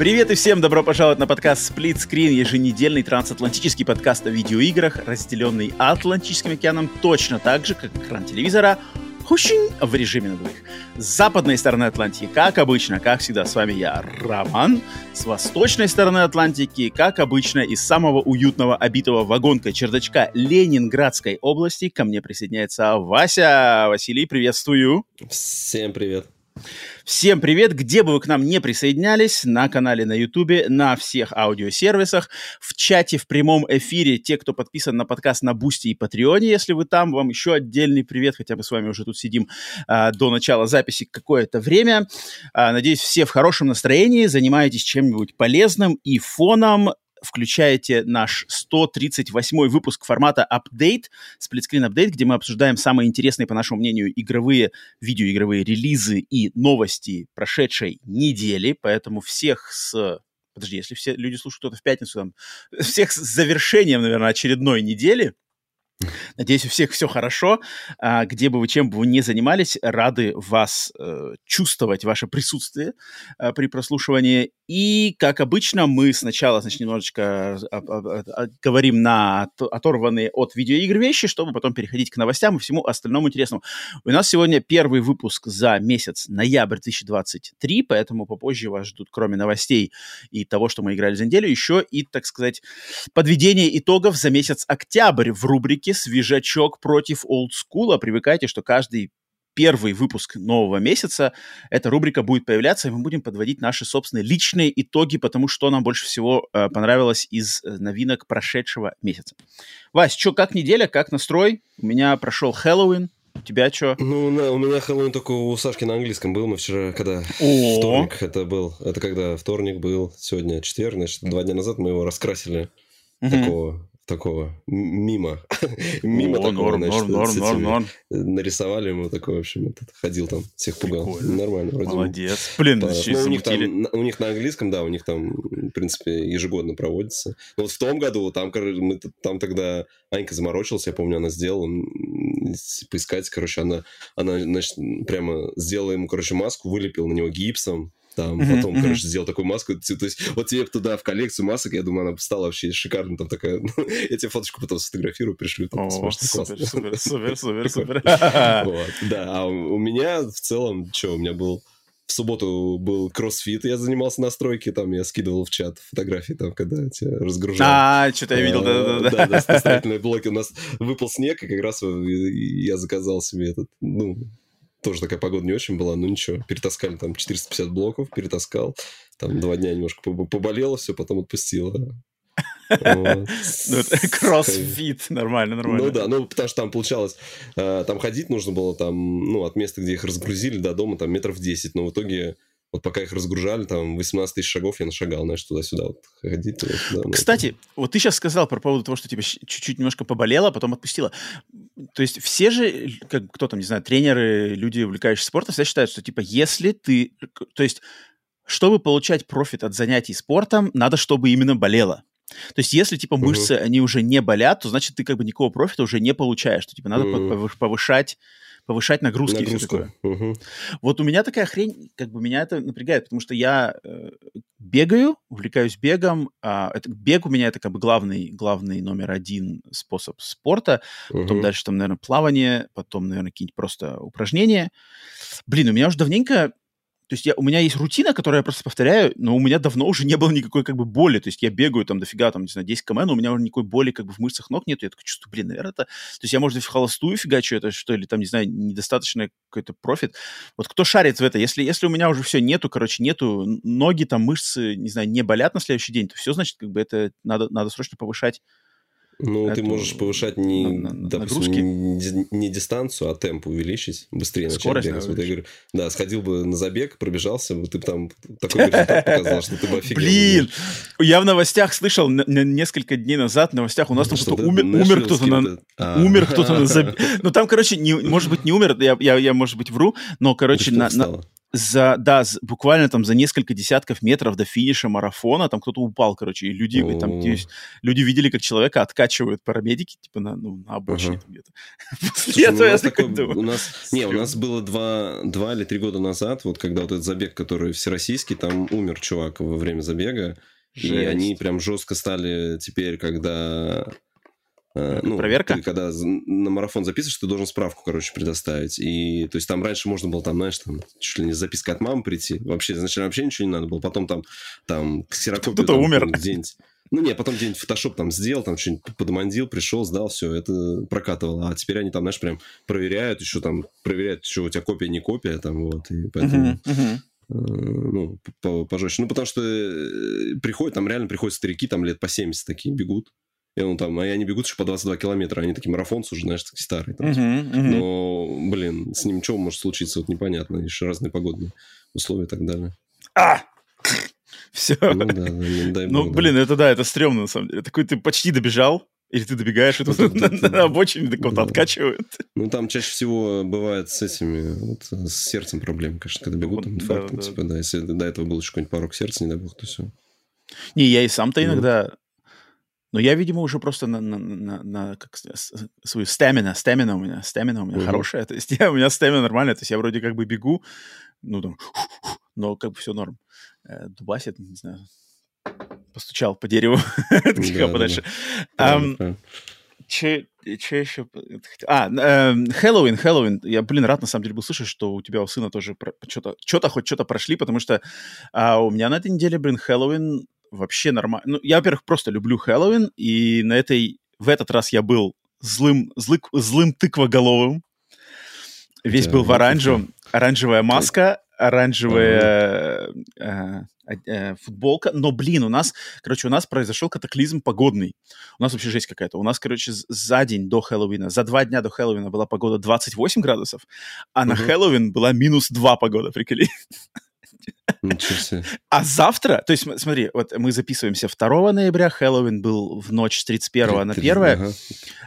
Привет и всем добро пожаловать на подкаст Split Screen, еженедельный трансатлантический подкаст о видеоиграх, разделенный Атлантическим океаном точно так же, как экран телевизора, хущин в режиме на двоих. С западной стороны Атлантики, как обычно, как всегда, с вами я, Роман. С восточной стороны Атлантики, как обычно, из самого уютного, обитого вагонкой чердачка Ленинградской области ко мне присоединяется Вася. Василий, приветствую. Всем привет. Всем привет, где бы вы к нам не присоединялись, на канале на Ютубе, на всех аудиосервисах, в чате, в прямом эфире, те, кто подписан на подкаст на Бусти и Патреоне, если вы там, вам еще отдельный привет, хотя мы с вами уже тут сидим а, до начала записи какое-то время. А, надеюсь, все в хорошем настроении, занимаетесь чем-нибудь полезным и фоном включаете наш 138 выпуск формата Update, сплитскрин Update, где мы обсуждаем самые интересные, по нашему мнению, игровые, видеоигровые релизы и новости прошедшей недели. Поэтому всех с... Подожди, если все люди слушают кто-то в пятницу, там, всех с завершением, наверное, очередной недели – Надеюсь, у всех все хорошо. А, где бы вы, чем бы вы ни занимались, рады вас э, чувствовать, ваше присутствие э, при прослушивании. И, как обычно, мы сначала, значит, немножечко э, говорим на оторванные от видеоигр вещи, чтобы потом переходить к новостям и всему остальному интересному. У нас сегодня первый выпуск за месяц ноябрь 2023, поэтому попозже вас ждут, кроме новостей и того, что мы играли за неделю, еще и, так сказать, подведение итогов за месяц октябрь в рубрике рубрике «Свежачок против олдскула». Привыкайте, что каждый первый выпуск нового месяца эта рубрика будет появляться, и мы будем подводить наши собственные личные итоги, потому что нам больше всего э, понравилось из э, новинок прошедшего месяца. Вась, что, как неделя, как настрой? У меня прошел Хэллоуин, у тебя что? Ну, на, у меня Хэллоуин только у Сашки на английском был. Мы вчера, когда О! вторник это был. Это когда вторник был, сегодня четверг, значит, два дня назад мы его раскрасили. Угу. Такого такого мимо. мимо О, такого, норм, значит, норм, норм, норм, нарисовали ему такой, в общем, этот, ходил там, всех пугал. Прикольно. Нормально. Вроде Молодец. Блин, по... ну, у, них там, у них на английском, да, у них там, в принципе, ежегодно проводится. Но вот в том году, там, мы, там тогда Анька заморочилась, я помню, она сделала, поискать, короче, она, она, значит, прямо сделала ему, короче, маску, вылепила на него гипсом, там mm-hmm, потом, mm-hmm. короче, сделал такую маску. То есть, вот тебе туда в коллекцию масок, я думаю, она стала вообще шикарной. Там такая... Я тебе фоточку потом сфотографирую, пришлю. Там, О, супер, супер, супер, супер, супер. Да, а у меня в целом, что, у меня был в субботу был кроссфит, я занимался на стройке, там я скидывал в чат фотографии, там, когда тебя разгружал. А, что-то я видел, да-да-да. Да, да, строительные блоки. У нас выпал снег, и как раз я заказал себе этот, ну, тоже такая погода не очень была, но ничего. Перетаскали там 450 блоков, перетаскал. Там два дня немножко поболело все, потом отпустило. Ну, кроссфит, нормально, нормально. Ну да, ну потому что там получалось, э, там ходить нужно было там, ну, от места, где их разгрузили до дома, там метров 10, но в итоге вот пока их разгружали, там 18 тысяч шагов я нашагал, знаешь, туда-сюда вот ходить. Туда, ну, Кстати, вот ты сейчас сказал про поводу того, что тебе чуть-чуть немножко поболело, а потом отпустило. То есть все же, как, кто там, не знаю, тренеры, люди, увлекающиеся спортом, все считают, что типа если ты... То есть чтобы получать профит от занятий спортом, надо, чтобы именно болело. То есть, если, типа, мышцы, uh-huh. они уже не болят, то, значит, ты, как бы, никакого профита уже не получаешь. То, типа, надо uh-huh. повышать повышать нагрузки. Нагрузку. Угу. Вот у меня такая хрень, как бы меня это напрягает, потому что я э, бегаю, увлекаюсь бегом. А, это, бег у меня это как бы главный, главный номер один способ спорта. Угу. Потом дальше там, наверное, плавание, потом, наверное, какие-нибудь просто упражнения. Блин, у меня уже давненько то есть я, у меня есть рутина, которую я просто повторяю, но у меня давно уже не было никакой как бы боли. То есть я бегаю там дофига, там, не знаю, 10 км, но у меня уже никакой боли как бы в мышцах ног нет. Я такой чувствую, блин, наверное, это... То есть я, может, в холостую фигачу это, что, или там, не знаю, недостаточно какой-то профит. Вот кто шарит в это? Если, если у меня уже все нету, короче, нету, ноги, там, мышцы, не знаю, не болят на следующий день, то все, значит, как бы это надо, надо срочно повышать Ну, ты эту можешь повышать не, на- на- допустим, не, не дистанцию, а темп увеличить, быстрее начать Скорость, бегать. да, Вот я говорю, да, сходил бы на забег, пробежался, бы, ты бы там такой результат показал, что ты бы офигел. Блин, я в новостях слышал несколько дней назад в новостях у нас там Что, кто-то да, умер, кто-то на, вот А. умер кто-то на забег. Ну там, короче, может быть не умер, я, может быть вру, но короче на? За да буквально там за несколько десятков метров до финиша марафона там кто-то упал, короче, и люди и там есть, люди видели, как человека откачивают парамедики типа на ну на обочине там где-то. После ну, этого у я такой думаю, у нас, не, у нас было два, два или три года назад, вот когда вот этот забег, который всероссийский, там умер чувак во время забега, и они прям жестко стали теперь, когда... э, Как ну, проверка? ты когда на марафон записываешь, ты должен справку, короче, предоставить. И, то есть, там раньше можно было, там, знаешь, там, чуть ли не с запиской от мамы прийти. Вообще, изначально вообще ничего не надо было. Потом там, там, ксерокопию... Кто-то там, умер. Где-нибудь ну, не, потом где-нибудь фотошоп там сделал, там что-нибудь подмандил, пришел, сдал, все, это прокатывало. А теперь они там, знаешь, прям проверяют, еще там, проверяют, что у тебя копия, не копия, там, вот, и поэтому, э, ну, по- пожестче. Ну, потому что э, приходят, там реально приходят старики, там лет по 70 такие бегут. И он там, а они бегут еще по 22 километра, они такие марафонцы уже, знаешь, такие старые. там. Мгм, мгм. Но, блин, с ним что может случиться, вот непонятно. Еще разные погодные условия и так далее. А! Все. Ну, да, да, дай Ну, бог, да. блин, это да, это стрёмно, на самом деле. Такой ты почти добежал, или ты добегаешь, и тут на, обочине так вот да. откачивают. Ну, там чаще всего бывает с этими, вот, с сердцем проблемы, конечно, когда бегут, там, Вот, инфаркт, да, да. типа, да, если до этого был еще какой-нибудь порог сердца, не дай бог, то все. Не, я и сам-то Ну. иногда... Но я, видимо, уже просто на, на, на, на- как свою стамина, стамина у меня, стамина у меня Мгм. хорошая. То есть я, у меня стамина нормальная, то есть я вроде как бы бегу, ну там, но как бы все норм. Э, Дубасит, не знаю, постучал по дереву, да, подальше. да. Че еще? А, эм, Хэллоуин, Хэллоуин. Я, блин, рад на самом деле был слышать, что у тебя у сына тоже что-то, что-то хоть что-то прошли, потому что а, у меня на этой неделе, блин, Хэллоуин вообще нормально. Ну, я, во-первых, просто люблю Хэллоуин, и на этой, в этот раз я был злым, злы, злым тыквоголовым. Весь Да, был в оранжевом. Оранжевая маска, оранжевая э, э, футболка. Но, блин, у нас, короче, у нас произошел катаклизм погодный. У нас вообще жесть какая-то. У нас, короче, за день до Хэллоуина, за два дня до Хэллоуина была погода 28 градусов, а на Мгм. Хэллоуин была минус 2 погода, приколи. Ничего себе. А завтра, то есть см- смотри, вот мы записываемся 2 ноября, Хэллоуин был в ночь с 31 на Три- 1, ага.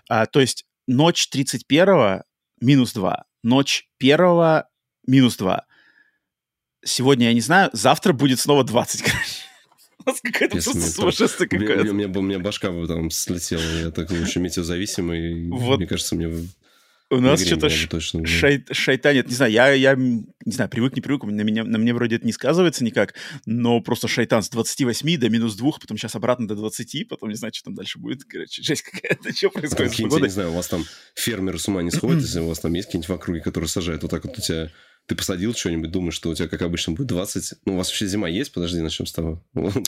а, то есть ночь 31 минус 2, ночь 1 минус 2. Сегодня я не знаю, завтра будет снова 20, короче. У нас просто там- сумасшествие У меня, у меня- у меня- у меня башка бы там слетела. Я такой очень метеозависимый. Вот. Мне кажется, мне У нас что-то шай, шайтанит. Не знаю, я, я не знаю, привык, не привык, на, меня, на мне вроде это не сказывается никак, но просто шайтан с 28 до минус 2, потом сейчас обратно до 20, потом не знаю, что там дальше будет. Короче, жесть какая-то, что А Там происходит с какие-нибудь, я погодой. не знаю, у вас там фермеры с ума не сходят, если у вас там есть какие-нибудь в округе, которые сажают вот так вот у тебя... Ты посадил что-нибудь, думаешь, что у тебя, как обычно, будет 20. Ну, у вас вообще зима есть? Подожди, начнем с того.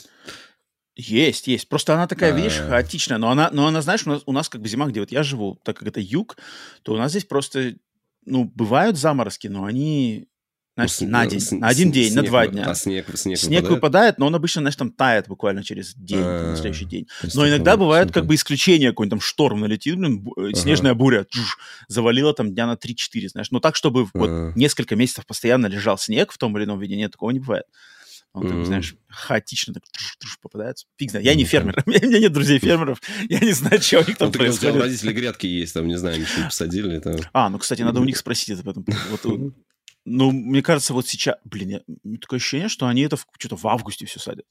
Есть, есть. Просто она такая, видишь, А. хаотичная. Но она, но она, знаешь, у нас, у нас как бы зима, где вот я живу, так как это юг, то у нас здесь просто, ну, бывают заморозки, но они, знаешь, Ну, на день, с- на один с- день, на снег два вы- дня. А снег, снег, Снег выпадает? выпадает, но он обычно, знаешь, там тает буквально через день, там, на А, следующий день. Но иногда всё как бы исключение, какой-нибудь там шторм налетит, блин, э, Ага. снежная буря, чуш, завалила там дня на 3-4, знаешь. Но так, чтобы вот А. несколько месяцев постоянно лежал снег в том или ином виде, нет, такого не бывает. Он, Мгм. знаешь, хаотично так труш-труш попадается. Фиг знает. Я не Ну, фермер, у меня нет друзей фермеров, я не знаю, у них там Ну, говорил, у тебя у происходит. родителей грядки есть, там, не знаю, ничего посадили. Там. А, ну, кстати, надо у них спросить это потом. Вот, ну, мне кажется, вот сейчас, блин, я- такое ощущение, что они это в- что-то в августе все садят.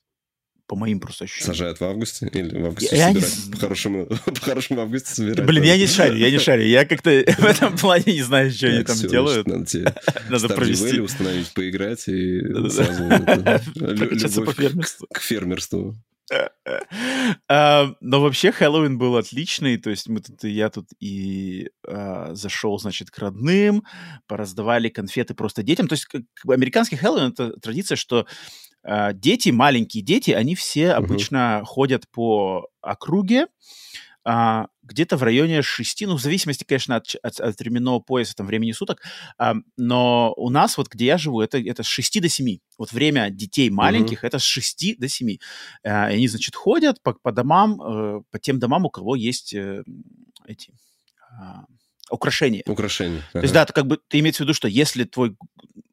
По моим просто ощущениям. Сажают в августе? Или в августе Я не собирают? з- По-хорошему, по-хорошему в августе собирают. Блин, я не шарю, я не шарю. Я как-то в этом плане не знаю, что они там делают. Надо провести. Установить, поиграть и сразу любовь к фермерству. А, Но вообще Хэллоуин был отличный, то есть мы тут, и я тут и а, зашел, значит, к родным, пораздавали конфеты просто детям. То есть как американский Хэллоуин — это традиция, что дети, маленькие дети, они все обычно ходят по округе, а, где-то в районе 6, ну, в зависимости, конечно, от, от, от временного пояса, там, времени суток, а, но у нас, вот где я живу, это, это с 6 до 7. Вот время детей маленьких mm-hmm. это с 6 до 7. А, они, значит, ходят по, по домам, э, по тем домам, у кого есть э, эти... А, украшения. Украшения. То есть, да, ты как бы ты имеется в виду, что если твой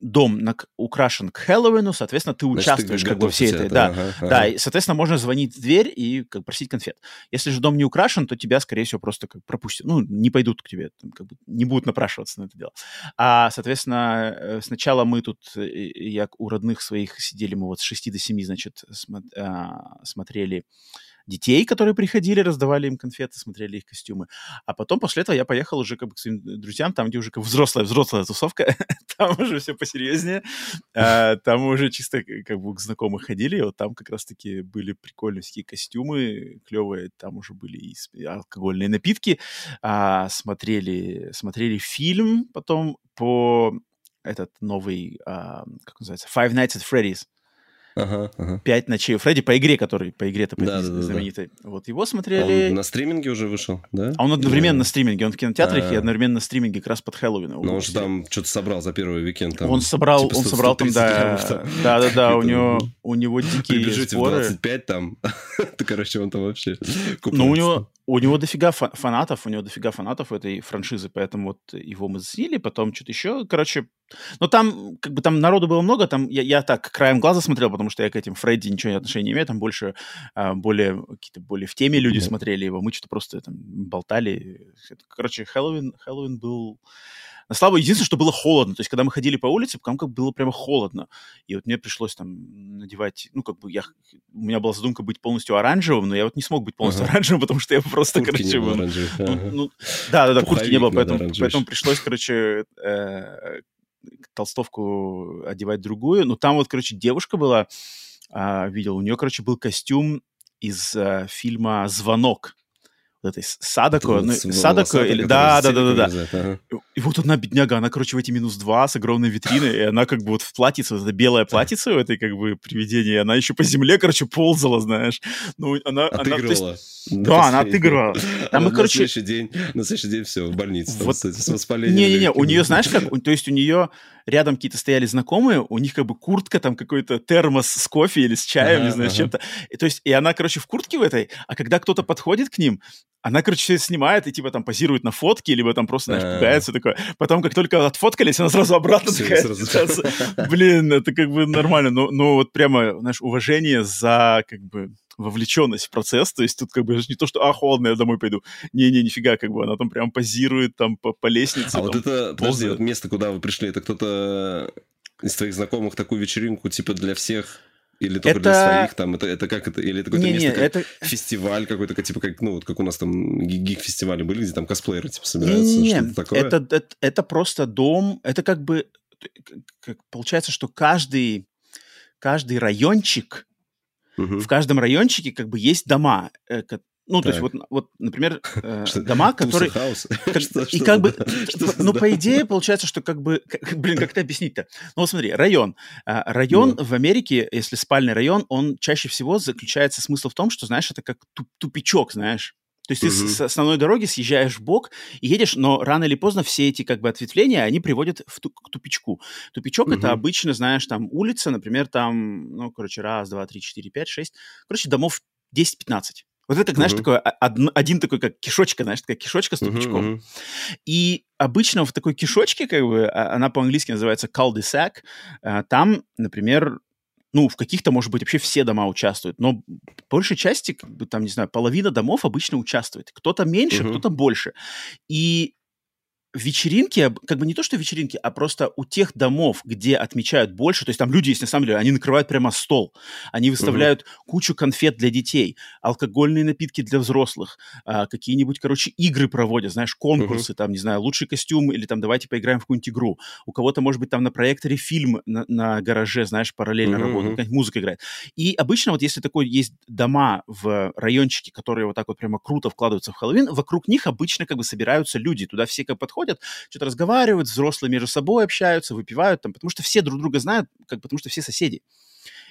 дом на, украшен к Хэллоуину, соответственно, ты участвуешь Значит, ты как бы всей этой, да, ага, ага. да, и, соответственно, можно звонить в дверь и как просить конфет. Если же дом не украшен, то тебя, скорее всего, просто как пропустят, ну, не пойдут к тебе, там, как бы не будут напрашиваться на это дело. А, соответственно, э, сначала мы тут, э, я у родных своих сидели, мы вот с 6 до 7, значит, а, смотрели детей, которые приходили, раздавали им конфеты, смотрели их костюмы. А потом после этого я поехал уже как бы к своим друзьям, там, где уже как взрослая, взрослая тусовка, там уже все посерьезнее. А, там уже чисто как бы к знакомых ходили, вот там как раз-таки были прикольные всякие костюмы, клевые, там уже были и алкогольные напитки. А, смотрели, смотрели фильм потом по этот новый, а, как называется, Five Nights at Freddy's. Ага, ага. «Пять ночей у Фредди» по игре, который по игре-то да, да, да, знаменитой. Да. Вот его смотрели... А он на стриминге уже вышел, да? А он одновременно на стриминге. Он в кинотеатрах А-а-а. и одновременно на стриминге как раз под Хэллоуин. Но он же там что-то собрал за первый уикенд. Там, он собрал, типа он собрал там, да, да, да, да, у него, у него дикие Прибежите споры. в 25 там, короче, он там вообще Ну, у него, у него дофига фанатов, у него дофига фанатов этой франшизы, поэтому вот его мы заценили, потом что-то еще, короче, но там, как бы там народу было много, там я, я так краем глаза смотрел, потому что я к этим Фредди ничего отношения не имею, там больше, а, более, какие-то более в теме люди смотрели его, мы что-то просто там болтали. Короче, Хэллоуин, Хэллоуин был на славу единственное, что было холодно. То есть, когда мы ходили по улице, там как было прямо холодно. И вот мне пришлось там надевать, ну, как бы я, у меня была задумка быть полностью оранжевым, но я вот не смог быть полностью ага. оранжевым, потому что я просто, куртки короче... Не было ну, ага. ну, да, да, да, куртки не было, поэтому, поэтому пришлось, короче, э, толстовку одевать другую. Но там вот, короче, девушка была, э, видел, у нее, короче, был костюм из э, фильма «Звонок» этой Садако, ну, Садако, или... Да, да, да, да, да. И вот одна бедняга, она, короче, в эти минус два с огромной витриной, и она как бы вот в платьице, вот это белое платьице у этой как бы привидения, она еще по земле, короче, ползала, знаешь. Ну, она... Отыгрывала. Она, да, она отыгрывала. Там, мы, короче... На следующий день, на следующий день все, в больнице. Вот. С воспалением. Не-не-не, у нее, знаешь как, то есть у нее рядом какие-то стояли знакомые, у них как бы куртка, там какой-то термос с кофе или с чаем, ага, не знаю, ага. чем-то. И, то есть, и она, короче, в куртке в этой, а когда кто-то подходит к ним, она, короче, все это снимает и, типа, там, позирует на фотке, либо там просто, знаешь, пугается такое. Потом, как только отфоткались, она сразу обратно такая. Блин, это как бы нормально. Но, но вот прямо, знаешь, уважение за, как бы, вовлеченность в процесс, то есть тут как бы не то, что, а, холодно, я домой пойду. Не-не, нифига, как бы она там прям позирует там по, по лестнице. А там, вот это, подожди, вот место, куда вы пришли, это кто-то из твоих знакомых такую вечеринку, типа, для всех или только это... для своих там, это, это как это, или это какое-то не, место, не, как это... фестиваль какой-то, типа как, ну, вот как у нас там гик-фестивали были, где там косплееры, типа, собираются, не, не, не. что-то такое? Это, это, это просто дом, это как бы, как, получается, что каждый, каждый райончик, угу. в каждом райончике как бы есть дома, э, ну, так. то есть, вот, вот например, э, дома, которые... Как, что, и как бы... ну, по идее, получается, что как бы... Как, блин, как это объяснить-то? Ну, вот смотри, район. А, район ну. в Америке, если спальный район, он чаще всего заключается смысл в том, что, знаешь, это как тупичок, знаешь. То есть угу. ты с основной дороги съезжаешь в бок и едешь, но рано или поздно все эти как бы ответвления, они приводят в ту, к тупичку. Тупичок угу. это обычно, знаешь, там улица, например, там, ну, короче, раз, два, три, четыре, пять, шесть, короче, домов 10-15. Вот это, знаешь, uh-huh. такое, один, один такой, как кишочка, знаешь, такая кишочка с тупичком. Uh-huh, uh-huh. И обычно в такой кишочке, как бы, а, она по-английски называется cul-de-sac, а, там, например, ну, в каких-то, может быть, вообще все дома участвуют, но по большей части, как бы, там, не знаю, половина домов обычно участвует. Кто-то меньше, uh-huh. кто-то больше. И вечеринки, как бы не то, что вечеринки, а просто у тех домов, где отмечают больше, то есть там люди есть, на самом деле, они накрывают прямо стол, они выставляют угу. кучу конфет для детей, алкогольные напитки для взрослых, а, какие-нибудь, короче, игры проводят, знаешь, конкурсы, угу. там, не знаю, лучший костюм или там давайте поиграем в какую-нибудь игру. У кого-то, может быть, там на проекторе фильм на, на гараже, знаешь, параллельно угу, работает, какая-нибудь музыка играет. И обычно вот если такой есть дома в райончике, которые вот так вот прямо круто вкладываются в Хэллоуин, вокруг них обычно как бы собираются люди, туда все как подходят, подходят, что-то разговаривают, взрослые между собой общаются, выпивают, там, потому что все друг друга знают, как потому что все соседи.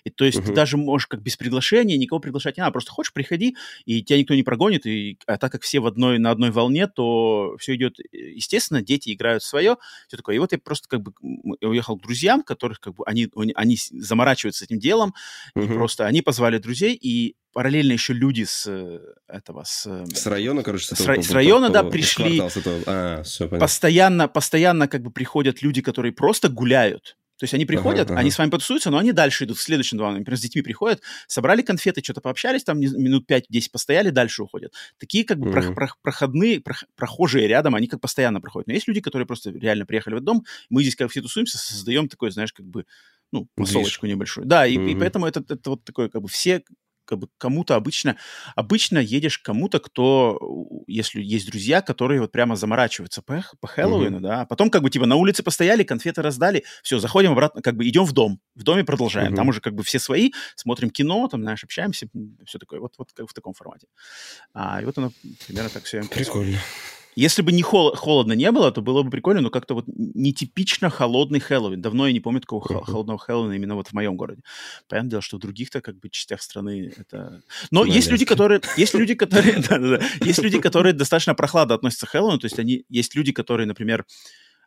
И то есть ты Мгм. даже можешь как без приглашения, никого приглашать не надо, просто хочешь, приходи, и тебя никто не прогонит, и, а так как все в одной, на одной волне, то все идет, э, естественно, дети играют свое, все такое. И вот я просто как бы я уехал к друзьям, которых как бы они, они- с- заморачиваются этим делом, и Мгм. просто они позвали друзей, и параллельно еще люди с э, этого, с... э, С района, короче, С этого ра- по- с района, по- да, с пришли. с этого. А, все, понятно. постоянно, постоянно как бы приходят люди, которые просто гуляют. То есть они приходят, ага. они с вами потусуются, но они дальше идут в следующем два. Например, с детьми приходят, собрали конфеты, что-то пообщались, там минут 5-10 постояли, дальше уходят. Такие как бы прох- Мгм. прох- проходные, прох- прохожие рядом, они как постоянно проходят. Но есть люди, которые просто реально приехали в этот дом, мы здесь как все тусуемся, создаем такой, знаешь, как бы, ну, массовочку небольшую. Да, и, и Мгм. поэтому это, это вот такое, как бы все как бы кому-то обычно, обычно едешь к кому-то, кто, если есть друзья, которые вот прямо заморачиваются по, по Хэллоуину, да, а потом как бы типа на улице постояли, конфеты раздали, все, заходим обратно, как бы идем в дом, в доме продолжаем, Мгм. там уже как бы все свои, смотрим кино, там, знаешь, общаемся, все такое, вот, вот как в таком формате. А, и вот оно примерно так все. Прикольно. Если бы не хол- холодно не было, то было бы прикольно, но как-то вот нетипично холодный Хэллоуин. Давно я не помню такого хо- Мгм. холодного Хэллоуина именно вот в моем городе. Понятное дело, что в других-то как бы частях страны это... Но есть люди, которые... Есть люди, которые... Есть люди, которые достаточно прохладно относятся к Хэллоуину. То есть они... Есть люди, которые, например,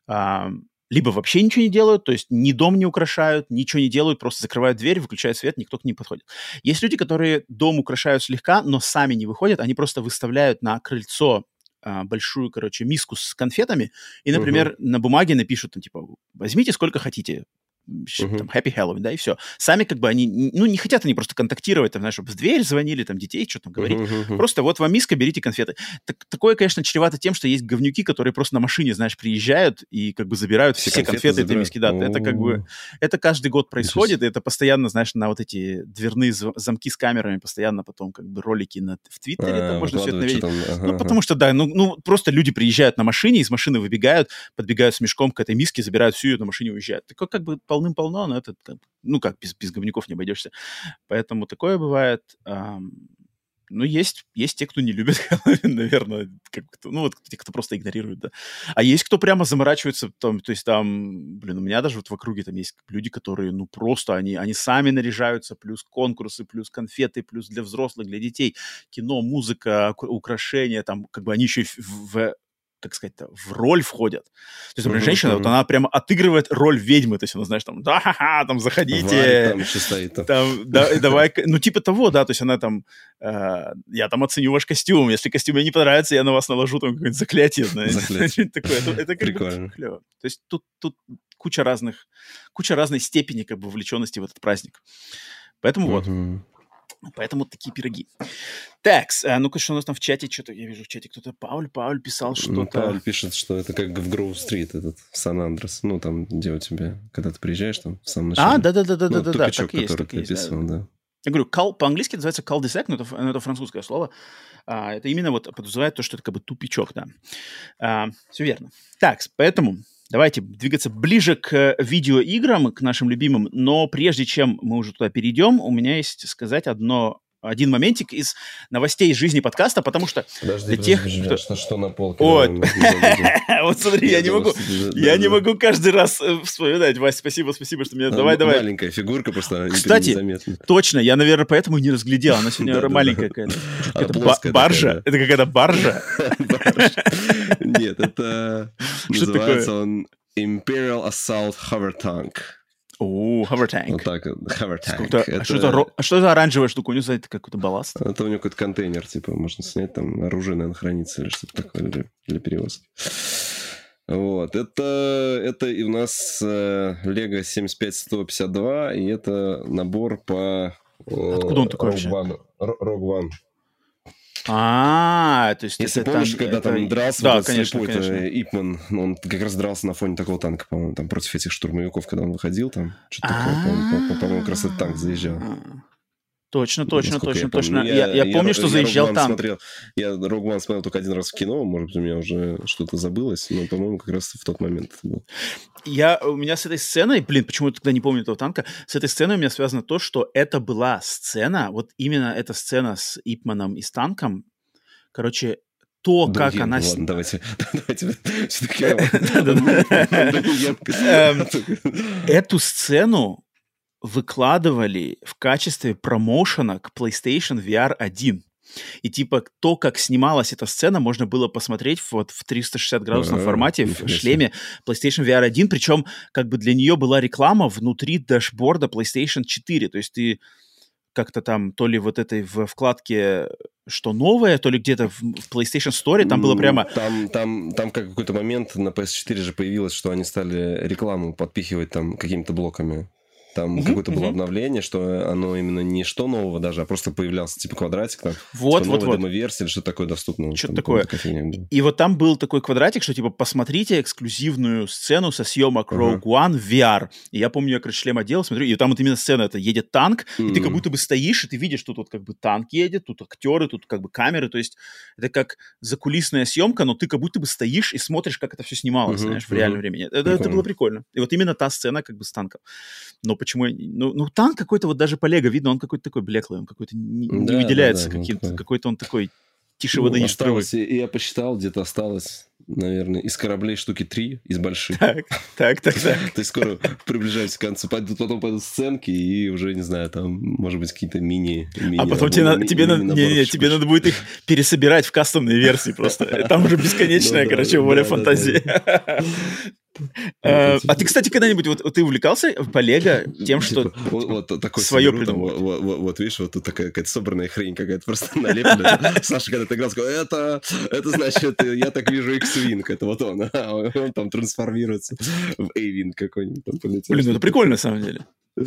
а, либо вообще ничего не делают, то есть ни дом не украшают, ничего не делают, просто закрывают дверь, выключают свет, никто к ним подходит. Есть люди, которые дом украшают слегка, но сами не выходят, они просто выставляют на крыльцо а, большую, короче, миску с конфетами, и, например, на бумаге напишут, там, типа, возьмите сколько хотите, Мгм. там, Happy Halloween, да, и все. Сами как бы они, ну, не хотят они просто контактировать, там, знаешь, чтобы в дверь звонили, там, детей что-то говорить. Мгм, мгм. Просто вот вам миска, берите конфеты. Так, такое, конечно, чревато тем, что есть говнюки, которые просто на машине, знаешь, приезжают и как бы забирают все, Все конфеты, конфеты этой миски. Да, забирают? это как бы, это каждый год происходит, и это постоянно, знаешь, на вот эти дверные замки с камерами, постоянно потом как бы ролики на, в Твиттере, там А, можно все это навидеть. что там, Ну, потому что, да, ну, ну, просто люди приезжают на машине, из машины выбегают, подбегают с мешком к этой миске, забирают всю ее на машине уезжают. Такое как бы полным-полно, но это, ну, как, без, без говнюков не обойдешься. Поэтому такое бывает. ну, есть, есть те, кто не любит Хэллоуин, наверное, как кто- ну, вот те, кто просто игнорирует, да. А есть кто прямо заморачивается, там, то есть там, блин, у меня даже вот в округе там есть люди, которые, ну, просто они, они сами наряжаются, плюс конкурсы, плюс конфеты, плюс для взрослых, для детей, кино, музыка, ук- украшения, там, как бы они еще в, в- как сказать в роль входят. То есть, например, Мгм, женщина, вот она прямо отыгрывает роль ведьмы, то есть она, знаешь, там, да-ха-ха, там, заходите, Варик там еще стоит. там. там, да, и давай, ну, типа того, да, то есть она там, э, я там оценю ваш костюм, если костюм мне не понравится, я на вас наложу там какое-нибудь заклятие, знаете, такое. Это, Прикольно. клево. То есть тут, тут куча разных, куча разной степени как бы вовлеченности в этот праздник. Поэтому вот. Поэтому такие пироги. Так, а ну-ка, что у нас там в чате, что-то, я вижу в чате кто-то, Пауль, Пауль писал Ну, что-то. Пауль пишет, что это как в Гроу-стрит, этот, в Сан-Андрес. Ну, там, где у тебя, когда ты приезжаешь, там, в самом начале. А, да-да-да-да-да-да, Ну, да, тупичок, так есть, который и ты есть, да, описывал, да. да. Я говорю, кал, по-английски называется cul-de-sac, но это, но это французское слово. А, это именно вот подразумевает то, что это как бы тупичок, да. все верно. Так, поэтому давайте двигаться ближе к э, видеоиграм, к нашим любимым. Но прежде чем мы уже туда перейдем, у меня есть сказать одно один моментик из новостей из жизни подкаста, потому что Подожди, Для тех, подожди, кто- что, что на полке? Вот. Вот смотри, я не могу, я не могу каждый раз э, вспоминать. Вась, спасибо, спасибо, что меня... Давай, давай. Маленькая фигурка, просто Кстати. Точно, я, наверное, поэтому не разглядел. Она сегодня маленькая какая-то. Баржа. Это какая-то баржа. Нет, это Что называется он Imperial Assault Hover Tank. О, tank. Вот так. Какой-то- Это- А что за а что за оранжевая штука? У него, знаете, какой-то балласт. Это у него какой-то контейнер, типа, можно снять, там оружие, наверное, хранится или что-то такое для, для перевозки. Вот, это, это и у нас э, Lego 75152, и это набор по... э, Откуда он такой Rogue вообще? One. Ro- Rogue One. А, то есть Если это помнишь, там- когда это- там дрался Да, вот конечно, слепой, конечно. Ипман, ну, он как раз дрался на фоне такого танка, по-моему, там против этих штурмовиков, когда он выходил, там что-то такое, по-моему, по- по-моему, как раз этот танк заезжал. Точно, точно, Насколько точно, я точно. Ну, Я, я помню, что Rogue заезжал One танк. Смотрел, я Rogue One смотрел только один раз в кино, может быть, у меня уже что-то забылось, но, по-моему, как раз в тот момент это был. Я, у меня с этой сценой, блин, почему я тогда не помню этого танка, с этой сценой у меня связано то, что это была сцена, вот именно эта сцена с Ипманом и с танком, короче, то, Ну, как я- она... с- Ладно, давайте, давайте все-таки... Эм, Эту сцену выкладывали в качестве промоушена к PlayStation VR 1. И типа то, как снималась эта сцена, можно было посмотреть вот в 360 градусном А, формате в шлеме PlayStation VR 1, причем как бы для нее была реклама внутри дашборда PlayStation 4, то есть ты как-то там то ли вот этой в вкладке что новое, то ли где-то в PlayStation Store, там было прямо Там, там, там как какой-то момент на PS4 же появилось, что они стали рекламу подпихивать там какими-то блоками. Там Мгм, какое-то было мгм. обновление, что оно именно не что нового даже, а просто появлялся типа квадратик там. вот, типа вот, новая вот. демо-версия или что-то такое доступно. Что-то такое. была. И вот там был такой квадратик, что типа посмотрите эксклюзивную сцену со съемок Ага. Rogue One в VR. И я помню, я, короче, шлем одел, смотрю, и там вот именно сцена, это едет танк, и ты как будто бы стоишь, и ты видишь, что тут как бы танк едет, тут актеры, тут как бы камеры, то есть это как закулисная съемка, но ты как будто бы стоишь и смотришь, как это все снималось, Мгм, знаешь, в реальном времени. Это, это было прикольно. И вот именно та сцена как бы с танком. Но почему... не- Ну, ну танк какой-то вот даже по Лего видно, он какой-то такой блеклый, он какой-то не, не Да, да, выделяется да, ну, каким-то, такой. какой-то он такой тише Ну, воды ниже травы. осталось, я посчитал, где-то осталось, наверное, из кораблей штуки три, из больших. Так, так, так, так. То есть скоро приближаемся к концу. Пойдут, потом пойдут сценки, и уже, не знаю, там, может быть, какие-то мини... мини А потом тебе, надо, тебе, надо, не, не, тебе надо будет их пересобирать в кастомные версии просто. Там уже бесконечная, Ну да, короче, да, воля да, фантазии. Э, А ты, кстати, когда-нибудь, вот ты увлекался по Лего тем, что... Типа, вот, вот такой там, придумывать. вот, видишь, вот тут такая какая-то собранная хрень какая-то просто налеплена. Саша когда-то играл, сказал, это, это значит, я так вижу X-Wing, это вот он. Он там трансформируется в A-Wing какой-нибудь. Блин, ну это прикольно на самом деле. Э,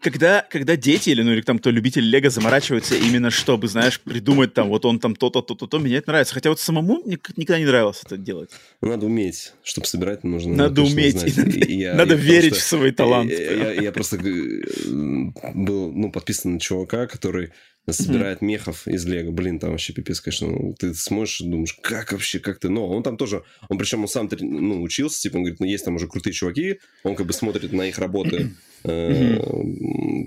Когда, когда дети или, ну, или там кто любитель Лего заморачиваются именно чтобы, знаешь, придумать там, вот он там то-то, то-то, то, мне это нравится. Хотя вот самому мне никогда не нравилось это делать. Надо уметь, чтобы собирать, нужно. Надо уметь, и надо- И я- Надо и верить просто- в свой талант. Я, я- я просто э, был ну, подписан на чувака, который собирает мехов из Лего. Блин, там вообще пипец, конечно. Ну, Ты смотришь думаешь, как вообще, как ты... Но он там тоже... Он причем он сам ну, учился, типа, он говорит, ну, есть там уже крутые чуваки, он как бы смотрит на их работы, э,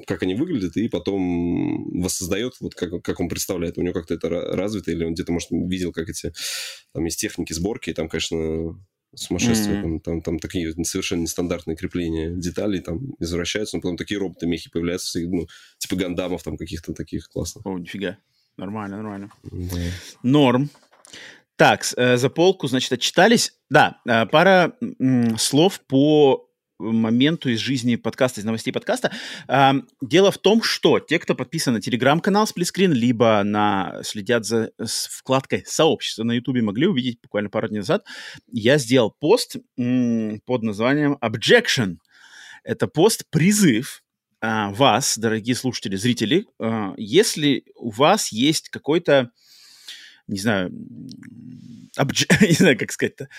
как они выглядят, и потом воссоздает, вот как, как он представляет. У него как-то это ра- развито, или он где-то, может, видел, как эти... Там есть техники сборки, и там, конечно, сумасшествие. Мгм. Там, там, там такие совершенно нестандартные крепления деталей там извращаются, но потом такие роботы-мехи появляются, ну, типа гандамов там каких-то таких классных. О, нифига. Нормально, нормально. Да. Норм. Так, э, за полку, значит, отчитались. Да, э, пара слов по моменту из жизни подкаста, из новостей подкаста. Дело в том, что те, кто подписан на телеграм-канал Сплитскрин, либо на, следят за вкладкой сообщества на ютубе, могли увидеть буквально пару дней назад, я сделал пост под названием «Objection». Это пост-призыв а, вас, дорогие слушатели, зрители, а, если у вас есть какой-то не знаю, обж- не знаю, как сказать-то,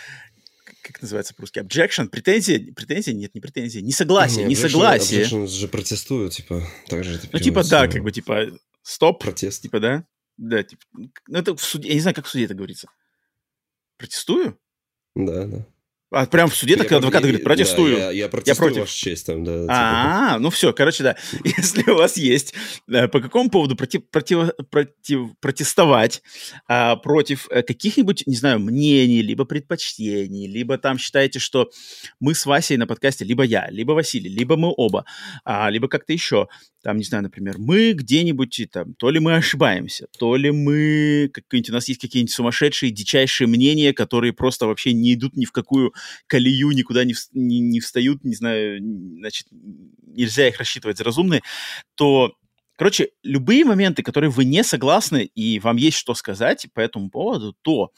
как- называется по-русски, objection, претензия, претензия, нет, не претензия, несогласие, Не, несогласие. Objection же протестуют, типа, так же это Ну, типа, да, переводится. как бы, типа, стоп, Протест. типа, да, да, типа, ну, это в суде, я не знаю, как в суде это говорится. Протестую? Да, да. А прям в суде так Я адвокат про- говорит, да, протестую. я, я протестую, против. ваша честь, там, да. типа, А, ну все, короче, да. Если у вас есть э, по какому поводу против, против, против, протестовать а, против э, каких-нибудь, не знаю, мнений, либо предпочтений, либо там считаете, что мы с Васей на подкасте, либо я, либо Василий, либо мы оба, а, либо как-то еще, там, не знаю, например, мы где-нибудь, там, то ли мы ошибаемся, то ли мы, какие-нибудь, у нас есть какие-нибудь сумасшедшие, дичайшие мнения, которые просто вообще не идут ни в какую колею, никуда не, вс- не, не встают, не знаю, значит, нельзя их рассчитывать за разумные, то, короче, любые моменты, которые вы не согласны, и вам есть что сказать по этому поводу, то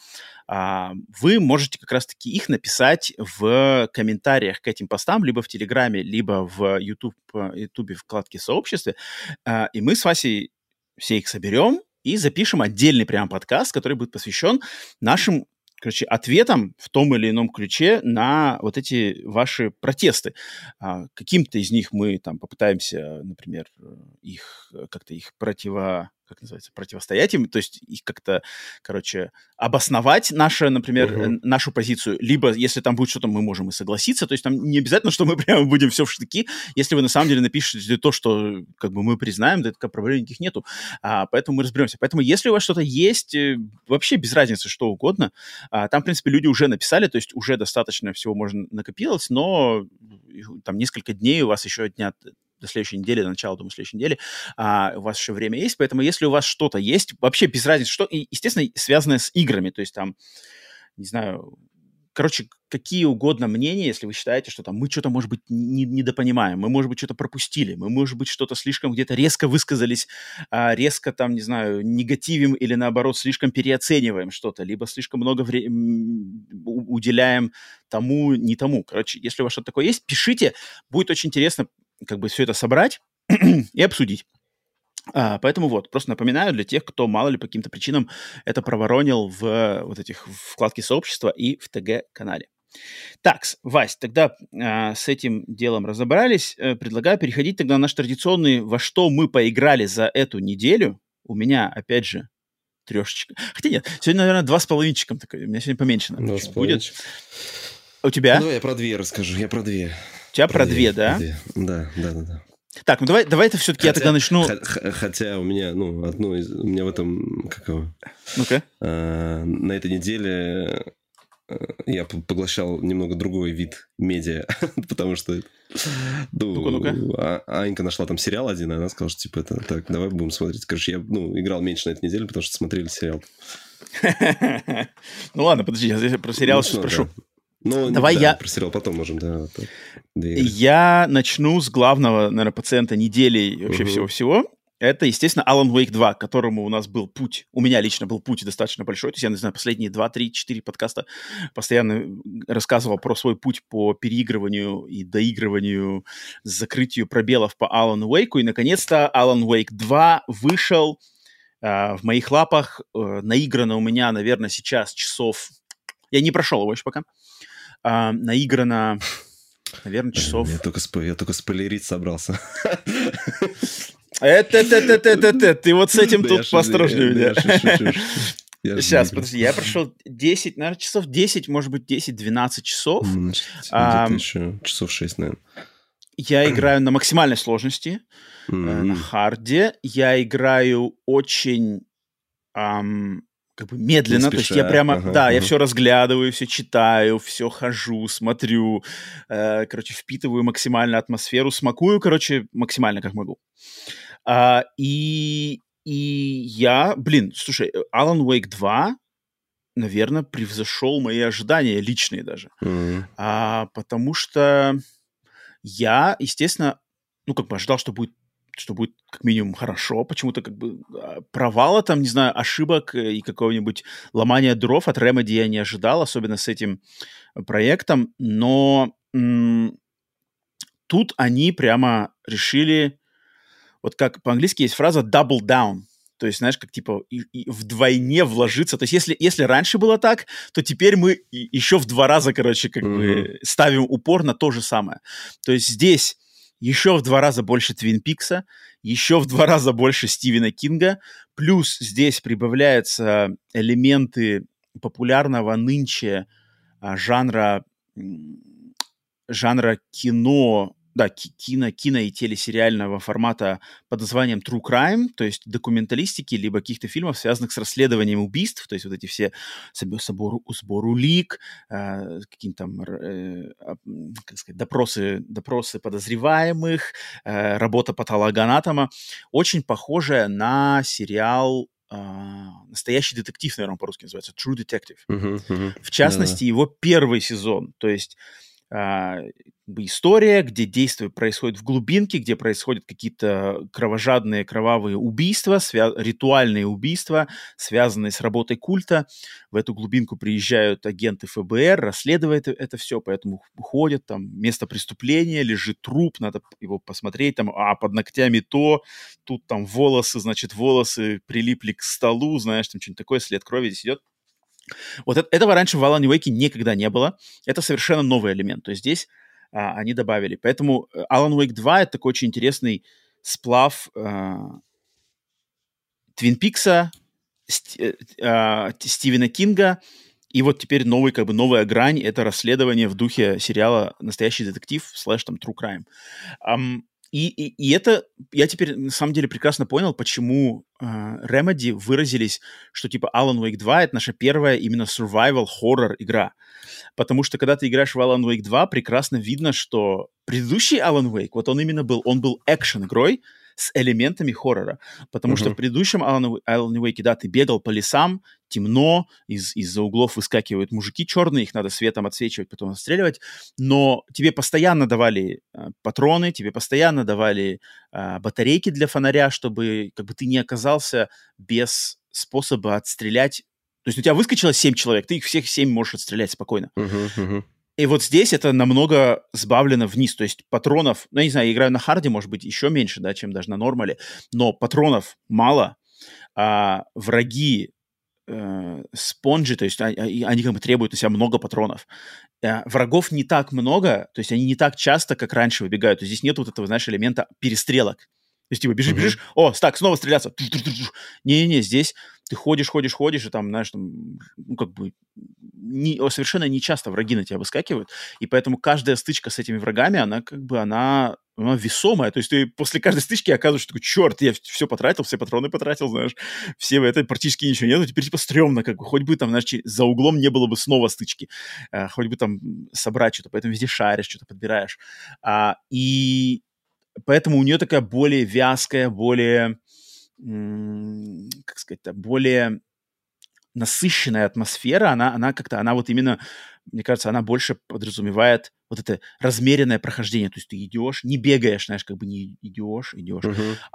а, вы можете как раз-таки их написать в комментариях к этим постам, либо в Телеграме, либо в YouTube, э, YouTube вкладке «Сообществе», А, и мы с Васей все их соберем и запишем отдельный прям подкаст, который будет посвящен нашим короче, ответом в том или ином ключе на вот эти ваши протесты. А, каким-то из них мы там попытаемся, например, их э, как-то их противо как называется, противостоять им, то есть их как-то, короче, обосновать наше, например, э, нашу позицию, либо если там будет что-то, мы можем и согласиться, то есть там не обязательно, что мы прямо будем все в штыки, если вы на самом деле напишете то, что как бы мы признаем, да, так проблем никаких нету, а, поэтому мы разберемся. Поэтому если у вас что-то есть, э, вообще без разницы, что угодно, а, там, в принципе, люди уже написали, то есть уже достаточно всего можно накопилось, но э, там несколько дней у вас еще дня до следующей недели, до начала, думаю, следующей недели, а, у вас еще время есть, поэтому если у вас что-то есть, вообще без разницы, что, и, естественно, связанное с играми, то есть там, не знаю, короче, какие угодно мнения, если вы считаете, что там мы что-то, может быть, не, недопонимаем, мы, может быть, что-то пропустили, мы, может быть, что-то слишком где-то резко высказались, а, резко там, не знаю, негативим или, наоборот, слишком переоцениваем что-то, либо слишком много вре- уделяем тому, не тому. Короче, если у вас что-то такое есть, пишите, будет очень интересно как бы все это собрать и обсудить. А, поэтому вот, просто напоминаю для тех, кто мало ли по каким-то причинам это проворонил в вот этих вкладке сообщества и в ТГ-канале. Так, Вась, тогда э, с этим делом разобрались. Э, предлагаю переходить тогда на наш традиционный «Во что мы поиграли за эту неделю?». У меня, опять же, трешечка. Хотя нет, сегодня, наверное, два с половинчиком такой. У меня сегодня поменьше с будет. У тебя? Ну, я про две расскажу, я про две. У тебя про, про две, две, да? Две. Да, да, да, да. Так, ну давай, давай это все-таки я тогда начну. Хотя у меня, ну, одно из. У меня в этом. Как его? Ну-ка. А, на этой неделе а, я поглощал немного другой вид медиа, потому что ну, ну ну а, Анька нашла там сериал один, и она сказала, что типа это так, давай будем смотреть. Короче, я ну, играл меньше на этой неделе, потому что смотрели сериал. Ну ладно, подожди, я про сериал ну, сейчас спрошу. Ну, Давай да, я... Про сериал потом можем, да. Я начну с главного, наверное, пациента недели и вообще всего-всего. Это, естественно, Alan Wake 2, к которому у нас был путь. У меня лично был путь достаточно большой. То есть я, не знаю, последние 2, 3, 4 подкаста постоянно рассказывал про свой путь по переигрыванию и доигрыванию, закрытию пробелов по Alan Wake. И, наконец-то, Alan Wake 2 вышел э, в моих лапах. Э, наиграно у меня, наверное, сейчас часов... Я не прошел его еще пока а, наиграно, наверное, часов... Я только, спо... я только спойлерить собрался. Это, это, это, это, это, ты вот с этим тут поосторожнее меня. Сейчас, подожди, я прошел 10, наверное, часов 10, может быть, 10-12 часов. Где-то еще часов 6, наверное. Я играю на максимальной сложности, на харде. Я играю очень как бы медленно, то есть я прямо, ага, да, ага. я все разглядываю, все читаю, все хожу, смотрю, э, короче, впитываю максимально атмосферу, смакую, короче, максимально как могу. А, и, и я, блин, слушай, Alan Wake 2, наверное, превзошел мои ожидания личные даже, mm-hmm. а, потому что я, естественно, ну, как бы ожидал, что будет что будет как минимум хорошо, почему-то как бы а, провала там, не знаю, ошибок э, и какого-нибудь ломания дров от Remedy я не ожидал, особенно с этим проектом, но м- тут они прямо решили, вот как по-английски есть фраза double down, то есть, знаешь, как типа и, и вдвойне вложиться. То есть, если, если раньше было так, то теперь мы еще в два раза, короче, как mm-hmm. бы ставим упор на то же самое. То есть здесь еще в два раза больше Твин Пикса, еще в два раза больше Стивена Кинга, плюс здесь прибавляются элементы популярного нынче а, жанра, жанра кино да, кино, кино и телесериального формата под названием True Crime, то есть документалистики, либо каких-то фильмов, связанных с расследованием убийств, то есть вот эти все собору, сбор улик, э, какие-то там, э, как сказать, допросы, допросы подозреваемых, э, работа патологоанатома, очень похожая на сериал настоящий детектив, наверное, по-русски называется, True Detective. Uh-huh, uh-huh. В частности, да. его первый сезон, то есть а, история, где действие происходит в глубинке, где происходят какие-то кровожадные, кровавые убийства, свя- ритуальные убийства, связанные с работой культа. В эту глубинку приезжают агенты ФБР, расследуют это все, поэтому ходят, там место преступления, лежит труп, надо его посмотреть, там, а под ногтями то, тут там волосы, значит, волосы прилипли к столу, знаешь, там что-нибудь такое, след крови здесь идет. Вот это, этого раньше в Alan Wake никогда не было. Это совершенно новый элемент. То есть здесь а, они добавили. Поэтому э, Alan Wake 2 — это такой очень интересный сплав а, Твин Пикса, Ст, а, Стивена Кинга, и вот теперь новый, как бы новая грань — это расследование в духе сериала «Настоящий детектив» слэш там True Crime. Um, И, и, и это, я теперь на самом деле прекрасно понял, почему э, Remedy выразились, что типа Alan Wake 2 это наша первая именно survival horror игра. Потому что когда ты играешь в Alan Wake 2, прекрасно видно, что предыдущий Alan Wake, вот он именно был, он был экшен игрой, с элементами хоррора. Потому uh-huh. что в предыдущем Alan, Alan Wake, да, ты бегал по лесам, темно, из, из-за углов выскакивают мужики черные, их надо светом отсвечивать, потом отстреливать, но тебе постоянно давали э, патроны, тебе постоянно давали э, батарейки для фонаря, чтобы как бы ты не оказался без способа отстрелять то есть у тебя выскочило 7 человек, ты их всех 7 можешь отстрелять спокойно. Uh-huh, uh-huh. И вот здесь это намного сбавлено вниз. То есть патронов, ну, я не знаю, я играю на харде, может быть, еще меньше, да, чем даже на нормале, но патронов мало, а враги э, спонжи, то есть они, а, они как бы требуют у себя много патронов. Э, врагов не так много, то есть они не так часто, как раньше выбегают. То есть здесь нет вот этого, знаешь, элемента перестрелок. То есть, типа, бежишь, uh-huh. бежишь, о, так, снова стреляться. Не-не-не, здесь ты ходишь, ходишь, ходишь, и там, знаешь, там, ну, как бы, не, совершенно не часто враги на тебя выскакивают, и поэтому каждая стычка с этими врагами, она, как бы, она, она весомая, то есть ты после каждой стычки оказываешься такой, черт, я все потратил, все патроны потратил, знаешь, все это практически ничего нет, теперь, типа, стрёмно, как бы, хоть бы там, знаешь, за углом не было бы снова стычки, а, хоть бы там собрать что-то, поэтому везде шаришь, что-то подбираешь. А, и поэтому у нее такая более вязкая, более как сказать, более насыщенная атмосфера, она, она как-то, она вот именно, мне кажется, она больше подразумевает вот это размеренное прохождение. То есть ты идешь, не бегаешь, знаешь, как бы не идешь, идешь.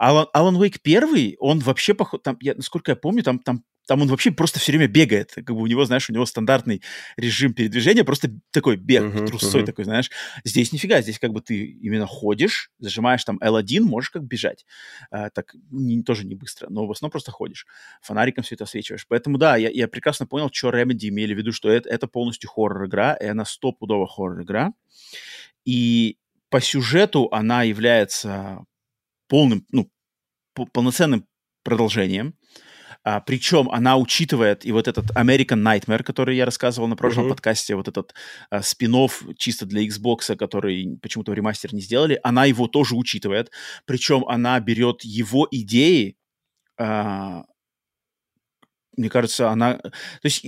Alan, Alan Wake первый, он вообще, поход, там, я, насколько я помню, там, там там он вообще просто все время бегает. Как бы у него, знаешь, у него стандартный режим передвижения, просто такой бег uh-huh, трусцой uh-huh. такой, знаешь. Здесь нифига, здесь как бы ты именно ходишь, зажимаешь там L1, можешь как бежать. А, так, не, тоже не быстро, но в основном просто ходишь. Фонариком все это освечиваешь. Поэтому, да, я, я прекрасно понял, что Remedy имели в виду, что это, это полностью хоррор-игра, и она стопудово хоррор-игра. И по сюжету она является полным, ну, полноценным продолжением. А, причем она учитывает и вот этот American Nightmare, который я рассказывал на прошлом uh-huh. подкасте, вот этот а, спин чисто для Xbox, который почему-то ремастер не сделали, она его тоже учитывает. Причем она берет его идеи, а, мне кажется, она... То есть,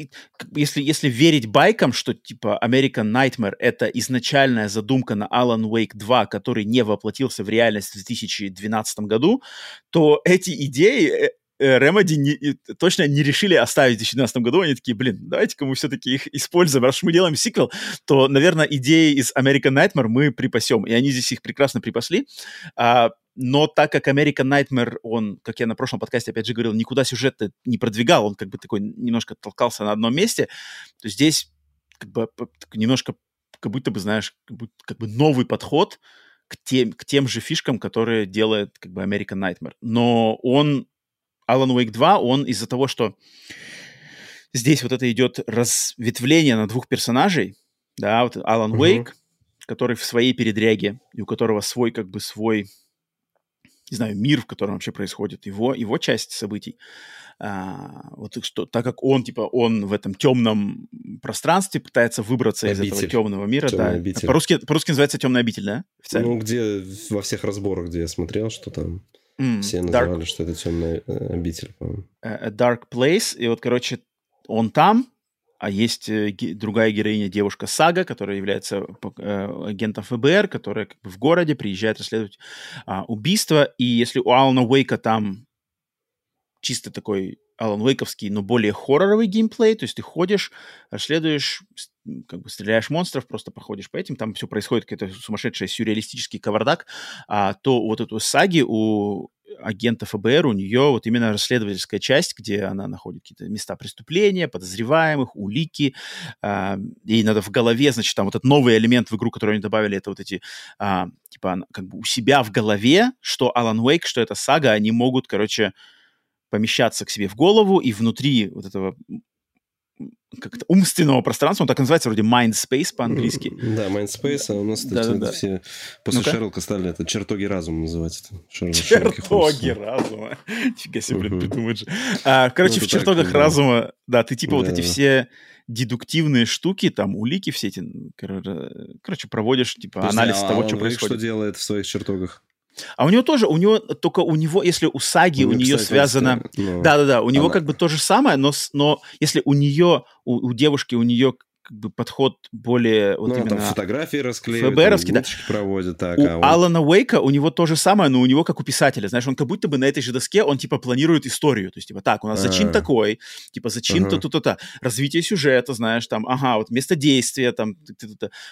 если, если верить байкам, что, типа, American Nightmare — это изначальная задумка на Alan Wake 2, который не воплотился в реальность в 2012 году, то эти идеи Э, Remedy не, точно не решили оставить в 2012 году. Они такие, блин, давайте-ка мы все-таки их используем. Раз мы делаем сиквел, то, наверное, идеи из American Nightmare мы припасем. И они здесь их прекрасно припасли. А, но так как American Nightmare, он, как я на прошлом подкасте опять же говорил, никуда сюжет не продвигал, он как бы такой немножко толкался на одном месте, то здесь как бы немножко как будто бы, знаешь, как, будто, как бы новый подход к тем, к тем же фишкам, которые делает как бы American Nightmare. Но он Alan Wake 2, он из-за того, что здесь вот это идет разветвление на двух персонажей, да, вот Алан Уэйк, uh-huh. который в своей передряге, и у которого свой, как бы, свой, не знаю, мир, в котором вообще происходит его, его часть событий. А, вот что, так как он, типа, он в этом темном пространстве пытается выбраться обитель. из этого темного мира, Темная да. Обитель. По-русски, по-русски называется темная обитель, да? Официально? Ну, где во всех разборах, где я смотрел, что там Mm, Все называли, dark... что это темная э, обитель, по-моему. A Dark Place. И вот, короче, он там, а есть э, другая героиня, девушка Сага, которая является э, агентом ФБР, которая как бы в городе приезжает расследовать а, убийство. И если у Алана Уэйка там чисто такой Алан Уэйковский, но более хорроровый геймплей, то есть ты ходишь, расследуешь, как бы стреляешь монстров, просто проходишь по этим, там все происходит какой-то сумасшедший сюрреалистический кавардак, а то вот эту саги у агента ФБР, у нее вот именно расследовательская часть, где она находит какие-то места преступления, подозреваемых, улики. Э, ей надо в голове, значит, там вот этот новый элемент в игру, который они добавили, это вот эти, э, типа, как бы у себя в голове, что Алан Уэйк, что это сага, они могут, короче, помещаться к себе в голову, и внутри вот этого как-то умственного пространства, он так называется, вроде mind space по-английски. Да, mind space, а у нас да, да, да. все после ну Шерлока стали это чертоги разума называть. Это. чертоги разума. Фига себе, блин, придумать же. А, короче, ну, в чертогах так, разума, да. да, ты типа да. вот эти все дедуктивные штуки, там, улики все эти, короче, проводишь, типа, Подожди, анализ а того, что происходит. что делает в своих чертогах? А у него тоже, у него только у него, если у Саги, у, у нее кстати, связано... Да-да-да, у него она... как бы то же самое, но, но если у нее, у, у девушки, у нее как бы подход более вот ну, именно... там фотографии расклеивают, ФБРовский, да. проводят. Так, у а он... Алана Уэйка у него то же самое, но у него как у писателя, знаешь, он как будто бы на этой же доске, он типа планирует историю, то есть типа так, у нас зачин а. такой, типа зачин то-то-то-то, развитие сюжета, знаешь, там, ага, вот место действия, там,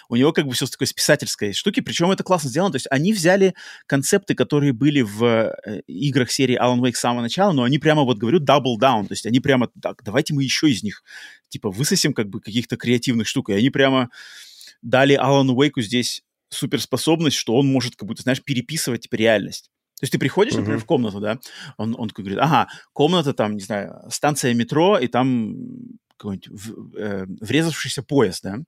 у него как бы все с такой с писательской штуки, причем это классно сделано, то есть они взяли концепты, которые были в э, играх серии Alan Wake с самого начала, но они прямо вот говорю double down, то есть они прямо так, давайте мы еще из них типа высосим как бы каких-то креативных штук. И они прямо дали Алану Уэйку здесь суперспособность, что он может как будто, знаешь, переписывать типа реальность. То есть ты приходишь, например, uh-huh. в комнату, да, он, он говорит, ага, комната там, не знаю, станция метро, и там какой-нибудь в, э, врезавшийся поезд, да,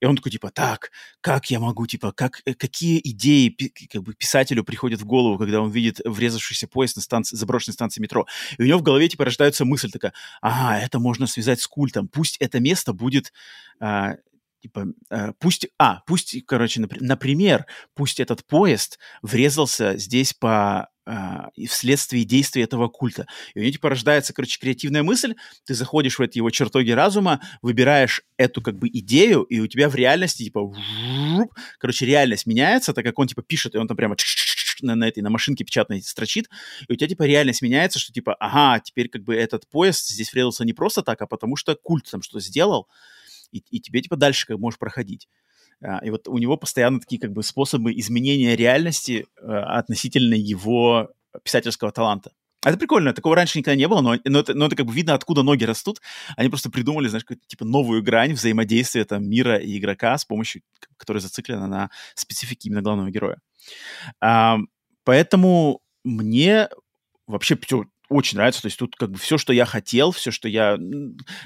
и он такой, типа, так, как я могу, типа, как, э, какие идеи как бы писателю приходят в голову, когда он видит врезавшийся поезд на станции, заброшенной станции метро. И у него в голове, типа, рождается мысль такая, ага, это можно связать с культом, пусть это место будет а, типа, э, пусть, а, пусть, короче, например, пусть этот поезд врезался здесь по а, вследствие действия этого культа. И у него, типа, рождается, короче, креативная мысль, ты заходишь в эти его чертоги разума, выбираешь эту, как бы, идею, и у тебя в реальности, типа, короче, реальность меняется, так как он, типа, пишет, и он там прямо на, на этой, на машинке печатной строчит, и у тебя, типа, реальность меняется, что, типа, ага, теперь, как бы, этот поезд здесь врезался не просто так, а потому что культ там что-то сделал, и, и тебе, типа, дальше как можешь проходить. А, и вот у него постоянно такие как бы способы изменения реальности а, относительно его писательского таланта. Это прикольно, такого раньше никогда не было, но, но, это, но это как бы видно, откуда ноги растут. Они просто придумали, знаешь, какую-то типа новую грань взаимодействия там мира и игрока с помощью, которая зациклена на специфике именно главного героя. А, поэтому мне вообще очень нравится. То есть тут как бы все, что я хотел, все, что я...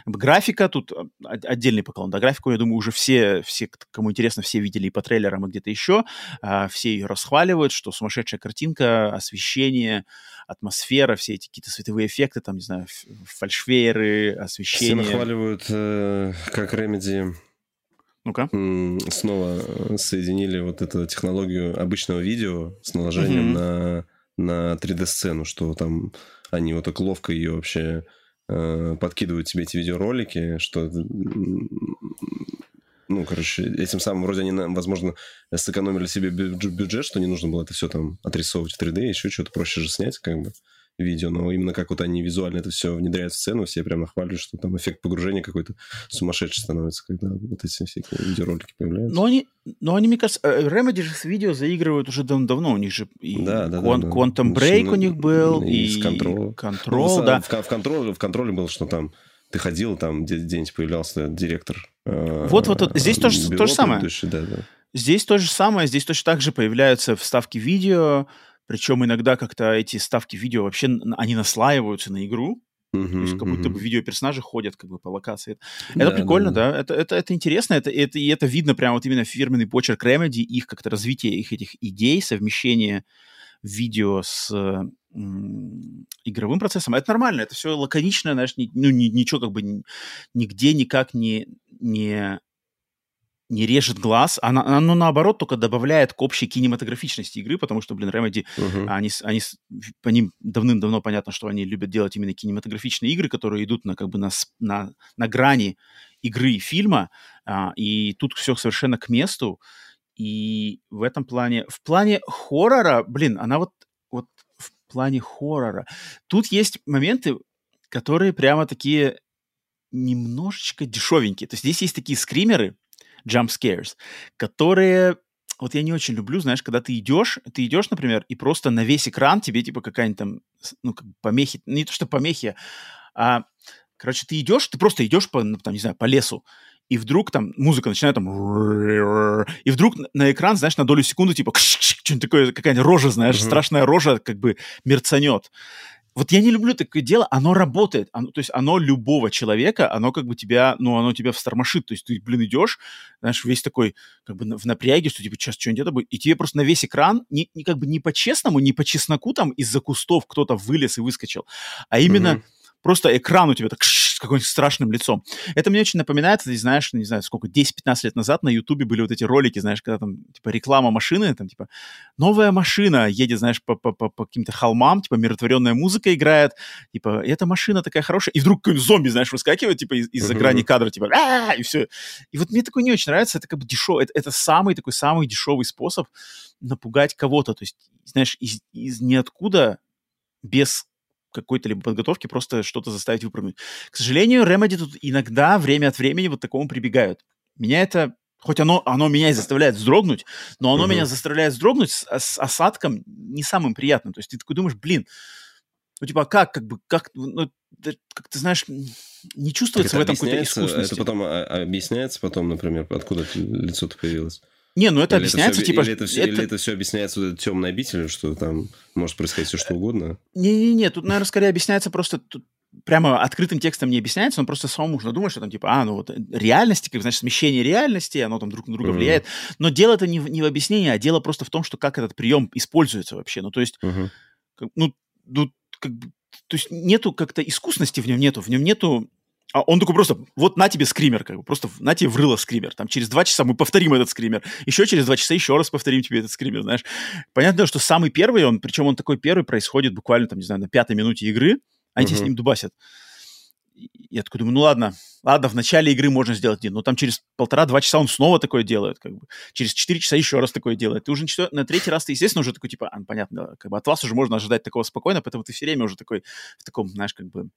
Графика тут а, отдельный поклон. Да, графику, я думаю, уже все, все, кому интересно, все видели и по трейлерам, и где-то еще. А, все ее расхваливают, что сумасшедшая картинка, освещение, атмосфера, все эти какие-то световые эффекты, там, не знаю, фальшвейеры, освещение. Все нахваливают, э, как Remedy ну-ка. Снова соединили вот эту технологию обычного видео с наложением mm-hmm. на, на 3D-сцену, что там они вот так ловко ее вообще э, подкидывают тебе эти видеоролики, что ну, короче, этим самым вроде они, возможно, сэкономили себе бюджет, что не нужно было это все там отрисовывать в 3D, еще что-то проще же снять, как бы видео, но именно как вот они визуально это все внедряют в сцену, все прям нахваливают, что там эффект погружения какой-то сумасшедший становится, когда вот эти всякие видеоролики появляются. Но они, но они, мне кажется, э, Remedy же с видео заигрывают уже дав давно, у них же и да, да, Quant, да, да. Quantum Break ну, у них был, и, и Control, Control ну, да. В, в, контроле, в контроле было, что там ты ходил, там где-нибудь появлялся директор. Э, вот, вот, вот здесь тоже то же самое. Да, да. Здесь то же самое, здесь точно так же появляются вставки видео, причем иногда как-то эти ставки видео вообще, они наслаиваются на игру, Uh-huh, То есть как будто uh-huh. бы видеоперсонажи ходят как бы по локации. Это да, прикольно, да, да. Это, это, это интересно, это, это, и это видно прямо вот именно фирменный почерк Remedy, их как-то развитие их этих идей, совмещение видео с м, игровым процессом. Это нормально, это все лаконично, знаешь, ни, ну, ни, ничего как бы нигде никак не, не не режет глаз, она, оно наоборот только добавляет к общей кинематографичности игры, потому что, блин, Remedy, uh-huh. они, они, по ним давным-давно понятно, что они любят делать именно кинематографичные игры, которые идут на как бы на, на, на грани игры и фильма, а, и тут все совершенно к месту, и в этом плане, в плане хоррора, блин, она вот, вот в плане хоррора, тут есть моменты, которые прямо такие немножечко дешевенькие, то есть здесь есть такие скримеры, jump scares, которые вот я не очень люблю, знаешь, когда ты идешь, ты идешь, например, и просто на весь экран тебе типа какая-нибудь там, ну, как помехи, не то что помехи, а, короче, ты идешь, ты просто идешь по, ну, там, не знаю, по лесу, и вдруг там музыка начинает там... И вдруг на экран, знаешь, на долю секунды, типа, что-нибудь такое, какая-нибудь рожа, знаешь, mm-hmm. страшная рожа как бы мерцанет. Вот я не люблю такое дело, оно работает. Оно, то есть оно любого человека, оно как бы тебя, ну, оно тебя встормошит. То есть ты, блин, идешь, знаешь, весь такой как бы в напряге, что типа сейчас что-нибудь это будет. И тебе просто на весь экран, не, не как бы не по-честному, не по чесноку там из-за кустов кто-то вылез и выскочил, а именно... Mm-hmm просто экран у тебя так с каким-нибудь страшным лицом. Это мне очень напоминает, ты знаешь, не знаю, сколько, 10-15 лет назад на Ютубе были вот эти ролики, знаешь, когда там, типа, реклама машины, там, типа, новая машина едет, знаешь, по, по, по, по каким-то холмам, типа, миротворенная музыка играет, типа, эта машина такая хорошая, и вдруг какой-нибудь зомби, знаешь, выскакивает, типа, из- из-за грани кадра, типа, «А-а-а!» и все. И вот мне такое не очень нравится, это как бы дешевый, это, это самый такой, самый дешевый способ напугать кого-то, то есть, знаешь, из, из ниоткуда, без какой-то либо подготовки, просто что-то заставить выпрыгнуть. К сожалению, Remedy тут иногда, время от времени, вот такому прибегают. Меня это, хоть оно, оно меня и заставляет вздрогнуть, но оно Мгм. меня заставляет вздрогнуть с, с осадком не самым приятным. То есть ты такой думаешь, блин, ну типа а как, как бы, как, ну, как ты знаешь, не чувствуется это в этом какой-то искусности. это потом а, а, объясняется потом, например, откуда лицо-то появилось? Не, ну это Или объясняется, всё- типа... Или это, все, или это все объясняется вот этой темной обителью, что там может происходить все что угодно? Не-не-не, тут, наверное, скорее объясняется просто... Тут прямо открытым текстом не объясняется, он просто самому нужно думать, что там типа, а, ну вот э, реальности, как, значит, смещение реальности, оно там друг на друга Мгм. влияет. Но дело это не в, не в объяснении, а дело просто в том, что как этот прием используется вообще. Ну, то есть, Мгм. как- ну, ну, как то есть нету как-то искусности в нем нету, в нем нету а он такой просто, вот на тебе скример, как бы, просто на тебе врыло скример. Там через два часа мы повторим этот скример. Еще через два часа еще раз повторим тебе этот скример, знаешь. Понятно, что самый первый он, причем он такой первый, происходит буквально, там, не знаю, на пятой минуте игры. Они тебе с Мгм. ним дубасят. Я такой думаю, ну ладно, ладно, в начале игры можно сделать один, но там через полтора-два часа он снова такое делает, как бы. Через четыре часа еще раз такое делает. Ты уже на, четвер- на третий раз ты, естественно, уже такой, типа, а, ну, понятно, как бы от вас уже можно ожидать такого спокойно, поэтому ты все время уже такой, в таком, знаешь, как бы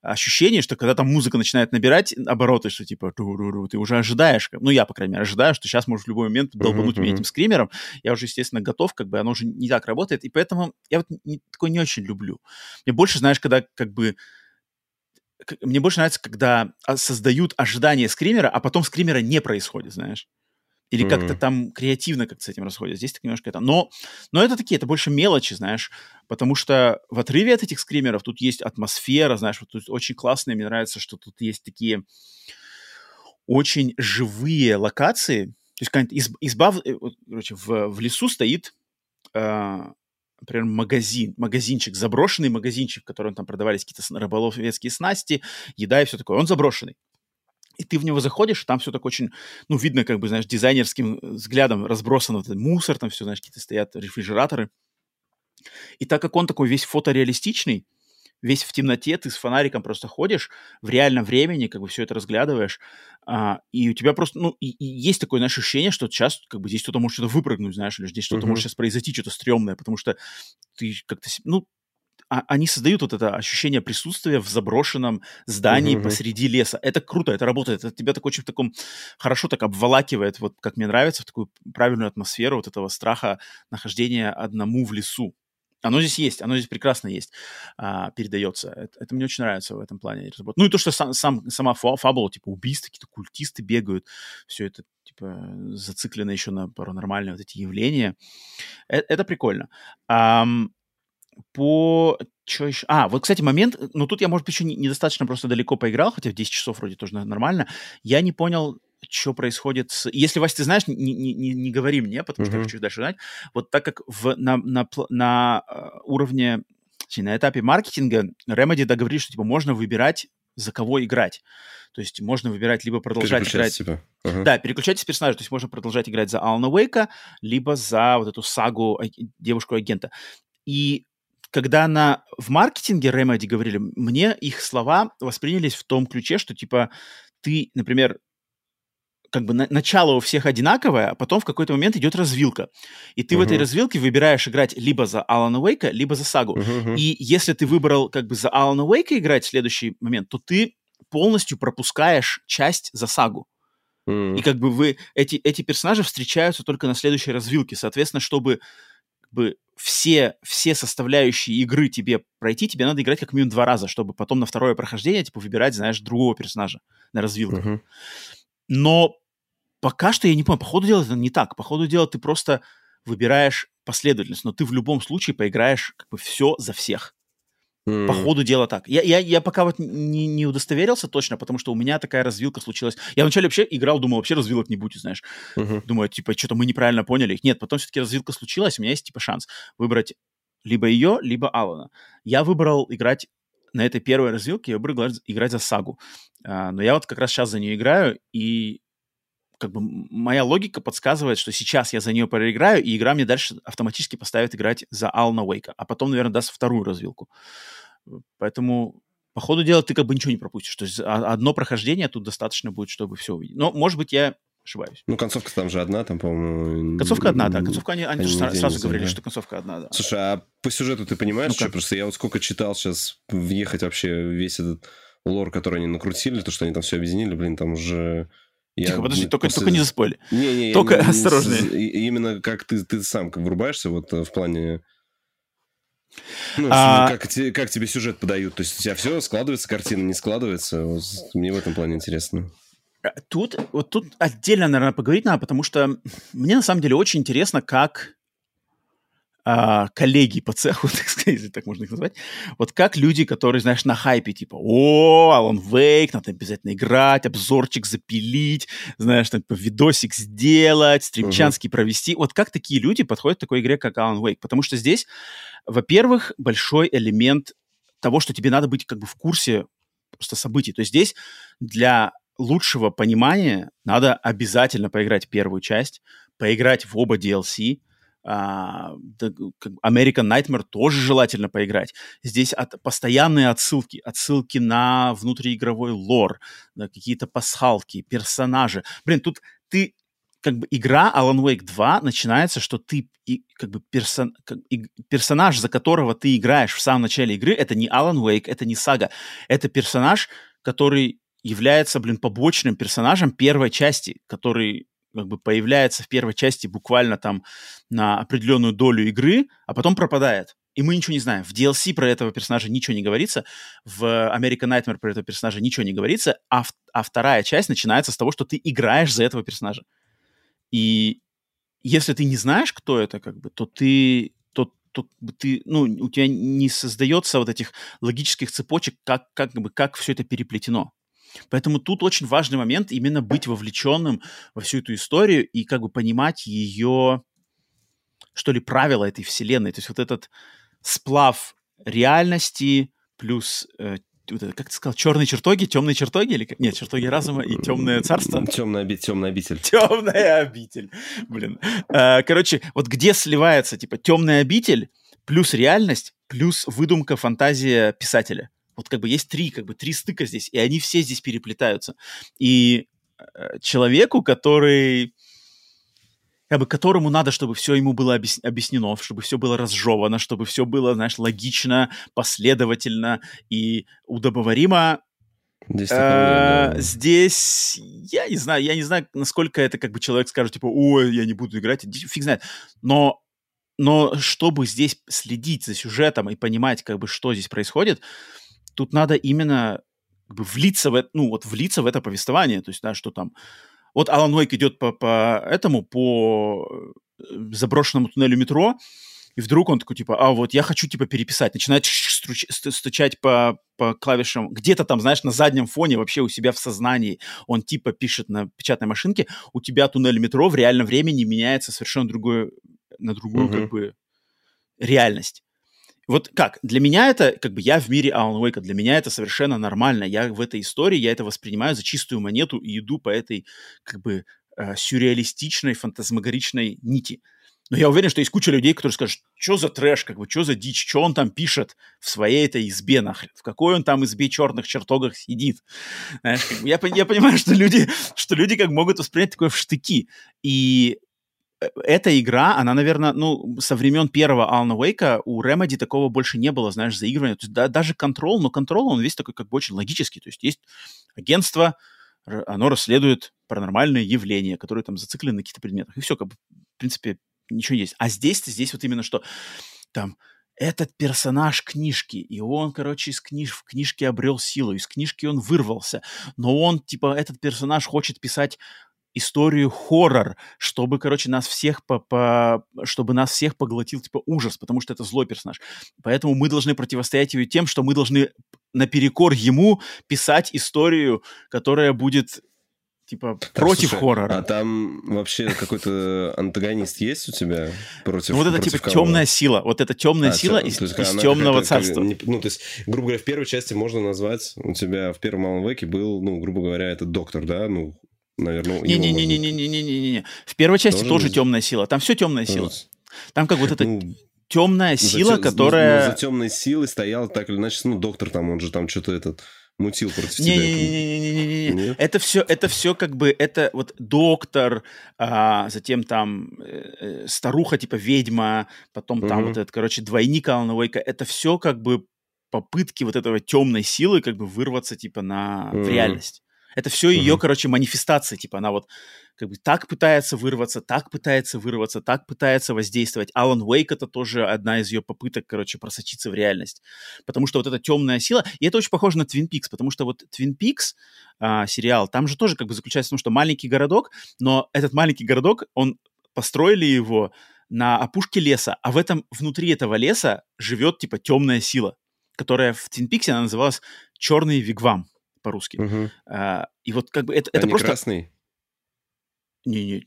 ощущении, что когда там музыка начинает набирать обороты, что типа ты уже ожидаешь, ну я, по крайней мере, ожидаю, что сейчас может в любой момент долбануть меня этим скримером, я уже, естественно, готов, как бы оно уже не так работает, и поэтому я вот не- такое не очень люблю. Мне больше, знаешь, когда как бы мне больше нравится, когда а, создают ожидание скримера, а потом скримера не происходит, знаешь. Или как-то Мгм. там креативно как-то с этим расходят. Здесь так немножко это. Но, но это такие, это больше мелочи, знаешь. Потому что в отрыве от этих скримеров тут есть атмосфера, знаешь, вот тут очень классные. Мне нравится, что тут есть такие очень живые локации. То есть какая-нибудь изб- изба, э, короче, в, в лесу стоит, э, например, магазин, магазинчик, заброшенный магазинчик, в котором там продавались какие-то рыболовецкие снасти, еда и все такое. Он заброшенный. И ты в него заходишь, там все так очень, ну, видно, как бы, знаешь, дизайнерским э, взглядом разбросан вот этот мусор, там все, знаешь, какие-то стоят рефрижераторы. И так как он такой весь фотореалистичный, весь в темноте, ты с фонариком просто ходишь в реальном времени, как бы все это разглядываешь, а, и у тебя просто, ну, и, и есть такое знаешь, ощущение, что сейчас как бы здесь кто-то может что-то выпрыгнуть, знаешь, или здесь что-то Мгм. может сейчас произойти, что-то стрёмное, потому что ты как-то, ну, а- они создают вот это ощущение присутствия в заброшенном здании мгм. посреди леса. Это круто, это работает. Это тебя так очень в таком хорошо так обволакивает, вот как мне нравится, в такую правильную атмосферу вот этого страха нахождения одному в лесу. Оно здесь есть, оно здесь прекрасно есть, а, передается. Это, это мне очень нравится в этом плане. Ну и то, что сам, сам- сама фа- фабула, типа убийства, какие-то культисты бегают, все это типа зациклено еще на паранормальные вот эти явления. Э- Это, прикольно. Ам, по... Что еще? А, вот, кстати, момент, э, ну тут я, может быть, еще не- недостаточно просто далеко поиграл, хотя в 10 часов вроде тоже нормально. Я не понял, что происходит с... Если, Вася, ты знаешь, не, не, не, говори мне, потому что я Мгм. хочу дальше знать. Вот так как в, на, на, на э, уровне, на этапе маркетинга Remedy договорились, что типа можно выбирать, за кого играть. То есть можно выбирать либо продолжать играть... Типа. Ага. Да, переключайтесь персонажа, то есть можно продолжать играть за Алана Уэйка, либо за вот эту сагу а- девушку-агента. И когда на, в маркетинге Remedy говорили, мне их слова воспринялись в том ключе, что типа ты, например, как бы на- начало у всех одинаковое, а потом в какой-то момент идет развилка. И ты в этой развилке выбираешь играть либо за Алана Уэйка, либо за сагу. Мгм. И если ты выбрал как бы за Алана Уэйка играть в следующий момент, то ты полностью пропускаешь часть за сагу. М. И как бы вы, эти, эти персонажи встречаются только на следующей развилке. Соответственно, чтобы как бы, все, все составляющие игры тебе пройти, тебе надо играть как минимум два раза, чтобы потом на второе прохождение, типа, выбирать, знаешь, другого персонажа на развилках. Мгм. Но пока что я не понял, по ходу дела это не так. По ходу дела ты просто выбираешь последовательность, но ты в любом случае поиграешь как бы все за всех. М. По ходу дела так. Я, я, я пока вот не, не удостоверился точно, потому что у меня такая развилка случилась. Я вначале вообще играл, думал, вообще развилок не будет, знаешь. Мгм. Думаю, типа, что-то мы неправильно поняли их. Нет, потом все-таки развилка случилась, у меня есть, типа, шанс выбрать либо ее, либо Алана. Я выбрал играть на этой первой развилке я выбрал играть, играть за сагу. А, но я вот как раз сейчас за нее играю, и как бы моя логика подсказывает, что сейчас я за нее проиграю, и игра мне дальше автоматически поставит играть за Ална Уэйка, а потом, наверное, даст вторую развилку. Поэтому по ходу дела ты как бы ничего не пропустишь. То есть одно прохождение тут достаточно будет, чтобы все увидеть. Но, может быть, я ошибаюсь. Ну, концовка там же одна, там, по-моему... Концовка одна, да. Концовка они, они, они же сразу говорили, да. что концовка одна, да. Слушай, а по сюжету ты понимаешь, ну, что? Просто я вот сколько читал сейчас, въехать вообще весь этот лор, который они накрутили, то, что они там все объединили, блин, там уже... Я, Тихо, подожди, только, после... только не заспойли. Не, не, только не, осторожнее. Именно как ты, ты сам врубаешься вот э, в плане... Ну, а... как, как тебе сюжет подают? То есть у тебя все складывается, картина не складывается? Вот, мне в этом плане интересно. Э, тут, вот тут отдельно, наверное, поговорить надо, потому что мне на самом деле очень интересно, как а, коллеги по цеху, так сказать, если так можно их назвать, вот как люди, которые, знаешь, на хайпе, типа, о, Алан Вейк, надо обязательно играть, обзорчик запилить, знаешь, там, видосик сделать, стримчанский uh-huh. провести, вот как такие люди подходят к такой игре, как Алан Вейк, потому что здесь, во-первых, большой элемент того, что тебе надо быть как бы в курсе просто событий, то есть здесь для лучшего понимания надо обязательно поиграть первую часть, поиграть в оба DLC, Uh, American Nightmare тоже желательно поиграть. Здесь от, постоянные отсылки, отсылки на внутриигровой лор, на какие-то пасхалки, персонажи. Блин, тут ты как бы игра Alan Wake 2 начинается, что ты и, как бы персон, как, и, персонаж, за которого ты играешь в самом начале игры, это не Alan Wake, это не сага, это персонаж, который является, блин, побочным персонажем первой части, который как бы появляется в первой части буквально там на определенную долю игры, а потом пропадает. И мы ничего не знаем. В DLC про этого персонажа ничего не говорится, в American Nightmare про этого персонажа ничего не говорится, а, в, а вторая часть начинается с того, что ты играешь за этого персонажа. И если ты не знаешь, кто это, как бы, то ты то, ты, ну, у тебя не создается вот этих логических цепочек, как, как, бы, как все это переплетено. Поэтому тут очень важный момент именно быть вовлеченным во всю эту историю и как бы понимать ее, что ли, правила этой вселенной. То есть вот этот сплав реальности плюс э, как ты сказал, черные чертоги, темные чертоги или нет, чертоги разума и темное царство. Темная, оби- темная обитель. Темная обитель, блин. Э, короче, вот где сливается типа темная обитель плюс реальность плюс выдумка, фантазия писателя. Вот как бы есть три, как бы три стыка здесь, и они все здесь переплетаются. И э, человеку, который как бы которому надо, чтобы все ему было объяснено, чтобы все было разжевано, чтобы все было, знаешь, логично, последовательно и удобоваримо. Здесь, э, здесь я не знаю, я не знаю, насколько это как бы человек скажет, типа, ой, я не буду играть, фиг знает. Но, но чтобы здесь следить за сюжетом и понимать, как бы, что здесь происходит, тут надо именно как бы влиться в, ну, вот влиться в это повествование, то есть, да, что там... Вот Алан Уэйк идет по, по этому, по э, заброшенному туннелю метро, и вдруг он такой, типа, а вот я хочу, типа, переписать. Начинает струч- стучать по, по клавишам. Где-то там, знаешь, на заднем фоне, вообще у себя в сознании, он, типа, пишет на печатной машинке, у тебя туннель метро в реальном времени меняется совершенно другое, на другую, uh-huh. как бы, реальность. Вот как? Для меня это, как бы я в мире Алан Уэйка, для меня это совершенно нормально. Я в этой истории, я это воспринимаю за чистую монету и иду по этой, как бы, э, сюрреалистичной, фантазмагоричной нити. Но я уверен, что есть куча людей, которые скажут, что за трэш, как бы, что за дичь, что он там пишет в своей этой избе нахрен, в какой он там избе черных чертогах сидит. Знаешь, как бы, я, я понимаю, что люди, что люди как могут воспринять такое в штыки. И эта игра, она, наверное, ну, со времен первого Алана Уэйка у Remedy такого больше не было, знаешь, заигрывания. То есть да, даже контрол, но контрол, он весь такой как бы очень логический. То есть есть агентство, оно расследует паранормальные явления, которые там зациклены на каких-то предметах. И все, как бы, в принципе, ничего есть. А здесь-то, здесь вот именно что там этот персонаж книжки, и он, короче, из книж... в книжке обрел силу, из книжки он вырвался, но он, типа, этот персонаж хочет писать историю хоррор, чтобы, короче, нас всех по, по, чтобы нас всех поглотил типа ужас, потому что это злой персонаж. Поэтому мы должны противостоять его тем, что мы должны наперекор ему писать историю, которая будет типа против слушай, хоррора. А там вообще какой-то антагонист есть у тебя против Ну, вот это против типа кого? темная сила. Вот это темная А, сила из, есть из темного царства. не- ну, то есть, грубо говоря, в первой части можно назвать, у тебя в первом Alan Wake был, ну, грубо говоря, этот доктор, да, ну, наверное, Не-не-не-не-не-не-не-не. В первой части Тоже тоже темная сила. Там все темная сила. Там как вот эта Ну, темная за сила, тё- которая... ну, за темной силой стоял так или иначе, ну, доктор там, он же там что-то этот мутил против тебя. Не-не-не-не-не-не. Это все, это все как бы, это вот доктор, а, затем там э, старуха типа ведьма, потом там Мгм. вот этот, короче, двойник Алана Уэйка. Это все как бы попытки вот этого темной силы как бы вырваться типа на в Мгм. реальность. Это все ее, Мгм. короче, манифестации, типа она вот как бы так пытается вырваться, так пытается вырваться, так пытается воздействовать. Алан Уэйк это тоже одна из ее попыток, короче, просочиться в реальность. Потому что вот эта темная сила, и это очень похоже на Твин Пикс, потому что вот Твин Пикс а, сериал, там же тоже как бы заключается в том, что маленький городок, но этот маленький городок, он построили его на опушке леса, а в этом, внутри этого леса живет типа темная сила, которая в Твин Пиксе она называлась черный вигвам по-русски. Мгм. А, и вот как бы это, это просто... красный? Не-не,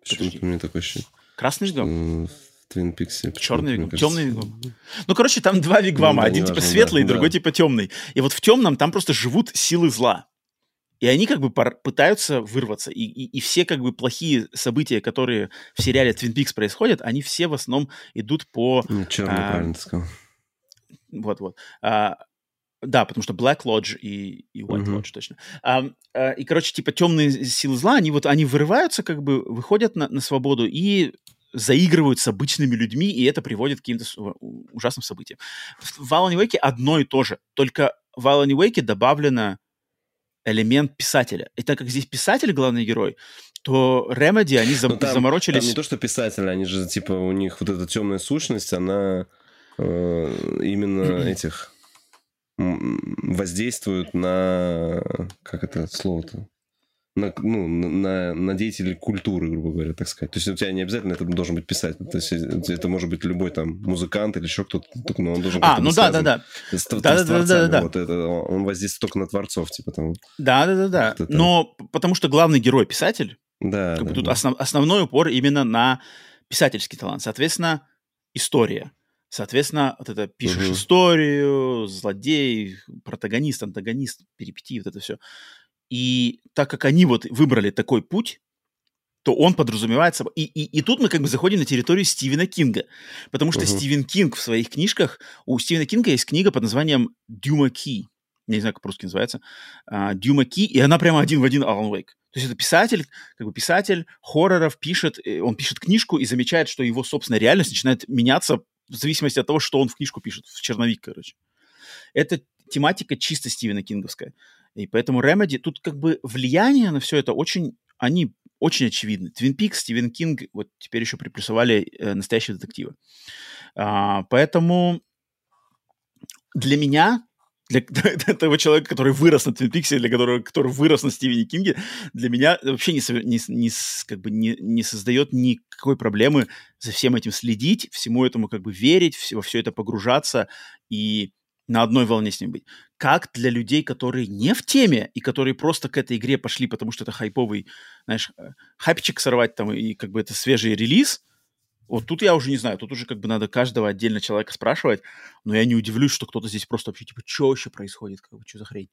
Почему-то у меня такое ощущение. красный вигвам? В Твин Пиксе. Черный вигвам, темный вигвам. Ну, короче, там два вигвама. Ну Один типа неважно, светлый, да, другой да. типа темный. И вот в темном там просто живут силы зла. И они как бы пытаются вырваться. И, и, и все как бы плохие события, которые в сериале Twin Peaks происходят, они все в основном идут по... Нет, черный, А. Вот-вот. А, да, потому что Black Lodge и, и White Мгм. Lodge точно. А, а, и, короче, типа темные силы зла, они вот, они вырываются, как бы выходят на, на свободу и заигрывают с обычными людьми, и это приводит к каким-то ужасным событиям. В Alan Wake одно и то же, только в Alan Wake добавлено элемент писателя. И так как здесь писатель главный герой, то Remedy, они зам- Ну, там- заморочились... Там не то, что писатели, они же, типа, у них вот эта темная сущность, она э, именно этих м, воздействует на... Как это слово-то? На, ну, на- на, деятелей культуры, грубо говоря, так сказать. То есть у тебя не обязательно это должен быть писатель. То есть это может быть любой там музыкант или еще кто-то, только но он должен А, ну быть да, да, связан да. с, с Да-да-да-да-да. творцами. Вот это, он воздействует только на творцов, типа там. Да, да, да, да. Так. Но потому что главный герой писатель, Да, как бы да, тут да. основ- основной упор именно на писательский талант. Соответственно, история. Соответственно, вот это пишешь Мгм. историю, злодей, протагонист, антагонист, перипетии, вот это все. И так как они вот выбрали такой путь, то он подразумевает собой... И, и, и тут мы как бы заходим на территорию Стивена Кинга. Потому что Мгм. Стивен Кинг в своих книжках... У Стивена Кинга есть книга под названием «Duma Key». Я не знаю, как по-русски называется. а, Duma Key, и она прямо один в один Alan Wake. То есть это писатель, как бы писатель хорроров пишет, э, он пишет книжку и замечает, что его собственная реальность начинает меняться в зависимости от того, что он в книжку пишет, в черновик, короче. Это тематика чисто Стивена Кинговская. И поэтому Remedy, тут как бы влияние на все это очень, они очень очевидны. Твин Пикс, Стивен Кинг, вот теперь еще приплюсовали э, настоящего детектива. А, поэтому для меня, для, для того человека, который вырос на Твин Пиксе, для которого, который вырос на Стивене Кинге, для меня вообще не, не, не, как бы не, не создает никакой проблемы за всем этим следить, всему этому как бы верить, во все это погружаться и на одной волне с ним быть. Как для людей, которые не в теме и которые просто к этой игре пошли, потому что это хайповый, знаешь, э, хайпчик сорвать там и как бы это свежий релиз, вот тут я уже не знаю, тут уже как бы надо каждого отдельно человека спрашивать, но я не удивлюсь, что кто-то здесь просто вообще типа, что вообще происходит, как бы, что за хрень?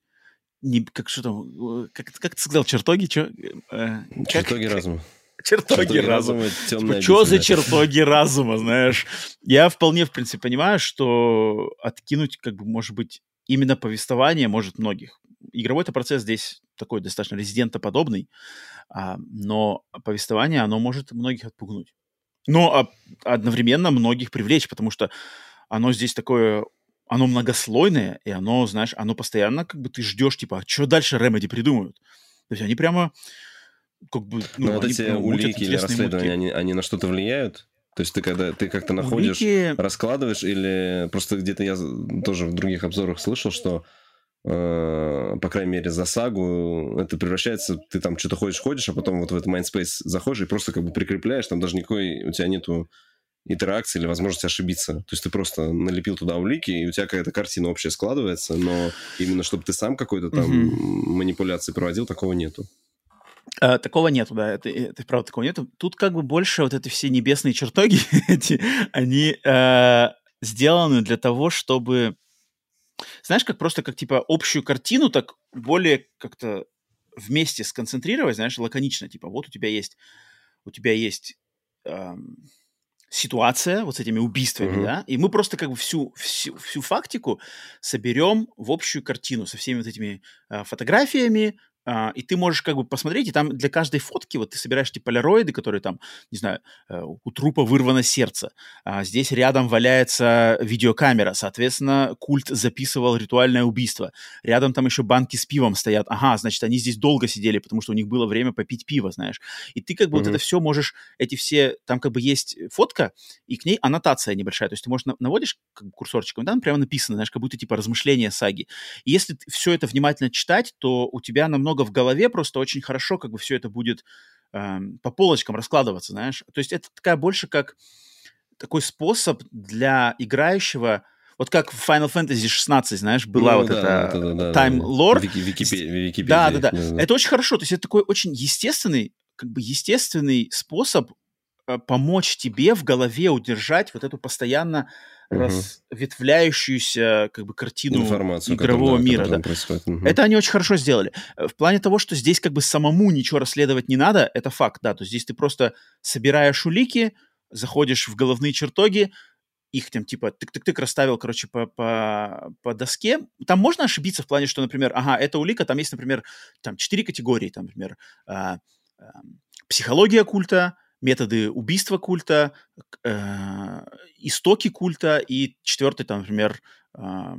Не, как что там, э, как, как ты сказал, чертоги? Чё, э, как- Чертоги разума. Чертоги разума. темная Что за чертоги разума, знаешь? Я вполне, в принципе, понимаю, что откинуть, как бы, может быть, именно повествование может многих. Игровой-то процесс здесь такой достаточно резидентоподобный, а, но повествование, оно может многих отпугнуть. Но одновременно многих привлечь, потому что оно здесь такое, оно многослойное, и оно, знаешь, оно постоянно, как бы, ты ждешь, типа, а что дальше Remedy придумают? То есть они прямо как бы, ну, Но вот эти ну, улики или расследования, они, они на что-то влияют? То есть ты когда ты как-то находишь, Улики- раскладываешь, или просто где-то я тоже в других обзорах слышал, что по крайней мере за сагу это превращается, ты там что-то ходишь, ходишь, а потом вот в этот Mindspace заходишь и просто как бы прикрепляешь, там даже никакой у тебя нету интеракции или возможности ошибиться. То есть ты просто налепил туда улики, и у тебя какая-то картина общая складывается, но именно чтобы ты сам какой-то там mm-hmm. манипуляции проводил, такого нету. А, такого нету, да, это, это правда такого нету. Тут как бы больше вот эти все небесные чертоги, эти, они э, сделаны для того, чтобы, знаешь, как просто как типа общую картину так более как-то вместе сконцентрировать, знаешь, лаконично, типа вот у тебя есть, у тебя есть эм, ситуация вот с этими убийствами, mm-hmm. да, и мы просто как бы всю, всю, всю фактику соберем в общую картину со всеми вот этими э, фотографиями, а, и ты можешь как бы посмотреть, и там для каждой фотки вот ты собираешь эти полироиды, которые там, не знаю, э, у трупа вырвано сердце, а здесь рядом валяется видеокамера, соответственно, культ записывал ритуальное убийство, рядом там еще банки с пивом стоят, ага, значит, они здесь долго сидели, потому что у них было время попить пиво, знаешь, и ты как бы mm-hmm. вот это все можешь, эти все, там как бы есть фотка, и к ней аннотация небольшая, то есть ты можешь наводишь как бы, курсорчиком, там прямо написано, знаешь, как будто типа размышления саги, и если все это внимательно читать, то у тебя намного много в голове, просто очень хорошо как бы все это будет э, по полочкам раскладываться, знаешь. То есть это такая больше как такой способ для играющего, вот как в Final Fantasy 16, знаешь, была ну, вот да, эта да, да, Time да, Lore. Вики, Википедия. Да, да, да, да. Это очень хорошо. То есть это такой очень естественный, как бы естественный способ э, помочь тебе в голове удержать вот эту постоянно угу. разветвляющуюся как бы картину Информацию, игрового которая, мира. Да. Угу. Это они очень хорошо сделали. Э, в плане того, что здесь как бы самому ничего расследовать не надо, это факт, да. То есть здесь ты просто собираешь улики, заходишь в головные чертоги, их там типа тык-тык-тык расставил, короче, по, по, по доске. Там можно ошибиться в плане, что, например, ага, эта улика, там есть, например, там четыре категории, там, например, а, а, психология культа, методы убийства культа, э, истоки культа и четвертый, там, например, э,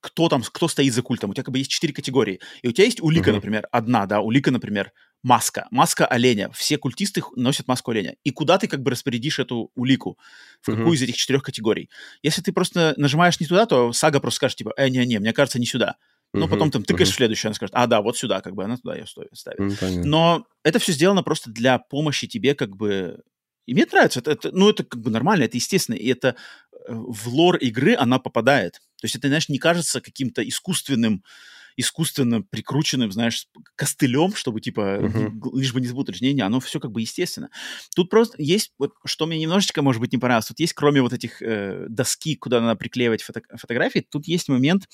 кто там, кто стоит за культом. У тебя как бы есть четыре категории. И у тебя есть улика, uh-huh. например, одна, да, улика, например, маска. Маска оленя. Все культисты носят маску оленя. И куда ты как бы распорядишь эту улику? В какую uh-huh. из этих четырех категорий? Если ты просто нажимаешь не туда, то сага просто скажет, типа, э, не-не, мне кажется, не сюда. Но uh-huh, потом там тыкаешь в следующую, она скажет, а, да, вот сюда, как бы она туда ее ставит. Но это все сделано просто для помощи тебе, как бы... И мне нравится, это, это, ну, это как бы нормально, это естественно, и это э, в лор игры она попадает. То есть это, знаешь, не кажется каким-то искусственным, искусственно прикрученным, знаешь, костылем, чтобы, типа, uh-huh. лишь бы не запутать. Не, не, оно все как бы естественно. Тут просто есть, вот, что мне немножечко, может быть, не понравилось, тут есть, кроме вот этих э, доски, куда надо приклеивать фото- фотографии, тут есть момент,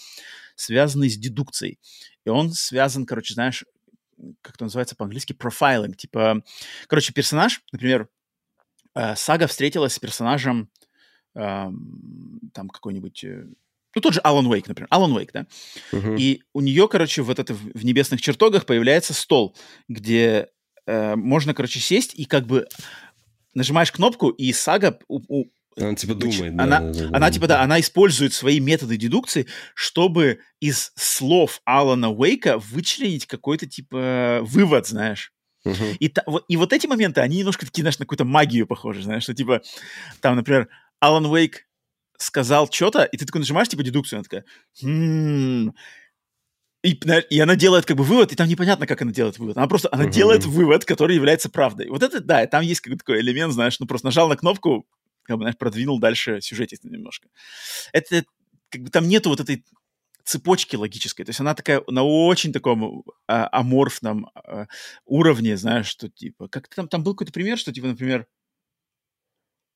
связанный с дедукцией. И он связан, короче, знаешь, как это называется по-английски, профайлинг. Типа, короче, персонаж, например, э, Сага встретилась с персонажем э, там какой-нибудь э, ну, тот же Алан Уэйк, например. Алан Уэйк, да? Uh-huh. И у нее, короче, вот это в небесных чертогах появляется стол, где э, можно, короче, сесть и как бы нажимаешь кнопку, и сага у, у, она типа думает, да, она, да, да, она типа да, она использует свои методы дедукции, чтобы из слов Алана Уэйка вычленить какой-то типа вывод, знаешь. Uh-huh. И, та, вот, и вот эти моменты, они немножко такие, знаешь, на какую-то магию похожи, знаешь, что типа там, например, Алан Уэйк сказал что-то, и ты такой нажимаешь, типа, дедукцию, она такая, хм, и, и она делает как бы вывод, и там непонятно, как она делает вывод. Она просто, она uh-huh. делает вывод, который является правдой. Вот это, да, там есть какой-то такой элемент, знаешь, ну просто нажал на кнопку, как бы, знаешь, продвинул дальше сюжетик немножко. Это, как бы, там нету вот этой цепочки логической. То есть она такая на очень таком а, аморфном а, уровне, знаешь, что типа... Как там, там был какой-то пример, что типа, например,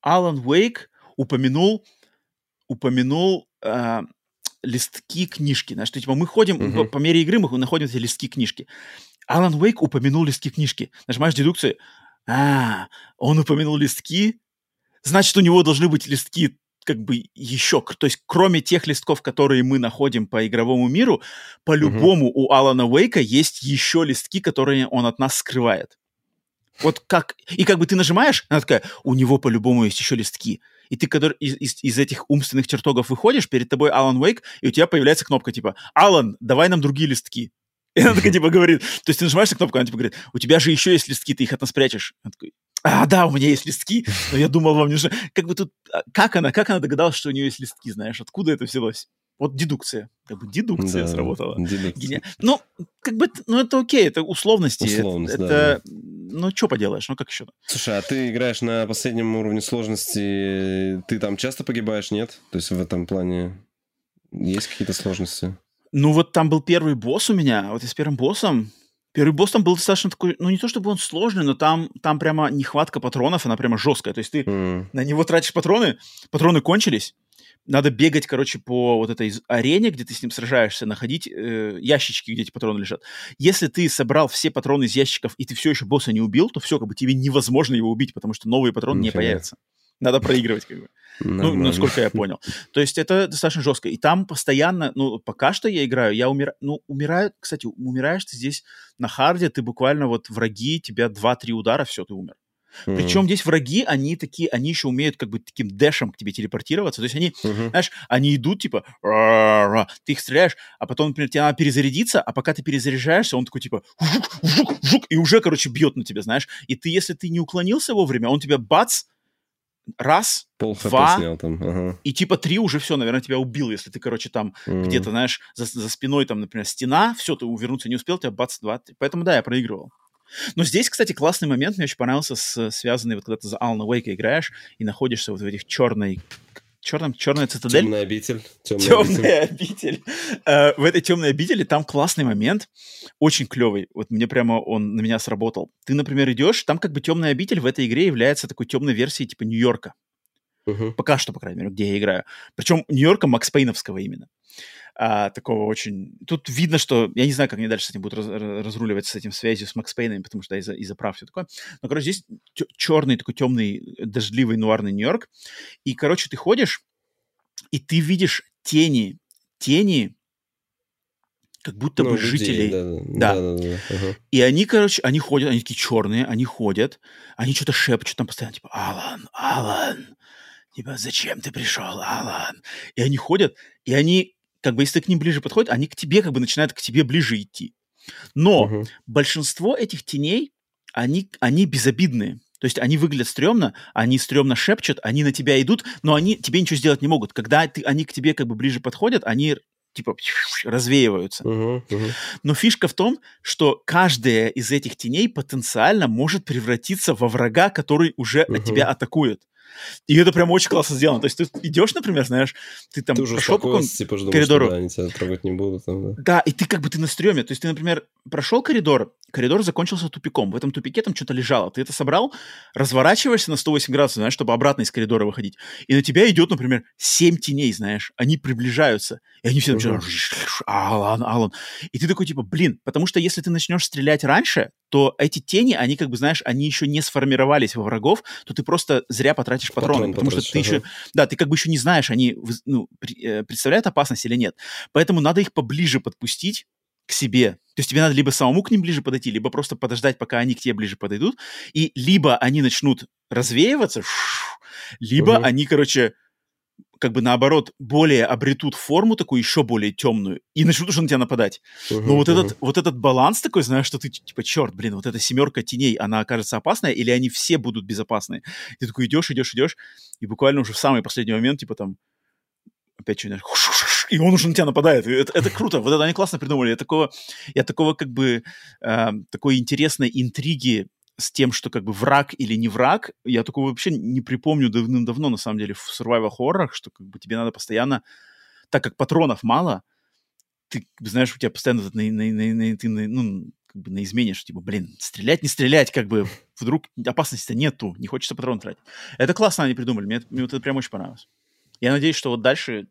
Алан Уэйк упомянул упомянул э, листки книжки. Знаешь, что типа мы ходим, uh-huh. по, по мере игры мы находим эти листки книжки. Алан Уэйк упомянул листки книжки. Нажимаешь дедукцию. А, он упомянул листки, значит, у него должны быть листки как бы еще, то есть кроме тех листков, которые мы находим по игровому миру, по-любому uh-huh. у Алана Уэйка есть еще листки, которые он от нас скрывает. Вот как... И как бы ты нажимаешь, она такая, у него по-любому есть еще листки и ты когда из, из, из этих умственных чертогов выходишь, перед тобой Алан Уэйк, и у тебя появляется кнопка типа «Алан, давай нам другие листки». И она такая, типа, говорит, то есть ты нажимаешь на кнопку, она типа говорит, у тебя же еще есть листки, ты их от нас прячешь. Она такой, а, да, у меня есть листки, но я думал, вам нужно. Как бы тут, а, как она, как она догадалась, что у нее есть листки, знаешь, откуда это взялось? Вот дедукция. Как бы дедукция Да, сработала. дедукция. Ну, как бы, ну, это окей, это условности. Условность, это, да, это- ну, что поделаешь, ну, как еще? Слушай, а ты играешь на последнем уровне сложности, ты там часто погибаешь, нет? То есть в этом плане есть какие-то сложности? Ну, вот там был первый босс у меня, вот и с первым боссом. Первый босс там был достаточно такой, ну, не то чтобы он сложный, но там, там прямо нехватка патронов, она прямо жесткая. То есть ты М, на него тратишь патроны, патроны кончились, надо бегать, короче, по вот этой арене, где ты с ним сражаешься, находить э, ящички, где эти патроны лежат. Если ты собрал все патроны из ящиков, и ты все еще босса не убил, то все, как бы тебе невозможно его убить, потому что новые патроны не Нифига. появятся. Надо проигрывать, как бы. Ну, насколько я понял. То есть это достаточно жестко. И там постоянно, ну, пока что я играю, я умираю, ну, умираю, кстати, умираешь ты здесь на харде, ты буквально вот враги, тебя 2-3 удара, все, ты умер. М, Причем здесь враги, они такие, они еще умеют как бы таким дэшем к тебе телепортироваться. То есть они, мгм. знаешь, они идут типа, ты их стреляешь, а потом, например, тебе надо перезарядиться, а пока ты перезаряжаешься, он такой типа, «Жук, жук, жук», и уже, короче, бьет на тебя, знаешь. И ты, если ты не уклонился вовремя, он тебя бац, раз, Пол два. снял там. Ага. и типа три уже все, наверное, тебя убил, если ты, короче, там М. где-то, знаешь, за, за спиной там, например, стена, все, ты увернуться не успел, тебя бац, два, три. Поэтому, да, я проигрывал. Но здесь, кстати, классный момент мне очень понравился, с, связанный вот когда ты за Алана Уэйка играешь и находишься вот в этих черной, черном, черная цитадель. Темная обитель. Темная, обитель. Темная обитель. Э, В этой темной обители там классный момент, очень клевый. Вот мне прямо он на меня сработал. Ты, например, идешь, там как бы темная обитель в этой игре является такой темной версией типа Нью-Йорка. Мгм. Пока что, по крайней мере, где я играю. Причем Нью-Йорка Макс Пейновского именно. А, такого очень... Тут видно, что... Я не знаю, как они дальше с этим будут раз- раз- разруливать с этим связью с Макс Пейном, потому что да, из-за, из-за прав все такое. Но, короче, здесь черный такой темный, дождливый, нуарный Нью-Йорк. И, короче, ты ходишь, и ты видишь тени, тени, как будто Ну, бы людей, жителей. Да, да, Да. да, да, да, ага. И они, короче, они ходят, они такие черные, они ходят, они что-то шепчут там постоянно, типа, Алан, Алан, типа, зачем ты пришел, Алан? И они ходят, и они, как бы, если ты к ним ближе подходишь, они к тебе, как бы, начинают к тебе ближе идти. Но Мгм. большинство этих теней, они, они безобидные. То есть они выглядят стрёмно, они стрёмно шепчут, они на тебя идут, но они тебе ничего сделать не могут. Когда ты, они к тебе как бы ближе подходят, они типа развеиваются. Мгм. Но фишка в том, что каждая из этих теней потенциально может превратиться во врага, который уже Мгм. от тебя атакует. И это прям очень классно сделано. То есть ты идешь, например, знаешь, ты там Ты уже прошел по типа, думаешь, коридору. что, да, они тебя трогать не будут. Там, да. Да, и ты как бы ты на стреме. То есть ты, например, прошел коридор, коридор закончился тупиком. В этом тупике там что-то лежало. Ты это собрал, разворачиваешься на 108 градусов, знаешь, чтобы обратно из коридора выходить. И на тебя идет, например, 7 теней, знаешь. Они приближаются. И они все начинают... Алан, Алан. И ты такой, типа, блин, потому что если ты начнешь стрелять раньше, то эти тени, они как бы, знаешь, они еще не сформировались во врагов, то ты просто зря потратишь патроны, Патрон потому что потратишь, ты еще, ага. да, ты как бы еще не знаешь, они ну, э, представляют опасность или нет. Поэтому надо их поближе подпустить к себе. То есть тебе надо либо самому к ним ближе подойти, либо просто подождать, пока они к тебе ближе подойдут, и либо они начнут развеиваться, либо Мгм. они, короче, как бы наоборот, более обретут форму такую еще более темную и начнут уже на тебя нападать. Но Мгм, вот мгм. этот, вот этот баланс такой, знаешь, что ты типа, черт, блин, вот эта семерка теней, она окажется опасная, или они все будут безопасны? Ты такой идешь, идешь, идешь, и буквально уже в самый последний момент, типа там, опять что-нибудь, и он уже на тебя нападает. Это, это круто, вот это они классно придумали. Я такого, я такого как бы, э, такой интересной интриги с тем, что как бы враг или не враг, я такого вообще не припомню давным-давно, на самом деле, в survival хоррорах, что как бы тебе надо постоянно, так как патронов мало, ты знаешь, у тебя постоянно на, на, на, на- ты на- ну, как бы на измене, что типа, блин, стрелять, не стрелять, как бы вдруг опасности нету, не хочется патрон тратить. Это классно они придумали, мне, мне вот это прям очень понравилось. Я надеюсь, что вот дальше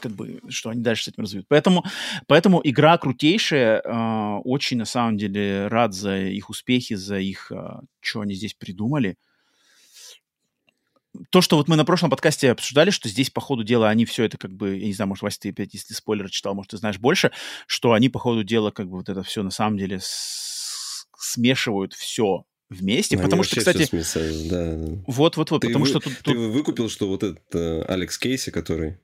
как бы, что они дальше с этим развьют. Поэтому, поэтому игра крутейшая, э, очень, на самом деле, рад за их успехи, за их, что они здесь придумали. То, что вот мы на прошлом подкасте обсуждали, что здесь, по ходу дела, они все это как бы, я не знаю, может, Вася, ты опять, если спойлеры читал, может, ты знаешь больше, что они, по ходу дела, как бы вот это все на самом деле с- смешивают все вместе, Они потому что, кстати, смесают, да, да. вот-вот-вот, Ты потому вы- что тут, Ты тут- выкупил, что вот этот э, Алекс Кейси, который,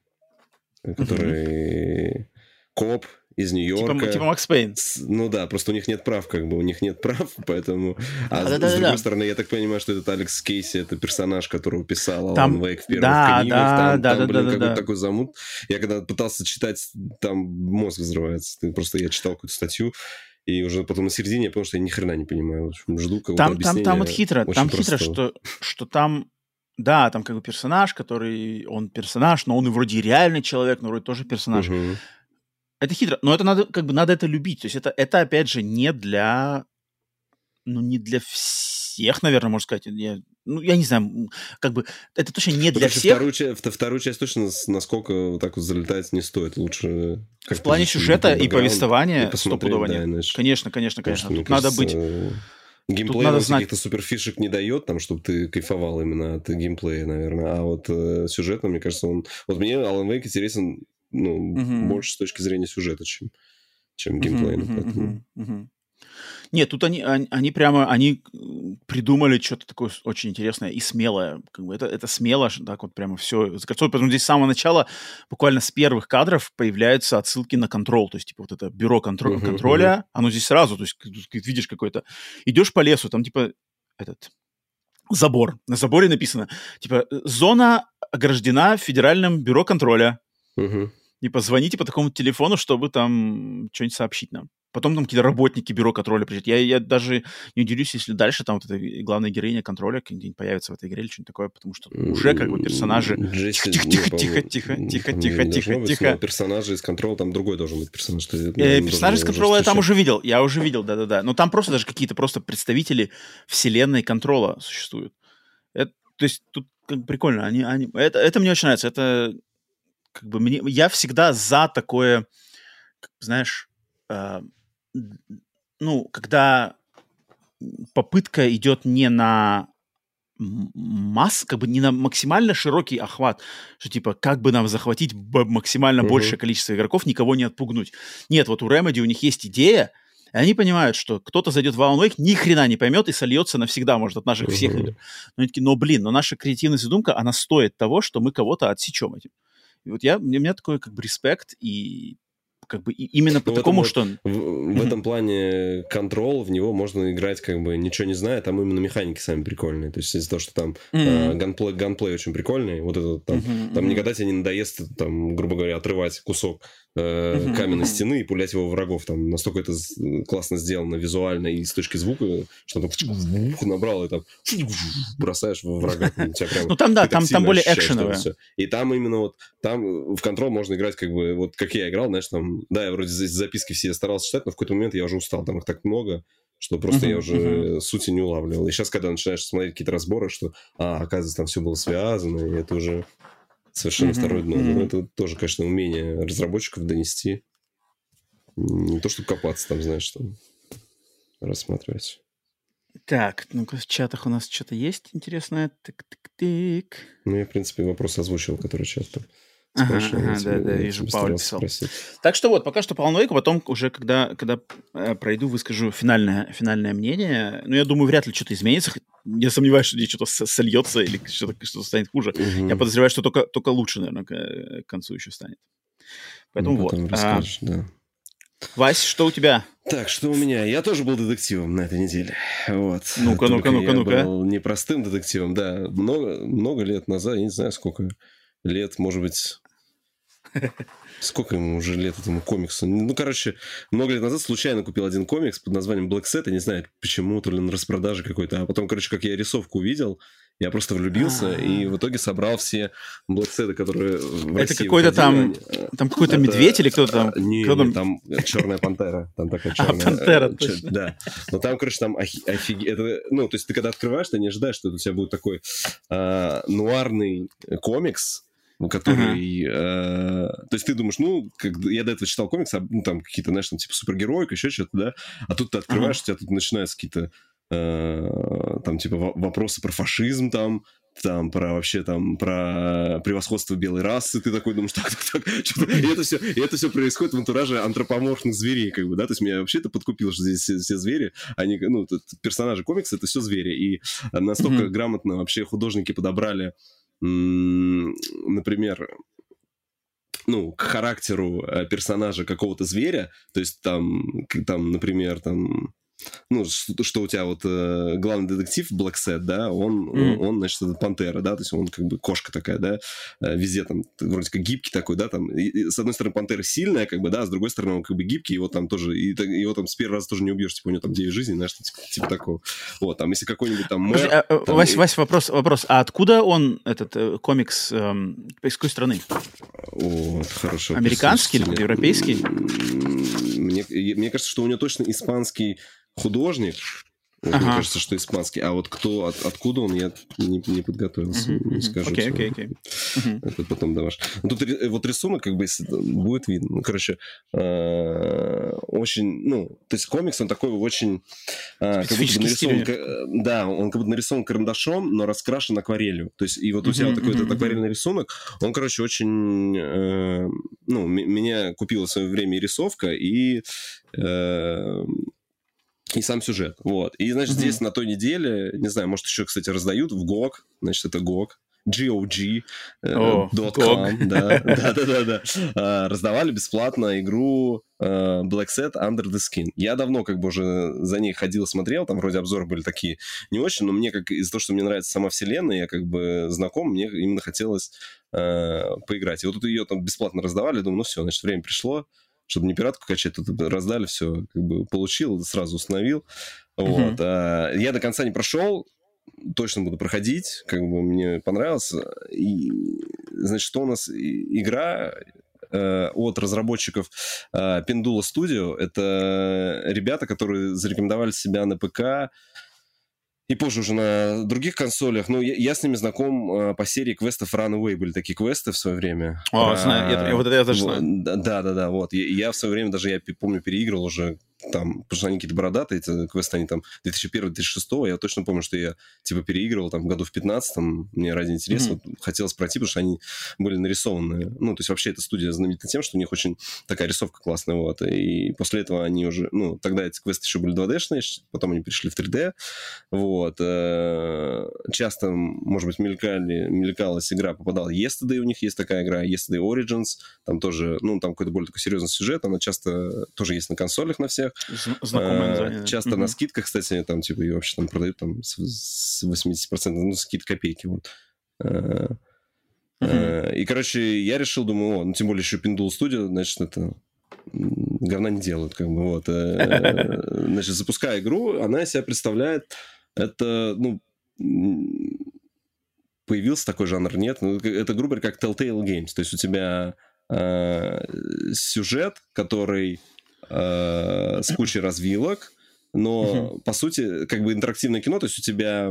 который коп из Нью-Йорка. Типа, типа Макс Пейн. Ну да, просто у них нет прав, как бы, у них нет прав, поэтому... А, а с, да, да, с другой да. стороны, я так понимаю, что этот Алекс Кейси, это персонаж, которого писал там... Алан Вейк в первых да, книгах. Да, там, да, там, да, блин, да, какой-то да. такой замут. Я когда пытался читать, там мозг взрывается. Просто я читал какую-то статью, и уже потом на середине я понял, что я ни хрена не понимаю. В общем, жду какого-то там, там, там вот хитро, там хитро, что, что там да, там как бы персонаж, который, он персонаж, но он и вроде реальный человек, но вроде тоже персонаж. Угу. Это хитро, но это надо, как бы, надо это любить. То есть это, это опять же, не для, ну, не для всех, наверное, можно сказать. Я, ну, я не знаю, как бы, это точно не для всех. Вторую, часть, вторую часть точно, насколько вот так вот залетать не стоит. Лучше... В плане сюжета и повествования, и стопудово да, Конечно, конечно, конечно. Тут надо быть... Геймплей надо знать... каких-то суперфишек не дает, там, чтобы ты кайфовал именно от геймплея, наверное. А вот э, сюжетно, мне кажется, он... Вот мне Alan Wake интересен ну, угу. больше с точки зрения сюжета, чем, чем геймплейно. Угу, поэтому... угу. Нет, тут они, они, они прямо, они придумали что-то такое очень интересное и смелое. Как бы это, это смело, так вот прямо все закольцовано. Поэтому здесь с самого начала, буквально с первых кадров, появляются отсылки на контроль. То есть, типа, вот это бюро контро- uh-huh, контроля, uh-huh. оно здесь сразу, то есть, видишь какой-то... Идешь по лесу, там, типа, этот забор. На заборе написано, типа, зона ограждена Федеральным бюро контроля. Uh-huh. И позвоните по такому телефону, чтобы там что-нибудь сообщить нам. Потом там какие-то работники бюро контроля приезжают. Я, я даже не удивлюсь, если дальше там вот эта главная героиня контроля где-нибудь появится в этой игре или что-нибудь такое, потому что уже как бы персонажи... Тихо, тихо, тихо, тихо, тихо, тихо, тихо, тихо. Персонажи из контроля, там другой должен быть персонаж. Э, персонажи из контроля я там уже видел, я уже видел, да-да-да. Но там просто даже какие-то просто представители вселенной контрола существуют. Э, то есть тут прикольно. Они, они, это, это мне очень нравится. Это как бы мне... Я всегда за такое, знаешь, а, ну, когда попытка идет не на масс, как бы не на максимально широкий охват, что типа как бы нам захватить максимально uh-huh. большее количество игроков, никого не отпугнуть. Нет, вот у Remedy у них есть идея, и они понимают, что кто-то зайдет в Alan Wake, ни хрена не поймет и сольется навсегда, может, от наших uh-huh. всех игр. Но они такие, но блин, но наша креативная задумка, она стоит того, что мы кого-то отсечем этим. И вот я, у меня такой как бы респект и как бы именно по ну, такому, что... В, в этом плане контрол, в него можно играть как бы ничего не зная, там именно механики сами прикольные. То есть из-за того, что там mm-hmm. э, ганплей, ганплей очень прикольный, вот это там, mm-hmm. там никогда тебе не надоест, там, грубо говоря, отрывать кусок э, каменной стены и пулять его врагов. Там настолько это классно сделано визуально и с точки звука, что там набрал и там бросаешь в врага. Ну там да, там, там более экшеновое. И там именно вот, там в контрол можно играть как бы, вот как я играл, знаешь, там, да, я вроде записки все старался читать, но в какой-то момент я уже устал, там их так много, что просто uh-huh, я уже uh-huh. сути не улавливал. И сейчас, когда начинаешь смотреть какие-то разборы, что, а, оказывается, там все было связано, и это уже совершенно mm-hmm. второе дно. Mm-hmm. это тоже, конечно, умение разработчиков донести. Не то, чтобы копаться там, знаешь, там рассматривать. Так, ну-ка, в чатах у нас что-то есть интересное. Тык-тык-тык. Ну, я, в принципе, вопрос озвучил, который чат там Ага, ага, да, да, вижу, Пауль писал. Спросить. Так что вот, пока что по Alan потом уже, когда, когда э, пройду, выскажу финальное, финальное мнение. Ну, я думаю, вряд ли что-то изменится. Я сомневаюсь, что здесь что-то сольется или что-то что станет хуже. Угу. Я подозреваю, что только, только лучше, наверное, к, к концу еще станет. Поэтому ну, вот. А, да. Вась, что у тебя? Так, что у меня? Я тоже был детективом на этой неделе. Вот. Ну-ка, ну-ка, ну-ка, ну-ка. Я был непростым детективом, да. Много, много лет назад, я не знаю, сколько лет, может быть, Сколько ему уже лет этому комиксу? Ну, короче, много лет назад случайно купил один комикс под названием Black Set. Я не знаю, почему, то ли на распродаже какой-то. А потом, короче, как я рисовку увидел, я просто влюбился А-а-а. и в итоге собрал все Set, которые в Это какой-то там, там какой-то это... медведь или кто-то там? Не, кто не, там черная пантера. Там такая черная. А, пантера, точно. Да. Но там, короче, там офигеть. Ну, то есть ты когда открываешь, ты не ожидаешь, что у тебя будет такой а, нуарный комикс, который... Uh-huh. Э, то есть ты думаешь, ну, как, я до этого читал комиксы, ну, там какие-то, знаешь, там типа супергероик, еще что-то, да, а тут ты открываешь, uh-huh. у тебя тут начинаются какие-то э, там типа вопросы про фашизм там, там про вообще там про превосходство белой расы, ты такой думаешь, так, так, так, что и это все, и это все происходит в антураже антропоморфных зверей, как бы, да, то есть меня вообще это подкупило, что здесь все, все звери, они, ну, персонажи комикса это все звери, и настолько mm-hmm. грамотно вообще художники подобрали например, ну, к характеру э, персонажа какого-то зверя, то есть там, там, например, там ну, что, что у тебя вот э, главный детектив Блэксет, да, он, mm. он, он, значит, это пантера, да, то есть он как бы кошка такая, да, э, везде там вроде как гибкий такой, да, там, и, и, с одной стороны пантера сильная, как бы, да, а с другой стороны он как бы гибкий, его там тоже, и, его там с первого раза тоже не убьешь, типа у него там 9 жизней, знаешь, типа, типа такого. Вот, там, если какой-нибудь там мэр... А, там, Вась, и... Вась, вопрос, вопрос, а откуда он, этот э, комикс, э, из какой страны? О, хорошо. Американский или европейский? Мне, мне кажется, что у него точно испанский художник, вот, ага. Мне кажется, что испанский. А вот кто, от, откуда он, я не, не подготовился, uh-huh, не скажу. Окей, окей, окей. Это потом даваш. Ну, тут вот рисунок, как бы, будет видно. Ну, короче, э, очень, ну, то есть комикс, он такой очень... Э, как будто нарисован, да, он как будто нарисован карандашом, но раскрашен акварелью. То есть, и вот у тебя такой этот акварельный рисунок, он, короче, очень... Э, ну, меня купила в свое время рисовка, и и сам сюжет. Вот. И, значит, mm-hmm. здесь на той неделе, не знаю, может, еще, кстати, раздают в GOG, значит, это GOG, GOG.com, oh, да, да, да, да, да. А, раздавали бесплатно игру uh, Black Set Under the Skin. Я давно как бы уже за ней ходил, смотрел, там вроде обзоры были такие не очень, но мне как из-за того, что мне нравится сама вселенная, я как бы знаком, мне именно хотелось uh, поиграть. И вот тут ее там бесплатно раздавали, думаю, ну все, значит, время пришло, чтобы не пиратку качать, тут раздали все, как бы получил, сразу установил. Вот. А, я до конца не прошел, точно буду проходить, как бы мне понравилось. И, значит, что у нас игра э, от разработчиков э, Pendula Studio. Это ребята, которые зарекомендовали себя на ПК и позже уже на других консолях. Ну, я, я с ними знаком э, по серии квестов Runaway. Были такие квесты в свое время. О, а, знаю, я, я, вот это я тоже знаю. Да, да, да, вот. Я, я в свое время даже, я помню, переигрывал уже там, потому что они какие-то бородатые, эти квесты, они там 2001-2006, я точно помню, что я, типа, переигрывал там году в 15-м, мне ради интереса mm-hmm. вот, хотелось пройти, потому что они были нарисованные. Ну, то есть вообще эта студия знаменита тем, что у них очень такая рисовка классная, вот, и после этого они уже, ну, тогда эти квесты еще были 2D-шные, потом они перешли в 3D, вот. Э, часто, может быть, мелькали, мелькалась игра, попадала Yesterday, у них есть такая игра, Yesterday Origins, там тоже, ну, там какой-то более такой серьезный сюжет, она часто тоже есть на консолях на всех, всех. Знакомое а, название. Часто на скидках, кстати, там, типа, ее вообще там продают там с 80%, ну, скид копейки, вот. Uh-huh. И, короче, я решил, думаю, о, ну, тем более еще Pendule Studio, значит, это говна не делают, как бы, вот. Э, значит, запуская игру, она себя представляет, это, ну, появился такой жанр, нет, ну, это, грубо говоря, как Telltale Games, то есть у тебя э, сюжет, который э, с кучей развилок, но, по сути, как бы интерактивное кино, то есть у тебя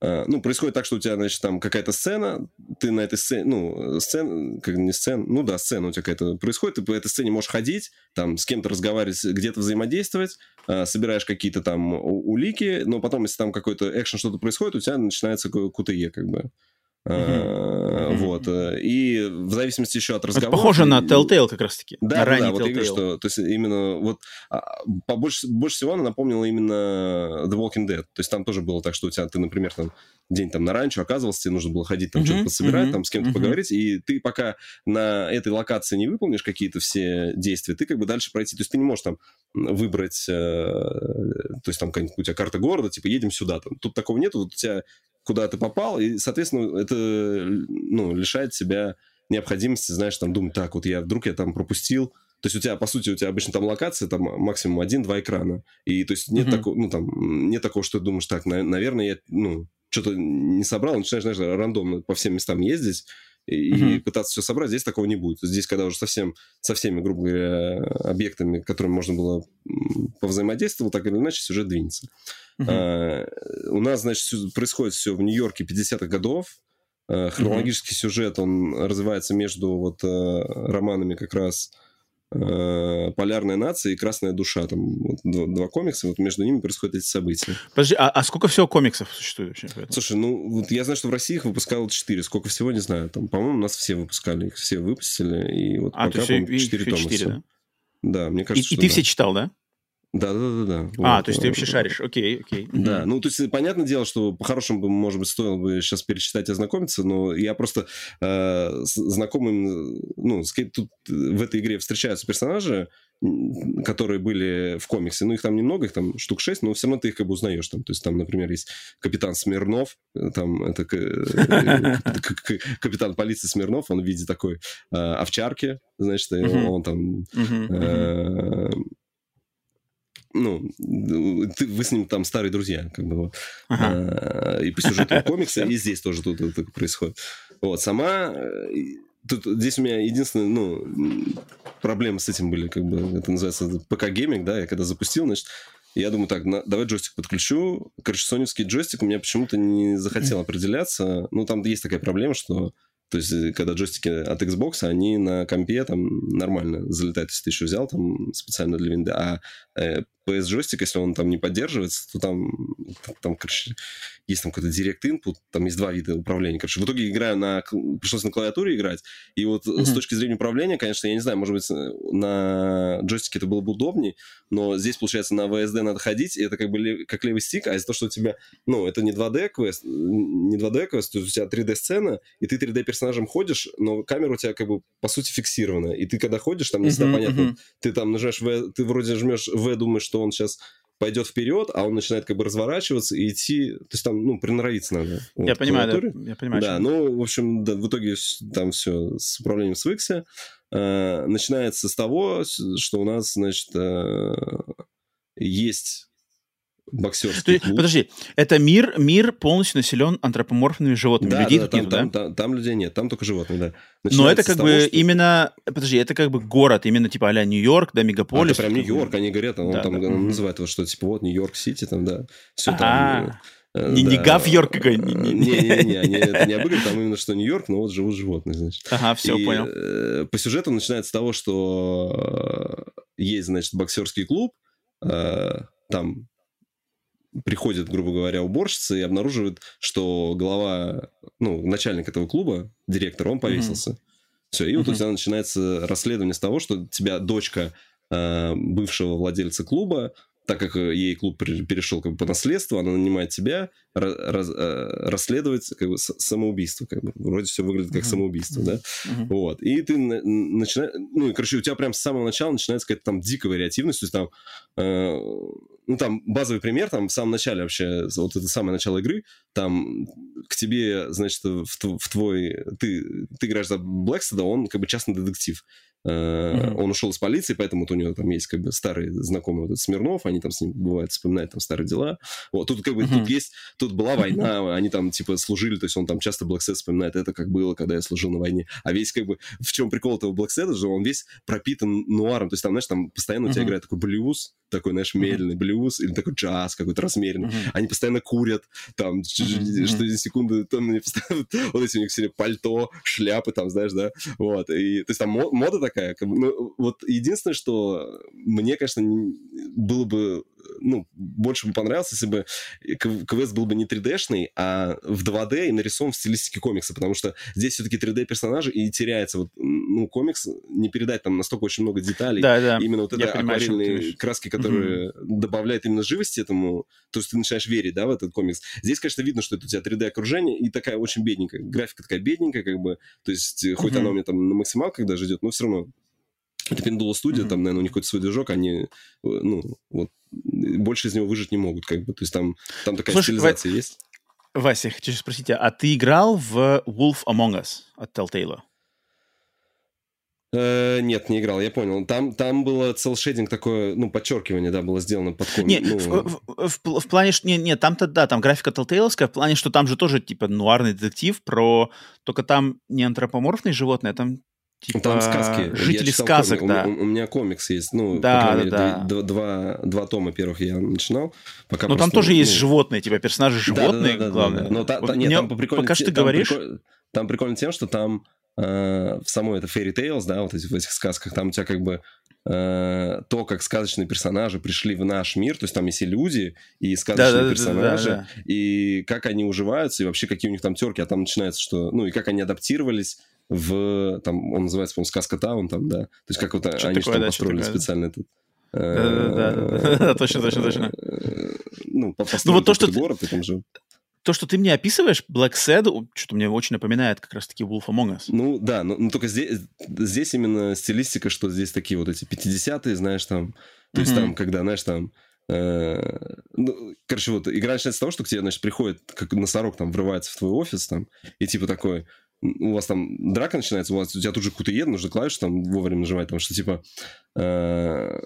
э, ну, происходит так, что у тебя, значит, там какая-то сцена, ты на этой сцене, ну, сцена, как не сцена, ну да, сцена у тебя какая-то происходит, ты по этой сцене можешь ходить, там, с кем-то разговаривать, где-то взаимодействовать, э, собираешь какие-то там улики, но потом, если там какой-то экшен, что-то происходит, у тебя начинается КТЕ, как бы. Uh-huh. Вот. Э, и в зависимости еще от разговора... Это похоже на Telltale как раз-таки. Да, на да, вот говорю, что... То есть именно вот... А, побольше, больше всего она напомнила именно The Walking Dead. То есть там тоже было так, что у тебя, ты, например, там день там на ранчо оказывался, тебе нужно было ходить там что-то подсобирать, uh-huh. там с кем-то поговорить, и ты пока на этой локации не выполнишь какие-то все действия, ты как бы дальше пройти. То есть ты не можешь там выбрать... Э, то есть там у тебя карта города, типа едем сюда. Там. Тут такого нету, вот у тебя куда ты попал, и, соответственно, это ну, лишает себя необходимости, знаешь, там думать, так, вот я вдруг я там пропустил, то есть у тебя, по сути, у тебя обычно там локация, там максимум один-два экрана. И то есть нет mm-hmm. такого, ну, там, нет такого, что ты думаешь, так, на, наверное, я, ну, что-то не собрал, начинаешь, знаешь, рандомно по всем местам ездить и mm-hmm. пытаться все собрать. Здесь такого не будет. Здесь, когда уже совсем со всеми, грубо говоря, объектами, которыми можно было повзаимодействовать, так или иначе сюжет двинется. А, у нас, значит, происходит все в Нью-Йорке 50-х годов. А, хронологический uh-huh. сюжет, он развивается между вот а, романами как раз «Полярная нация» и «Красная душа». Там вот, два, два комикса, вот между ними происходят эти события. Подожди, а, а сколько всего комиксов существует вообще? Слушай, ну, вот я знаю, что в России их выпускало 4. Сколько всего, не знаю. Там, по-моему, нас все выпускали, их все выпустили. И вот а, пока, по-моему, 4 тома. 4, да? Да, мне кажется, и, что И ты да. все читал, да? Да, да, да, да. А, Вот, то есть ты э, вообще шаришь. Окей, окей. Да, ну, то есть, понятное дело, что по-хорошему может быть, стоило бы сейчас перечитать и ознакомиться, но я просто э, с знакомым, ну, с тут в этой игре встречаются персонажи, которые были в комиксе, ну, их там немного, их там штук шесть, но все равно ты их как бы узнаешь там, то есть там, например, есть капитан Смирнов, э, там это э, капитан полиции Смирнов, он в виде такой э, овчарки, значит, он там. Э, ну, ты, вы с ним там старые друзья, как бы вот. Ага. Э, И по сюжету комикса, и здесь тоже тут это происходит. Вот, сама... э, Тут, здесь у меня единственная, ну, проблемы с этим были, как бы, это называется ПК-гейминг, да, я когда запустил, значит, я думаю, так, на- давай джойстик подключу. Короче, соневский джойстик у меня почему-то не захотел определяться. Ну, там есть такая проблема, что то есть, э, когда джойстики от Xbox, они на компе там нормально залетают, если ты еще взял там специально для винды. А э, PS-джойстик, если он там не поддерживается, то там, там, короче, есть там какой-то Direct Input, там есть два вида управления. Короче, в итоге играю на... Пришлось на клавиатуре играть. И вот э, с точки зрения управления, конечно, я не знаю, может быть, э, на джойстике это было бы удобнее, но здесь, получается, на VSD надо ходить, и это как бы лев- как левый стик, а из-за того, что у тебя, ну, это не 2D квест, не 2D квест, то есть у тебя 3D сцена, и ты 3D персонажем ходишь, но камера у тебя как бы по сути фиксирована, и ты когда ходишь, там не всегда Мгм, понятно, ты там нажимаешь V, ты вроде жмешь V, думаешь, что он сейчас пойдет вперед, а он начинает как бы разворачиваться и идти, то есть там, ну, приноровиться надо. вот, Я понимаю, да, я понимаю. Да, ну, в общем, да, в итоге там все с управлением свыкся. Э, начинается с того, что у нас, значит, э, есть боксерский клуб. подожди, это мир, мир полностью населен антропоморфными животными. Да, Людей да, тут там, нету, там, да? там, там людей нет, там только животные, да. Но Начинается это с как того, бы что- именно, подожди, это как бы город, именно типа а Нью-Йорк, да, А, мегаполис. это прям. Нью-Йорк, они говорят, он Да, там да, называет его, что типа вот Нью-Йорк-Сити, там, да, все там... Ага. э, Не- не да. Не- не- не. Не-не-не, они это не обыгрывают, там именно что Нью-Йорк, но вот живут животные, значит. Ага, все, И, понял. э, по сюжету начинается с того, что э, есть, значит, боксерский клуб, э, там приходит, грубо говоря, уборщица и обнаруживает, что глава, ну, начальник этого клуба, директор, он повесился. Все, и вот у Мгм. тебя начинается расследование с того, что тебя дочка э, бывшего владельца клуба, так как э, ей клуб пере- перешел как бы по наследству, она нанимает тебя ра- раз- э, расследовать как бы самоубийство, как бы вроде все выглядит как самоубийство, да? Вот. И ты начинаешь... Ну, и, короче, у тебя прям с самого начала начинается какая-то там дикая вариативность. То есть там... э, ну, там базовый пример, там в самом начале вообще, вот это самое начало игры, там к тебе, значит, в, в твой... Ты, ты играешь за Блэкстеда, он как бы частный детектив. Мгм. Он ушел из полиции, поэтому вот у него там есть как бы старый знакомый вот этот Смирнов, они там с ним бывает вспоминают там старые дела. Вот, тут как бы, Мгм. тут есть, тут была война, они там типа служили, то есть он там часто Блэкстед вспоминает это, как было, когда я служил на войне. А весь как бы, в чем прикол этого Блэкстеда же, он весь пропитан нуаром, то есть там, знаешь, там постоянно у тебя играет такой блюз, такой, знаешь, медленный блюз, или такой джаз какой-то размеренный. Они постоянно курят, там, что секунды, там вот эти у них все пальто, шляпы, там, знаешь, да, вот, и, то есть там мо- мода такая, как бы, ну, вот единственное, что мне, конечно, не- было бы, ну, больше бы понравилось, если бы квест был бы не 3D-шный, а в 2D и нарисован в стилистике комикса, потому что здесь все-таки 3D-персонажи и теряется, вот, ну, комикс не передать там настолько очень много деталей, Да, да. именно вот это понимаю, акварельные краски, которые добавляют именно живости этому, то есть ты начинаешь верить, да, в этот комикс. Здесь, конечно, видно, что это у тебя 3D-окружение и такая очень бедненькая, графика такая бедненькая, как бы, то есть э, хоть она у меня там на максималках даже идет, но все равно это Пиндула студия, Мгм. там, наверное, у них какой-то свой движок, они, э, ну, вот, больше из него выжить не могут, как бы, то есть там, там такая Слушай, стилизация есть. Вася, я хочу спросить тебя, а ты играл в Wolf Among Us от Telltale? Э, нет, не играл, я понял. Там, там было целшейдинг такое, ну, подчеркивание, да, было сделано под комик. Не, ну, в, в- в в плане, что... Не, не, там-то, да, там графика Telltale'ская, в плане, что там же тоже, типа, нуарный детектив про... Только там не антропоморфные животные, а там, типа, там сказки. Жители сказок, да. У, у меня комикс есть. Ну, Да, да, мере, да. д- два, два тома первых я начинал. Пока Но там просто, тоже есть ну, животные, типа, персонажи да, животные, да, да, да, главное. да. Но та- та- нет, там по прикольно пока что ты там говоришь... приколь- Там прикольно тем, что там в самой это Fairy Tales, да, вот эти, в этих сказках, там у тебя как бы э, то, как сказочные персонажи пришли в наш мир, то есть там есть и люди, и сказочные Да-да-да-да-да, персонажи, да. и как они уживаются, и вообще какие у них там терки, а там начинается, что, ну, и как они адаптировались в, там, он называется, по-моему, Сказка Таун, там, да, то есть как вот Что-то они такое, что да, построили да. специально этот Да-да-да, точно, точно, точно. Ну, Ну, вот то, что город, и там же... То, что ты мне описываешь, Black Sad, что-то мне очень напоминает как раз-таки Wolf Among Us. Ну, да, но, но только здесь, здесь именно стилистика, что здесь такие вот эти 50-е, знаешь, там... То есть Мгм. там, когда, знаешь, там... э, ну, короче, вот игра начинается с того, что к тебе, значит, приходит, как носорог там врывается в твой офис там, и типа такой, у вас там драка начинается, у, вас, у тебя тут же еду, нужно клавишу там вовремя нажимать, потому что, типа, э,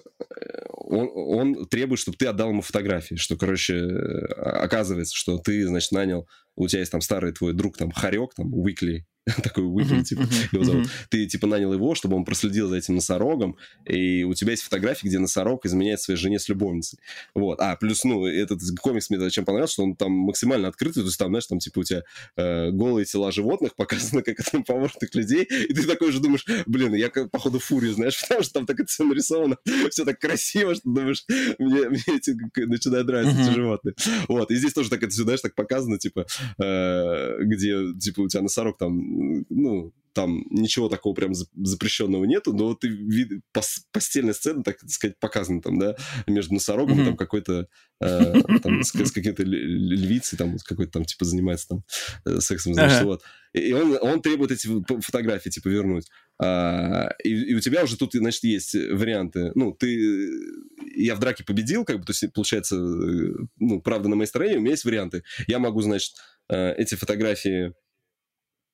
он, он требует, чтобы ты отдал ему фотографии, что, короче, э, оказывается, что ты, значит, нанял, у тебя есть там старый твой друг, там, Харек, там, Уикли, такой Уикли, типа, его зовут. Ты, типа, нанял его, чтобы он проследил за этим носорогом, и у тебя есть фотографии, где носорог изменяет своей жене с любовницей. Вот. А, плюс, ну, этот комикс мне чем понравился, что он там максимально открытый, то есть там, знаешь, там, типа, у тебя э, голые тела животных показаны, как это поворотных людей, и ты такой же думаешь, блин, я, походу, фурию, знаешь, потому что там так это все нарисовано, все так красиво, что думаешь, мне, мне эти начинают нравиться эти животные. Вот, и здесь тоже так это все, знаешь, так показано, типа, э, где, типа, у тебя носорог там, ну, там ничего такого прям за- запрещенного нету, но вот пос- постельная сцена, так сказать, показана там, да, между носорогом и Мгм. там какой-то, э, там, с, с какой-то львицей, там, какой-то там, типа, занимается там э, сексом, значит, Ага. вот. И он, он требует эти фотографии, типа, вернуть. А, и, и у тебя уже тут, значит, есть варианты. Ну, ты... Я в драке победил, как бы, то есть, получается, э, ну, правда на моей стороне, у меня есть варианты. Я могу, значит, э, эти фотографии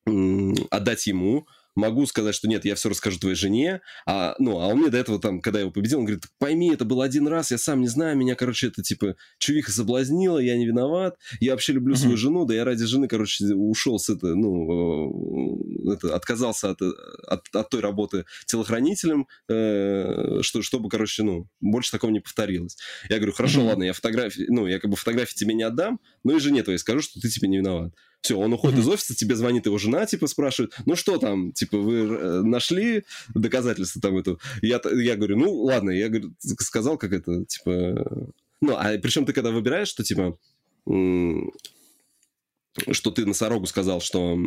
отдать ему, могу сказать, что нет, я все расскажу твоей жене, а, ну, а он мне до этого там, когда я его победил, он говорит, пойми, это был один раз, я сам не знаю, меня, короче, это, типа, чувиха соблазнила, я не виноват, я вообще люблю свою жену, да я ради жены, короче, ушел с это, ну, э, это, отказался от, от, от той работы телохранителем, э, что, чтобы, короче, ну, больше такого не повторилось. Я говорю, хорошо, ладно, я фотографии, ну, я как бы фотографии тебе не отдам, но и жене твоей скажу, что ты, типа, не виноват. Все, он уходит Мгм. из офиса, тебе звонит его жена, типа, спрашивает, ну что там, типа, вы э, нашли доказательства там эту? Я, я говорю, ну ладно, я говорю, сказал, как это, типа... Ну, а причем ты когда выбираешь, что, типа, что ты носорогу сказал, что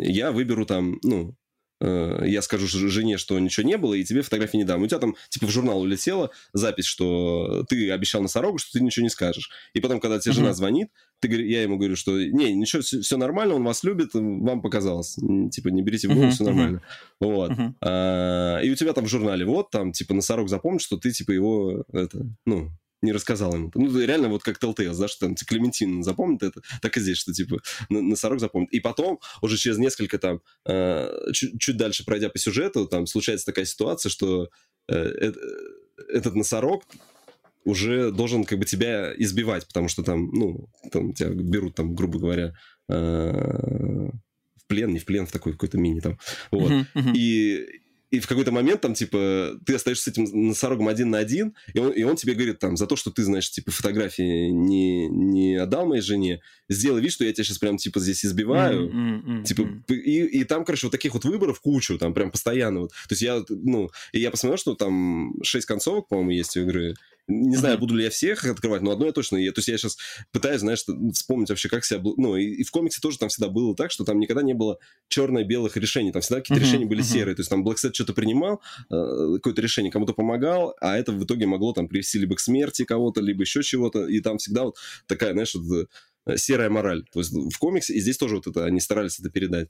я выберу там, ну, э, я скажу жене, что ничего не было, и тебе фотографии не дам. У тебя там, типа, в журнал улетела запись, что ты обещал носорогу, что ты ничего не скажешь. И потом, когда тебе жена звонит, ты, я ему говорю, что не, ничего, все, нормально, он вас любит, вам показалось. Типа, не берите в голову, все нормально. Вот. А, и у тебя там в журнале, вот, там, типа, носорог запомнит, что ты, типа, его, это, ну, не рассказал ему. Ну, реально вот как Telltale, да, что там типа, Клементин запомнит это, так и здесь, что, типа, носорог запомнит. И потом, уже через несколько там, э, чуть, чуть дальше пройдя по сюжету, там случается такая ситуация, что э, э, этот носорог уже должен как бы тебя избивать, потому что там, ну, там тебя берут там, грубо говоря, э, в плен, не в плен, в такой какой-то мини там. Вот. И, и в какой-то момент там, типа, ты остаешься с этим носорогом один на один, и он, и он тебе говорит там, за то, что ты, значит, типа, фотографии не, не отдал моей жене, сделай вид, что я тебя сейчас прям, типа, здесь избиваю. Типа, и, и там, короче, вот таких вот выборов кучу, там прям постоянно. Вот. То есть я, ну, и я посмотрел, что там 6 концовок, по-моему, есть у игры. Не знаю, буду ли я всех открывать, но одно я точно. Я, то есть я сейчас пытаюсь, знаешь, вспомнить вообще, как себя... Ну, и, и в комиксе тоже там всегда было так, что там никогда не было черно-белых решений. Там всегда какие-то Мгм, решения были мгм. серые. То есть там Set что-то принимал, э, какое-то решение кому-то помогал, а это в итоге могло там привести либо к смерти кого-то, либо еще чего-то. И там всегда вот такая, знаешь, вот, э, серая мораль. То есть в комиксе, и здесь тоже вот это, они старались это передать.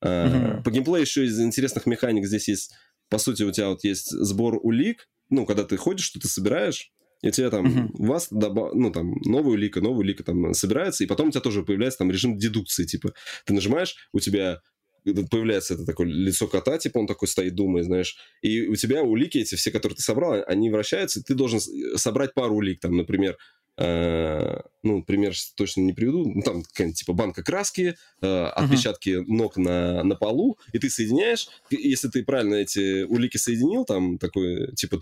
Мгм. По геймплею еще из интересных механик здесь есть, по сути, у тебя вот есть сбор улик, ну, когда ты ходишь, что ты собираешь, и у тебя там у вас, доба- ну, там, новая улика, новая улика там собирается, и потом у тебя тоже появляется там режим дедукции, типа, ты нажимаешь, у тебя появляется это такое лицо кота, типа он такой стоит, думает, знаешь, и у тебя улики эти, все, которые ты собрал, они вращаются, и ты должен собрать пару улик, там, например, ну, пример точно не приведу, ну, там какая-нибудь, типа, банка краски, э, отпечатки ног на, на полу, и ты соединяешь, если ты правильно эти улики соединил, там такой, типа,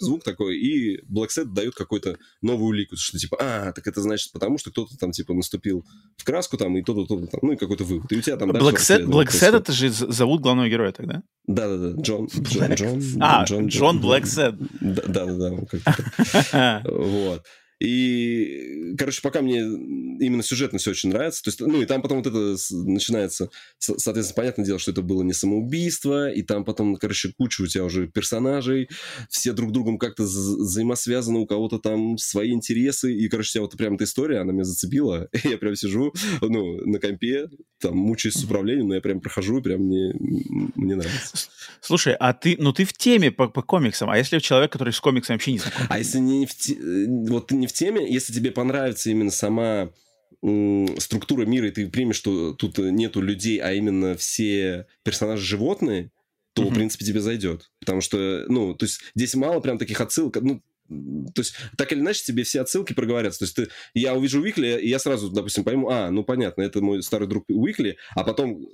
звук такой, и Black Set дает какую-то новую улику, что, типа, а, так это значит потому, что кто-то там, типа, наступил в краску там, и то-то, то-то там, ну, и какой-то вывод. И у тебя там Black Set, Black Set это же зовут главного героя тогда? Да-да-да, Джон, Джон, Black- Джон, А, Джон Black Set. Да-да-да. Вот. И, короче, пока мне именно сюжетно все очень нравится. То есть, ну, и там потом вот это начинается, соответственно, понятное дело, что это было не самоубийство, и там потом, короче, куча у тебя уже персонажей, все друг другом как-то взаимосвязаны, у кого-то там свои интересы, и, короче, тебя вот прям эта история, она меня зацепила, я прям сижу, ну, на компе, там, мучаюсь с управлением, но я прям прохожу, и прям мне, мне нравится. Слушай, а ты, ну, ты в теме по, по комиксам, а если человек, который с комиксами вообще не знаком? А если не в, те... Э, вот не в теме, если тебе понравится именно сама структура мира, и ты примешь, что тут нету людей, а именно все персонажи животные, то, mm-hmm. в принципе, тебе зайдет. Потому что, ну, то есть здесь мало прям таких отсылок. Ну, то есть, так или иначе, тебе все отсылки проговорятся. То есть, ты, я увижу Уикли, и я сразу, допустим, пойму, а, ну, понятно, это мой старый друг Уикли, а потом э,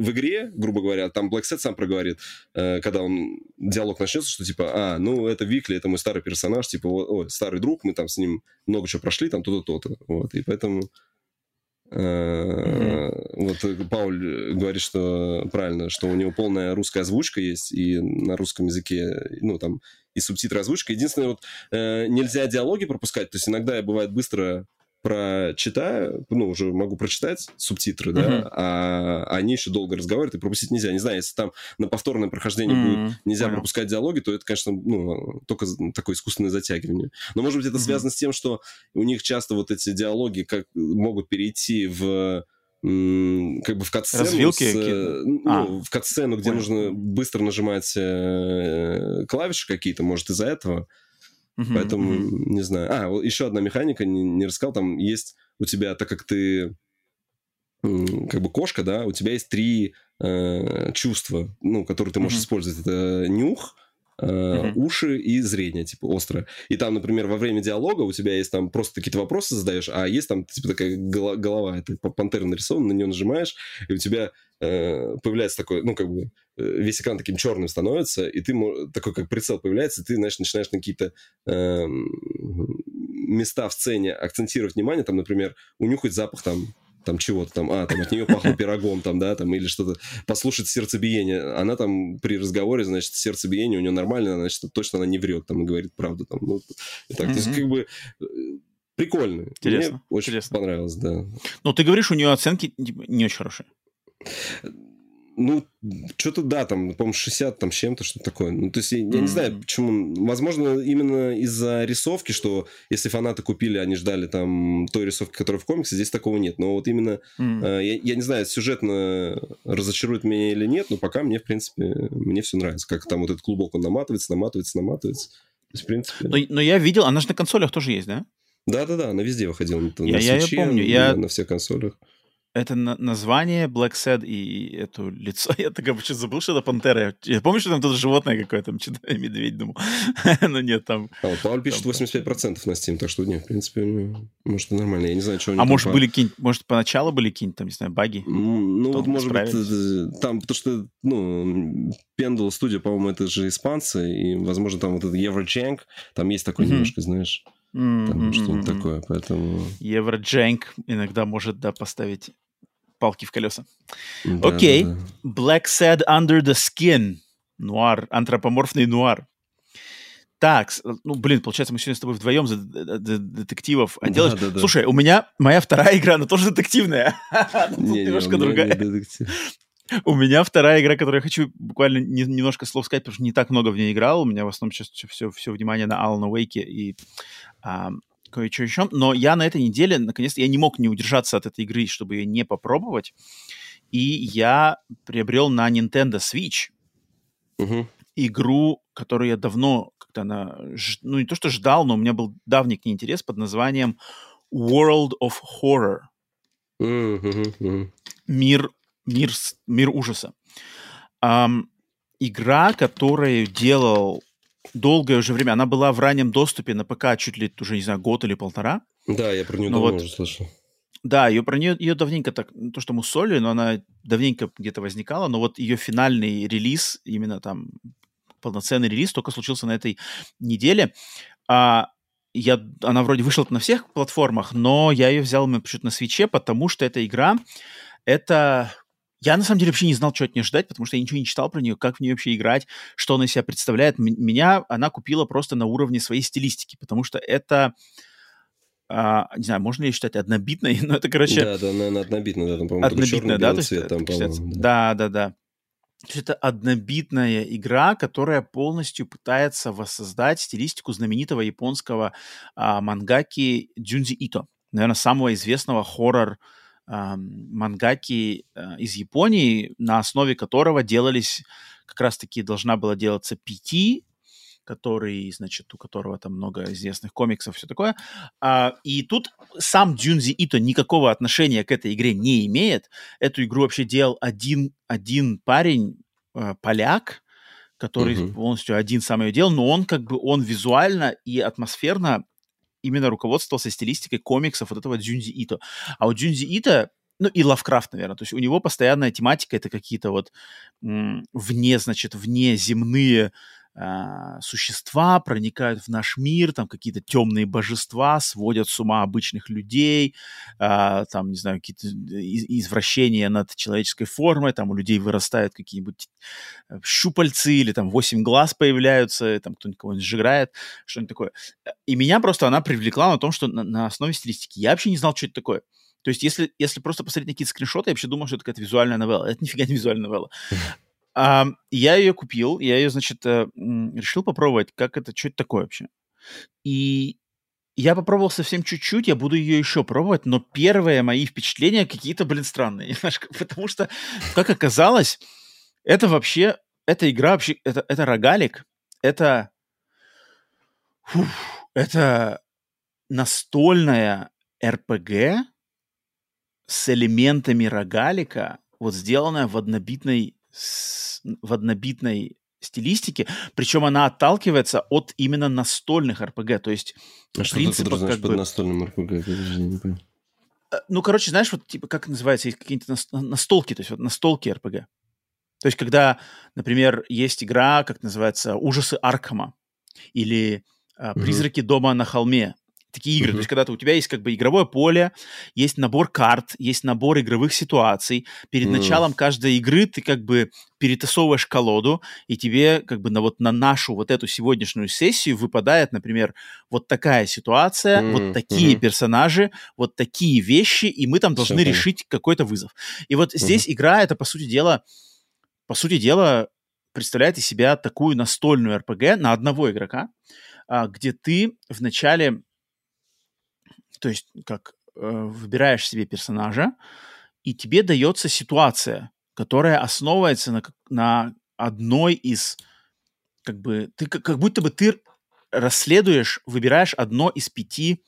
в игре, грубо говоря, там Black Set сам проговорит, э, когда он, диалог начнется, что, типа, а, ну, это Уикли, это мой старый персонаж, типа, о, старый друг, мы там с ним много чего прошли, там то-то, то-то. Вот, и поэтому... Mm-hmm. Вот Пауль говорит, что правильно, что у него полная русская озвучка есть, и на русском языке, ну, там, и субтитры озвучка. Единственное, вот э, нельзя диалоги пропускать, то есть иногда я, бывает, быстро прочитаю, ну, уже могу прочитать субтитры, да, uh-huh. а они еще долго разговаривают, и пропустить нельзя. Не знаю, если там на повторное прохождение uh-huh. будет нельзя Понял. пропускать диалоги, то это, конечно, ну, только такое искусственное затягивание. Но, может быть, это uh-huh. связано с тем, что у них часто вот эти диалоги как могут перейти в как бы в катсцену, Развилки? С, ну, а, в катсцену, где понял. нужно быстро нажимать э, клавиши какие-то, может, из-за этого. Uh-huh, Поэтому, uh-huh. не знаю. А, еще одна механика, не, не рассказал, там есть у тебя, так как ты как бы кошка, да, у тебя есть три э, чувства, ну, которые ты можешь uh-huh. использовать. Это нюх, Uh-huh. уши и зрение, типа, острое. И там, например, во время диалога у тебя есть там просто какие-то вопросы задаешь, а есть там, типа, такая голова, это пантера нарисована, на нее нажимаешь, и у тебя э, появляется такой, ну, как бы, э, весь экран таким черным становится, и ты, такой, как прицел появляется, и ты, знаешь, начинаешь на какие-то э, места в сцене акцентировать внимание, там, например, унюхать запах там там чего-то там, а, там от нее пахло пирогом, там, да, там, или что-то, послушать сердцебиение. Она там при разговоре, значит, сердцебиение у нее нормальное, значит, точно она не врет, там, и говорит правду, там, ну, и так, mm-hmm. то есть, как бы, э, прикольно. Интересно. Мне очень Интересно. понравилось, да. Ну, ты говоришь, у нее оценки типа, не очень хорошие. Ну, что-то да, там, по-моему, 60 там с чем-то, что-то такое. Ну, то есть, я, mm-hmm. я не знаю, почему. Возможно, именно из-за рисовки, что если фанаты купили, они ждали там той рисовки, которая в комиксе, здесь такого нет. Но вот именно, mm-hmm. э, я, я не знаю, сюжетно разочарует меня или нет, но пока мне, в принципе, мне все нравится. Как там вот этот клубок, он наматывается, наматывается, наматывается. То есть, в принципе... Но, но я видел, она же на консолях тоже есть, да? Да-да-да, она везде выходила. На, я, на я, я помню. Я... На всех консолях это на- название Black Sad и это лицо. Я так вообще забыл, что это пантера. Я помню, что там тут животное какое-то, там что-то медведь думал. Но нет, там... А вот Пауль пишет 85% на Steam, так что, нет, в принципе, может, это нормально. Я не знаю, что А может, были какие-нибудь, может, поначалу были какие-нибудь, там, не знаю, баги? Ну, вот, может быть, там, потому что, ну, Pendle Studio, по-моему, это же испанцы, и, возможно, там вот этот Евроджанк, там есть такой немножко, знаешь... Там mm-hmm. что-нибудь такое, поэтому... Евроджанк иногда может, да, поставить палки в колеса. Да, Окей. Да. Black Sad Under the Skin. Нуар. Антропоморфный нуар. Так, ну, блин, получается, мы сегодня с тобой вдвоем за детективов. А делаешь... да, да. Слушай, у меня моя вторая игра, она тоже детективная. немножко другая. У меня вторая игра, которую я хочу буквально немножко слов сказать, потому что не так много в ней играл. У меня в основном сейчас все, все внимание на Алана Уэйке и кое-что еще. Но я на этой неделе, наконец-то, я не мог не удержаться от этой игры, чтобы ее не попробовать. И я приобрел на Nintendo Switch угу. игру, которую я давно как-то на... Ну, не то, что ждал, но у меня был давний к ней интерес под названием World of Horror. Угу, Мир, мир, мир ужаса. Um, игра, которую делал долгое уже время. Она была в раннем доступе на ПК чуть ли уже, не знаю, год или полтора. Да, я про нее давно вот, уже слышал. Да, ее про нее, ее давненько так, то, что мы соли, но она давненько где-то возникала, но вот ее финальный релиз, именно там полноценный релиз, только случился на этой неделе. А, я, она вроде вышла на всех платформах, но я ее взял почему-то на свече, потому что эта игра, это я, на самом деле, вообще не знал, что от нее ждать, потому что я ничего не читал про нее, как в нее вообще играть, что она из себя представляет. Меня она купила просто на уровне своей стилистики, потому что это а, не знаю, можно ли считать однобитной, но это, короче... Да, да, наверное, однобитная, да, там, по-моему, однобитная, да, цвет, там, по-моему, да. да, да, да. То есть это однобитная игра, которая полностью пытается воссоздать стилистику знаменитого японского а, мангаки Дзюнзи Ито, наверное, самого известного хоррор а, мангаки а, из Японии, на основе которого делались, как раз-таки должна была делаться PT, который, значит, у которого там много известных комиксов, все такое. А, и тут сам Дзюнзи Ито никакого отношения к этой игре не имеет. Эту игру вообще делал один, один парень, э, поляк, который uh-huh. полностью один сам ее делал, но он как бы, он визуально и атмосферно именно руководствовался стилистикой комиксов вот этого Дзюнзи Ито. А у Дзюнзи Ито ну и Лавкрафт, наверное. То есть у него постоянная тематика это какие-то вот вне, значит, внеземные а, существа проникают в наш мир, там какие-то темные божества сводят с ума обычных людей, а, там, не знаю, какие-то извращения над человеческой формой, там у людей вырастают какие-нибудь э, щупальцы или там восемь глаз появляются, там кто-нибудь кого-нибудь сжигает, что-нибудь такое. И меня просто она привлекла на том, что на, на основе стилистики. Я вообще не знал, что это такое. То есть, если, если просто посмотреть на какие-то скриншоты, я вообще думал, что это какая-то визуальная новелла. Это нифига не визуальная новелла. А, я ее купил, я ее, значит, э, решил попробовать, как это, что это такое вообще. И я попробовал совсем чуть-чуть, я буду ее еще пробовать, но первые мои впечатления какие-то, блин, странные немножко, потому что, как оказалось, это вообще, эта игра вообще, это, это рогалик, это, фух, это настольная РПГ с элементами рогалика, вот сделанная в однобитной в однобитной стилистике, причем она отталкивается от именно настольных РПГ, то есть а что ты как бы... под настольным РПГ? Э, ну, короче, знаешь, вот типа как называется, есть какие-то настолки, то есть вот настолки РПГ. То есть когда, например, есть игра, как называется, «Ужасы Аркхема» или «Призраки mm-hmm. дома на холме», такие игры. Mm-hmm. То есть, когда -то у тебя есть как бы игровое поле, есть набор карт, есть набор игровых ситуаций. Перед mm-hmm. началом каждой игры ты как бы перетасовываешь колоду, и тебе как бы на вот на нашу вот эту сегодняшнюю сессию выпадает, например, вот такая ситуация, mm-hmm. вот такие mm-hmm. персонажи, вот такие вещи, и мы там должны Все решить какой-то вызов. И вот mm-hmm. здесь игра это по сути дела, по сути дела представляет из себя такую настольную РПГ на одного игрока, а, где ты в начале то есть как э, выбираешь себе персонажа, и тебе дается ситуация, которая основывается на, на одной из, как бы, ты как, как будто бы ты расследуешь, выбираешь одно из пяти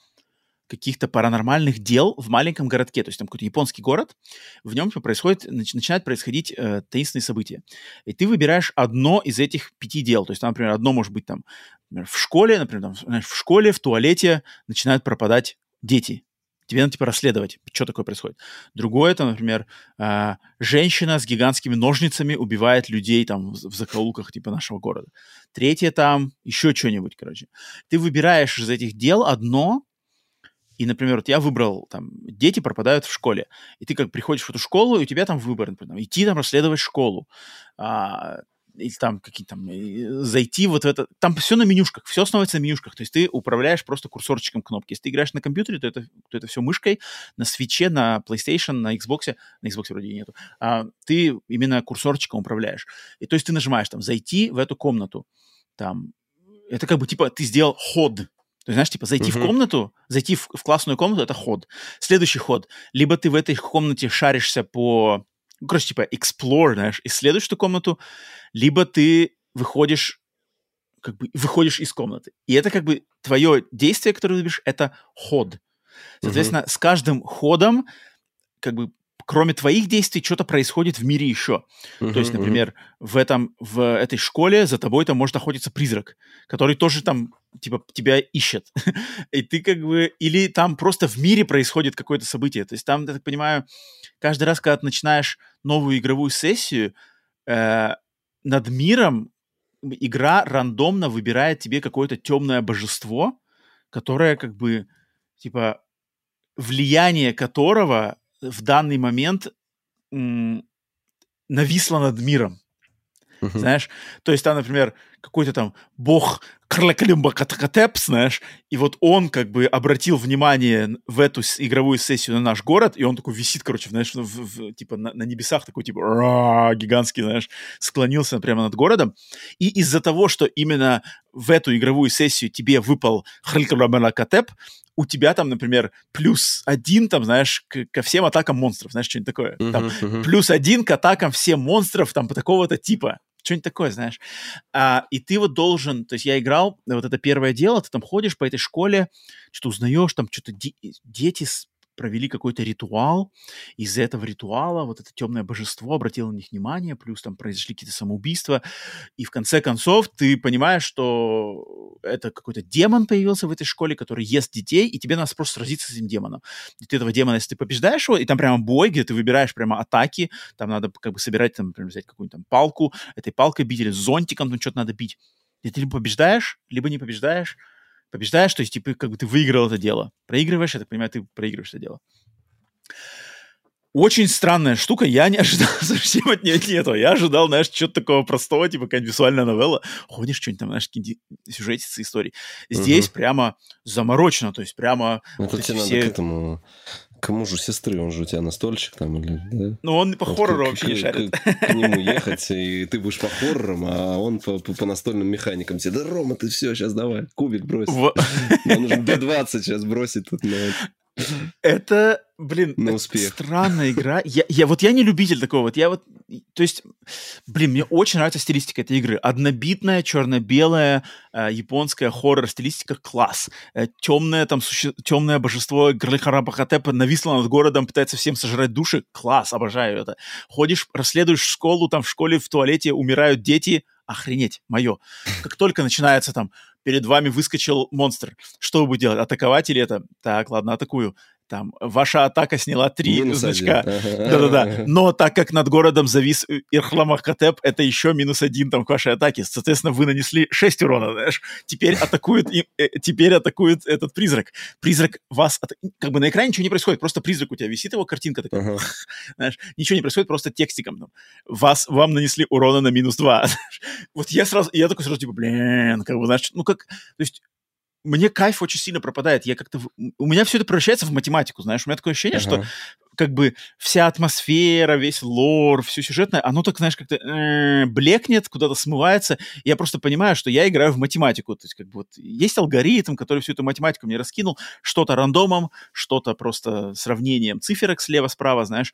каких-то паранормальных дел в маленьком городке, то есть там какой-то японский город, в нем происходит, нач, начинают происходить э, таинственные события. И ты выбираешь одно из этих пяти дел, то есть там, например, одно может быть там например, в школе, например, там, в школе, в туалете начинают пропадать дети. Тебе надо, типа, расследовать, что такое происходит. Другое, это, например, э, женщина с гигантскими ножницами убивает людей там в, в закоулках, типа, нашего города. Третье там еще что-нибудь, короче. Ты выбираешь из этих дел одно, и, например, вот я выбрал, там, дети пропадают в школе, и ты как приходишь в эту школу, и у тебя там выбор, например, идти там расследовать школу, а, или там какие-то там, зайти вот в это, там все на менюшках, все основывается на менюшках, то есть ты управляешь просто курсорчиком кнопки. Если ты играешь на компьютере, то это, то это все мышкой, на свече, на PlayStation, на Xbox, на Xbox вроде нету, а ты именно курсорчиком управляешь. И то есть ты нажимаешь там «зайти в эту комнату», там, это как бы типа ты сделал ход, то есть, знаешь, типа зайти uh-huh. в комнату, зайти в, в классную комнату это ход. Следующий ход. Либо ты в этой комнате шаришься по ну, короче, типа explore, знаешь, исследуешь эту комнату, либо ты выходишь как бы выходишь из комнаты. И это как бы твое действие, которое ты выберешь, это ход. Соответственно, uh-huh. с каждым ходом как бы кроме твоих действий что-то происходит в мире еще. Uh-huh, То есть, например, uh-huh. в этом в этой школе за тобой там может охотиться призрак, который тоже там типа тебя ищет. И ты как бы или там просто в мире происходит какое-то событие. То есть там, я так понимаю, каждый раз, когда ты начинаешь новую игровую сессию, э, над миром игра рандомно выбирает тебе какое-то темное божество, которое как бы, типа, влияние которого в данный момент м- нависло над миром. Uh-huh. Знаешь, то есть там, например, какой-то там бог Карлакалимба Катакатеп, знаешь, и вот он как бы обратил внимание в эту игровую сессию на наш город, и он такой висит, короче, знаешь, в, в, типа на, на небесах такой, типа, гигантский, знаешь, склонился прямо над городом. И из-за того, что именно в эту игровую сессию тебе выпал Катеп, у тебя там, например, плюс один, там, знаешь, к, ко всем атакам монстров, знаешь, что-нибудь такое. Uh-huh, там, uh-huh. Плюс один к атакам всем монстров, там, по такого-то типа. Что-нибудь такое, знаешь. А, и ты вот должен, то есть я играл, вот это первое дело, ты там ходишь по этой школе, что-то узнаешь, там что-то де- дети провели какой-то ритуал, из-за этого ритуала вот это темное божество обратило на них внимание, плюс там произошли какие-то самоубийства, и в конце концов ты понимаешь, что это какой-то демон появился в этой школе, который ест детей, и тебе надо просто сразиться с этим демоном. И ты этого демона, если ты побеждаешь его, и там прямо бой, где ты выбираешь прямо атаки, там надо как бы собирать, там, например, взять какую-нибудь там палку, этой палкой бить, или зонтиком там что-то надо бить. И ты либо побеждаешь, либо не побеждаешь, Побеждаешь, то есть, типа, как бы ты выиграл это дело. Проигрываешь, я так понимаю, ты проигрываешь это дело. Очень странная штука, я не ожидал совсем от нее этого. Я ожидал, знаешь, что-то такого простого, типа какая-нибудь визуальная новелла. Ходишь, что-нибудь там, знаешь, какие-то сюжетицы, истории. Здесь угу. прямо заморочено, то есть прямо... Ну, вот тебе все... надо к этому к мужу сестры, он же у тебя настольщик там или... Да? Ну, он по вот хоррору вообще не шарит. К, к, к нему ехать, и ты будешь по хоррорам, а он по, по, по настольным механикам тебе, да, Рома, ты все, сейчас давай, кубик брось. Нам нужно B20 сейчас бросить тут. На... Это, блин, на успех. странная игра. Я, я, вот я не любитель такого. Вот я вот, то есть, блин, мне очень нравится стилистика этой игры. Однобитная, черно-белая, э, японская хоррор-стилистика класс. Э, темное там суще... темное божество Грлихара Бахатепа нависло над городом, пытается всем сожрать души. Класс, обожаю это. Ходишь, расследуешь школу, там в школе в туалете умирают дети. Охренеть, мое. Как только начинается там перед вами выскочил монстр. Что вы будете делать? Атаковать или это? Так, ладно, атакую там, ваша атака сняла три минус значка. Да-да-да. Но так как над городом завис Ирхламахкатеп, это еще минус один там к вашей атаке. Соответственно, вы нанесли 6 урона, знаешь. Теперь атакует, э, теперь атакует этот призрак. Призрак вас... Как бы на экране ничего не происходит, просто призрак у тебя висит, его картинка такая, uh-huh. знаешь, ничего не происходит, просто текстиком. Там. Вас, вам нанесли урона на минус 2. вот я сразу, я такой сразу, типа, блин, как бы, знаешь, ну как, то есть мне кайф очень сильно пропадает. Я как-то... У меня все это превращается в математику, знаешь. У меня такое ощущение, uh-huh. что как бы вся атмосфера, весь лор, все сюжетное, оно так, знаешь, как-то э, блекнет, куда-то смывается. Я просто понимаю, что я играю в математику. То есть как бы вот есть алгоритм, который всю эту математику мне раскинул. Что-то рандомом, что-то просто сравнением циферок слева-справа, знаешь.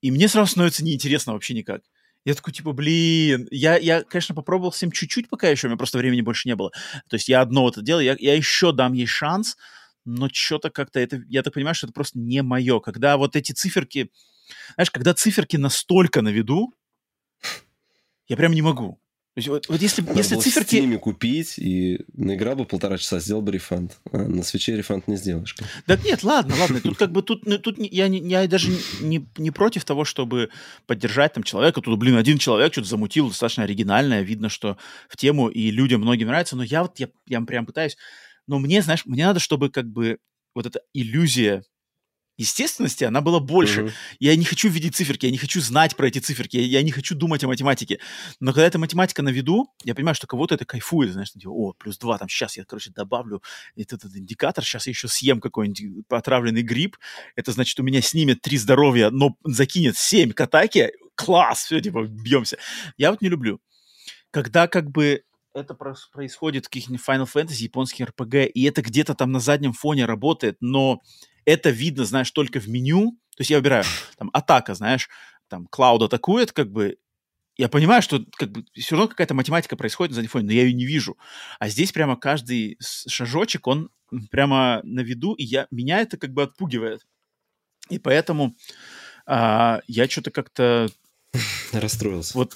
И мне сразу становится неинтересно вообще никак. Я такой, типа, блин, я, я, конечно, попробовал всем чуть-чуть пока еще, у меня просто времени больше не было. То есть я одно вот это делаю, я, я еще дам ей шанс, но что-то как-то это, я так понимаю, что это просто не мое. Когда вот эти циферки, знаешь, когда циферки настолько на виду, я прям не могу. Есть, вот, вот если, если циферки... С ними купить и наиграл бы полтора часа, сделал бы рефанд. А на свече рефанд не сделаешь. Да нет, ладно, ладно. Тут как бы тут, ну, тут я, я даже не, не против того, чтобы поддержать там человека. Тут, блин, один человек что-то замутил, достаточно оригинальное. Видно, что в тему и людям многим нравится. Но я вот, я, я прям пытаюсь... Но мне, знаешь, мне надо, чтобы как бы вот эта иллюзия естественности, она была больше. Uh-huh. Я не хочу видеть циферки, я не хочу знать про эти циферки, я, я не хочу думать о математике. Но когда эта математика на виду, я понимаю, что кого-то это кайфует, знаешь, типа, о, плюс два, там, сейчас я, короче, добавлю этот, этот индикатор, сейчас я еще съем какой-нибудь отравленный гриб, это значит, у меня снимет три здоровья, но закинет семь к атаке, класс, все, типа, бьемся. Я вот не люблю. Когда как бы это происходит в каких-нибудь Final Fantasy, японских RPG, и это где-то там на заднем фоне работает, но это видно, знаешь, только в меню. То есть я выбираю там атака, знаешь, там Клауд атакует, как бы я понимаю, что как бы все равно какая-то математика происходит на заднем фоне, но я ее не вижу. А здесь прямо каждый шажочек, он прямо на виду, и я, меня это как бы отпугивает. И поэтому а, я что-то как-то Расстроился. Вот.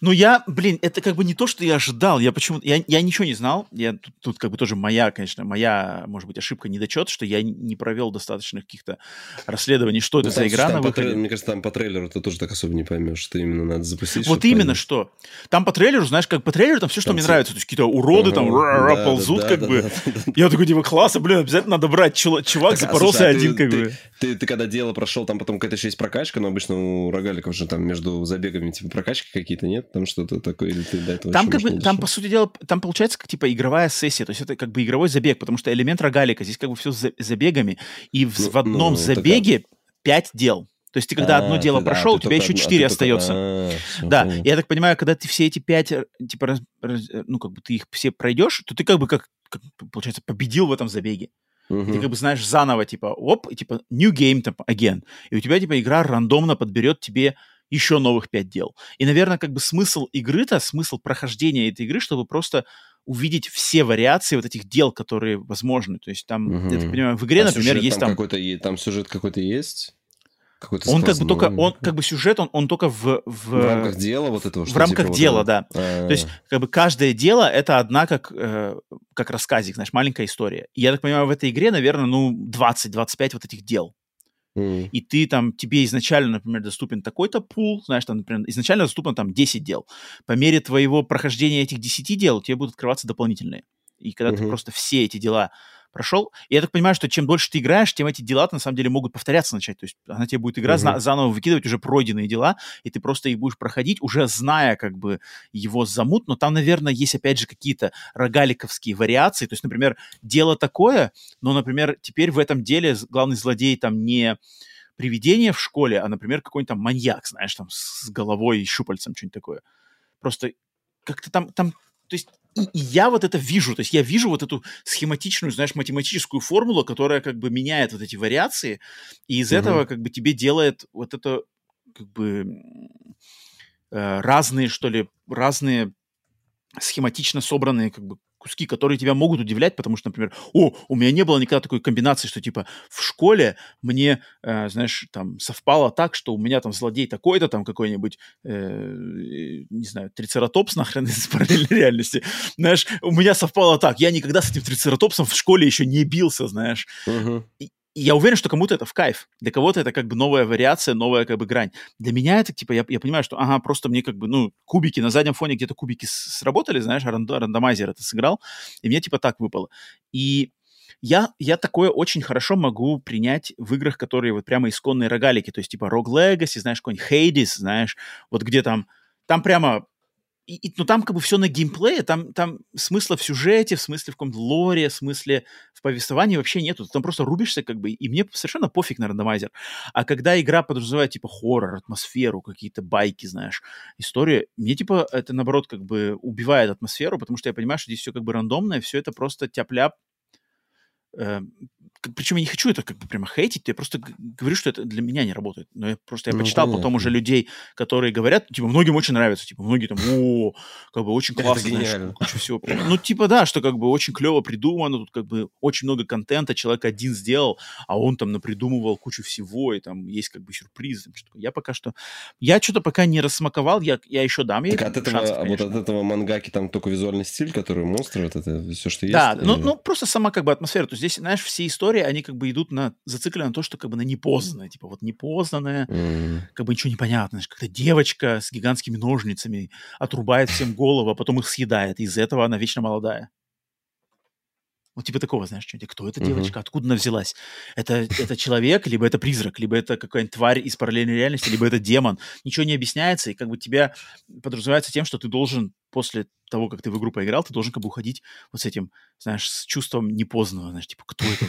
Ну, я, блин, это как бы не то, что я ожидал. Я почему-то... Я, я ничего не знал. Я, тут, тут как бы тоже моя, конечно, моя, может быть, ошибка, недочет, что я не провел достаточных каких-то расследований, что ну, это за игра на выходе. Мне кажется, там по трейлеру ты тоже так особо не поймешь, что именно надо запустить. Вот именно понять. что. Там по трейлеру, знаешь, как по трейлеру, там все, что там мне все... нравится. То есть какие-то уроды ага, там да, ползут, да, как да, бы. Я такой, типа, класса, блин, обязательно надо брать. Чувак так, запоролся а, слушай, один, как ты, бы. Ты когда дело прошел, там потом какая-то еще есть прокачка, но обычно у рогаликов же там между забегами, типа прокачки какие-то нет? Там что-то такое, или ты до этого Там как бы, там, по сути дела, там получается как, типа игровая сессия, то есть это как бы игровой забег, потому что элемент рогалика, здесь как бы все с забегами, и в, ну, в одном ну, забеге пять дел. То есть ты когда а, одно дело ты, прошел, да, у тебя еще четыре а остается. Только... А, да, понял. я так понимаю, когда ты все эти пять, э, типа, раз, раз, э, ну, как бы ты их все пройдешь, то ты как бы, как, как получается, победил в этом забеге. Uh-huh. Ты как бы знаешь заново, типа, оп, и, типа, new game, там, again. И у тебя, типа, игра рандомно подберет тебе еще новых пять дел. И, наверное, как бы смысл игры-то, смысл прохождения этой игры, чтобы просто увидеть все вариации вот этих дел, которые возможны. То есть там, угу. я так понимаю, в игре, а например, есть там... Какой-то, там сюжет какой-то есть? он как бы только, он как бы сюжет, он, он только в, в... В рамках дела вот этого? В рамках типа дела, вот да. А-а-а. То есть как бы каждое дело это одна как, э, как рассказик, знаешь, маленькая история. И я так понимаю, в этой игре, наверное, ну 20-25 вот этих дел. Mm. И ты там, тебе изначально, например, доступен такой-то пул, знаешь, там, например, изначально доступно там 10 дел. По мере твоего прохождения этих 10 дел тебе будут открываться дополнительные. И когда mm-hmm. ты просто все эти дела прошел. И я так понимаю, что чем дольше ты играешь, тем эти дела на самом деле могут повторяться начать. То есть она тебе будет игра mm-hmm. заново выкидывать уже пройденные дела, и ты просто их будешь проходить, уже зная как бы его замут. Но там, наверное, есть опять же какие-то рогаликовские вариации. То есть, например, дело такое, но, например, теперь в этом деле главный злодей там не привидение в школе, а, например, какой-нибудь там маньяк, знаешь, там с головой и щупальцем, что-нибудь такое. Просто как-то там, там, то есть и, и я вот это вижу, то есть я вижу вот эту схематичную, знаешь, математическую формулу, которая как бы меняет вот эти вариации, и из угу. этого как бы тебе делает вот это как бы э, разные, что ли, разные схематично собранные как бы куски, которые тебя могут удивлять, потому что, например, о, у меня не было никогда такой комбинации, что типа в школе мне, э, знаешь, там совпало так, что у меня там злодей такой-то, там какой-нибудь, э, не знаю, трицератопс нахрен из параллельной реальности, знаешь, у меня совпало так, я никогда с этим трицератопсом в школе еще не бился, знаешь, и, и я уверен, что кому-то это в кайф. Для кого-то это как бы новая вариация, новая как бы грань. Для меня это, типа, я, я понимаю, что, ага, просто мне как бы, ну, кубики, на заднем фоне где-то кубики сработали, знаешь, рандо, рандомайзер это сыграл, и мне, типа, так выпало. И я, я такое очень хорошо могу принять в играх, которые вот прямо исконные рогалики, то есть, типа, Rogue Legacy, знаешь, какой-нибудь Hades, знаешь, вот где там, там прямо и, и, ну, там как бы все на геймплее, там, там смысла в сюжете, в смысле в каком-то лоре, в смысле в повествовании вообще нету. Ты там просто рубишься как бы, и мне совершенно пофиг на рандомайзер. А когда игра подразумевает типа хоррор, атмосферу, какие-то байки, знаешь, историю, мне типа это наоборот как бы убивает атмосферу, потому что я понимаю, что здесь все как бы рандомное, все это просто тяп-ляп, э, причем я не хочу это как бы прямо хейтить, я просто говорю, что это для меня не работает. Но я просто я ну, почитал понятно. потом уже людей, которые говорят, типа, многим очень нравится, типа, многие там, о, как бы очень классно, знаешь, куча всего. Ну, типа, да, что как бы очень клево придумано, тут как бы очень много контента человек один сделал, а он там напридумывал кучу всего, и там есть как бы сюрпризы. Я пока что, я что-то пока не рассмаковал, я, я еще дам ей Так от этого, шанс, а вот от этого мангаки там только визуальный стиль, который монстры, вот это все, что есть? Да, ну, ну, просто сама как бы атмосфера. То есть здесь, знаешь, все истории истории, они как бы идут на, зациклены на то, что как бы на непознанное, типа вот непознанное, mm. как бы ничего не понятно, знаешь, когда девочка с гигантскими ножницами отрубает всем голову, а потом их съедает, и из этого она вечно молодая. Вот типа такого, знаешь, что кто эта девочка, uh-huh. откуда она взялась? Это, это человек, либо это призрак, либо это какая-нибудь тварь из параллельной реальности, либо это демон. Ничего не объясняется, и как бы тебя подразумевается тем, что ты должен после того, как ты в игру поиграл, ты должен как бы уходить вот с этим, знаешь, с чувством непознанного, знаешь, типа, кто это?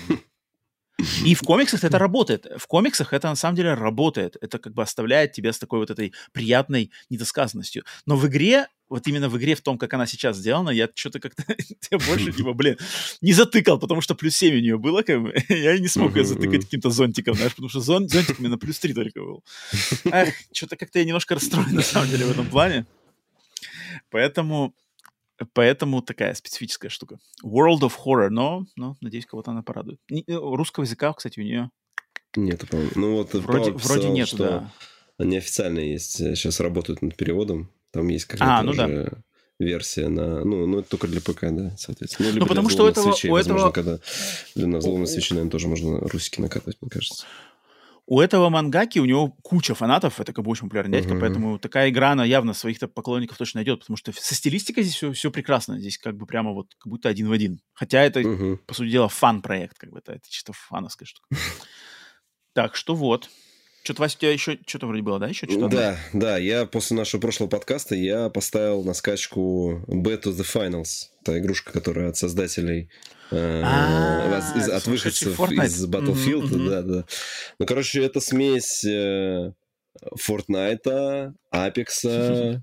И в комиксах это работает. В комиксах это на самом деле работает. Это как бы оставляет тебя с такой вот этой приятной недосказанностью. Но в игре, вот именно в игре, в том, как она сейчас сделана, я что-то как-то я больше, типа, блин, не затыкал, потому что плюс 7 у нее было, как бы. Я не смог ее затыкать каким-то зонтиком, знаешь, потому что зон, зонтик у меня на плюс 3 только был. Эх, что-то как-то я немножко расстроен, на самом деле, в этом плане. Поэтому Поэтому такая специфическая штука. World of Horror, но, но надеюсь, кого-то она порадует. Э, русского языка, кстати, у нее... Нет, по-моему. Ну вот вроде, писал, вроде нет, что да. Они официально есть, сейчас работают над переводом. Там есть какая-то а, ну уже да. версия на... Ну, ну, это только для ПК, да, соответственно. Ну, ну потому что у этого... Свечей, у возможно, этого... когда для назломной свечи, наверное, тоже можно русики накатывать, мне кажется. У этого мангаки, у него куча фанатов, это как бы очень популярный дядька, uh-huh. поэтому такая игра, она явно своих-то поклонников точно найдет, потому что со стилистикой здесь все, все прекрасно, здесь как бы прямо вот как будто один в один. Хотя это, uh-huh. по сути дела, фан-проект, как бы это, это чисто фановская штука. Так что вот. Что-то, Вася, у тебя еще что-то вроде было, да? Еще что-то? Да, да. Я после нашего прошлого подкаста я поставил на скачку Bet to the Finals. Та игрушка, которая от создателей э, А, от Fortnite. из Battlefield. Да, да. Ну, короче, это смесь э, Fortnite, Apex,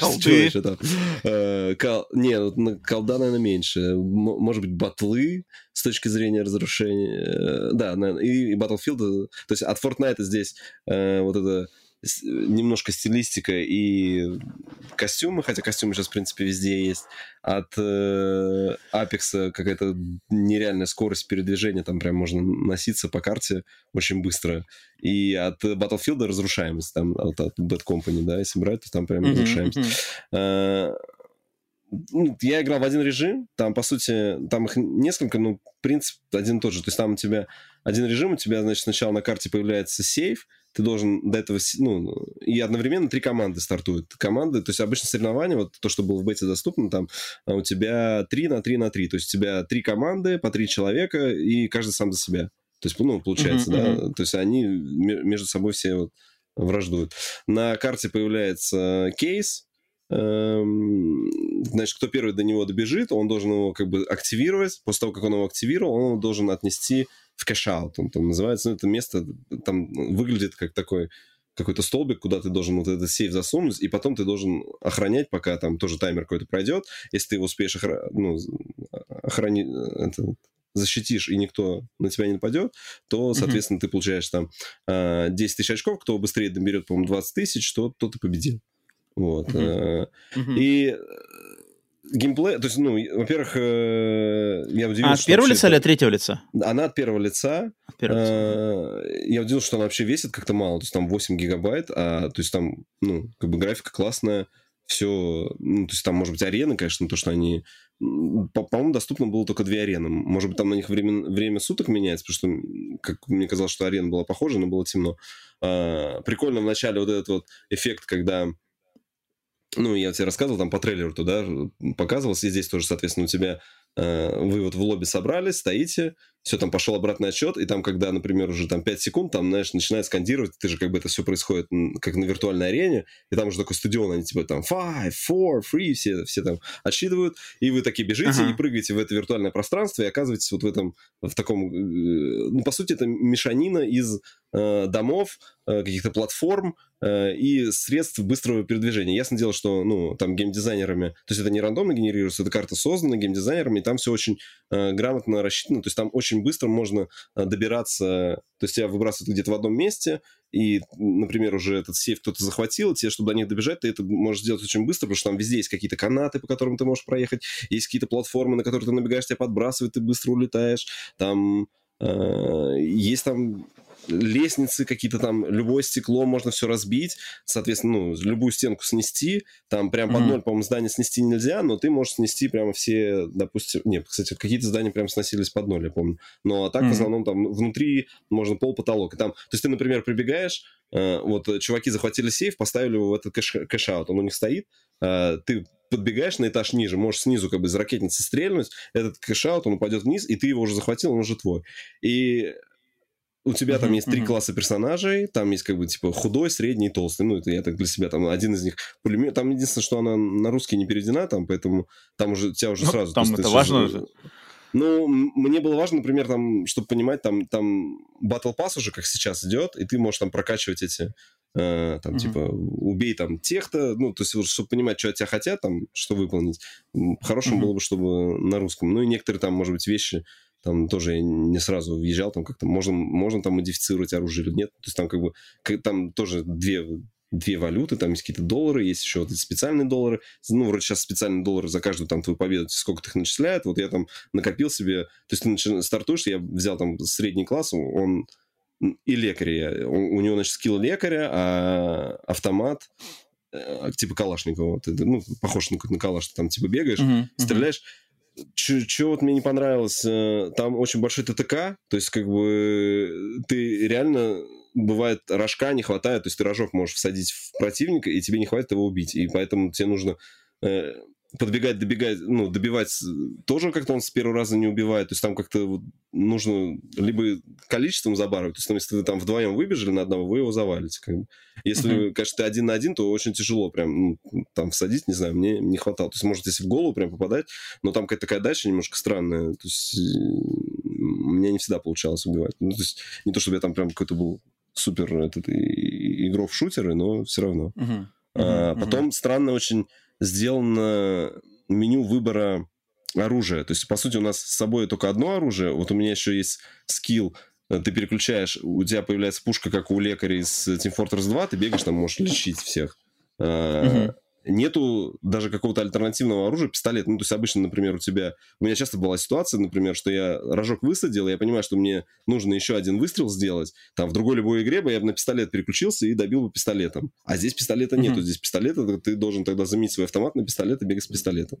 Колды. Что там? Э, Не, на- колда, наверное, меньше. Может быть, батлы с точки зрения разрушения. Э, Да, и и Battlefield. э, То есть от Fortnite здесь вот это немножко стилистика и костюмы, хотя костюмы сейчас, в принципе, везде есть. От э, Apex какая-то нереальная скорость передвижения, там прям можно носиться по карте очень быстро. И от Battlefield разрушаемость, там, от, от Bad Company, да, если брать, то там прям Мгм, разрушаемость. ну, Я играл в один режим, там, по сути, там их несколько, но принцип один и тот же. То есть там у тебя один режим, у тебя, значит, сначала на карте появляется сейф, ты должен до этого, ну, и одновременно три команды стартуют. Команды, то есть обычно соревнования, вот то, что было в бете доступно, там а у тебя 3 на 3 на 3, то есть у тебя три команды по три человека, и каждый сам за себя. То есть, ну, получается, Мгм, да, то есть они ме- между собой все вот враждуют. На карте появляется кейс, значит, кто первый до него добежит, он должен его как бы активировать. После того, как он его активировал, он его должен отнести в cash-out. Он там называется, ну, это место там выглядит как такой какой-то столбик, куда ты должен вот этот сейф засунуть, и потом ты должен охранять, пока там тоже таймер какой-то пройдет. Если ты его успеешь охра- ну, охранить, это, защитишь, и никто на тебя не нападет, то, соответственно, ты получаешь там э, 10 тысяч очков. Кто быстрее доберет, по-моему, 20 тысяч, то тот и победил. Вот. Э. И э, геймплей, то есть, ну, во-первых, э, я удивился, А от первого лица или от третьего лица? Она от первого лица. От первого лица. Я удивился, что она вообще весит как-то мало. То есть там 8 гигабайт, а то есть там, ну, как бы графика классная, все, ну, то есть там, может быть, арены, конечно, то, что они... По-моему, доступно было только две арены. Может быть, там на них время, время суток меняется, потому что, как мне казалось, что арена была похожа, но было темно. А, Прикольно в начале вот этот вот эффект, когда ну, я тебе рассказывал, там по трейлеру туда показывался, и здесь тоже, соответственно, у тебя э, вы вот в лобби собрались, стоите, все, там пошел обратный отсчет, и там, когда, например, уже там 5 секунд, там, знаешь, начинает скандировать, ты же как бы это все происходит как на виртуальной арене, и там уже такой стадион, они типа там 5, 4, 3, все, все там отсчитывают, и вы такие бежите Ага. и прыгаете в это виртуальное пространство, и оказываетесь вот в этом, в таком, э, ну, по сути, это мешанина из э, домов, э, каких-то платформ, э, и средств быстрого передвижения. Ясно дело, что, ну, там геймдизайнерами, то есть это не рандомно генерируется, эта карта создана геймдизайнерами, и там все очень э, грамотно рассчитано, то есть там очень быстро можно э, добираться, то есть тебя выбрасывают где-то в одном месте, и, например, уже этот сейф кто-то захватил, тебе, чтобы до них добежать, ты это можешь сделать очень быстро, потому что там везде есть какие-то канаты, по которым ты можешь проехать, есть какие-то платформы, на которые ты набегаешь, тебя подбрасывают, ты быстро улетаешь, там э, есть там лестницы какие-то там, любое стекло можно все разбить, соответственно, ну, любую стенку снести, там прям под ноль, по-моему, здание снести нельзя, но ты можешь снести прямо все, допустим, нет, кстати, какие-то здания прям сносились под ноль, я помню, но а так в основном там внутри можно пол, потолок, и там, то есть ты, например, прибегаешь, э, вот э, чуваки захватили сейф, поставили его в этот cash- cash-out, он у них стоит, э, ты подбегаешь на этаж ниже, можешь снизу как бы из ракетницы стрельнуть, этот cash-out, он упадет вниз, и ты его уже захватил, он уже твой. И у тебя там есть три класса персонажей, там есть как бы типа худой, средний толстый. Ну, это я так для себя, там один из них пулемет. Там единственное, что она на русский не переведена, там, поэтому там уже тебя уже Ну, сразу... там это важно сразу- же. Ну, мне было важно, например, там, чтобы понимать, там, там Battle Pass уже как сейчас идет, и ты можешь там прокачивать эти, э, там, Мгм. типа, убей там тех-то, ну, то есть, чтобы понимать, что от тебя хотят, там, что выполнить. Хорошим Мгм. было бы, чтобы на русском. Ну, и некоторые там, может быть, вещи, там тоже я не сразу въезжал, там как-то можно, можно там модифицировать оружие или нет. То есть там как бы, там тоже две две валюты, там есть какие-то доллары, есть еще вот эти специальные доллары. Ну, вроде сейчас специальные доллары за каждую там твою победу, сколько их начисляют. Вот я там накопил себе... То есть ты начи- стартуешь, я взял там средний класс, он и лекаря. У, него, значит, скилл лекаря, а автомат э, типа Калашникова. Это, ну, похож на, на калаш, ты там типа бегаешь, мгм. стреляешь. Что вот мне не понравилось, э, там очень большой ТТК, то есть как бы ты реально, бывает, рожка не хватает, то есть ты рожок можешь всадить в противника, и тебе не хватит его убить, и поэтому тебе нужно э, подбегать, добегать, ну, добивать тоже как-то он с первого раза не убивает. То есть там как-то вот нужно либо количеством забарывать, то есть там, если вы там вдвоем выбежали на одного, вы его завалите. Как бы. Если, mm-hmm. конечно, ты один на один, то очень тяжело прям ну, там всадить, не знаю, мне не хватало. То есть, может, если в голову прям попадать, но там какая-то такая дача немножко странная. То есть, мне не всегда получалось убивать. Ну, то есть, не то, чтобы я там прям какой-то был супер этот, игрок в шутеры, но все равно. Uh-huh. Uh-huh. А, потом uh-huh. странно очень сделано меню выбора оружия. То есть, по сути, у нас с собой только одно оружие. Вот у меня еще есть скилл. Ты переключаешь, у тебя появляется пушка, как у лекаря из Team Fortress 2, ты бегаешь, там можешь лечить всех. Uh-huh нету даже какого-то альтернативного оружия, пистолет. Ну, то есть обычно, например, у тебя... У меня часто была ситуация, например, что я рожок высадил, я понимаю, что мне нужно еще один выстрел сделать. Там в другой любой игре бы я бы на пистолет переключился и добил бы пистолетом. А здесь пистолета нету. Mm-hmm. Здесь пистолета, ты должен тогда заменить свой автомат на пистолет и бегать с пистолетом.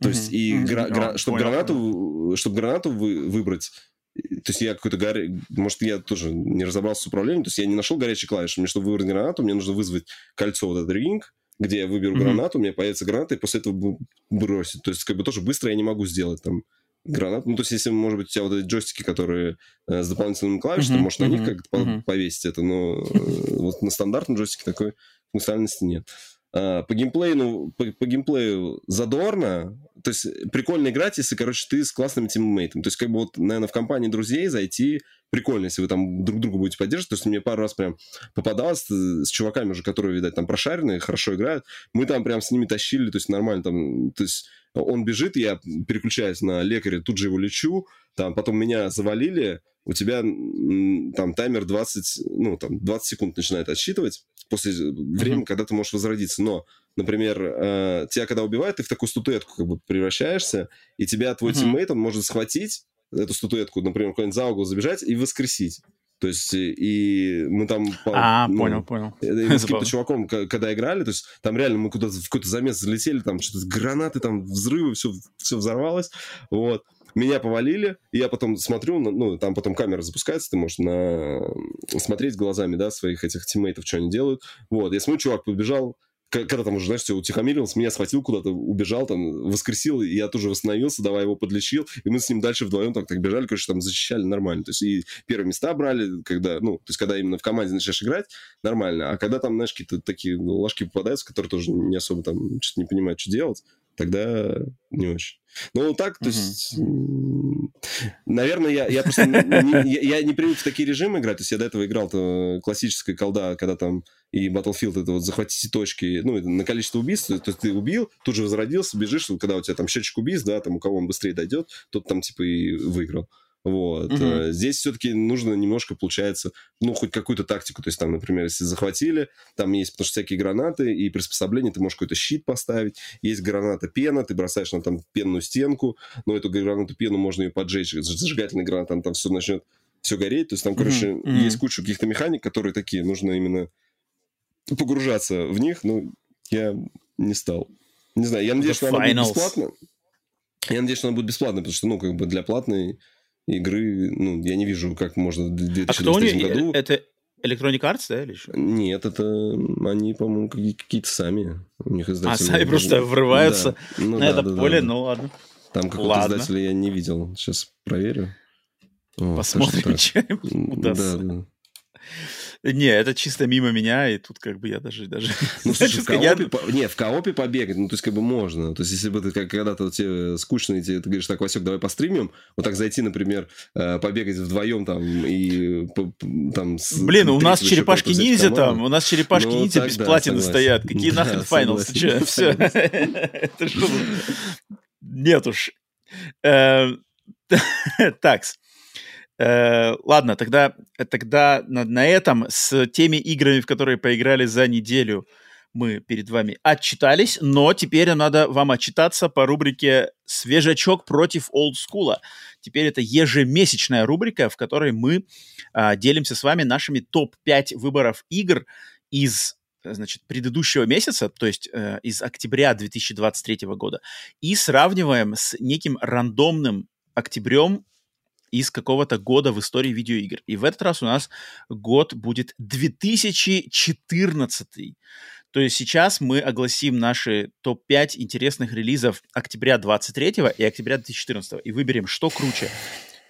То mm-hmm. есть, и гра- гра- чтобы гранату, чтобы гранату вы- выбрать, то есть я какой-то горя... Может, я тоже не разобрался с управлением, то есть я не нашел горячей клавиши. Мне, чтобы выбрать гранату, мне нужно вызвать кольцо, вот этот ринг, где я выберу mm-hmm. гранату, у меня появится граната, и после этого бросить. То есть, как бы тоже быстро я не могу сделать там гранат. Ну, то есть, если, может быть, у тебя вот эти джойстики, которые э, с дополнительными клавишами, mm-hmm. ты можешь на них как-то mm-hmm. повесить это, но э, вот на стандартном джойстике такой функциональности нет. А, по геймплею, ну, по, по геймплею задорно. То есть прикольно играть, если, короче, ты с классным тиммейтом. То есть, как бы вот, наверное, в компании друзей зайти прикольно, если вы там друг друга будете поддерживать. То есть мне пару раз прям попадалось с чуваками уже, которые, видать, там прошаренные, хорошо играют. Мы там прям с ними тащили, то есть нормально там, то есть он бежит, я переключаюсь на лекаря, тут же его лечу, там потом меня завалили, у тебя там таймер 20, ну, там 20 секунд начинает отсчитывать после времени, mm-hmm. когда ты можешь возродиться. Но, например, э, тебя когда убивают, ты в такую статуэтку как бы превращаешься, и тебя твой mm-hmm. тиммейт, он может схватить, эту статуэтку, например, куда-нибудь за угол забежать и воскресить. То есть, и мы там... А, ну, понял, понял. С каким-то чуваком, когда играли, то есть, там реально мы куда-то в какой-то замес залетели, там что-то гранаты, там взрывы, все, все взорвалось, вот. Меня повалили, и я потом смотрю, ну, там потом камера запускается, ты можешь на... смотреть глазами, да, своих этих тиммейтов, что они делают. Вот, я смотрю, чувак побежал, когда там уже, знаешь, все утихомирился, меня схватил куда-то, убежал, там, воскресил, и я тоже восстановился, давай его подлечил, и мы с ним дальше вдвоем так, так бежали, короче, там защищали нормально. То есть и первые места брали, когда, ну, то есть когда именно в команде начинаешь играть, нормально. А когда там, знаешь, какие-то такие ну, ложки попадаются, которые тоже не особо там что-то не понимают, что делать, тогда не очень. Ну, так, то есть, наверное, я, я просто не, я, я не привык в такие режимы играть. То есть я до этого играл то классическая колда, когда там и Battlefield это вот захватите точки, ну, на количество убийств, то есть ты убил, тут же возродился, бежишь, когда у тебя там счетчик убийств, да, там у кого он быстрее дойдет, тот там типа и выиграл. Вот. Угу. Здесь все-таки нужно немножко, получается, ну, хоть какую-то тактику. То есть там, например, если захватили, там есть, потому что всякие гранаты и приспособления, ты можешь какой-то щит поставить. Есть граната пена, ты бросаешь на там пенную стенку, но эту гранату пену можно ее поджечь, зажигательный гранат, там, там все начнет все гореть. То есть там, короче, mm-hmm. есть куча каких-то механик, которые такие, нужно именно погружаться в них, но я не стал. Не знаю, я надеюсь, The что finals. она будет бесплатно. Я надеюсь, что она будет бесплатно, потому что, ну, как бы для платной игры, ну, я не вижу, как можно в 2023 а кто году... Это Electronic Arts, да, или что? Нет, это они, по-моему, какие-то сами. У них издатели... А, сами просто врываются да. ну, на да, это да, поле, да. ну ладно. Там какого-то издателя я не видел. Сейчас проверю. Посмотрим, чем удастся. Да, да. Не, это чисто мимо меня, и тут как бы я даже... даже ну, слушай, в коопе, я... не, в коопе побегать, ну, то есть как бы можно. То есть если бы ты как, когда-то тебе скучно, и тебе, ты говоришь, так, Васек, давай постримим, вот так зайти, например, э, побегать вдвоем там и там... Блин, у нас черепашки-ниндзя там, у нас черепашки-ниндзя ну, бесплатно да, стоят. Какие да, нахрен файналы? Все. Это что? Нет уж. Э, такс. Э, ладно, тогда, тогда на, на этом с теми играми, в которые поиграли за неделю, мы перед вами отчитались, но теперь надо вам отчитаться по рубрике «Свежачок против олдскула». Теперь это ежемесячная рубрика, в которой мы а, делимся с вами нашими топ-5 выборов игр из значит, предыдущего месяца, то есть э, из октября 2023 года, и сравниваем с неким рандомным октябрем из какого-то года в истории видеоигр. И в этот раз у нас год будет 2014. То есть сейчас мы огласим наши топ-5 интересных релизов октября 23 и октября 2014 и выберем, что круче,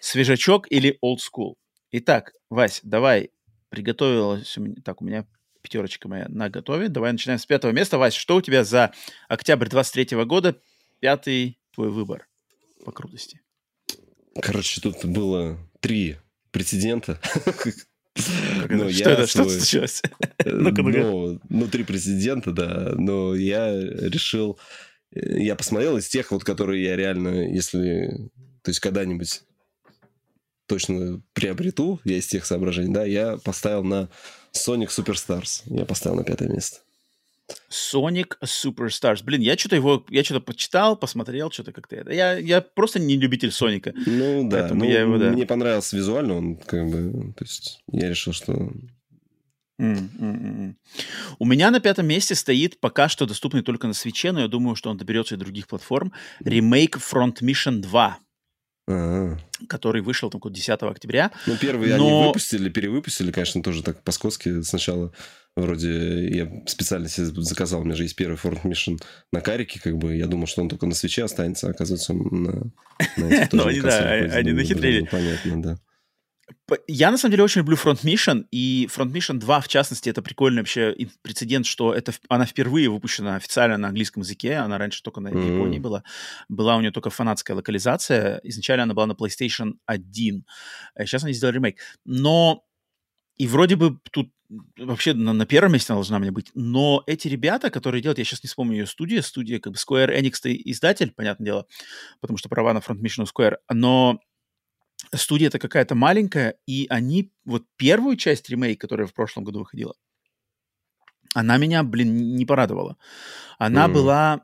свежачок или school. Итак, Вась, давай, приготовилась... Так, у меня пятерочка моя на готове. Давай начинаем с пятого места. Вась, что у тебя за октябрь 23 года? Пятый твой выбор по крутости. Короче, тут было три прецедента. Но что это? Что случилось? ну, ну, три президента, да. Но я решил... Э, я посмотрел из тех, вот, которые я реально, если... То есть когда-нибудь точно приобрету, я из тех соображений, да, я поставил на Sonic Superstars. Я поставил на пятое место. Sonic Superstars. Блин, я что-то его, я что-то почитал, посмотрел, что-то как-то это. Я, я просто не любитель Соника. Ну да, ну, я его, да. мне понравился визуально, он как бы, то есть я решил, что. У меня на пятом месте стоит пока что доступный только на свече, но я думаю, что он доберется и других платформ. Ремейк Front Mission 2. А-а-а. который вышел там 10 октября. Ну, первый но... они выпустили, перевыпустили, конечно, тоже так по-скотски сначала. Вроде я специально себе заказал, у меня же есть первый Ford Mission на карике, как бы я думал, что он только на свече останется, а оказывается он на... Ну, они, да, они нахитрили. Понятно, да. Я, на самом деле, очень люблю Front Mission, и Front Mission 2, в частности, это прикольный вообще прецедент, что это, она впервые выпущена официально на английском языке, она раньше только на mm-hmm. Японии была, была у нее только фанатская локализация, изначально она была на PlayStation 1, сейчас они сделали ремейк, но и вроде бы тут вообще на, на первом месте она должна мне быть, но эти ребята, которые делают, я сейчас не вспомню ее студия, студия как бы Square Enix издатель, понятное дело, потому что права на Front Mission Square, но студия-то какая-то маленькая, и они вот первую часть ремейк, которая в прошлом году выходила, она меня, блин, не порадовала. Она mm. была...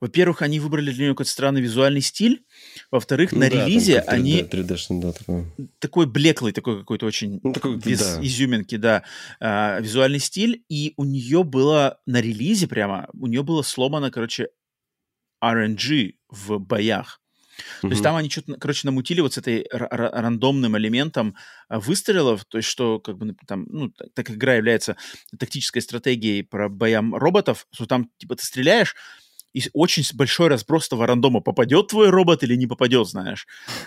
Во-первых, они выбрали для нее какой-то странный визуальный стиль. Во-вторых, ну, на да, релизе 3D, они... 3D, да, такой. такой блеклый, такой какой-то очень ну, такой, без да. изюминки, да, а, визуальный стиль. И у нее было на релизе прямо, у нее было сломано, короче, RNG в боях. То есть там они что-то, короче, намутили вот с этой рандомным элементом а, выстрелов, то есть что как бы там, ну, так как игра является тактической стратегией про боям роботов, что там типа ты стреляешь, и очень большой разброс этого рандома, попадет твой робот или не попадет, знаешь.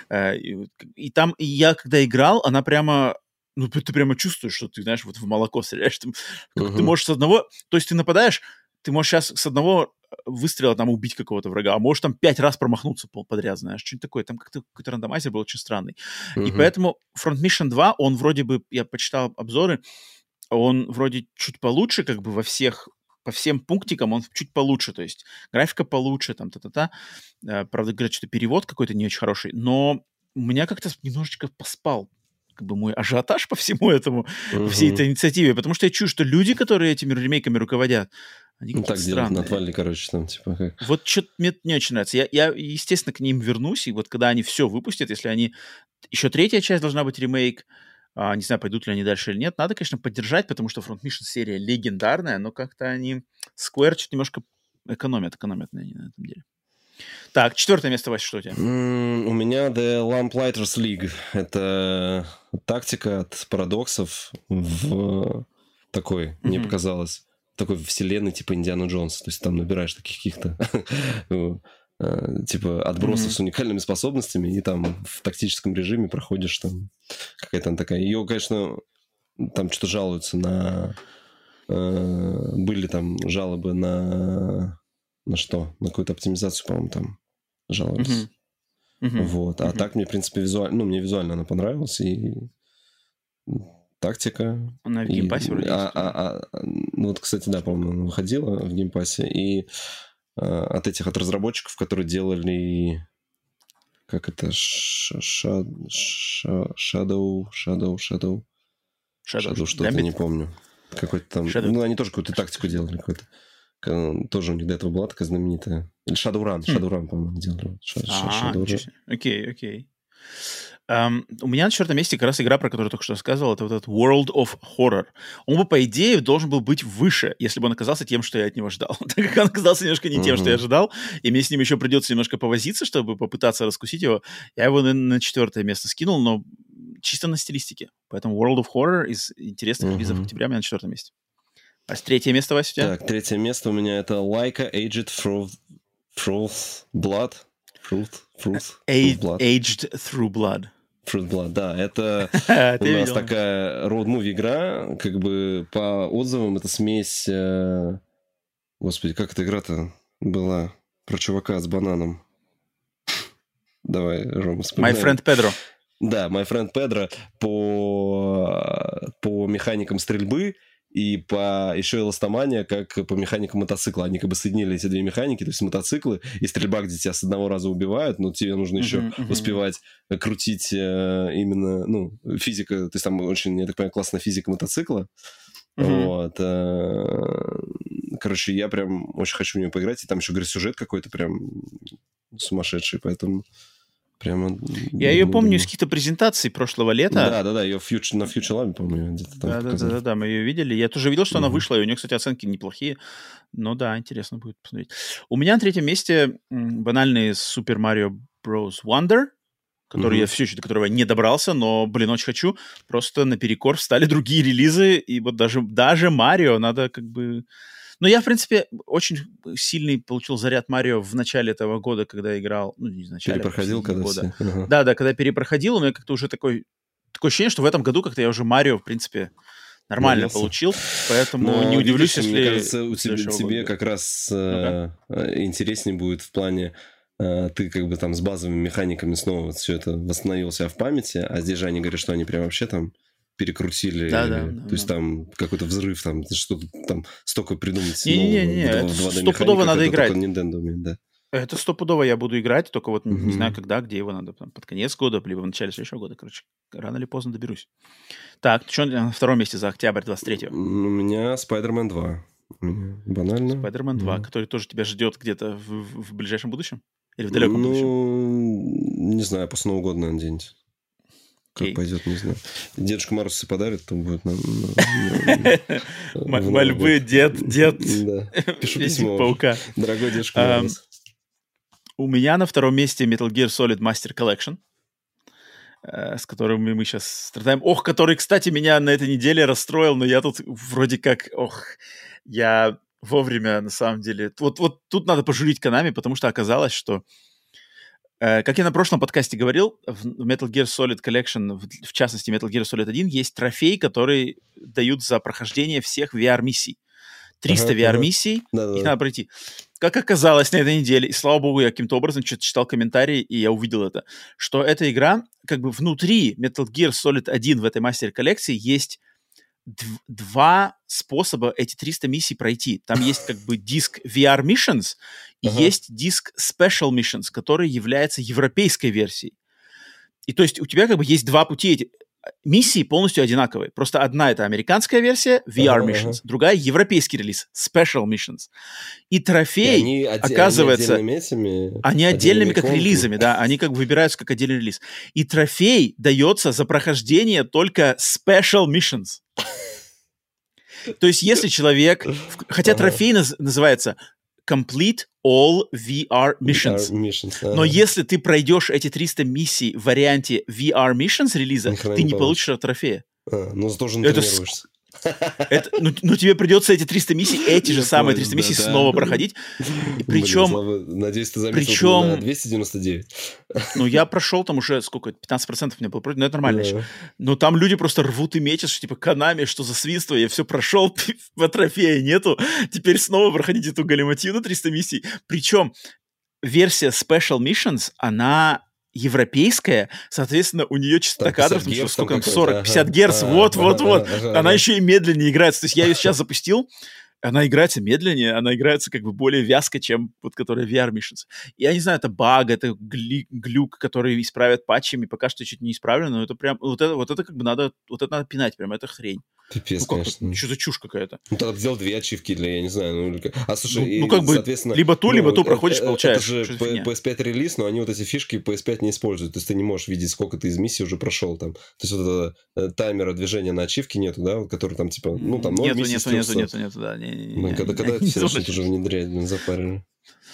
Э, и, и там, и я когда играл, она прямо ну, ты прямо чувствуешь, что ты, знаешь, вот в молоко стреляешь. Ты, uh-huh. ты можешь с одного... То есть ты нападаешь, ты можешь сейчас с одного выстрела там убить какого-то врага, а можешь там пять раз промахнуться подряд, знаешь, что-нибудь такое. Там как-то какой-то рандомайзер был очень странный. Uh-huh. И поэтому Front Mission 2, он вроде бы, я почитал обзоры, он вроде чуть получше, как бы во всех по всем пунктикам он чуть получше, то есть графика получше, там, та-та-та. Э, правда, говорят, что перевод какой-то не очень хороший, но у меня как-то немножечко поспал как бы мой ажиотаж по всему этому, uh-huh. по всей этой инициативе, потому что я чувствую, что люди, которые этими ремейками руководят, они ну, так делают, натвали, короче, там, типа, как... Вот что-то мне не очень нравится. Я, я, естественно, к ним вернусь, и вот когда они все выпустят, если они... Еще третья часть должна быть ремейк, а, не знаю, пойдут ли они дальше или нет. Надо, конечно, поддержать, потому что Front Mission серия легендарная, но как-то они... Square чуть немножко экономят, экономят на, на этом деле. Так, четвертое место, Вася, что у тебя? Mm, у меня The Lamplighter's League. Это тактика от парадоксов в такой, mm-hmm. мне показалось такой вселенной типа Индиана Джонс. То есть там набираешь таких каких-то типа отбросов mm-hmm. с уникальными способностями, и там в тактическом режиме проходишь там какая-то там такая. Ее, конечно, там что-то жалуются на... Э, были там жалобы на... На что? На какую-то оптимизацию, по-моему, там жаловались. Mm-hmm. Mm-hmm. Вот. А mm-hmm. так мне, в принципе, визуально... Ну, мне визуально она понравилась, и тактика. Она в Game Pass е вроде а, а, а, ну вот, кстати, да, по-моему, выходила в Game Pass е. И а, от этих, от разработчиков, которые делали... Как это? Shadow, Shadow, Shadow, Shadow. Shadow что-то, не помню. Какой-то там... Shadow. Ну, они тоже какую-то тактику делали. Какой-то. Тоже у них до этого была такая знаменитая. Или Shadowrun. Хм. Shadowrun, по-моему, делали. Shadowrun. Окей, окей. Um, у меня на четвертом месте как раз игра, про которую я только что рассказывал, это вот этот World of Horror. Он бы, по идее, должен был быть выше, если бы он оказался тем, что я от него ждал. так как он оказался немножко не тем, mm-hmm. что я ожидал, и мне с ним еще придется немножко повозиться, чтобы попытаться раскусить его, я его на, на четвертое место скинул, но чисто на стилистике. Поэтому World of Horror из интересных mm-hmm. релизов октября у меня на четвертом месте. А третье место, Вася, у тебя? Так, третье место у меня это Leica Aged Fruit Blood. Fruit, Fruit, Fruit Blood. Aged Through Blood. Fruit Blood, да, это у нас такая роуд-муви игра, как бы по отзывам это смесь... Э, господи, как эта игра-то была? Про чувака с бананом. Давай, Рома, вспоминай. My Friend Pedro. Да, My Friend Pedro по, по механикам стрельбы и по еще и ластомания, как по механикам мотоцикла. Они как бы соединили эти две механики, то есть мотоциклы и стрельба, где тебя с одного раза убивают, но тебе нужно еще uh-huh, uh-huh. успевать крутить э, именно, ну, физика, то есть там очень, я так понимаю, классная физика мотоцикла. Uh-huh. Вот. Э, короче, я прям очень хочу в нее поиграть, и там еще, говорю, сюжет какой-то прям сумасшедший, поэтому... Прямо... Я ее помню из каких-то презентаций прошлого лета. Да, да, да, ее фьюч... на Future Lab, помню, где-то там да, да, да, да, да, мы ее видели. Я тоже видел, что она вышла, и у нее, кстати, оценки неплохие. Но да, интересно будет посмотреть. У меня на третьем месте банальный Super Mario Bros. Wonder, который mm-hmm. я все еще до которого не добрался, но, блин, очень хочу. Просто наперекор встали другие релизы, и вот даже, даже Марио надо как бы но я, в принципе, очень сильный получил заряд Марио в начале этого года, когда играл, ну, не в начале, Перепроходил когда года. Все. Ага. Да, да, когда перепроходил, у меня как-то уже такой, такое ощущение, что в этом году как-то я уже Марио, в принципе, нормально Нравился. получил, поэтому Но, не удивлюсь, видишь, если... Мне кажется, у тебя, тебе года. как раз э, э, интереснее будет в плане э, ты как бы там с базовыми механиками снова все это восстановил себя в памяти, а здесь же они говорят, что они прям вообще там перекрутили. Да, да, да, то есть да. там какой-то взрыв, там что-то там столько придумать. Не, не, не, не. стопудово надо играть. Nintendo умеет, да. Это стопудово я буду играть, только вот uh-huh. не знаю, когда, где его надо. Там, под конец года, либо в начале следующего года. Короче, рано или поздно доберусь. Так, что на втором месте за октябрь 23-го? У меня Spider-Man 2. Банально. Spider-Man 2, mm. который тоже тебя ждет где-то в, в ближайшем будущем? Или в далеком ну, будущем? Не знаю, после Нового года, наверное, где-нибудь. Как okay. пойдет, не знаю. Дедушка Мороз подарит, то будет нам... Мольбы, дед, дед. Пишу письмо. Паука. Дорогой дедушка Мороз. У меня на втором месте Metal Gear Solid Master Collection, э, с которым мы сейчас страдаем. Ох, который, кстати, меня на этой неделе расстроил, но я тут вроде как... Ох, я вовремя, на самом деле... Вот, вот тут надо пожурить Канами, потому что оказалось, что Э, как я на прошлом подкасте говорил, в Metal Gear Solid Collection, в частности Metal Gear Solid 1, есть трофей, который дают за прохождение всех VR-миссий. 300 ага, VR-миссий, ага. их надо пройти. Как оказалось на этой неделе, и слава богу, я каким-то образом что-то читал комментарии, и я увидел это, что эта игра, как бы внутри Metal Gear Solid 1 в этой мастер-коллекции есть два способа эти 300 миссий пройти. Там есть как бы диск VR Missions и uh-huh. есть диск Special Missions, который является европейской версией. И то есть у тебя как бы есть два пути. Эти миссии полностью одинаковые. Просто одна это американская версия VR uh-huh, Missions, uh-huh. другая европейский релиз Special Missions. И трофей, и они оказывается, они отдельными, они отдельными как релизами, да, они как бы выбираются как отдельный релиз. И трофей дается за прохождение только Special Missions. То есть, если человек... Хотя трофей называется Complete All VR Missions. VR missions ага. Но если ты пройдешь эти 300 миссий в варианте VR Missions релиза, ты не получишь трофея. А, ну, не Это тренируешься. Это, ну, ну, тебе придется эти 300 миссий, эти же самые 300 миссий да, снова да. проходить. И причем... Блин, надеюсь, ты заметил причем, на 299. Ну, я прошел там уже, сколько, 15% у меня было, но это нормально да. еще. Но там люди просто рвут и метят, что типа, Канами, что за свинство, я все прошел, по трофея нету, теперь снова проходить эту галиматью 300 миссий. Причем версия Special Missions, она европейская, соответственно, у нее частота кадров, там, сколько там, 40, 50 ага, герц, вот, ага. Ага, она еще и медленнее играется. То есть я ее сейчас запустил, она играется медленнее, она играется как бы более вязко, чем вот которая VR Missions. Я не знаю, это баг, это гли, глюк, который исправят патчами, пока что чуть не исправлено, но это прям, вот это, вот это как бы надо, вот это надо пинать, прям это хрень. Пипец, ну, конечно. Что за чушь какая-то? Ну, тогда сделал две ачивки для, я не знаю, ну, а слушай, ну, и, ну как бы, соответственно, либо ту, ну, либо ту проходишь, это, получаешь. Это же PS5 релиз, но они вот эти фишки PS5 не используют, то есть ты не можешь видеть, сколько ты из миссии уже прошел там. То есть вот этого э, таймера движения на ачивке нету, да, который там типа, ну там, ну, нету, нету, нету, нету, нету, да, не, не, не, Когда, когда это все начнут уже внедрять, запарили.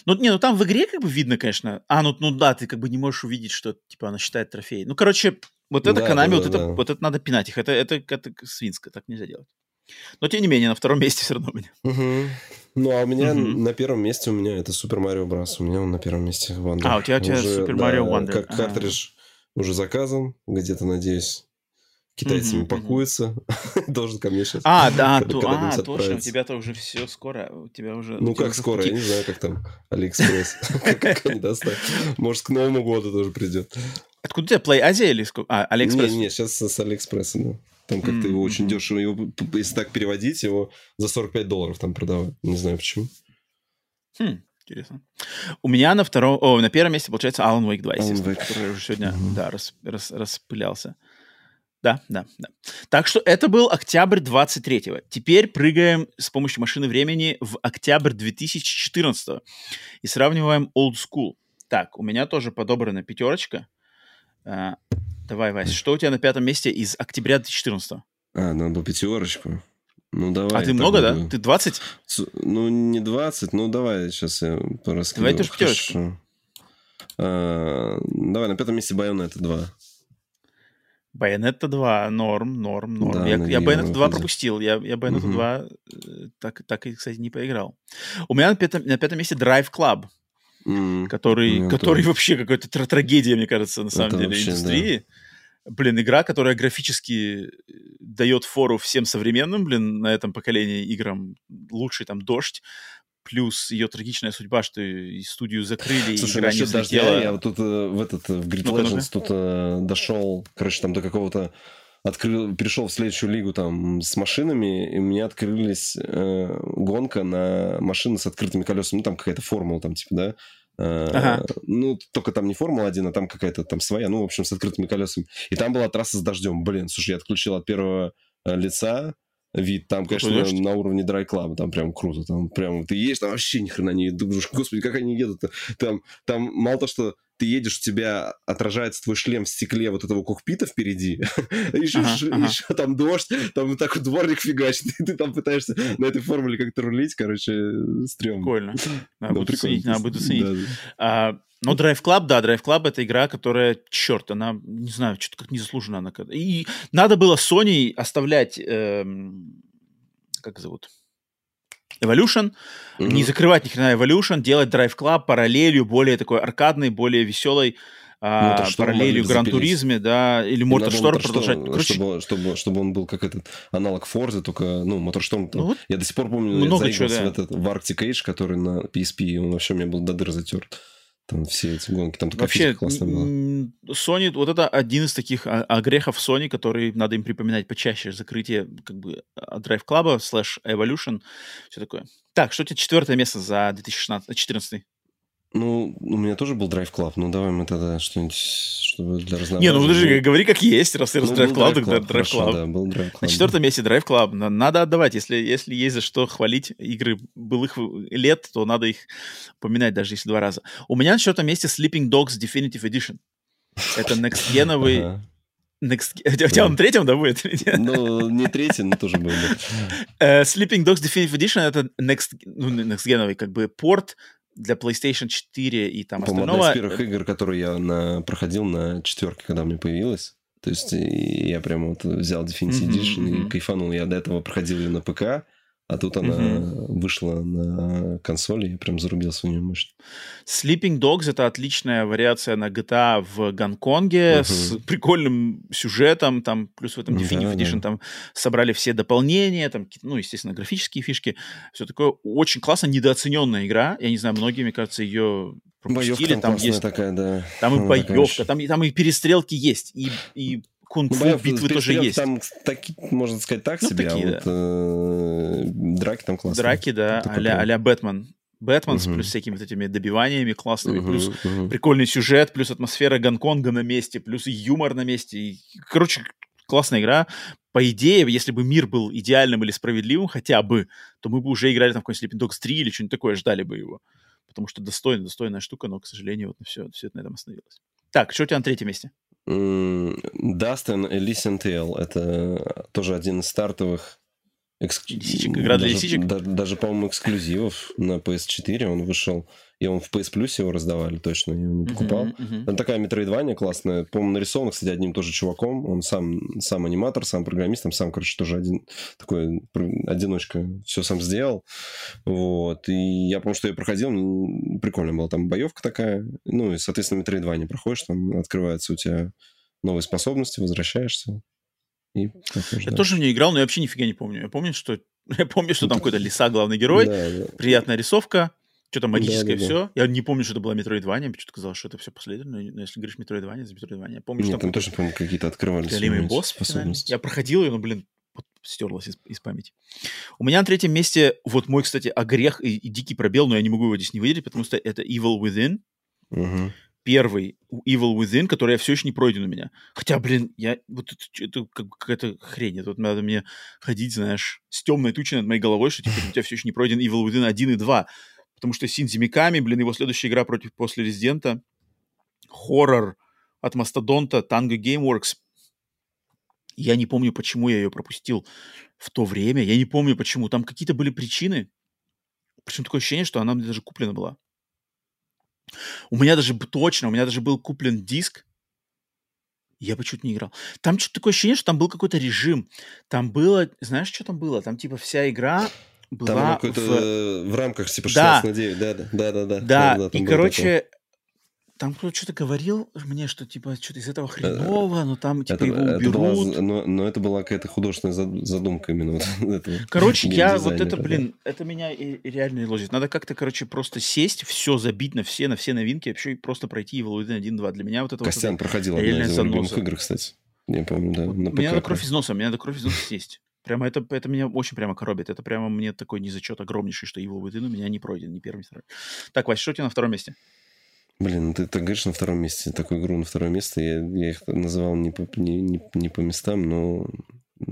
Ну, не, ну там в игре как бы видно, конечно. А, ну, ну да, ты как бы не можешь увидеть, что типа она считает трофей. Ну, короче, вот это да, Konami, да, вот, да, это, да. вот это надо пинать их. Это, это, это свинское, так нельзя делать. Но, тем не менее, на втором месте все равно у меня. Угу. Ну, а у меня угу. на первом месте у меня это Супер Марио Брас. У меня он на первом месте Wonder. А, у тебя, у тебя Супер Марио да, Wonder. Как картридж а. уже заказан, где-то, надеюсь, китайцами mm-hmm, пакуется, должен ко мне сейчас. А, да, то, а, точно, у тебя-то уже все скоро, у тебя уже... Ну, как скоро, я не знаю, как там Алиэкспресс, как доставят. Может, к Новому году тоже придет. Откуда у тебя, Play Asia или... А, Алиэкспресс? Не, не, сейчас с Алиэкспресса, да. Там как-то его очень дешево, его, если так переводить, его за 45 долларов там продавают. Не знаю почему. Хм, интересно. У меня на втором, о, на первом месте получается Alan Wake 2, естественно, который уже сегодня, mm-hmm. да, рас, рас, распылялся. Да, да, да. Так что это был октябрь 23-го. Теперь прыгаем с помощью машины времени в октябрь 2014 и сравниваем old school. Так, у меня тоже подобрана пятерочка. А, давай, Вась, что у тебя на пятом месте из октября 2014? А, надо пятерочку. Ну, давай. А ты много, буду. да? Ты 20? Ну, не 20, ну, давай, сейчас я пораскину. Давай тоже пятерочку. А, давай, на пятом месте Байонета 2. Bayonetta 2, норм, норм, норм. Да, я, я Bayonetta 2 пропустил. Я, я Bayonetta угу. 2 э, так, так и, кстати, не поиграл. У меня на пятом, на пятом месте Drive Club, mm, который, который вообще какая-то трагедия, мне кажется, на самом Это деле, вообще, индустрии. Да. Блин, игра, которая графически э, дает фору всем современным, блин, на этом поколении играм. Лучший там «Дождь», плюс ее трагичная судьба, что и студию закрыли, Слушай, игра не взлетела. я вот тут э, в этот, в Grid ну, Legends тут э, дошел, короче, там до какого-то открыл, перешел в следующую лигу там с машинами, и у меня открылись э, гонка на машины с открытыми колесами, ну там какая-то формула там типа, да, э, Ага. Ну, только там не Формула-1, а там какая-то там своя, ну, в общем, с открытыми колесами. И там была трасса с дождем. Блин, слушай, я отключил от первого э, лица вид. Там, конечно, на, на уровне Club, там прям круто. Там прям ты едешь, там вообще ни хрена не думаешь, господи, как они едут-то. Там, там мало то, что ты едешь, у тебя отражается твой шлем в стекле вот этого кокпита впереди, еще, еще, там дождь, там вот так вот дворник фигачит, и ты там пытаешься на этой формуле как-то рулить, короче, стрёмно. Прикольно. Надо, да, буду, ценить, надо буду ценить. Но Drive Club, да, Drive Club это игра, которая, черт, она, не знаю, что-то как незаслуженно она. И надо было Sony оставлять, эм, как зовут, Evolution, mm-hmm. не закрывать ни хрена Evolution, делать Drive Club параллелью, более такой аркадной, более веселой, а, параллелью Гран Туризме, да, или Моторшторм продолжать. Короче... Чтобы, чтобы, чтобы он был как этот аналог Форзы, только, ну, Моторшторм, ну, вот я до сих пор помню, много я чего, да. в, этот, в Arctic Age, который на PSP, он вообще у меня был до дыр затерт. Там все эти гонки, там такая Вообще, классно была. Sony, вот это один из таких огрехов Sony, который надо им припоминать почаще. Закрытие как бы Drive Club, slash Evolution, все такое. Так, что у тебя четвертое место за 2014? Ну, у меня тоже был Drive Club. Ну, давай мы тогда что-нибудь, чтобы для разнообразия. Не, ну подожди, говори как есть, раз ты ну, Drive Club, тогда Drive Club. Да, был Drive Club. На четвертом месте Drive Club. Надо отдавать. Если, если есть за что хвалить игры былых лет, то надо их поминать, даже если два раза. У меня на четвертом месте Sleeping Dogs Definitive Edition. Это next-геновый... Next... У тебя он третьем, да, будет? Ну, не третий, но тоже будет. Uh, Sleeping Dogs Definitive Edition — это next, ну, next как бы порт для PlayStation 4 и там По-моему, остального... одна из первых игр, которые я на... проходил на четверке, когда мне появилась. То есть я прям вот взял Definitive Edition mm-hmm, mm-hmm. и кайфанул. Я до этого проходил ее на ПК, а тут она угу. вышла на консоли, я прям зарубился в нее мощно. Sleeping Dogs — это отличная вариация на GTA в Гонконге угу. с прикольным сюжетом, там, плюс в этом Definitive да, Edition да. там собрали все дополнения, там, ну, естественно, графические фишки, все такое. Очень классно, недооцененная игра. Я не знаю, многие, мне кажется, ее пропустили. Боевка там, там есть такая, да. Там и боевка, там, там и перестрелки есть, и, и кунг-фу ну, битвы тоже есть. Там, таки, можно сказать, так ну, себе, а такие, а вот да. э, драки там классные. Драки, да, а-ля, а-ля Бэтмен. Бэтмен uh-huh. плюс всякими вот этими добиваниями классными, uh-huh, плюс uh-huh. прикольный сюжет, плюс атмосфера Гонконга на месте, плюс юмор на месте. И, короче, классная игра. По идее, если бы мир был идеальным или справедливым хотя бы, то мы бы уже играли там в какой-нибудь Sleeping Dogs 3 или что-нибудь такое, ждали бы его. Потому что достойная, достойная штука, но, к сожалению, вот все, все это на этом остановилось. Так, что у тебя на третьем месте? Dustin Elysian Tale. Это тоже один из стартовых Экск... Лисичек, игра для даже, лисичек? да- даже, по-моему, эксклюзивов на PS4 он вышел. И он в PS Plus его раздавали, точно, я его не покупал. Мгм, мгм. Там такая метроидвания классная. По-моему, нарисована, кстати, одним тоже чуваком. Он сам, сам аниматор, сам программист, там сам, короче, тоже один такой одиночка все сам сделал. Вот. И я помню, что я проходил, прикольно была там боевка такая. Ну, и, соответственно, метроидвания проходишь, там открываются у тебя новые способности, возвращаешься. И Я тоже в нее играл, но я вообще нифига не помню. Я помню, что, я помню, что там какой-то лиса главный герой, Да, да. приятная рисовка, что-то магическое Да-да-да. все. Я не помню, что это была Метроидвания, мне что-то казалось, что это все последовательно, но если говоришь Метроидвания, за Метроидвания. Я помню, что Нет, там какой-то точно, по-моему, какие-то открывались. Голимый босс способности. Я проходил ее, но, блин, вот стерлась из, из памяти. У меня на третьем месте, вот мой, кстати, огрех и, и дикий пробел, но я не могу его здесь не выделить, потому что это Evil Within. Мгм. Первый Evil Within, который я все еще не пройден у меня. Хотя, блин, я вот это, это как- какая-то хрень. Это вот надо мне ходить, знаешь, с темной тучей над моей головой, что типа у тебя все еще не пройден Evil Within 1 и 2. Потому что Синзи Миками, блин, его следующая игра против после Резидента, хоррор от Мастодонта, Tango Gameworks. Я не помню, почему я ее пропустил в то время. Я не помню, почему. Там какие-то были причины. Причем такое ощущение, что она мне даже куплена была. У меня даже точно, у меня даже был куплен диск. Я бы чуть не играл. Там что-то такое ощущение, что там был какой-то режим. Там было, знаешь, что там было? Там типа вся игра была какое-то в... э, в рамках типа Да. 16 на 9, да, да, да, да, да. Да, там и, было такое. короче, там кто-то что-то говорил мне, что типа что-то из этого хреново, но там типа это, его это была уберут. но, но это была какая-то художественная зад- задумка именно вот этого Короче, я вот это, геймдизайнера, да. блин, это меня и, и реально и ложит. Надо как-то, короче, просто сесть, все забить на все, на все новинки, вообще просто пройти Evil Within 1-2. Для меня вот это Костян вот... проходил одна из его любимых игр, кстати. Я помню, да, на Мне надо кровь из носа, мне надо кровь из носа сесть. Прямо это, это меня очень прямо коробит. Это прямо мне такой незачет огромнейший, что Evil Within у меня не пройден, ни первый, ни второй. Так, Вась, что у тебя на втором месте? Блин, ну ты так говоришь на втором месте, такую игру на второе место, я, я их называл не по, не, не, не по местам, но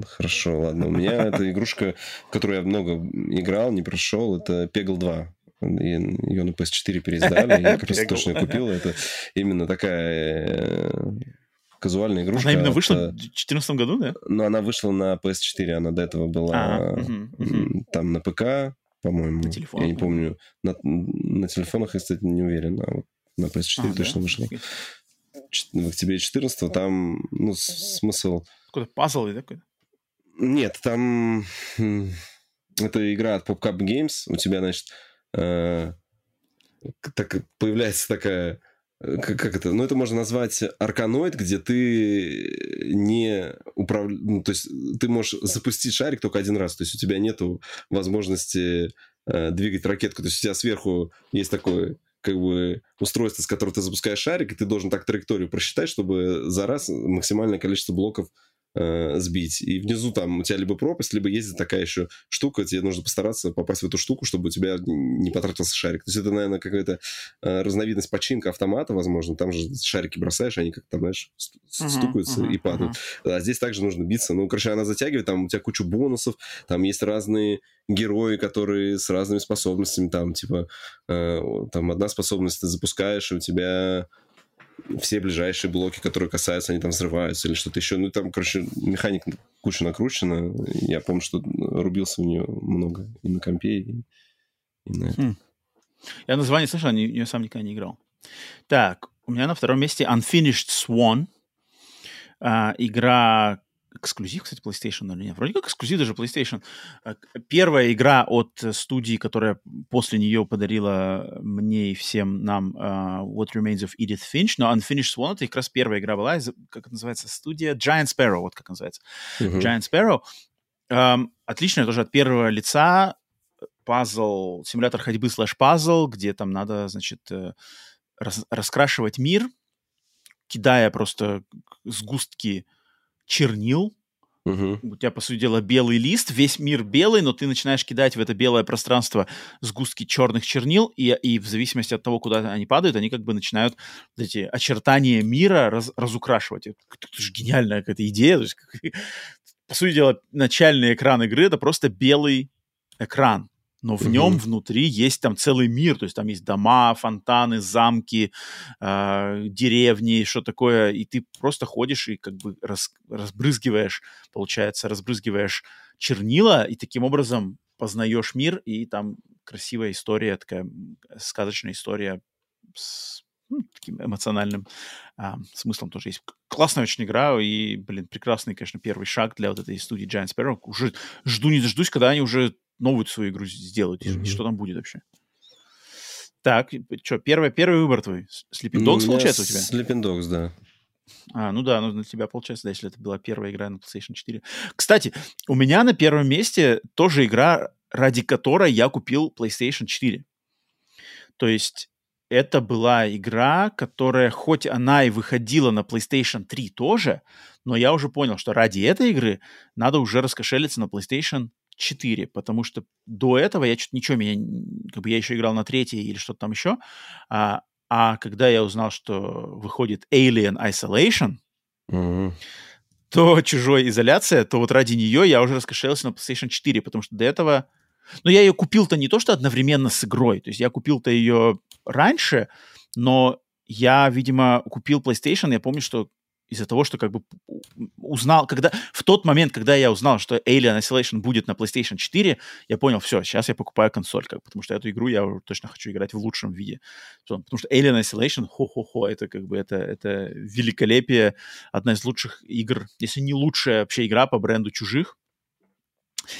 хорошо, ладно. У меня эта игрушка, в которую я много играл, не прошел, это Peggle 2. Ее на PS4 переиздали, я как раз точно купил. Это именно такая э, казуальная игрушка. Она именно от, вышла э, в 2014 году, да? Но она вышла на PS4, она до этого была А, мгм. м, там на ПК, по-моему. На телефонах, Я не помню. На, на телефонах я, кстати, не уверен. А вот на PS4 А, точно да? вышла. В октябре 14 там, ну, смысл... Какой-то пазл, да? какой-то? Нет, там... м, Это игра от PopCap Games. У тебя, значит, э, так, появляется такая... э, Как, как это? Ну, это можно назвать арканоид, где ты не управляешь... Ну, то есть ты можешь запустить шарик только один раз. То есть у тебя нету возможности э, двигать ракетку. То есть у тебя сверху есть такое как бы устройство, с которого ты запускаешь шарик, и ты должен так траекторию просчитать, чтобы за раз максимальное количество блоков э, сбить. И внизу там у тебя либо пропасть, либо ездит такая еще штука, тебе нужно постараться попасть в эту штуку, чтобы у тебя не потратился шарик. То есть это, наверное, какая-то э, разновидность починка автомата, возможно. Там же шарики бросаешь, они как там, знаешь, стукаются мгм, и падают. А здесь также нужно биться. Ну, короче, она затягивает, там у тебя кучу бонусов, там есть разные герои, которые с разными способностями, там, типа, э, там одна способность ты запускаешь, и у тебя все ближайшие блоки, которые касаются, они там взрываются или что-то еще. Ну, там, короче, механик куча накручена. Я помню, что рубился в нее много и на компе, и, и на это. Я название слышал, но я сам никогда не играл. Так, у меня на втором месте Unfinished Swan. А, игра эксклюзив, кстати, PlayStation или нет? Вроде как эксклюзив даже PlayStation. А, Первая игра от э, студии, которая после нее подарила мне и всем нам а, What Remains of Edith Finch, но Unfinished Swan это как раз первая игра была, как это называется, студия Giant Sparrow, вот как называется. Мгм. Giant Sparrow. Эм, отличная тоже от первого лица пазл, симулятор ходьбы слэш пазл, где там надо, значит, э, рас- раскрашивать мир, кидая просто сгустки чернил. Мгм. У тебя, по сути дела, белый лист, весь мир белый, но ты начинаешь кидать в это белое пространство сгустки черных чернил, и, и в зависимости от того, куда они падают, они как бы начинают эти очертания мира раз- разукрашивать. Это, это же гениальная какая-то идея. То есть, как- по сути дела, начальный экран игры — это просто белый экран. Но в нем внутри есть там целый мир, то есть там есть дома, фонтаны, замки, э, деревни, что такое, и ты просто ходишь и как бы раз, разбрызгиваешь, получается, разбрызгиваешь чернила, и таким образом познаешь мир, и там красивая история, такая сказочная история с ну, таким эмоциональным а, смыслом тоже есть. Классная очень игра, и, блин, прекрасный, конечно, первый шаг для вот этой студии Giant Sparrow. Уже жду не дождусь, когда они уже новую свою игру сделают, mm-hmm. и что там будет вообще. Так, что, первый, первый выбор твой? Sleeping Dogs, получается, у тебя? Sleeping Dogs, да. А, ну да, ну на тебя получается, да, если это была первая игра на PlayStation 4. Кстати, у меня на первом месте тоже игра, ради которой я купил PlayStation 4. То есть это была игра, которая, хоть она и выходила на PlayStation 3 тоже, но я уже понял, что ради этой игры надо уже раскошелиться на PlayStation 4, потому что до этого я что-то ничего, меня, как бы я еще играл на третьей или что-то там еще, а, а когда я узнал, что выходит Alien Isolation, mm-hmm. то чужой изоляция, то вот ради нее я уже раскошелился на PlayStation 4, потому что до этого... Ну, я ее купил-то не то, что одновременно с игрой, то есть я купил-то ее раньше, но я, видимо, купил PlayStation, я помню, что из-за того, что как бы узнал, когда в тот момент, когда я узнал, что Alien Isolation будет на PlayStation 4, я понял, все, сейчас я покупаю консоль, как, потому что эту игру я точно хочу играть в лучшем виде. Потому что Alien Isolation, хо-хо-хо, это как бы это, это великолепие, одна из лучших игр, если не лучшая вообще игра по бренду чужих.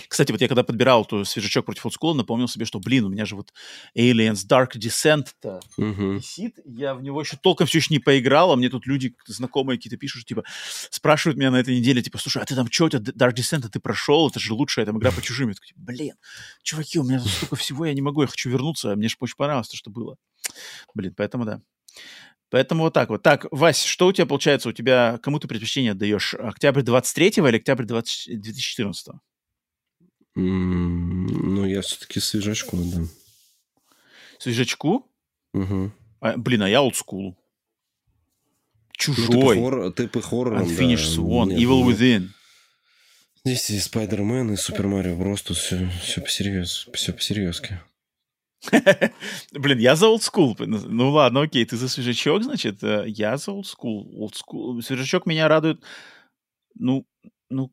Кстати, вот я когда подбирал эту свежачок против олдскула, напомнил себе, что, блин, у меня же вот Aliens Dark Descent-то uh-huh. висит, я в него еще толком все еще не поиграл, а мне тут люди, знакомые какие-то пишут, типа, спрашивают меня на этой неделе, типа, слушай, а ты там что, у тебя Dark Descent ты прошел, это же лучшая там игра по чужим. Я такой, типа, блин, чуваки, у меня тут столько всего, я не могу, я хочу вернуться, мне же очень понравилось то, что было. Блин, поэтому да. Поэтому вот так вот. Так, Вась, что у тебя получается? У тебя кому ты предпочтение отдаешь? Октябрь 23 или октябрь 20... 2014? Ну, я все-таки свежачку отдам. Свежачку? Угу. А, блин, а я олдскул. Чужой. Ну, ты, по хоррорам, Unfinished да. Swan, Нет, Evil Within. Здесь и Спайдермен, и Супер Марио Брос, тут все, все посерьез, все посерьезки. Блин, я за олдскул. Ну ладно, окей, ты за свежачок, значит, э, я за олдскул. Олдскул. Свежачок меня радует, ну, ну,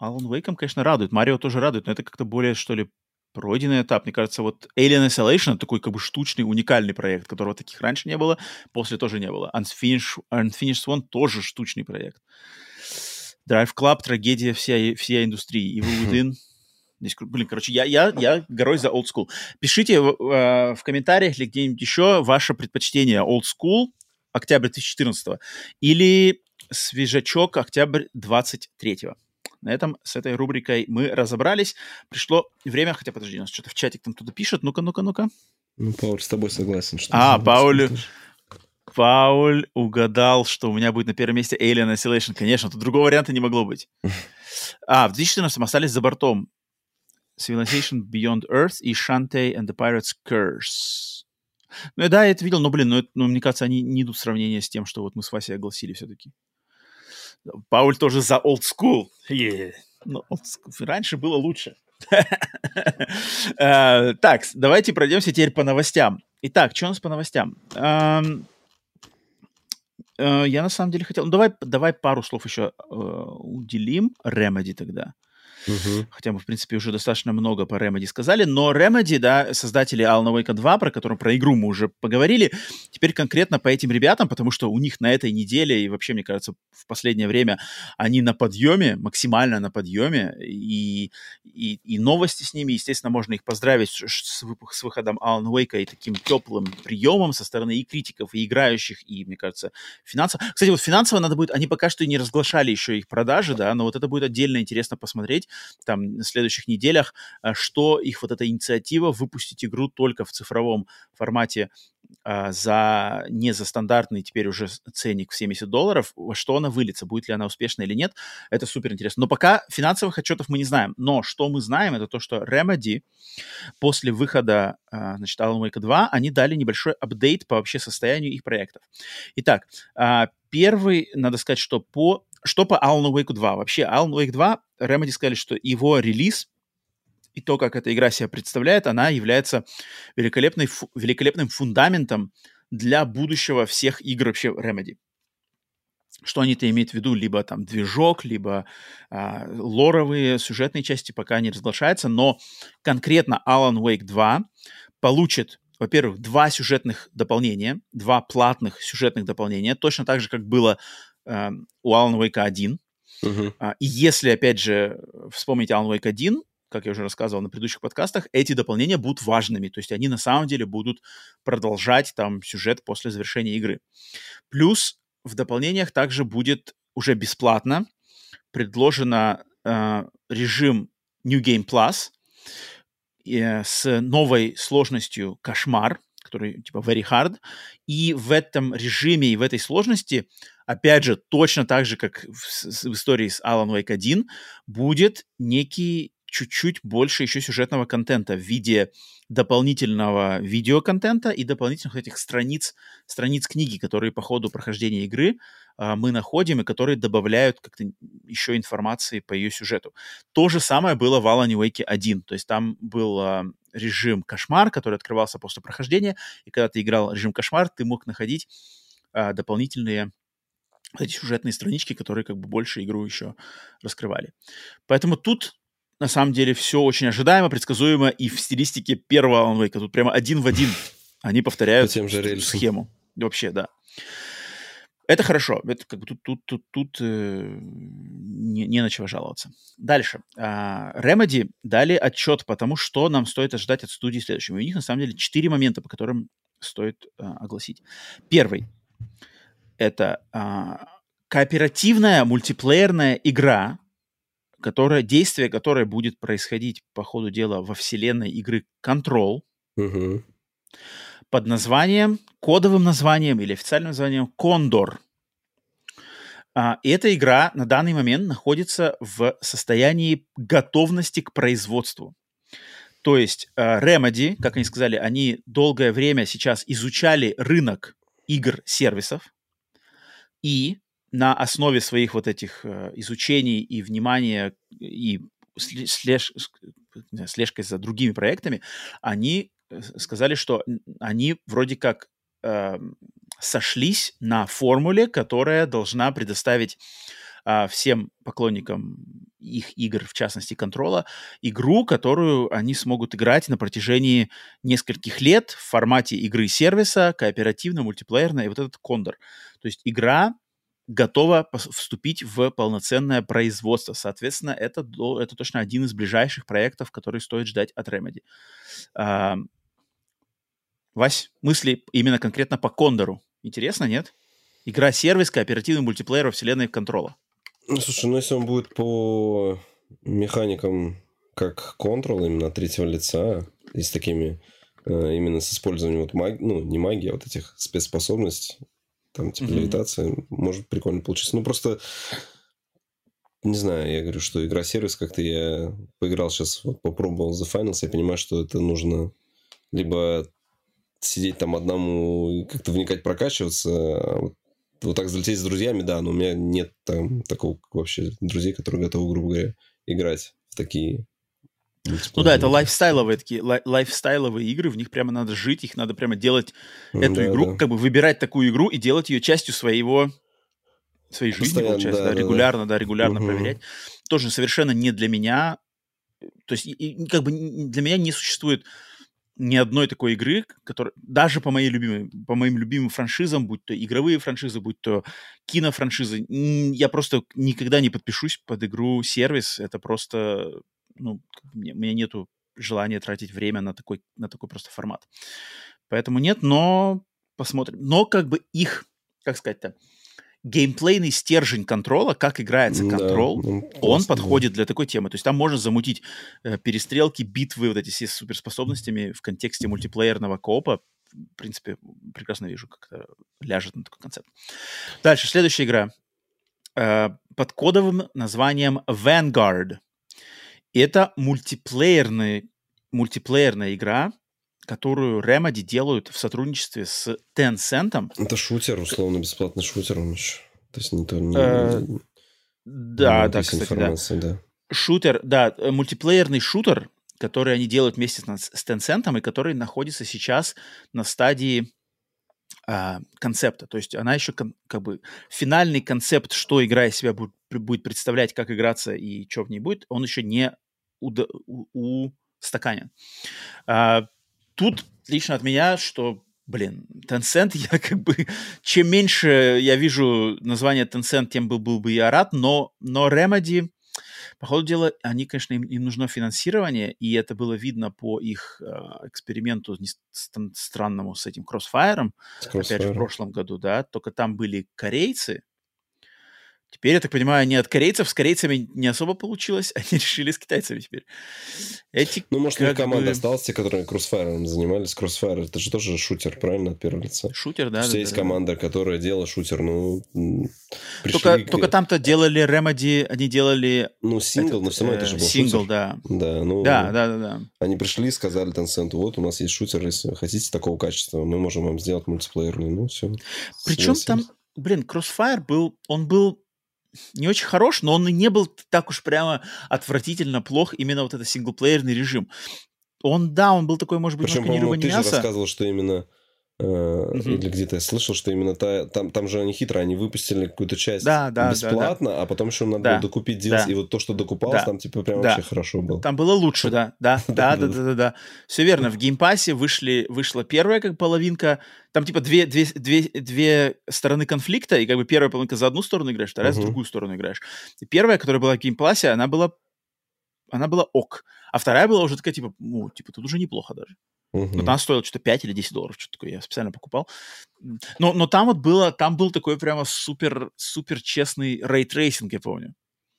Alan Wake, конечно, радует. Марио тоже радует, но это как-то более, что ли, пройденный этап. Мне кажется, вот Alien Isolation такой как бы штучный, уникальный проект, которого таких раньше не было, после тоже не было. Unfinished, Unfinished Swan тоже штучный проект. Drive Club, трагедия всей, всей индустрии. Evil Within, Здесь, блин, короче, я, я, я горой за old school. Пишите в, э, в комментариях или где-нибудь еще ваше предпочтение old school октябрь 2014 или свежачок октябрь 23 -го. На этом с этой рубрикой мы разобрались. Пришло время, хотя подожди, у нас что-то в чатик там кто-то пишет. Ну-ка, ну-ка, ну-ка. Ну, Пауль с тобой согласен. Что а, Пауль... Пауль угадал, что у меня будет на первом месте Alien Isolation. Конечно, тут другого варианта не могло быть. А, в 2014 остались за бортом Civilization Beyond Earth и Shantae and the Pirate's Curse. Ну, да, я это видел, но, блин, ну, это, ну, мне кажется, они не идут в сравнение с тем, что вот мы с Васей огласили все-таки. Пауль тоже за old school. Yeah. Ну, old school. Раньше было лучше. Э, так, давайте пройдемся теперь по новостям. Итак, что у нас по новостям? Эм, э, я на самом деле хотел... Ну, давай, давай пару слов еще э, уделим Remedy тогда. Угу. Хотя мы, в принципе, уже достаточно много по Remedy сказали. Но Remedy, да, создатели Alan Wake 2, про которую про игру мы уже поговорили, теперь конкретно по этим ребятам, потому что у них на этой неделе и вообще, мне кажется, в последнее время они на подъеме, максимально на подъеме, и, и, и новости с ними, естественно, можно их поздравить с, с, выходом Alan Wake и таким теплым приемом со стороны и критиков, и играющих, и, мне кажется, финансово. Кстати, вот финансово надо будет, они пока что и не разглашали еще их продажи, да, но вот это будет отдельно интересно посмотреть, там следующих неделях, э, что их вот эта инициатива выпустить игру только в цифровом формате а, за не за стандартный теперь уже ценник в 70 долларов, во что она выльется, будет ли она успешна или нет, это супер интересно. Но пока финансовых отчетов мы не знаем. Но что мы знаем, это то, что Remedy после выхода, а, значит, Alan Wake 2, они дали небольшой апдейт по вообще состоянию их проектов. Итак, а, первый, надо сказать, что по что по Alan Wake 2? Вообще, Alan Wake 2, Remedy сказали, что его релиз и то, как эта игра себя представляет, она является великолепной, великолепным фундаментом для будущего всех игр вообще Remedy. Что они-то имеют в виду? Либо там движок, либо а, лоровые сюжетные части пока не разглашаются, но конкретно Alan Wake 2 получит, во-первых, два сюжетных дополнения, два платных сюжетных дополнения, точно так же, как было у Alan Wake 1. Uh-huh. А, и если, опять же, вспомнить Alan Wake 1, как я уже рассказывал на предыдущих подкастах, эти дополнения будут важными. То есть они на самом деле будут продолжать там сюжет после завершения игры. Плюс в дополнениях также будет уже бесплатно предложено э, режим New Game Plus э, с новой сложностью кошмар, который типа very hard. И в этом режиме и в этой сложности, опять же, точно так же, как в, в истории с Alan Wake 1, будет некий чуть-чуть больше еще сюжетного контента в виде дополнительного видеоконтента и дополнительных этих страниц, страниц книги, которые по ходу прохождения игры э, мы находим и которые добавляют как-то еще информации по ее сюжету. То же самое было в Alan Wake 1, то есть там был э, режим кошмар, который открывался после прохождения, и когда ты играл режим кошмар, ты мог находить э, дополнительные эти сюжетные странички, которые как бы больше игру еще раскрывали. Поэтому тут на самом деле все очень ожидаемо, предсказуемо и в стилистике первого Alan. Тут прямо один в один они повторяют тем же схему. Вообще, да. Это хорошо. Это как бы тут, тут, тут, тут э, не, не на чего жаловаться. Дальше. А, Remedy дали отчет по тому, что нам стоит ожидать от студии следующего. И у них, на самом деле, четыре момента, по которым стоит а, огласить. Первый. Это а, кооперативная мультиплеерная игра, которое, действие которое будет происходить по ходу дела во вселенной игры Control угу. под названием, кодовым названием или официальным названием Кондор. А, и эта игра на данный момент находится в состоянии готовности к производству. То есть uh, Remedy, как они сказали, они долгое время сейчас изучали рынок игр-сервисов и на основе своих вот этих э, изучений и внимания и слеж, слежкой за другими проектами, они э, сказали, что они вроде как э, сошлись на формуле, которая должна предоставить э, всем поклонникам их игр, в частности контрола, игру, которую они смогут играть на протяжении нескольких лет в формате игры сервиса, кооперативно, мультиплеерно, и вот этот кондор. То есть игра готова вступить в полноценное производство. Соответственно, это, это точно один из ближайших проектов, который стоит ждать от Remedy. А, Вась, мысли именно конкретно по Кондору. Интересно, нет? Игра-сервис, кооперативный мультиплеер во вселенной контрола. Ну, слушай, ну если он будет по механикам как Control, именно третьего лица, и с такими, э, именно с использованием вот магии, ну, не магии, а вот этих спецспособностей, там, типа, mm-hmm. левитация, может прикольно получиться. Ну, просто, не знаю, я говорю, что игра-сервис, как-то я поиграл сейчас, вот попробовал The Finals, я понимаю, что это нужно либо сидеть там одному и как-то вникать, прокачиваться, а вот, вот так залететь с друзьями, да, но у меня нет там такого вообще друзей, которые готовы, грубо говоря, играть в такие ну да, это лайфстайловые такие, лай, лайфстайловые игры, в них прямо надо жить, их надо прямо делать эту да, игру, да. как бы выбирать такую игру и делать ее частью своего своей жизни, Постоянно, получается, да, да, регулярно, да, да регулярно угу. проверять. Тоже совершенно не для меня, то есть и, как бы для меня не существует ни одной такой игры, которая даже по моей любимой, по моим любимым франшизам, будь то игровые франшизы, будь то кинофраншизы, я просто никогда не подпишусь под игру сервис. Это просто ну, у меня нету желания тратить время на такой, на такой просто формат. Поэтому нет, но посмотрим. Но как бы их, как сказать-то, геймплейный стержень контрола, как играется контрол, да, ну, он подходит для такой темы. То есть там можно замутить э, перестрелки, битвы, вот эти все суперспособностями в контексте мультиплеерного коопа. В принципе, прекрасно вижу, как это ляжет на такой концепт. Дальше, следующая игра. Э, под кодовым названием Vanguard. Это мультиплеерная, мультиплеерная игра, которую Remedy делают в сотрудничестве с Tencent. Это шутер, условно бесплатный шутер он еще. То есть не то не... Э, да, да, кстати, да. да. Шутер, да, э, мультиплеерный шутер, который они делают вместе с Tencent, и который находится сейчас на стадии а, концепта. То есть она еще кон, как бы финальный концепт, что игра из себя будет, будет представлять, как играться и что в ней будет, он еще не у, у, устаканен. А, тут лично от меня, что блин, Tencent, я как бы, чем меньше я вижу название Tencent, тем был, был бы я рад, но, но Remedy, по ходу дела, они, конечно, им, им нужно финансирование, и это было видно по их э, эксперименту странному с этим Crossfire, опять же, в прошлом году, да, только там были корейцы, Теперь, я так понимаю, не от корейцев, с корейцами не особо получилось, они решили с китайцами теперь. Эти, ну, может, у них команда бы... осталась, те, которые Crossfire занимались. Crossfire, это же тоже шутер, правильно, от первого лица? Шутер, да. Все да, есть да, команда, да. которая делала шутер, ну... Только, к... только там-то делали Remedy, они делали... Ну, сингл, этот, но все равно это же был Сингл, да. Да, ну... Да, да, да, да. Они пришли и сказали Tencent, вот у нас есть шутер, если хотите такого качества, мы можем вам сделать мультиплеерный, ну, все. Причем там, блин, Crossfire был, он был не очень хорош, но он и не был так уж прямо отвратительно плох, именно вот этот синглплеерный режим. Он, да, он был такой, может быть, Причем, по-моему, ты мяса. же рассказывал, что именно Uh, uh-huh. Или где-то я слышал, что именно та, там, там же они хитро, они выпустили какую-то часть да, да, бесплатно, да, да. а потом еще надо да. было докупить DLC, да. и вот то, что докупалось, да. там типа прям да. вообще хорошо было. Там было лучше, да, да, да, да, да, да, да. Все верно, в Game Pass е вышли, вышла первая как половинка, там типа две, две, две, две стороны конфликта, и как бы первая половинка за одну сторону играешь, вторая uh-huh. за другую сторону играешь. И первая, которая была в Game Pass е, она была она была ок, а вторая была уже такая типа, ну, типа тут уже неплохо даже. Uh-huh. Вот она стоила что-то 5 или 10 долларов, что-то такое, я специально покупал. Но, но там вот было, там был такой прямо супер, супер честный ray tracing, я помню.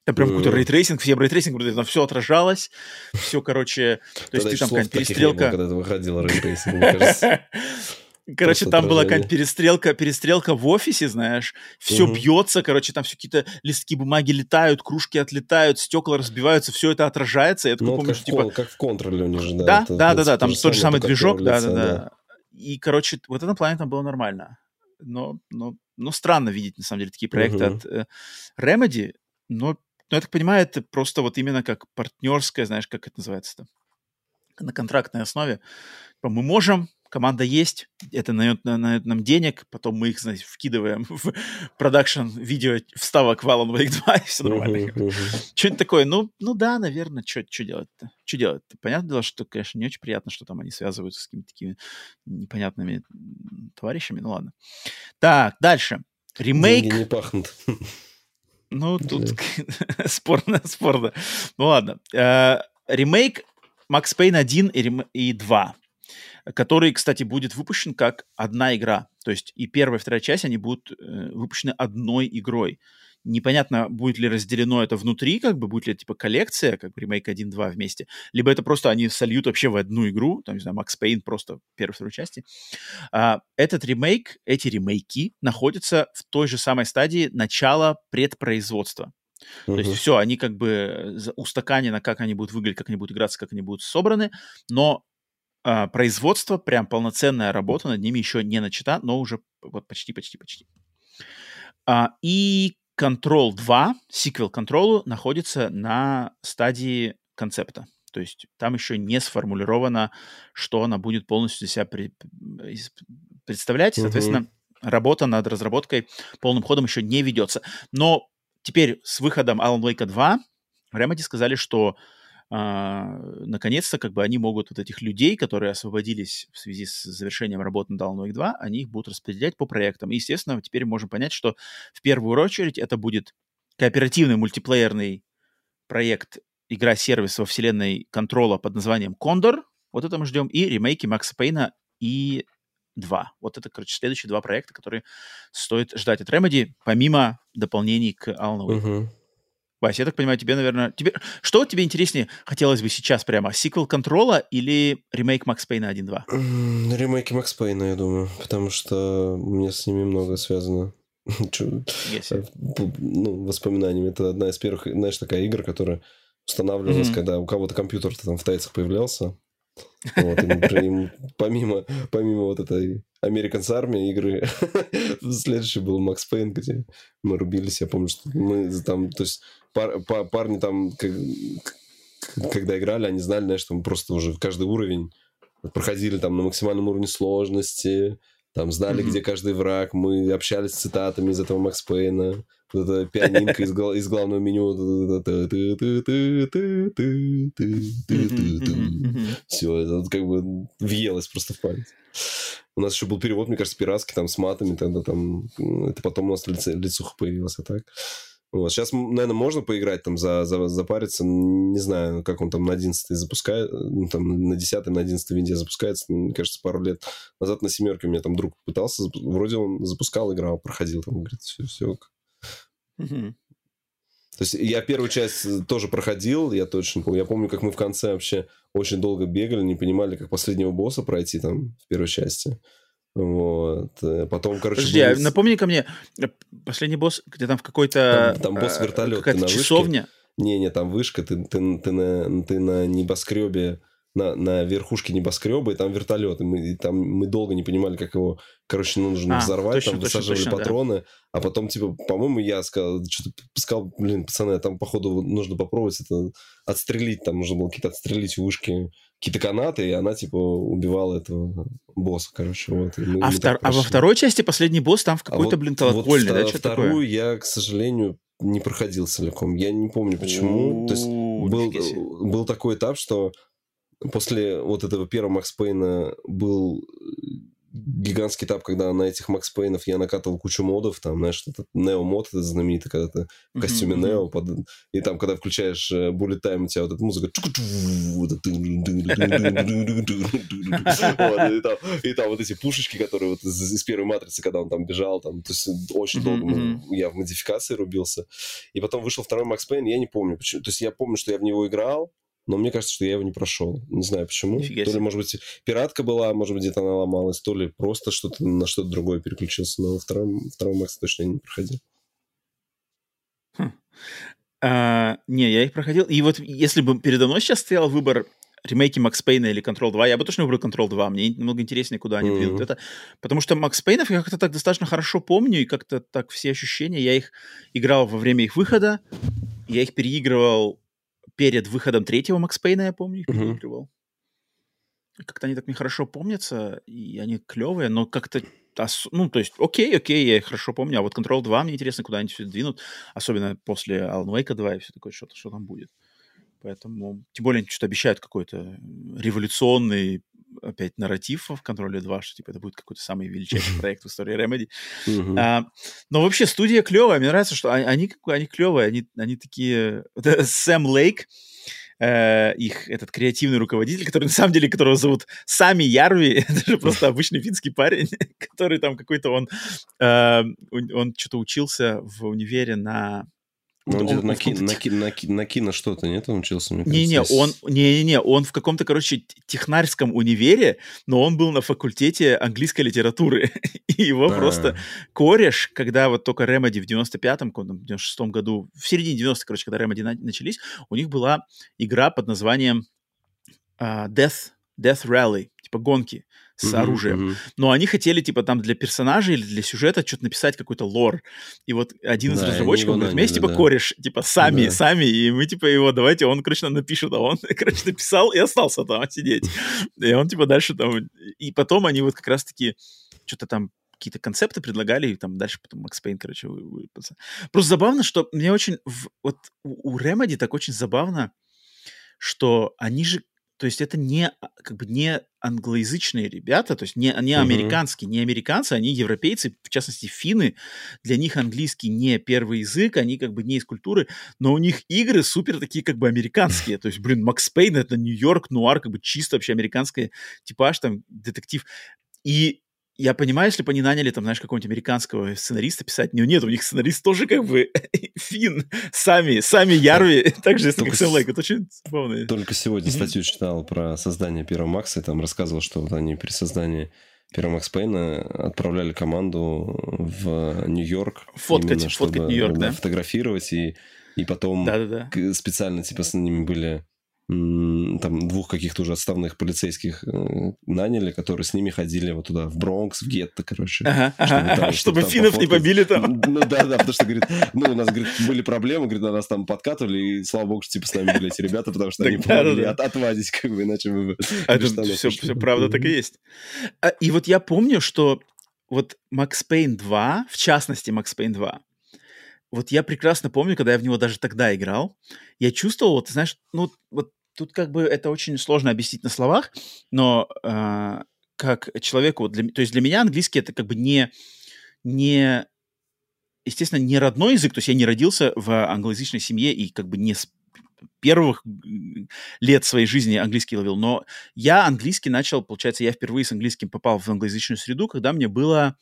Там прям какой-то ray tracing, все ray tracing, там все отражалось, все, короче, то есть ты там какая-то перестрелка. когда выходил ray tracing, мне кажется. Короче, там была какая-то перестрелка, перестрелка в офисе, знаешь, все угу. бьется, короче, там все какие-то листки бумаги летают, кружки отлетают, стекла разбиваются, все это отражается. Я такой ну, помню, как, типа... как в Control е у них же, да. Да, это, да, это, да, да, там тот же самый движок, да, да, да. И, короче, вот этом плане там было нормально. Но, но, но странно видеть, на самом деле, такие проекты угу. от э, Remedy, но, но, я так понимаю, это просто вот именно как партнерская, знаешь, как это называется-то, на контрактной основе. Типа, мы можем, команда есть, это дает, дает нам денег, потом мы их, знаете, вкидываем в продакшн видео вставок в Alan Wake 2, и все нормально. Uh-huh, uh-huh. Что-нибудь такое, ну, ну да, наверное, что делать-то? Что делать-то? Понятное дело, что, конечно, не очень приятно, что там они связываются с какими-то такими непонятными товарищами, ну ладно. Так, дальше. Ремейк... Деньги не пахнут. Ну, тут спорно, спорно. Ну ладно. Э, ремейк Max Payne 1 и 2 который, кстати, будет выпущен как одна игра. То есть и первая, и вторая часть, они будут э, выпущены одной игрой. Непонятно, будет ли разделено это внутри, как бы, будет ли это, типа, коллекция, как бы, ремейк 1-2 вместе, либо это просто они сольют вообще в одну игру, там, не знаю, Макс Пейн просто первой второй части. А, этот ремейк, эти ремейки находятся в той же самой стадии начала предпроизводства. То есть все, они как бы устаканены, как они будут выглядеть, как они будут играться, как они будут собраны, но а, производство, прям полноценная работа над ними еще не начата, но уже вот почти-почти-почти. А, и Control 2, сиквел Control, находится на стадии концепта. То есть там еще не сформулировано, что она будет полностью себя при, представлять. Соответственно, uh-huh. работа над разработкой полным ходом еще не ведется. Но теперь с выходом Alan Wake 2 Remedy сказали, что а, наконец-то как бы они могут вот этих людей, которые освободились в связи с завершением работы Alan Wake 2, они их будут распределять по проектам. И, естественно, теперь можем понять, что в первую очередь это будет кооперативный мультиплеерный проект игра-сервис во вселенной контрола под названием Кондор. Вот это мы ждем. И ремейки Макса Пейна и 2. Вот это, короче, следующие два проекта, которые стоит ждать от Remedy, помимо дополнений к Alan Wake. Uh-huh. Вася, я так понимаю, тебе, наверное... Тебе... Что тебе интереснее хотелось бы сейчас прямо? Сиквел Контрола или ремейк Макс Пейна 1.2? Ремейки Макс Пейна, я думаю, потому что мне с ними много связано. Э, ну, воспоминаниями. Это одна из первых, знаешь, такая игра, которая устанавливалась, mm-hmm. когда у кого-то компьютер там в тайцах появлялся. Вот, им, помимо, помимо вот этой American Army игры, следующий был Макс Пейн, где мы рубились. Я помню, что мы там, то есть пар, пар, парни там как, когда играли, они знали, знаешь, что мы просто уже каждый уровень проходили там на максимальном уровне сложности, там знали, mm-hmm. где каждый враг, мы общались с цитатами из этого Макс Пейна, вот эта пианинка из, из главного меню, все, это как бы въелось просто в память. У нас еще был перевод, мне кажется, пиратский, там, с матами, тогда там, это потом у нас лице, лицуха появилась, а так. Вот. Сейчас, наверное, можно поиграть, там, за, за, запариться. Не знаю, как он там на 11 запускает, ну, там, на 10 на 11 винде запускается. Мне кажется, пару лет назад на семерке у меня там друг пытался, вроде он запускал, играл, проходил, там, говорит, все, все. Угу. То есть я первую часть тоже проходил, я точно помню. Я помню, как мы в конце вообще очень долго бегали, не понимали, как последнего босса пройти там в первой части. Вот. Э, потом, короче... Подожди, был... а напомни ко мне, э, последний босс, где там в какой-то... Там, там босс э, вертолет. Какая-то часовня? Не-не, там вышка, ты, ты, ты, на, ты на небоскребе, на, на верхушке небоскреба, и там вертолет. И мы, и там мы долго не понимали, как его, короче, нужно а, взорвать, точно, там точно, высаживали точно, патроны. Да. А потом, типа, по-моему, я сказал, что-то сказал, блин, пацаны, там, походу, нужно попробовать это отстрелить, там нужно было какие-то отстрелить вышки какие-то канаты, и она, типа, убивала этого босса, короче. Вот, мы, а, мы втор... а во второй части последний босс там в какой-то, а блин, колокольный, вот да? Что вторую такое? я, к сожалению, не проходил целиком. Я не помню, почему. То есть был, был такой этап, что после вот этого первого Макс Пейна был гигантский этап, когда на этих Макс Пейнов я накатывал кучу модов, там, знаешь, этот Нео мод, это знаменитый, когда ты в костюме. Нео, под... и там, когда включаешь Bullet Time, у тебя вот эта музыка, и там вот эти пушечки, которые вот из первой матрицы, когда он там бежал, там, то есть очень долго я в модификации рубился, и потом вышел второй Макс Пейн, я не помню, почему, то есть я помню, что я в него играл, но мне кажется, что я его не прошел. Не знаю почему. Нифига то ли, может быть, пиратка была, может быть, где-то она ломалась, то ли просто что-то на что-то другое переключился. Но втором, втором Макса точно не проходил. Хм. А, не, я их проходил. И вот если бы передо мной сейчас стоял выбор ремейки Макс Пейна или Control 2, я бы точно выбрал Control 2. Мне намного интереснее, куда они mm-hmm. двинут это. Потому что Макс Пейнов я как-то так достаточно хорошо помню, и как-то так все ощущения. Я их играл во время их выхода, я их переигрывал перед выходом третьего Макс Пейна, я помню, их uh-huh. переигрывал. Как-то они так нехорошо помнятся, и они клевые, но как-то ну, то есть, окей, окей, я их хорошо помню, а вот Control 2 мне интересно, куда они все двинут, особенно после Alan Wake 2 и все такое, что-то, что там будет. Поэтому, тем более, они что-то обещают какой-то революционный опять нарратив в контроле 2, что типа это будет какой-то самый величайший проект в истории Remedy. А, но вообще студия клевая, мне нравится, что они, они клевые, они, они такие... Сэм Лейк, э, их этот креативный руководитель, который на самом деле, которого зовут Сами Ярви, это же просто обычный финский парень, который там какой-то он, э, он что-то учился в универе на ну, он, он на, ки, на, ки, на, ки, на кино что-то, нет, он учился? Не-не, он, не-не-не, он в каком-то, короче, технарском универе, но он был на факультете английской литературы. И его а просто кореш, когда вот только Remedy в 95-м, в 96-м году, в середине 90-х, короче, когда Remedy начались, у них была игра под названием uh, Death, Death Rally, типа гонки с uh-huh, оружием. Uh-huh. Но они хотели, типа, там для персонажей или для сюжета что-то написать, какой-то лор. И вот один из да, разработчиков говорит, вместе, типа, да. кореш, типа, сами, да. сами, и мы, типа, его, давайте, он, короче, напишет, а он, короче, написал и остался там сидеть. И он, типа, дальше там... И потом они вот как раз-таки что-то там какие-то концепты предлагали, и там дальше потом Макс Пейн, короче, выпался. Просто забавно, что мне очень... Вот у Remedy так очень забавно, что они же то есть это не, а, как бы не англоязычные ребята, то есть не, не американские, не американцы, они европейцы, в частности финны. Для них английский не первый язык, они как бы не из культуры, но у них игры супер такие как бы американские. То есть, блин, Макс Пейн это Нью-Йорк, нуар, как бы чисто вообще американский типаж, там, детектив. И я понимаю, если бы они наняли, там, знаешь, какого-нибудь американского сценариста писать, но нет, у них сценарист тоже как бы фин, сами, сами Ярви, также если как Сэм Лейк, это очень забавно. Только сегодня статью читал про создание первого Макса, и там рассказывал, что вот они при создании первого Макс Пейна отправляли команду в Нью-Йорк. Фоткать, именно, фоткать Нью-Йорк, да? Фотографировать, и, и потом специально, типа, с ними были там двух каких-то уже отставных полицейских э, наняли, которые с ними ходили вот туда, в Бронкс, в гетто, короче. Ага, чтобы, ага, там, чтобы, чтобы финнов не побили там. Ну да, да, потому что, говорит, ну у нас, говорит, были проблемы, говорит, на нас там подкатывали, и слава богу, что типа с нами были эти ребята, потому что они помогли отвадить, как бы, иначе мы бы... А это все, все правда так и есть. А, и вот я помню, что вот Max Payne 2, в частности Max Payne 2, вот я прекрасно помню, когда я в него даже тогда играл, я чувствовал, вот, знаешь, ну, вот тут как бы это очень сложно объяснить на словах, но э, как человеку, для, то есть для меня английский это как бы не, не, естественно, не родной язык, то есть я не родился в англоязычной семье и как бы не с первых лет своей жизни английский ловил, но я английский начал, получается, я впервые с английским попал в англоязычную среду, когда мне было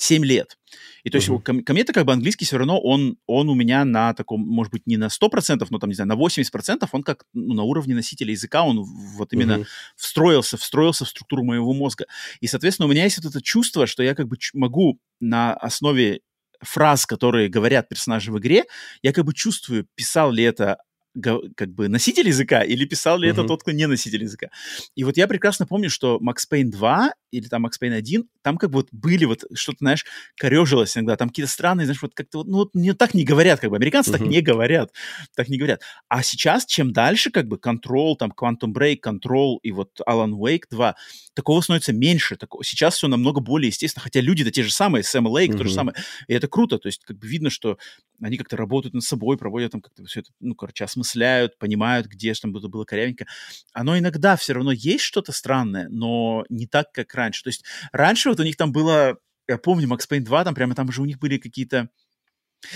7 лет. И то есть uh-huh. ко, ко мне-то как бы английский все равно, он, он у меня на таком, может быть, не на 100%, но там, не знаю, на 80%, он как ну, на уровне носителя языка, он вот именно uh-huh. встроился, встроился в структуру моего мозга. И, соответственно, у меня есть вот это чувство, что я как бы могу на основе фраз, которые говорят персонажи в игре, я как бы чувствую, писал ли это как бы носитель языка или писал ли uh-huh. это тот, кто не носитель языка. И вот я прекрасно помню, что Max Payne 2 или там Max Payne 1, там как бы вот были вот что-то, знаешь, корежилось иногда, там какие-то странные, знаешь, вот как-то вот, ну вот не так не говорят, как бы, американцы uh-huh. так не говорят, так не говорят. А сейчас, чем дальше, как бы, Control, там, Quantum Break, Control и вот Alan Wake 2, такого становится меньше, такого. сейчас все намного более естественно, хотя люди-то те же самые, Сэм Лейк uh-huh. то же самое, и это круто, то есть как бы видно, что они как-то работают над собой, проводят там как-то все это, ну, короче, осмысляют, понимают, где что там было, было корявенько. Оно иногда все равно есть что-то странное, но не так, как раньше. То есть раньше вот у них там было, я помню, Max Payne 2, там прямо там же у них были какие-то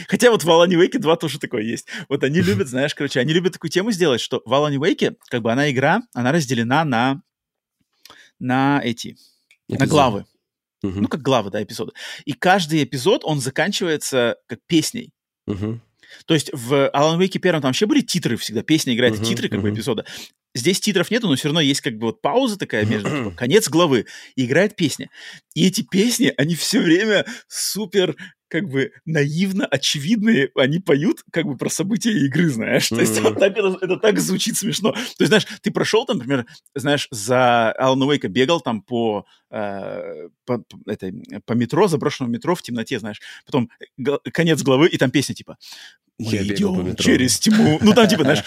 Хотя вот в Alan Wake 2 тоже такое есть. Вот они любят, знаешь, короче, они любят такую тему сделать, что в Alan Wake, как бы она игра, она разделена на, на эти, Эпизод. на главы. Угу. Ну, как главы, да, эпизода. И каждый эпизод, он заканчивается как песней. Угу. То есть в Alan Wake первом там вообще были титры всегда, песня играет uh-huh, титры как uh-huh. бы эпизода. Здесь титров нету, но все равно есть как бы вот пауза такая между, типа, конец главы, и играет песня. И эти песни, они все время супер как бы наивно очевидные, они поют как бы про события игры, знаешь. То есть вот так это, это так звучит смешно. То есть, знаешь, ты прошел там, например, знаешь, за Алана Уэйка бегал там по, э, по, по, этой, по метро, заброшенному метро в темноте, знаешь. Потом г- конец главы, и там песня типа мы Я идем через тьму. Ну, там, типа, знаешь,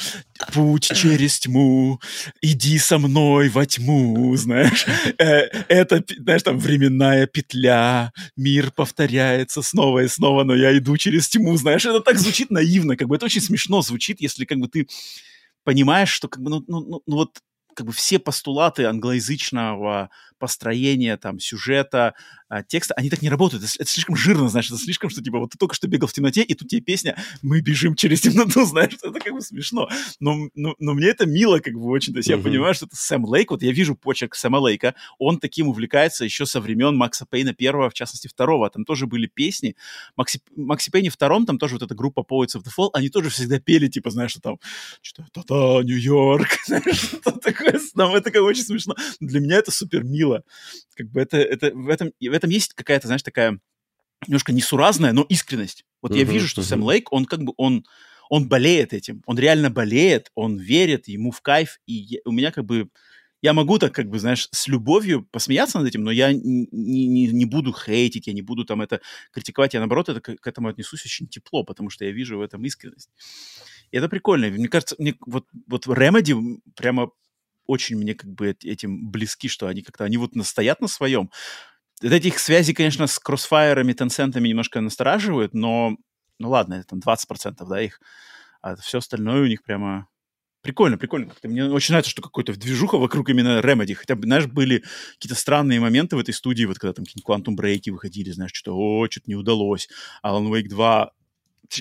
путь через тьму, иди со мной во тьму, знаешь. Э, это, знаешь, там, временная петля, мир повторяется снова и снова, но я иду через тьму, знаешь. Это так звучит наивно, как бы это очень смешно звучит, если как бы ты понимаешь, что как бы, ну, ну, ну, ну вот как бы все постулаты англоязычного построения там сюжета, а, текста, они так не работают. Это, это слишком жирно, знаешь, это слишком, что типа вот ты только что бегал в темноте, и тут тебе песня «Мы бежим через темноту», знаешь, это как бы смешно. Но, но, но мне это мило как бы очень. То есть uh-huh. я понимаю, что это Сэм Лейк, вот я вижу почерк Сэма Лейка, он таким увлекается еще со времен Макса Пейна первого, в частности второго. Там тоже были песни. Макси, Макси Пейне втором, там тоже вот эта группа Poets of the Fall, они тоже всегда пели, типа, знаешь, что там, что та-та, Нью-Йорк, знаешь, что такое, там это как очень смешно. Для меня это супер мило. Как бы это, это в этом, в этом есть какая-то, знаешь, такая немножко несуразная, но искренность. Вот uh-huh, я вижу, что uh-huh. Сэм Лейк, он как бы, он, он болеет этим, он реально болеет, он верит, ему в кайф, и я, у меня как бы, я могу так как бы, знаешь, с любовью посмеяться над этим, но я не, не, не буду хейтить, я не буду там это критиковать, я наоборот это, к, к этому отнесусь очень тепло, потому что я вижу в этом искренность. И это прикольно. Мне кажется, мне вот, вот Remedy прямо очень мне как бы этим близки, что они как-то, они вот настоят на своем. Вот этих связей, конечно, с кроссфайерами, тенсентами немножко настораживают, но, ну ладно, это там 20%, да, их, а все остальное у них прямо прикольно, прикольно. Как-то мне очень нравится, что какой-то движуха вокруг именно Remedy. Хотя бы, знаешь, были какие-то странные моменты в этой студии, вот когда там какие-нибудь Quantum Break выходили, знаешь, что-то, о, что-то не удалось. Alan Wake 2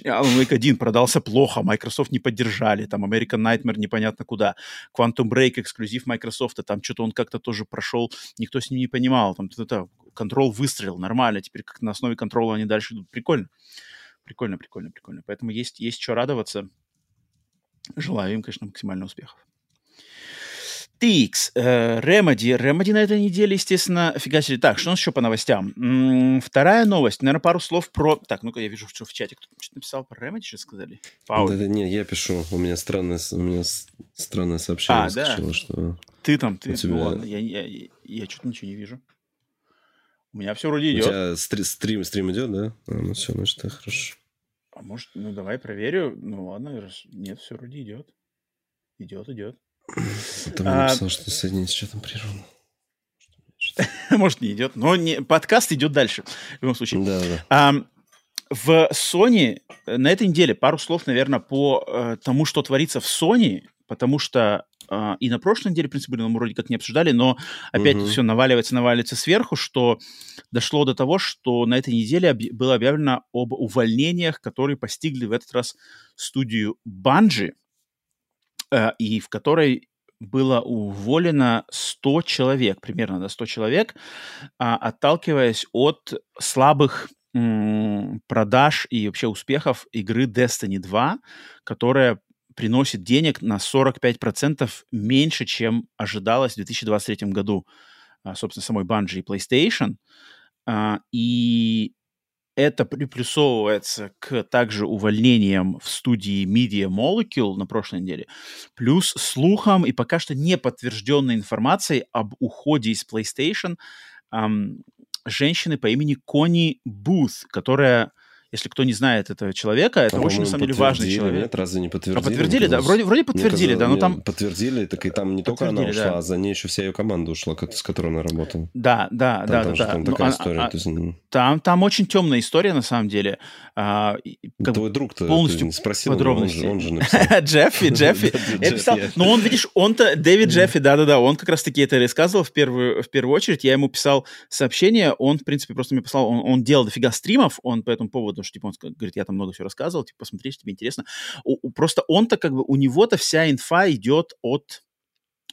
Alan Wake 1 продался плохо, Microsoft не поддержали, там American Nightmare непонятно куда, Quantum Break эксклюзив Microsoft, там что-то он как-то тоже прошел, никто с ним не понимал, там это, контрол выстрелил, нормально, теперь как на основе контрола они дальше идут, прикольно, прикольно, прикольно, прикольно, поэтому есть, есть что радоваться, желаю им, конечно, максимально успехов. Тикс, Ремоди. Ремоди на этой неделе, естественно, фигачили. Так, что у нас еще по новостям? М, Вторая новость. Наверное, пару слов про... Так, ну-ка, я вижу, что в чате кто-то что-то написал про Ремоди, что сказали? Пауль, Да, да, не, я пишу. У меня странное, у меня странное сообщение А, да? что... ты там, ты... у тебя- Ну ладно, я, я, я, я что-то ничего не вижу. У меня все вроде У идет. тебя стри- стрим, стрим идет, да? А, ну все, значит, так хорошо. А может, ну давай проверю. Ну ладно, раз... нет, все вроде идет. Идет, идет. Там А- написал, что соединить с чатом прервано. Может, не идет, но не... подкаст идет дальше. В любом случае. Да, да. Ам, в Sony э, на этой неделе пару слов, наверное, по э, тому, что творится в Sony, потому что а, и на прошлой неделе, в принципе, были, мы вроде как не обсуждали, но опять Мгм. все наваливается, наваливается сверху, что дошло до того, что на этой неделе объ- было объявлено об увольнениях, которые постигли в этот раз студию Bungie, э, и в которой было уволено 100 человек, примерно да, 100 человек, а, отталкиваясь от слабых продаж и вообще успехов игры Destiny 2, которая приносит денег на 45% меньше, чем ожидалось в 2023 году, а, собственно, самой Bungie и PlayStation. А, И это приплюсовывается к также увольнениям в студии Media Molecule на прошлой неделе, плюс слухам и пока что не подтвержденной информацией об уходе из PlayStation ам, женщины по имени Кони Бут, которая, если кто не знает этого человека, это А, очень, на самом деле, важный подтвердили, человек. Нет, разве не А подтвердили? подтвердили, Мне да, казалось- вроде, вроде подтвердили, да, но казалось- там... Подтвердили, так и там не только она Подтвердили, ушла, да. а за ней еще вся ее команда ушла, с которой она работала. Да, да, Там, да, там да, да. там Ну, такая а- история. а- есть, ну, там, там очень темная история, на самом деле. А, как твой друг-то полностью спросил, него, он подробности. же, он же написал. Джеффи, Джеффи. Джеффи, писал, но он, видишь, он-то, Дэвид Джеффи, да-да-да, он как раз-таки это рассказывал в первую, в первую очередь. Я ему писал сообщение, он, в принципе, просто мне писал, он, он делал дофига стримов, он по этому поводу, что, типа, он говорит, я там много всего рассказывал, типа, посмотри, что тебе интересно. У- у- просто он-то, как бы, у него-то вся инфа идет от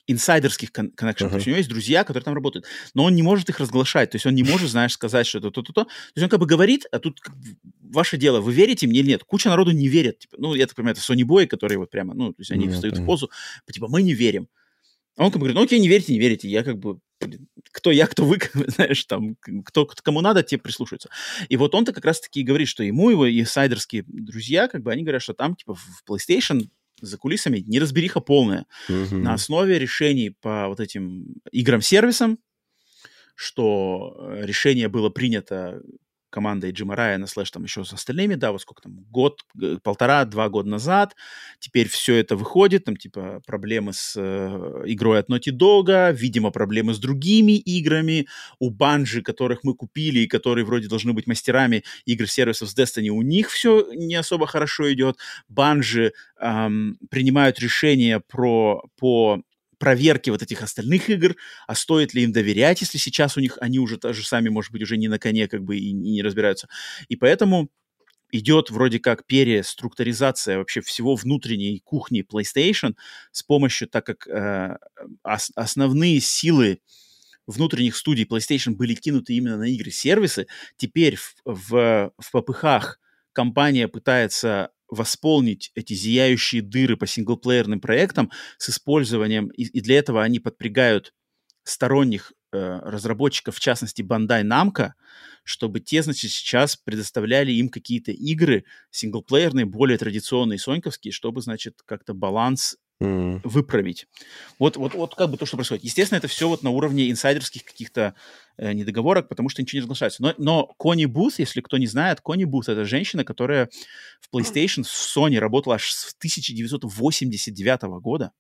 инсайдерских кон- коннекшенов. То есть у него есть друзья, которые там работают, но он не может их разглашать. То есть он не может, знаешь, сказать, что это то-то-то. То есть он как бы говорит, а тут как бы ваше дело, вы верите мне или нет? Куча народу не верит. Типа, ну, я так понимаю, это Sony Boy, которые вот прямо, ну, то есть они Ну, встают в понятно. позу, типа, мы не верим. А он как бы говорит, ну, окей, не верите, не верите. Я как бы, кто я, кто вы, знаешь, там, кто, кому надо, те прислушаются. И вот он-то как раз-таки и говорит, что ему его инсайдерские друзья, как бы, они говорят, что там, типа, в PlayStation за кулисами неразбериха полная Мгм. на основе решений по вот этим играм-сервисам, что э, решение было принято командой Джима Райана, слэш там еще с остальными, да, вот сколько там, год, г- полтора-два года назад, теперь все это выходит, там типа проблемы с э, игрой от Naughty Dog, видимо, проблемы с другими играми, у Банжи, которых мы купили и которые вроде должны быть мастерами игр-сервисов с Destiny, у них все не особо хорошо идет, Банжи ам, принимают решения про, по проверке вот этих остальных игр, а стоит ли им доверять, если сейчас у них они уже тоже сами, может быть, уже не на коне как бы и, и не разбираются. И поэтому идет вроде как переструктуризация вообще всего внутренней кухни PlayStation с помощью, так как э, ос- основные силы внутренних студий PlayStation были кинуты именно на игры-сервисы, теперь в, в, в попыхах компания пытается восполнить эти зияющие дыры по синглплеерным проектам с использованием, и, и для этого они подпрягают сторонних э, разработчиков, в частности Bandai Namco, чтобы те, значит, сейчас предоставляли им какие-то игры синглплеерные, более традиционные, соньковские, чтобы, значит, как-то баланс Мгм. выправить. Вот, вот, вот как бы то, что происходит. Естественно, это все вот на уровне инсайдерских каких-то э, недоговорок, потому что ничего не разглашается. Но, но Кони Бут, если кто не знает, Кони Бут — это женщина, которая в PlayStation, в Sony работала аж с 1989 года.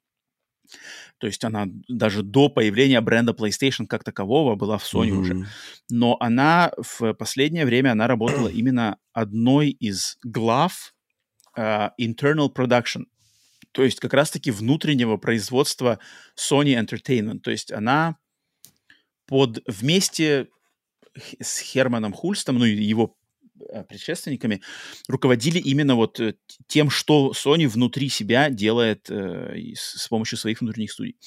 То есть она даже до появления бренда PlayStation как такового была в Sony уже. Мгм. Но она в последнее время она работала именно одной из глав а, internal production, то есть как раз-таки внутреннего производства Sony Entertainment. То есть она под вместе с Херманом Хульстом, ну и его э, предшественниками, руководили именно вот э, тем, что Sony внутри себя делает э, с помощью своих внутренних студий.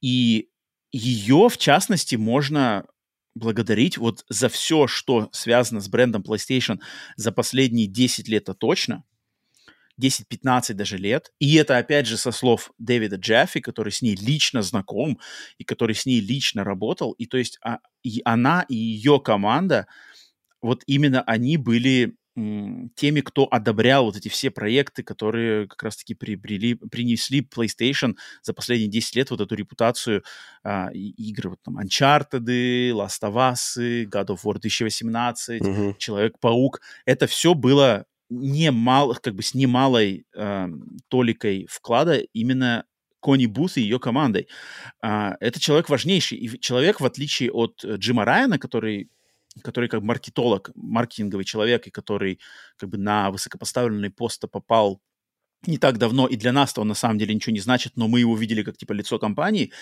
И ее, в частности, можно благодарить вот за все, что связано с брендом PlayStation за последние 10 лет, а точно. 10-15 даже лет. И это, опять же, со слов Дэвида Джеффи, который с ней лично знаком и который с ней лично работал. И то есть а, и она и ее команда, вот именно они были теми, кто одобрял вот эти все проекты, которые как раз-таки приобрели, принесли PlayStation за последние 10 лет вот эту репутацию а, игры, вот там Uncharted, Last of Us, God of War 2018, uh-huh. Человек-паук. Это все было немало, как бы с немалой э, толикой вклада именно Кони Бус и ее командой. А, это человек важнейший. И человек, в отличие от Джима Райана, который который как маркетолог, маркетинговый человек, и который как бы на высокопоставленный пост попал не так давно, и для нас-то он на самом деле ничего не значит, но мы его видели как типа лицо компании,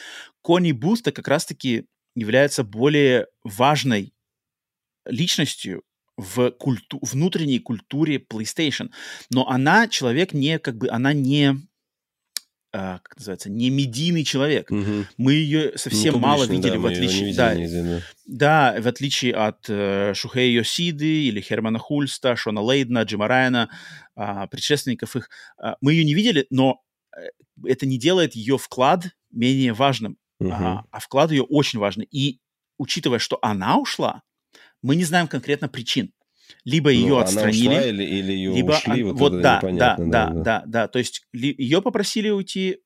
Кони Буста как раз-таки является более важной личностью в культу внутренней культуре PlayStation. Но она человек не, как бы, она не а, как называется, не медийный человек. Угу. Мы ее совсем ну, мало видели, да, в отличие, видели да, да, в отличие от э, Шухея Йосиды или Хермана Хульста, Шона Лейдна, Джима Райана, э, предшественников их. Э, мы ее не видели, но э, это не делает ее вклад менее важным, угу. а, а вклад ее очень важный. И учитывая, что она ушла, мы не знаем конкретно причин. Либо ее ну, отстранили, она ушла или, или ее либо ушли, вот, вот да, да, да, да, да, да, то есть ли, ее попросили уйти,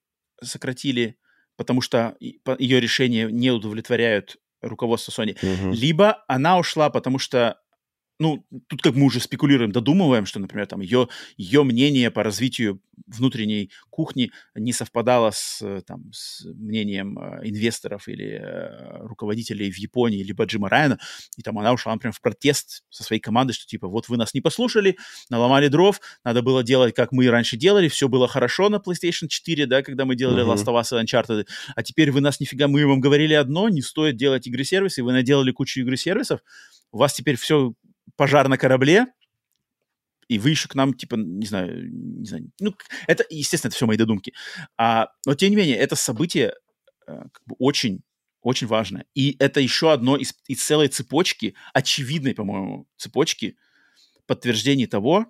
сократили, потому что ее решения не удовлетворяют руководство Sony, угу. либо она ушла, потому что ну, тут как мы уже спекулируем, додумываем, что, например, там ее, ее мнение по развитию внутренней кухни не совпадало с, э, там, с мнением э, инвесторов или э, руководителей в Японии, либо Джима Райана, и там она ушла, например, в протест со своей командой, что типа вот вы нас не послушали, наломали дров, надо было делать, как мы раньше делали, все было хорошо на PlayStation 4, да, когда мы делали uh-huh. Last of Us и Uncharted, а теперь вы нас нифига, мы вам говорили одно, не стоит делать игры-сервисы, вы наделали кучу игры-сервисов, у вас теперь все пожар на корабле, и вы еще к нам, типа, не знаю, не знаю, ну, это, естественно, это все мои додумки. А, но, тем не менее, это событие э, как бы очень, очень важное. И это еще одно из, из целой цепочки, очевидной, по-моему, цепочки подтверждений того,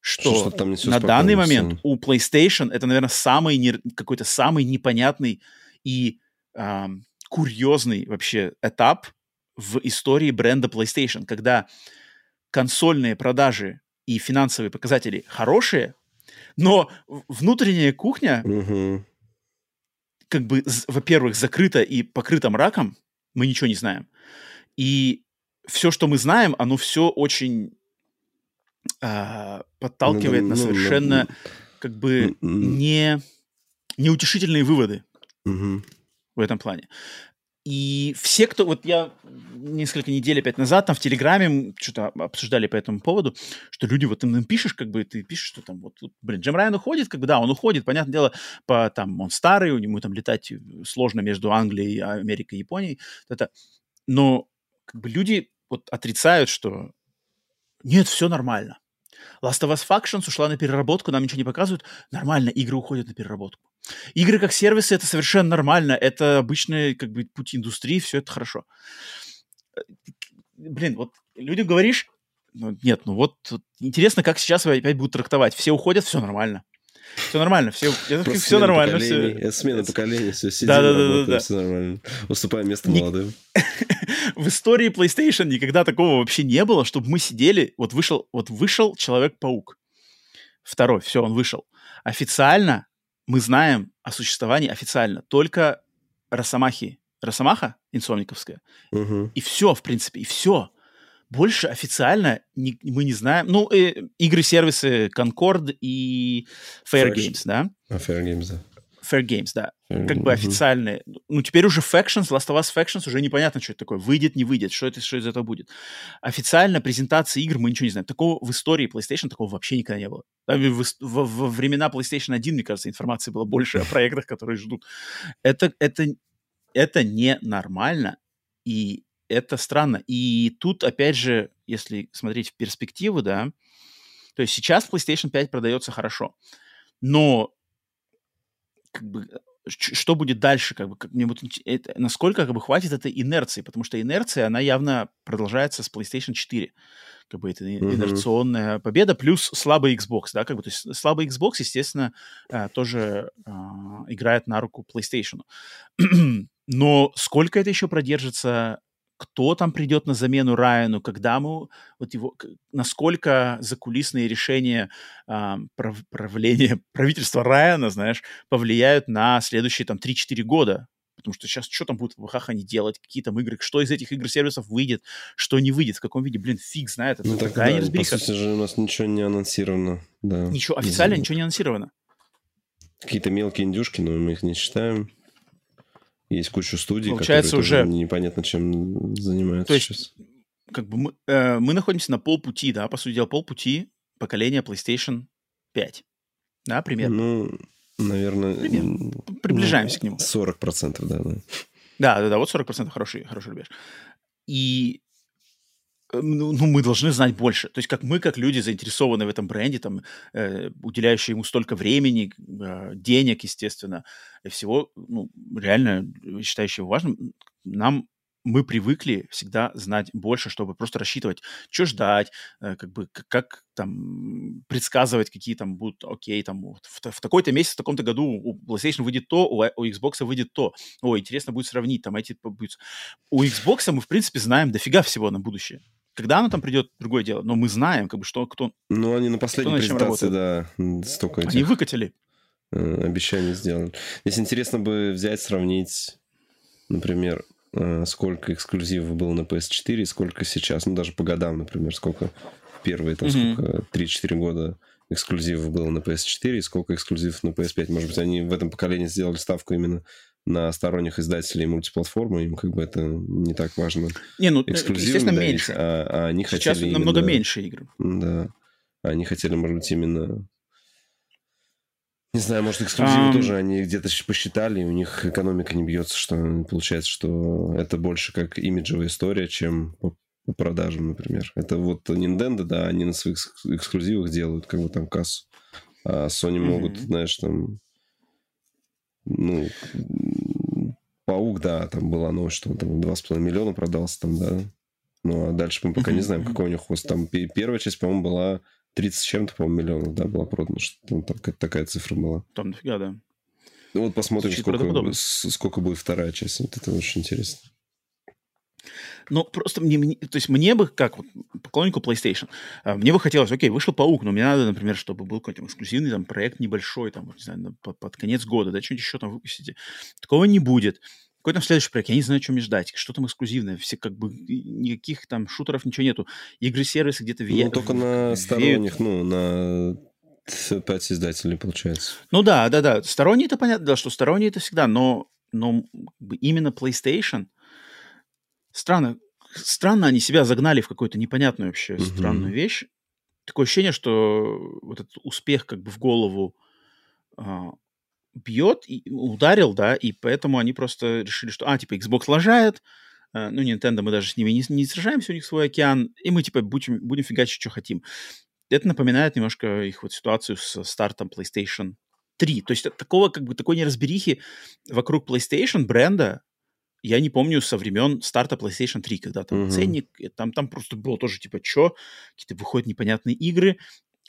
что, что на данный момент у PlayStation это, наверное, самый не, какой-то самый непонятный и э, курьезный вообще этап в истории бренда PlayStation, когда консольные продажи и финансовые показатели хорошие, но внутренняя кухня, угу. как бы, во-первых, закрыта и покрыта мраком, мы ничего не знаем. И все, что мы знаем, оно все очень э, подталкивает ну, на совершенно, ну, как бы, не неутешительные выводы угу. в этом плане. И все, кто... Вот я несколько недель опять назад там в Телеграме что-то обсуждали по этому поводу, что люди вот им пишешь, как бы ты пишешь, что там вот, блин, Джем Райан уходит, как бы да, он уходит, понятное дело, по там он старый, у него там летать сложно между Англией, Америкой Японией, это, но как бы люди вот отрицают, что нет, все нормально. Last of Us Factions ушла на переработку, нам ничего не показывают. Нормально, игры уходят на переработку. Игры как сервисы это совершенно нормально. Это обычный как бы путь индустрии, все это хорошо. Э, блин, вот людям говоришь, ну, нет, ну вот, вот интересно, как сейчас опять будут трактовать. Все уходят, все нормально. Все нормально, все, это, все нормально. Все. Это смена поколений, все, сидим, да, да, работаем, да, да, все нормально. Уступаем место Ник... молодым. В истории PlayStation никогда такого вообще не было, чтобы мы сидели, вот вышел, вот вышел Человек-паук. Второй, все, он вышел. Официально мы знаем о существовании официально только Росомахи. Росомаха инсомниковская. Угу. И все, в принципе, и все. Больше официально не, мы не знаем. Ну, э, игры-сервисы Concord и Fair Fair Games, да? А, Fair Games, да. Fair Games, да. Fair, как бы официальные. Ну, теперь уже Factions, Last of Us Factions уже непонятно, что это такое. Выйдет, не выйдет, что это, что из этого будет. Официально презентации игр мы ничего не знаем. Такого в истории PlayStation такого вообще никогда не было. Во времена PlayStation 1, мне кажется, информации было больше о проектах, которые ждут. Это, это, это ненормально, и это странно. И тут, опять же, если смотреть в перспективу, да, то есть сейчас PlayStation 5 продается хорошо, но как бы что будет дальше, как бы, как мне вот, это, насколько как бы хватит этой инерции, потому что инерция, она явно продолжается с PlayStation 4, как бы это mm-hmm. инерционная победа, плюс слабый Xbox, да, как бы, то есть слабый Xbox, естественно, э, тоже э, играет на руку PlayStation. Но сколько это еще продержится, кто там придет на замену Райану, когда мы, вот его, насколько закулисные решения э, прав, правления правительства Райана, знаешь, повлияют на следующие там 3-4 года. Потому что сейчас что там будут в ВХ они делать, какие там игры, что из этих игр-сервисов выйдет, что не выйдет, в каком виде, блин, фиг знает. Это ну, так, да, по сути же у нас ничего не анонсировано. Да. Ничего, официально не ничего не анонсировано. Какие-то мелкие индюшки, но мы их не считаем. Есть куча студий, Получается, которые уже непонятно чем занимаются То есть, сейчас. как бы мы, э, мы находимся на полпути, да, по сути дела, полпути поколения PlayStation 5. Да, примерно. Ну, наверное... Примерно. Приближаемся ну, к нему. 40%, да, да. Да, да, да, вот 40% хороший, хороший рубеж. И ну, ну, мы должны знать больше. То есть как мы, как люди, заинтересованные в этом бренде, там, э, уделяющие ему столько времени, э, денег, естественно, и всего, ну, реально считающие важным, нам мы привыкли всегда знать больше, чтобы просто рассчитывать, что ждать, э, как бы как, как там предсказывать, какие там будут, окей, там вот, в, в такой-то месяц, в таком-то году у PlayStation выйдет то, у, у Xbox выйдет то. О, интересно будет сравнить, там эти будут. У Xbox мы, в принципе, знаем дофига всего на будущее. Когда оно там придет, другое дело. Но мы знаем, как бы, что кто... Ну, они на последней презентации, да, столько этих... Они выкатили. Э, обещаний сделали. Здесь интересно бы взять, сравнить, например, э, сколько эксклюзивов было на PS4 и сколько сейчас. Ну, даже по годам, например, сколько первые, там, mm-hmm. сколько, 3-4 года эксклюзивов было на PS4 и сколько эксклюзивов на PS5. Может быть, они в этом поколении сделали ставку именно на сторонних издателей мультиплатформы, им как бы это не так важно. Не, ну, естественно, давить, меньше. А, а они Сейчас хотели намного именно, меньше игр. Да. Они хотели, может быть, именно... Не знаю, может, эксклюзивы um... тоже они где-то посчитали, и у них экономика не бьется, что получается, что это больше как имиджевая история, чем по, по продажам, например. Это вот Nintendo, да, они на своих эксклюзивах делают как бы там кассу. А Sony mm-hmm. могут, знаешь, там ну, Паук, да, там была новость, что он там 2,5 миллиона продался там, да. Ну, а дальше мы пока не знаем, какой у него хвост. Там первая часть, по-моему, была 30 с чем-то, по-моему, миллионов, да, была продана. Что там, там такая цифра была. Там дофига, да. Ну, вот посмотрим, сколько, сколько будет вторая часть. Вот это очень интересно. Но просто мне, мне, то есть мне бы, как вот, поклоннику PlayStation, а, мне бы хотелось, окей, вышел Паук, но мне надо, например, чтобы был какой-то эксклюзивный там проект небольшой, там, не знаю, под, под конец года, да, что-нибудь еще там выпустите. Такого не будет. Какой там следующий проект? Я не знаю, что мне ждать. Что там эксклюзивное? Все как бы никаких там шутеров, ничего нету. Игры-сервисы где-то веют. Ну, только на сторонних, ну, на пять издателей, получается. Ну да, да, да. Сторонние это понятно, да, что сторонние это всегда, но, но именно PlayStation, странно, странно они себя загнали в какую-то непонятную вообще mm-hmm. странную вещь. Такое ощущение, что вот этот успех как бы в голову а, бьет, и ударил, да, и поэтому они просто решили, что, а, типа, Xbox лажает, а, ну, Nintendo, мы даже с ними не, не сражаемся, у них свой океан, и мы, типа, будем, будем фигачить, что хотим. Это напоминает немножко их вот ситуацию с стартом PlayStation 3. То есть такого, как бы, такой неразберихи вокруг PlayStation бренда я не помню со времен старта PlayStation 3, когда там uh-huh. ценник, там, там просто было тоже типа, что, какие-то выходят непонятные игры,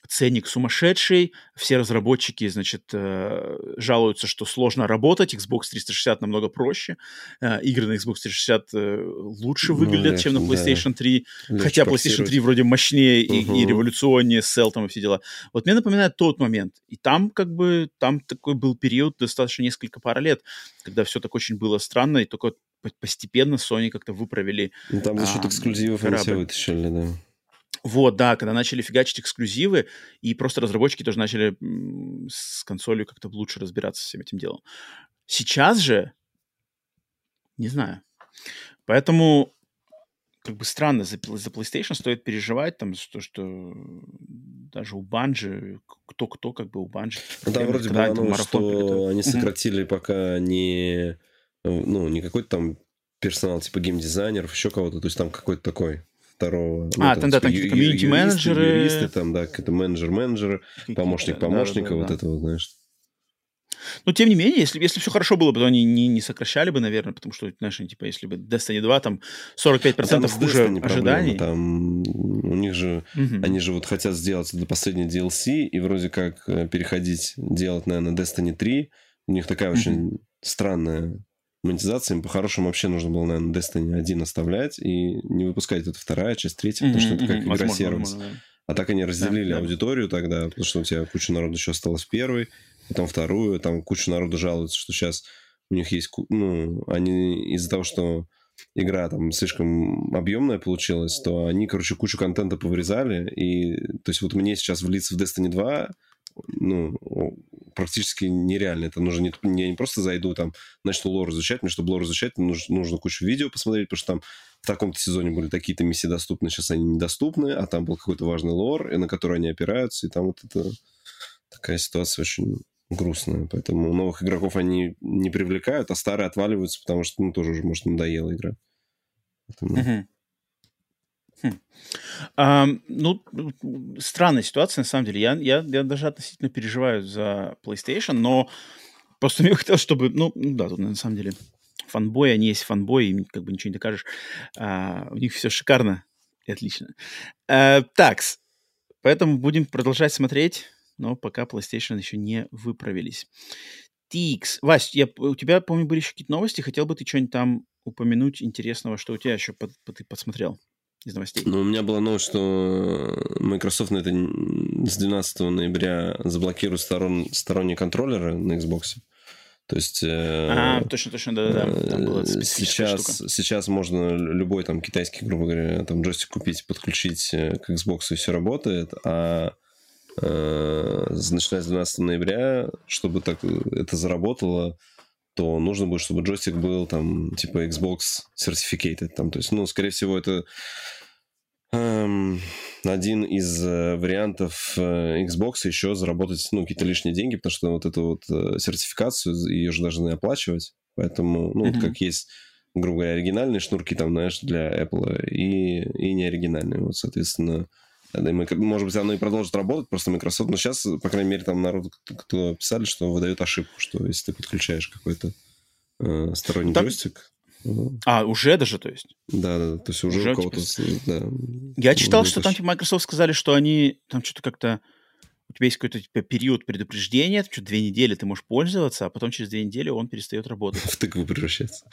ценник сумасшедший, все разработчики, значит, э, жалуются, что сложно работать, Xbox 360 намного проще, э, игры на Xbox 360 э, лучше ну, выглядят, легче, чем на PlayStation 3, легче хотя PlayStation 3 вроде мощнее угу. и, и революционнее с селтом и все дела. Вот мне напоминает тот момент, и там как бы, там такой был период достаточно несколько пар лет, когда все так очень было странно, и только постепенно Sony как-то выправили. Ну, там за счет а, эксклюзивов они все вытащили, да. Вот, да, когда начали фигачить эксклюзивы, и просто разработчики тоже начали с консолью как-то лучше разбираться с всем этим делом. Сейчас же, не знаю. Поэтому как бы странно, за, за PlayStation стоит переживать, там, что, что даже у Банжи, кто-кто, как бы у Банжи. Ну, там вроде было новость, что они сократили mm-hmm. пока не, ну, не какой-то там персонал, типа геймдизайнеров, еще кого-то, то есть там какой-то такой второго. Ну, а, там, да, там какие-то комьюнити-менеджеры. Юристы, там, да, какие-то менеджер-менеджеры, помощник помощника, да, да, да, вот да. это вот, знаешь. Но тем не менее, если, если все хорошо было бы, то они не, не сокращали бы, наверное, потому что, знаешь, типа, если бы Destiny 2 там 45% там хуже ожиданий. Там у них же, угу. они же вот хотят сделать это последний DLC, и вроде как э, переходить, делать, наверное, Destiny 3. У них такая угу. очень странная монетизация. Им по-хорошему вообще нужно было, наверное, Destiny 1 оставлять и не выпускать это вторая часть, третья, потому что это как игра-сервис. А так они разделили да, аудиторию да. тогда, потому что у тебя куча народу еще осталось первой потом вторую, там куча народу жалуется, что сейчас у них есть, ну, они из-за того, что игра там слишком объемная получилась, то они, короче, кучу контента повырезали, и, то есть вот мне сейчас влиться в Destiny 2, ну, практически нереально. Это нужно не, я не просто зайду там, начну лор изучать, мне, чтобы лор изучать, нужно, нужно кучу видео посмотреть, потому что там в таком-то сезоне были такие-то миссии доступны, сейчас они недоступны, а там был какой-то важный лор, и на который они опираются, и там вот это такая ситуация очень грустная. Поэтому новых игроков они не привлекают, а старые отваливаются, потому что, ну, тоже уже, может, надоела игра. Поэтому... Хм. А, ну, странная ситуация, на самом деле. Я, я, я даже относительно переживаю за PlayStation, но просто мне хотелось, чтобы... Ну, ну да, тут на самом деле фанбой, они есть фанбой, им как бы ничего не докажешь. А, у них все шикарно и отлично. А, такс. Поэтому будем продолжать смотреть но пока PlayStation еще не выправились. TX. Вась, я, у тебя, помню, были еще какие-то новости. Хотел бы ты что-нибудь там упомянуть интересного, что у тебя еще под, под, ты подсмотрел из новостей? Ну, у меня была новость, что Microsoft на это с 12 ноября заблокирует сторон, сторонние контроллеры на Xbox. То есть... Э, а, точно, точно, да-да-да. Э, сейчас, сейчас можно любой там китайский, грубо говоря, там джойстик купить, подключить э, к Xbox, и все работает, а Э, начиная с 12 ноября, чтобы так это заработало, то нужно будет, чтобы джойстик был там типа Xbox Certificated. Там, то есть, ну, скорее всего, это эм, один из э, вариантов э, Xbox еще заработать ну, какие-то лишние деньги, потому что вот эту вот э, сертификацию ее же должны оплачивать. Поэтому, ну, mm-hmm. вот как есть грубо говоря, оригинальные шнурки там, знаешь, для Apple и, и неоригинальные. Вот, соответственно, может быть, оно и продолжит работать, просто Microsoft, но сейчас, по крайней мере, там народ, кто писали, что выдает ошибку, что если ты подключаешь какой-то э, сторонний так... джойстик... А, уже даже, то есть? Да, да, то есть уже, уже у кого-то... Типа... Да, Я читал, что там типа, Microsoft сказали, что они там что-то как-то... У тебя есть какой-то типа, период предупреждения, что две недели ты можешь пользоваться, а потом через две недели он перестает работать. В тыкву превращается.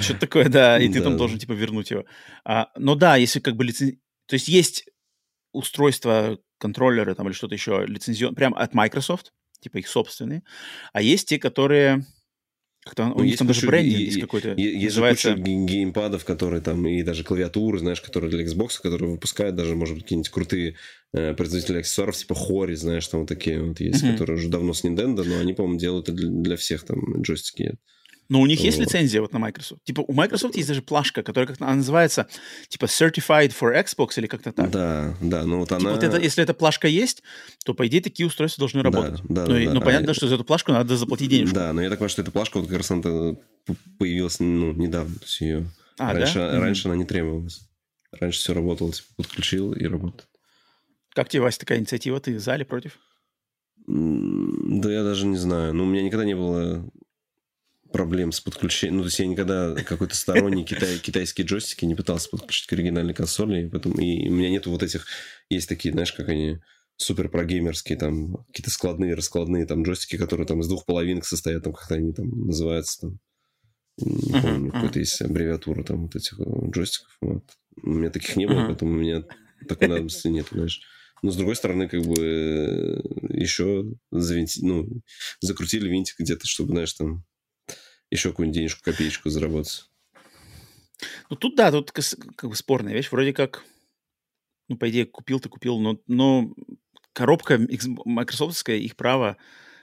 Что-то такое, да, и ты там должен, типа, вернуть его. А, но да, если как бы лицензия... То есть есть устройства, контроллеры там или что-то еще лицензион, прям от Microsoft, типа их собственные, а есть те, которые как-то, ну, у них там даже брендинг есть какой-то. Есть называется... куча геймпадов, которые там, и даже клавиатуры, знаешь, которые для Xbox, которые выпускают даже, может быть, какие-нибудь крутые э, производители аксессуаров, типа Хори, знаешь, там вот такие вот есть, mm-hmm. которые уже давно с Nintendo, но они, по-моему, делают это для, для всех там джойстики. Но у них есть лицензия вот на Microsoft. Типа у Microsoft есть даже плашка, которая как-то она называется типа Certified for Xbox или как-то так. Да, да, ну вот типа, она... Вот это, если эта плашка есть, то по идее такие устройства должны работать. Да, да, ну, да, ну понятно, а... что за эту плашку надо заплатить денежку. Да, но я так понимаю, что эта плашка вот как раз она появилась ну, недавно. То есть ее... А, раньше, да? раньше mm-hmm. она не требовалась. Раньше все работало, типа, подключил и работает. Как тебе, Вася, такая инициатива? Ты в зале против? Да я даже не знаю. Ну, у меня никогда не было проблем с подключением. Ну, то есть я никогда какой-то сторонний китай, китайские джойстики не пытался подключить к оригинальной консоли. И, поэтому, и у меня нету вот этих... Есть такие, знаешь, как они супер прогеймерские, там, какие-то складные, раскладные там джойстики, которые там из двух половинок состоят, там, как они там называются, там. Не uh-huh, помню, uh-huh. какая-то есть аббревиатура там вот этих э, джойстиков. Вот. У меня таких не было, uh-huh. поэтому у меня такой надобности нет, знаешь. Но, с другой стороны, как бы э, еще завинти... ну, закрутили винтик где-то, чтобы, знаешь, там еще какую-нибудь денежку, копеечку заработать. Ну, тут, да, тут как бы спорная вещь. Вроде как, ну, по идее, купил ты купил, но, но коробка майкрософтская, их право,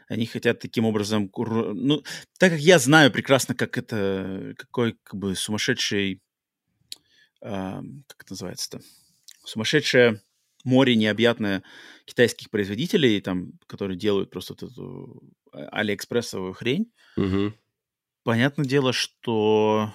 они хотят таким образом... Ну, так как я знаю прекрасно, как это... Какой, как бы, сумасшедший... Э, как это называется-то? Сумасшедшее море необъятное китайских производителей, там, которые делают просто вот эту а, алиэкспрессовую хрень. Угу. Понятное дело, что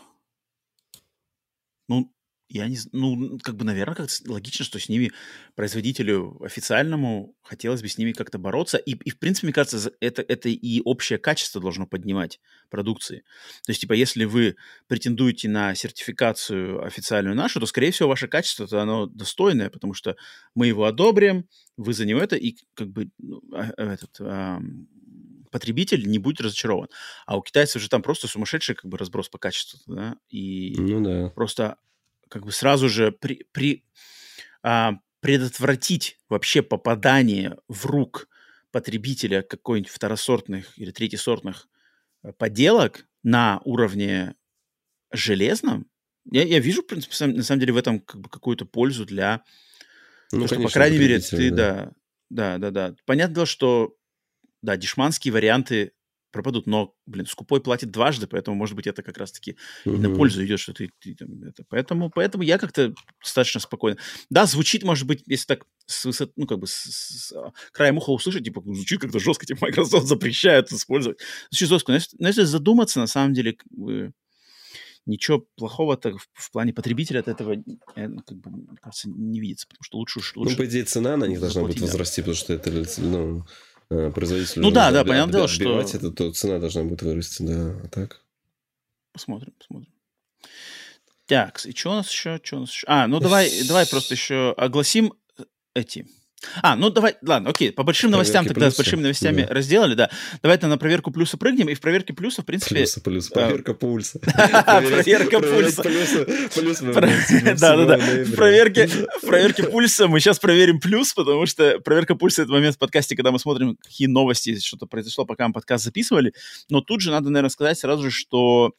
ну, я не ну, как бы, наверное, как логично, что с ними производителю официальному хотелось бы с ними как-то бороться. И, и в принципе, мне кажется, это, это и общее качество должно поднимать продукции. То есть, типа, если вы претендуете на сертификацию официальную нашу, то, скорее всего, ваше качество, то оно достойное, потому что мы его одобрим, вы за него это, и как бы ну, а, этот, а, потребитель не будет разочарован. А у китайцев же там просто сумасшедший как бы разброс по качеству, да, и Ну да. просто как бы сразу же при, при, а, предотвратить вообще попадание в рук потребителя какой-нибудь второсортных или третьесортных э, поделок на уровне железном, я, я вижу, в принципе, сам- на самом деле в этом как бы какую-то пользу для Ну, то, что, по конечно, крайней мере, ты, да, да, да, да. Понятное дело, что, да, дешманские варианты пропадут, но, блин, скупой платит дважды, поэтому, может быть, это как раз-таки и на пользу идет, что ты, ты там, это, поэтому, поэтому я как-то достаточно спокойно. Да, звучит, может быть, если так с высоты, ну, как бы с, с- с, а, краем уха услышать, типа, ну, звучит как-то жестко, типа, Microsoft запрещает использовать. Звучит жестко, но если, но если задуматься, на самом деле, как бы, ничего плохого-то в, в плане потребителя от этого, э, ну, как бы, мне кажется, не видится, потому что лучше уж Ну, лучше по идее, цена на них должна будет заплатить, да. возрасти, потому что это, ну, э, производителю Ну да, да, отби- понятное дело, что- это, то цена должна будет вырасти, да, а так. Посмотрим, посмотрим. Так, и что у нас еще? Что у нас еще? А, ну давай, давай просто еще огласим э, эти. А, ну давай, ладно, окей, по большим новостям Проверки тогда с плюса, большими новостями да. разделали, да. Давай-то на проверку плюса прыгнем, и в проверке плюса, в принципе... Плюсы, плюс, проверка пульса. Проверка пульса. Плюс Да-да-да. В проверке, пульса мы сейчас проверим плюс, потому что проверка пульса — это момент в подкасте, когда мы смотрим, какие новости, что-то произошло, пока мы подкаст записывали. Но тут же надо, наверное, сказать сразу же, что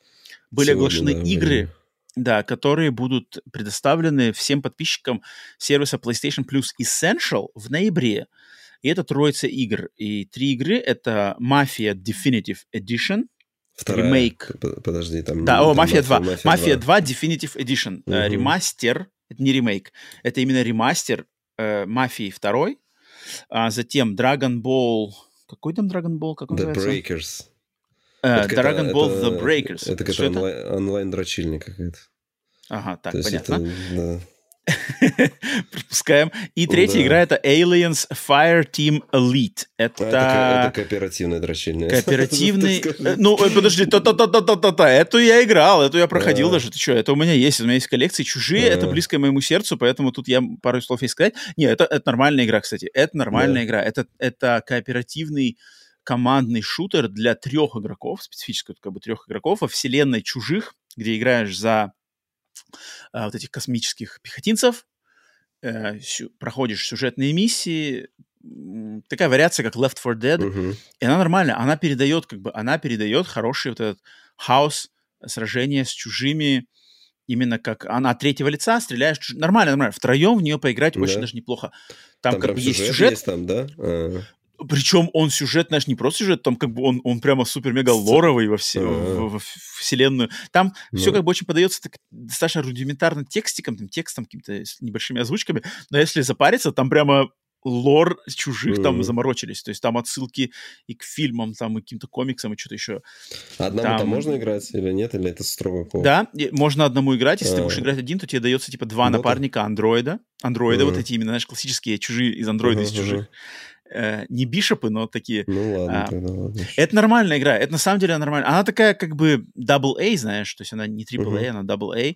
были оглашены игры. Да, которые будут предоставлены всем подписчикам сервиса PlayStation Plus Essential в ноябре. И это троица игр. И три игры — это Mafia Definitive Edition, Вторая. ремейк. Подожди, там... да, о, Мафия 2. Мафия Мафия 2. 2 Definitive Edition. Э, Мгм. Ремастер, это не ремейк, это именно ремастер э, Мафии 2. А затем Dragon Ball... Какой там Dragon Ball? Как он The называется? Breakers. Э, Это Dragon Ball The это- Breakers. Это Что какая-то онлайн- онлайн-дрочильня какая-то. Ага, так, То понятно. это, да. Пропускаем. И третья Да. игра это Aliens Fire Team Elite. А, Это, Это, ко- это кооперативная дрочильня. кооперативный... Э. Ну, э, подожди, та-та-та-та-та-та. Эту я играл, эту я проходил А. даже. Ты что, это у меня есть. У меня есть коллекции чужие, это А. близко моему сердцу, поэтому тут я пару слов есть сказать. Не, это, это нормальная игра, кстати. Это нормальная игра. Это, это кооперативный командный шутер для трех игроков, специфически вот как бы трех игроков во вселенной чужих, где играешь за а, вот этих космических пехотинцев, э, сю- проходишь сюжетные миссии, такая вариация, как Left 4 Dead, Мгм. и она нормальная, она передает, как бы, она передает хороший вот этот хаос сражения с чужими, именно как она от третьего лица стреляешь, чуж- нормально, нормально, втроем в нее поиграть очень Да. даже неплохо. Там, Там как бы есть сюжет сюжет, есть там, да? А, причем он сюжет, знаешь, не просто сюжет, там как бы он, он прямо супер-мега лоровый во, все, Ага. в- во вселенную. Там все Ну. как бы очень подается так, достаточно рудиментарно текстиком, там, текстом, какими-то небольшими озвучками, но если запариться, там прямо лор чужих там заморочились. То есть там отсылки и к фильмам, там, и к каким-то комиксам, и что-то еще. Одному Там- там можно играть или нет? Или это строго кооп? Да, можно одному играть. Если ты будешь А. играть один, то тебе дается типа два Боты? напарника андроида. Андроиды вот эти именно, знаешь, классические чужие из андроида, из чужих. Э, не бишопы, но такие Ну ладно, А, тогда ладно. Это нормальная игра. Это на самом деле нормально. Она такая как бы double A, знаешь, то есть она не triple A, Мгм. она double A.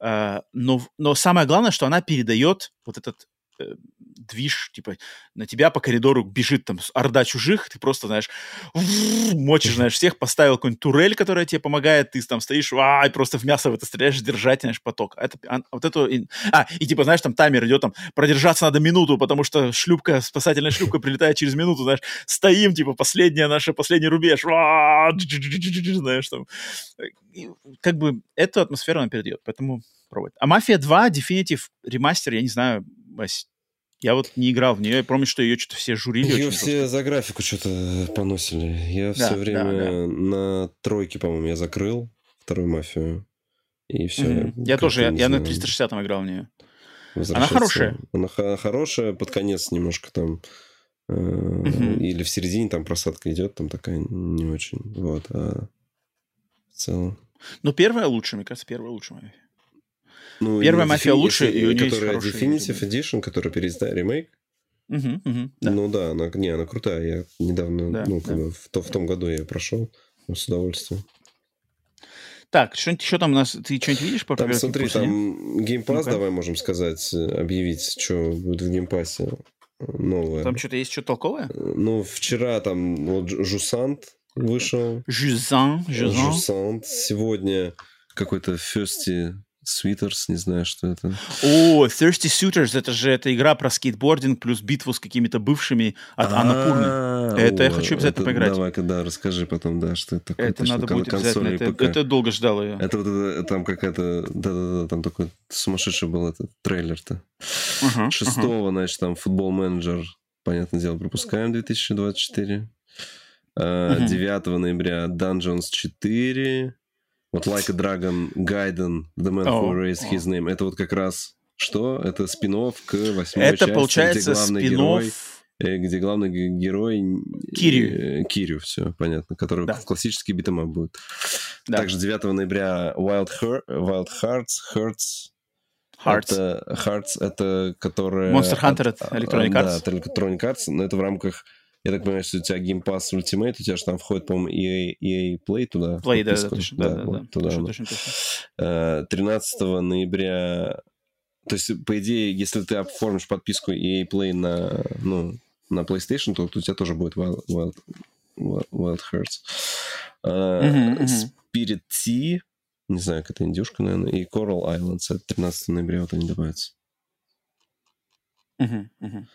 А, но, но самое главное, что она передает вот этот э, движ, типа, на тебя по коридору бежит там орда чужих, ты просто, знаешь, мочишь, знаешь, всех, поставил какую-нибудь турель, которая тебе помогает, ты там стоишь, а, и просто в мясо в это стреляешь, держать, знаешь, поток. Это, а, вот это, и- а, и типа, знаешь, там таймер идет, там, продержаться надо минуту, потому что шлюпка, спасательная шлюпка прилетает через минуту, знаешь, стоим, типа, последняя наша, последний рубеж, а, знаешь, там. И как бы эту атмосферу она передает, поэтому пробует. А «Мафия 2» Definitive ремастер, я не знаю, Вась, я вот не играл в нее, я помню, что ее что-то все журили Ее все за графику что-то поносили. Я Да, все время да, да. на тройке, по-моему, я закрыл вторую мафию. И все. Мгм. Я тоже, я, я на 360 играл в нее. хорошая. Она хо- хорошая, под конец немножко там. Мгм. Или в середине там просадка идет, там такая не очень. Вот. А в целом. Но первая лучше, мне кажется, первая лучше. Ну, Первая «Мафия» лучше, и у есть Которая хорошие Definitive. Edition, которая переиздали ремейк. Мгм, мгм, да. Ну да, она, не, она крутая. Я недавно, Да, ну, да. в, то- в том году я прошел ну, с удовольствием. Так, что-нибудь еще там у нас... Ты что-нибудь видишь по Там, смотри, нет? там Game Pass, Ну-ка. давай можем сказать, э, объявить, что будет в Pass э, новое. Там что-то есть, что толковое? Э, Ну, вчера там вот Жу- Жусант вышел. Жюзан. Жусант. Сегодня какой-то Thirsty Sweeters, не знаю, что это. О, Thirsty Suitors, это же эта игра про скейтбординг плюс битву с какими-то бывшими от Анапурны. А, Это я хочу обязательно поиграть. Давай-ка, да, расскажи потом, да, что это такое. Это надо будет обязательно. Это, долго ждал ее. Это вот это, там какая-то, да-да-да, там такой сумасшедший был этот трейлер-то. Шестого, значит, там футбол менеджер, понятное дело, пропускаем 2024. А, Мгм. 9 ноября Dungeons 4. Вот Like a Dragon, Gaiden, The Man Who О, Raised. His Name. Это вот как раз что? Это спин к восьмой Это части, получается где главный герой, э, где главный ге- герой э, Кирю. Кирю, все, понятно, который Да. классический beat 'em up будет. Да. Также 9 ноября Wild, Her- Wild Hearts, Hearts Hearts. это Hearts, это которая... Monster Hunter от Electronic Да, Arts. от Electronic Arts, но это в рамках... Я так понимаю, что у тебя Game Pass Ultimate, у тебя же там входит, по-моему, EA, EA Play туда. Play, да, да, точно, да, да, вот да. туда Точно, точно, точно. Э, 13 ноября... То есть, по идее, если ты оформишь подписку EA Play на, ну, на PlayStation, то у тебя тоже будет Wild, Wild, Wild, Hearts. Э. Spirit Tea, не знаю, какая-то индюшка, наверное, и Coral Islands, это 13 ноября вот они добавятся. Мгм, мгм.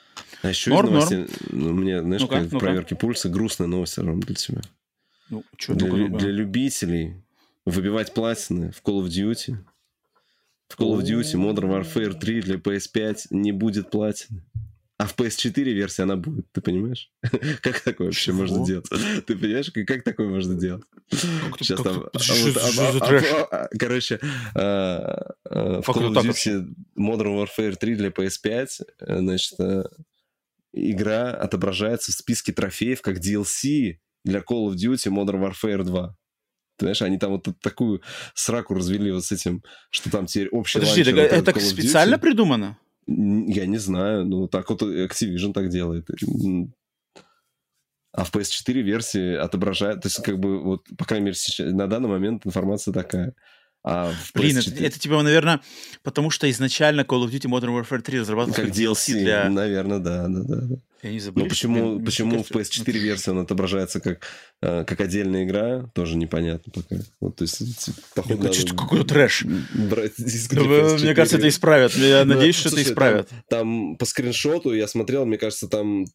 А еще Норм, из новостей, ну, мне, знаешь, Ну-ка, как в ну-ка. проверке пульса грустная новость для тебя. Ну, что, Для, ну-ка. для любителей выбивать платины в Call of Duty. В Call of Duty Modern Warfare 3 для PS5 не будет платины. А в PS4 версии она будет, ты понимаешь? Как такое вообще Чего? можно делать? Ты понимаешь, как, как такое можно делать? Как Сейчас как там... а что вот, за- а- что а- а- а- Короче, а, а, в Call of Duty Modern Warfare 3 для PS5, э, значит, э, игра отображается в списке трофеев как DLC для Call of Duty Modern Warfare 2. Ты знаешь, они там вот такую сраку развели вот с этим, что там теперь общий Подожди, так от это специально придумано? Я не знаю, ну так вот Activision так делает. А в PS4 версии отображает, то есть как бы вот, по крайней мере, сейчас, на данный момент информация такая. А в Блин, это, PS4 это типа, наверное, потому что изначально Call of Duty Modern Warfare 3 разрабатывался как DLC для... наверное, да, да, да. да. Я не забыл. Но почему, почему в PS4 версии он отображается как, э, как отдельная игра, тоже непонятно пока. Вот, то есть, типа, походу, надо Какой-то трэш. брать диск Ну, для PS4. Мне кажется, это исправят. Я надеюсь, что это исправят. Там по скриншоту я смотрел, мне кажется, там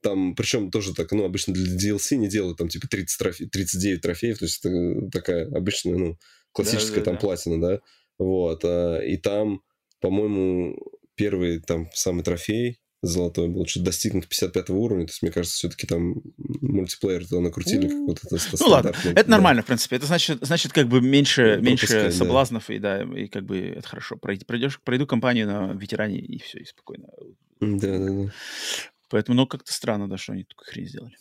там, причем тоже так, ну, обычно для DLC не делают, там, типа, 30 трофе... 39 трофеев, то есть это такая обычная, ну, классическая там Да-да-да. платина, да, вот, а, и там, по-моему, первый там самый трофей золотой был, что-то достигнут 55 уровня, то есть, мне кажется, все-таки там мультиплеер туда накрутили, как вот это Ну ладно, это да. нормально, в принципе. Это значит, значит как бы меньше, Ну, меньше пропускать, да. соблазнов, и да, и как бы это хорошо. Пройдешь, пройду компанию на ветеране, и все, и спокойно. Да-да-да. Поэтому, ну, как-то странно, да, что они такую хрень сделали.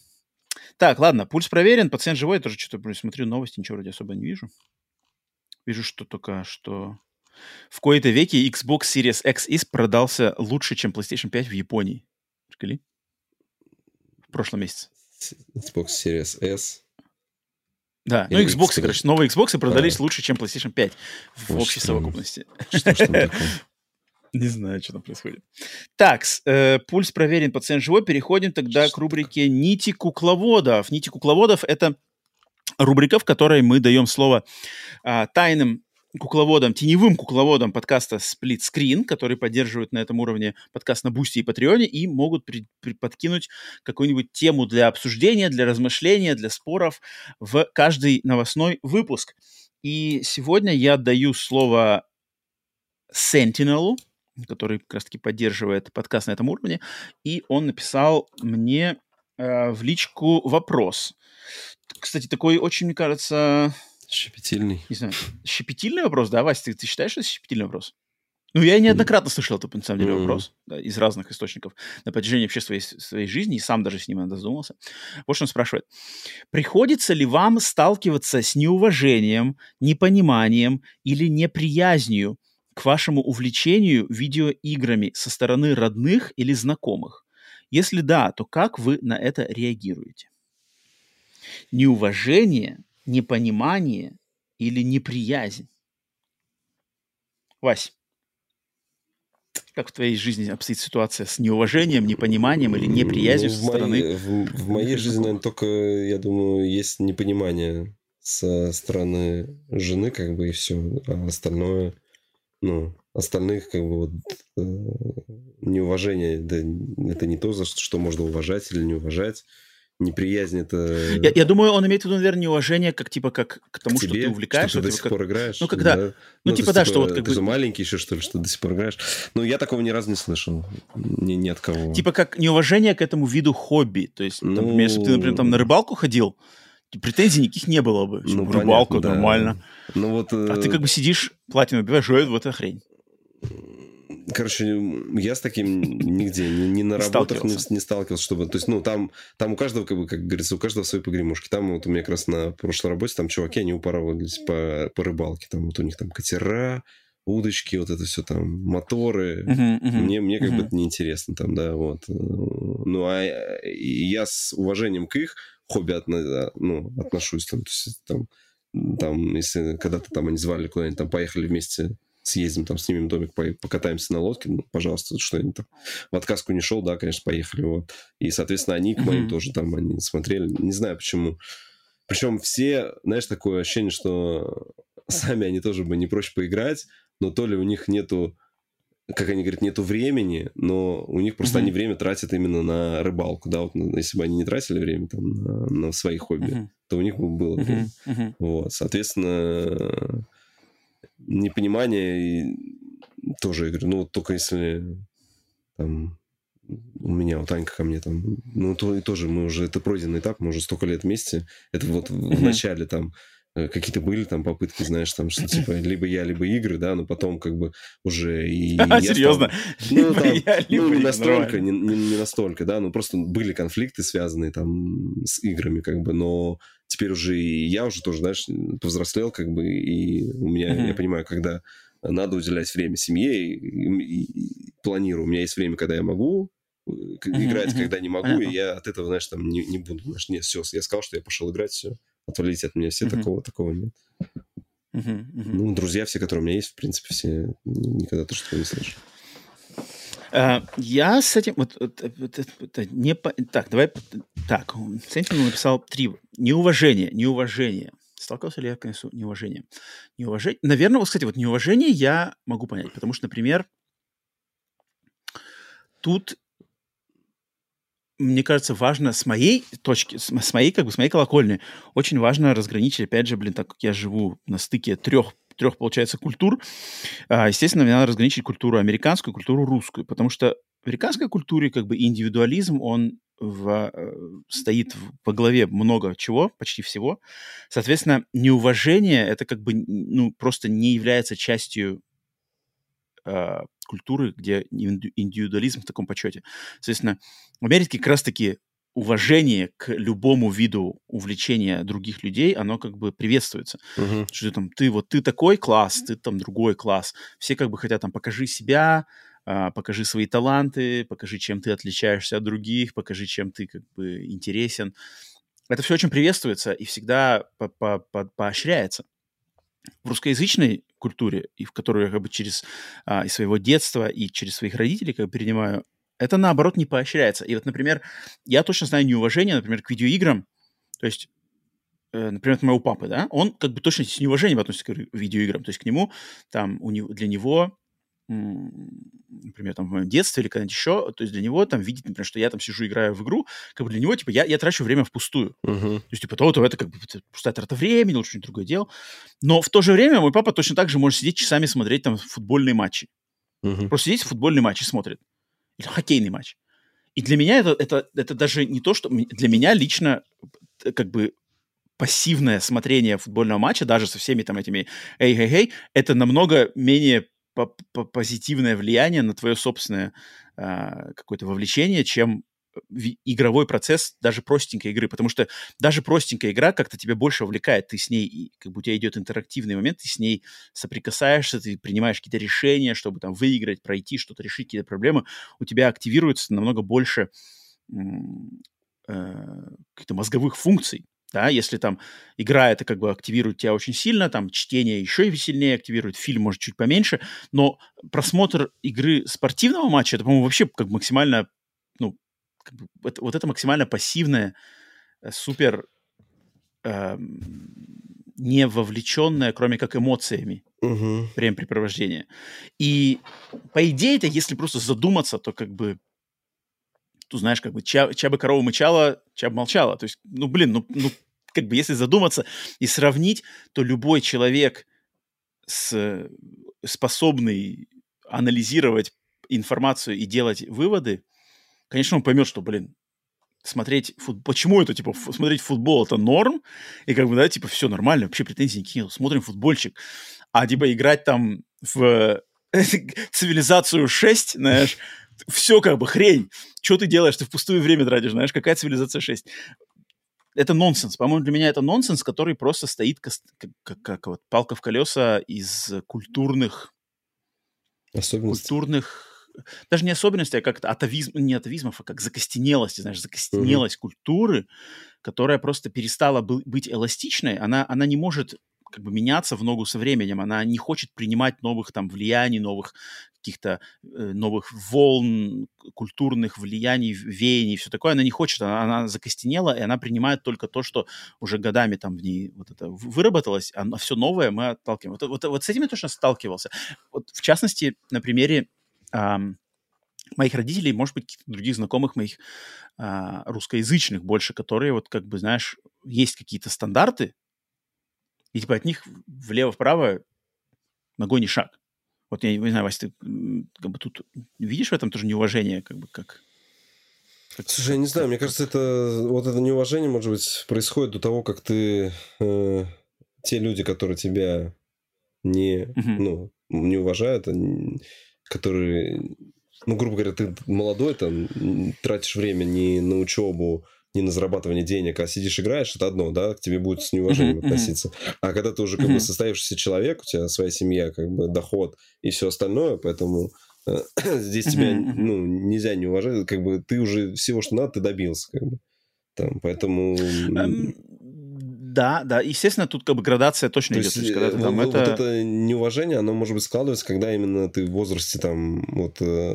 Так, ладно, пульс проверен, пациент живой, я тоже что-то смотрю новости, ничего вроде особо не вижу. Вижу, что только что в кои-то веке Xbox Series X продался лучше, чем PlayStation 5 в Японии. Приколи? В прошлом месяце. Xbox Series S. Да, ну Или Xbox, X, короче, новые Xbox продались А. лучше, чем PlayStation 5 в общей странно. совокупности. Что такое? Не знаю, что там происходит. Так, э, пульс проверен, пациент живой. Переходим тогда к рубрике «Нити кукловодов». «Нити кукловодов» — это рубрика, в которой мы даем слово а, тайным кукловодам, теневым кукловодам подкаста Split Screen, которые поддерживают на этом уровне подкаст на Бусти и Патреоне и могут при- при- подкинуть какую-нибудь тему для обсуждения, для размышления, для споров в каждый новостной выпуск. И сегодня я даю слово Sentinel, который как раз-таки поддерживает подкаст на этом уровне, и он написал мне э, в личку вопрос. Кстати, такой очень, мне кажется, Щепетильный. не знаю, щепетильный вопрос, да, Вась, ты, ты считаешь, что это щепетильный вопрос? Ну, я неоднократно слышал этот, на самом деле, вопрос да, из разных источников на протяжении вообще своей, своей жизни, и сам даже с ним иногда задумался. Вот что он спрашивает. Приходится ли вам сталкиваться с неуважением, непониманием или неприязнью к вашему увлечению видеоиграми со стороны родных или знакомых? Если да, то как вы на это реагируете? Неуважение, непонимание или неприязнь? Вась, как в твоей жизни обстоит ситуация с неуважением, непониманием или неприязнью Ну, со в стороны? моей, в, в моей жизни, наверное, только, я думаю, есть непонимание со стороны жены, как бы, и все. А остальное, ну, остальных, как бы, вот, э, неуважение, да, это не то, за что, что можно уважать или не уважать. Неприязнь это Я, я думаю, он имеет в виду, наверное, неуважение как типа как к тому, к что тебе, ты увлекаешься. что ты до вот сих как- пор играешь. ну, когда- да. ну, то типа, да, что вот как ты бы- же маленький еще, что ли, что до сих пор играешь. Ну, я такого ни разу не слышал. Ни, ни от кого. Типа как неуважение к этому виду хобби. То есть, там, например, если бы ты, например, там на рыбалку ходил, претензий никаких не было бы. Ну, рыбалку понятно, да. нормально. Ну, вот... А ты э, как бы сидишь, платину убиваешь, вот эта хрень. Короче, я с таким нигде, ни, ни на работах не, Сталкивался. не сталкивался, чтобы... То есть, ну, там, там у каждого, как, бы, как говорится, у каждого свои погремушки. Там вот у меня как раз на прошлой работе, там чуваки, они упарывались по, по рыбалке. Там вот у них там катера, удочки, вот это все там, моторы. Мгм, мгм, Мне, мне как бы мгм. это неинтересно там, да, вот. Ну, а э, я с уважением к их хобби отно- ну, отношусь, там, то есть, там, там, если когда-то там они звали куда-нибудь, там, поехали вместе, съездим, там, снимем домик, по- покатаемся на лодке, ну, пожалуйста, что-нибудь там. В отказку не шел, да, конечно, поехали, вот. И, соответственно, они к моим Мгм. тоже там, они смотрели, не знаю почему. Причем все, знаешь, такое ощущение, что сами они тоже бы не проще поиграть, но то ли у них нету как они говорят, нету времени, но у них просто Мгм. они время тратят именно на рыбалку, да, вот если бы они не тратили время там на, на свои хобби, Мгм, то у них бы было время. мгм, мгм. Вот, соответственно, непонимание и тоже, я говорю, ну, вот только если там у меня вот Анька ко мне там, ну, то и тоже мы уже, это пройденный этап, мы уже столько лет вместе, это вот в Мгм. начале там какие-то были там попытки, знаешь, там, что типа либо я, либо игры, да, но потом как бы уже и А, я стал- серьезно? ну, там, я, ну, не настолько, не, не- не настолько, да, ну, просто были конфликты, связанные там с играми, как бы, но теперь уже и я уже тоже, знаешь, повзрослел, как бы, и у меня, Мгм. я понимаю, когда надо уделять время семье, и, и- и планирую. У меня есть время, когда я могу э, играть, мгм. когда не могу, Понятно. и я от этого, знаешь, там не, не буду, знаешь, нет, все, я сказал, что я пошел играть, все, отвалите от меня, все, Мгм. такого, такого нет. Мгм, мгм. Ну, друзья все, которые у меня есть, в принципе, все никогда тоже такого не слышу. А, Я с этим... Вот, вот, вот это- это не по- Так, давай... Так, с этим написал три. Неуважение, неуважение. Сталкивался ли я, конечно, неуважение? Неуважение... Наверное, вот, кстати, вот неуважение я могу понять, потому что, например, тут мне кажется, важно с моей точки, с моей, как бы, с моей колокольни, очень важно разграничить, опять же, блин, так как я живу на стыке трех, трех получается, культур, а, естественно, мне надо разграничить культуру американскую, культуру русскую, потому что в американской культуре как бы индивидуализм, он в, э, стоит в- во главе много чего, почти всего. Соответственно, неуважение это как бы ну, просто не является частью э, культуры, где инди- индивидуализм в таком почете. Соответственно, в Америке как раз-таки уважение к любому виду увлечения других людей, оно как бы приветствуется. Мгм. Что ты там, ты вот ты такой класс, ты там другой класс. Все как бы хотят там, покажи себя, а, покажи свои таланты, покажи, чем ты отличаешься от других, покажи, чем ты как бы интересен. Это все очень приветствуется и всегда по- по- по- поощряется. В русскоязычной культуре, и в которую я как бы через а, из своего детства и через своих родителей как бы перенимаю, это наоборот не поощряется. И вот, например, я точно знаю неуважение, например, к видеоиграм. То есть, э, например, моего папы, да, он как бы точно с неуважением относится к видеоиграм. То есть к нему, там, у него, для него, например, там, в моем детстве или когда-нибудь еще, то есть для него там видеть, например, что я там сижу, играю в игру, как бы для него, типа, я, я трачу время впустую. Мгм. То есть, типа, то, то это как бы пустая трата времени, лучше что-нибудь другое дело. Но в то же время мой папа точно так же может сидеть часами смотреть там футбольные матчи. Мгм. Просто сидеть футбольный матч и смотрит. Или хоккейный матч. И для меня это, это, это даже не то, что... Для меня лично э, как бы пассивное смотрение футбольного матча, даже со всеми там этими эй-эй-эй, это намного менее позитивное влияние на твое собственное а, какое-то вовлечение, чем игровой процесс даже простенькой игры, потому что даже простенькая игра как-то тебя больше увлекает, ты с ней, как бы у тебя идет интерактивный момент, ты с ней соприкасаешься, ты принимаешь какие-то решения, чтобы там выиграть, пройти, что-то решить, какие-то проблемы, у тебя активируется намного больше э, каких-то мозговых функций, да, если там игра это как бы активирует тебя очень сильно, там чтение еще и сильнее активирует, фильм может чуть поменьше, но просмотр игры спортивного матча, это, по-моему, вообще как максимально как бы, это, вот это максимально пассивное, э, супер э, не вовлеченное, кроме как эмоциями, угу. времяпрепровождение. И по идее это, если просто задуматься, то как бы tu знаешь, как бы ча, ча бы корова мычала, ча бы молчала. То есть, ну, блин, ну, ну, как бы если задуматься и сравнить, то любой человек, с, способный анализировать информацию и делать выводы, конечно, он поймет, что, блин, смотреть футбол, почему это, типа, смотреть футбол это норм, и как бы, да, типа, все нормально, вообще претензий никаких, смотрим футбольчик, а, типа, играть там в цивилизацию 6, знаешь, все как бы хрень. Что ты делаешь? Ты в пустое время тратишь, знаешь, какая цивилизация 6? Это нонсенс. По-моему, для меня это нонсенс, который просто стоит как, как, как вот палка в колеса из культурных... Особенностей. Культурных даже не особенности, а как-то атовизм, не атовизмов, а как закостенелости, знаешь, закостенелость mm-hmm. культуры, которая просто перестала быть эластичной, она, она не может как бы меняться в ногу со временем, она не хочет принимать новых там влияний, новых каких-то э, новых волн, культурных влияний, веяний, все такое, она не хочет, она, она закостенела, и она принимает только то, что уже годами там в ней вот это выработалось, а все новое мы отталкиваем. Вот, вот, вот с этим я точно сталкивался. Вот в частности, на примере моих родителей, может быть, каких-то других знакомых моих а, русскоязычных больше, которые вот как бы, знаешь, есть какие-то стандарты, и типа от них влево-вправо ногой не шаг. Вот я не знаю, Вася, ты как бы тут видишь в этом тоже неуважение, как бы как... как Слушай, я не знаю, мне кажется, это вот это неуважение, может быть, происходит до того, как ты э, те люди, которые тебя не, uh-huh. ну, не уважают, они, которые, ну, грубо говоря, ты молодой, там, тратишь время не на учебу, не на зарабатывание денег, а сидишь играешь, это одно, да, к тебе будет с неуважением относиться. А когда ты уже как бы состоявшийся человек, у тебя своя семья, как бы доход и все остальное, поэтому э, здесь тебя, ну, нельзя не уважать, как бы ты уже всего, что надо, ты добился, как бы. Там, поэтому... Um, да, да, естественно, тут как бы градация точно То идет. Есть, когда ты, там, вот, это... вот это неуважение, оно может быть складывается, когда именно ты в возрасте там вот э,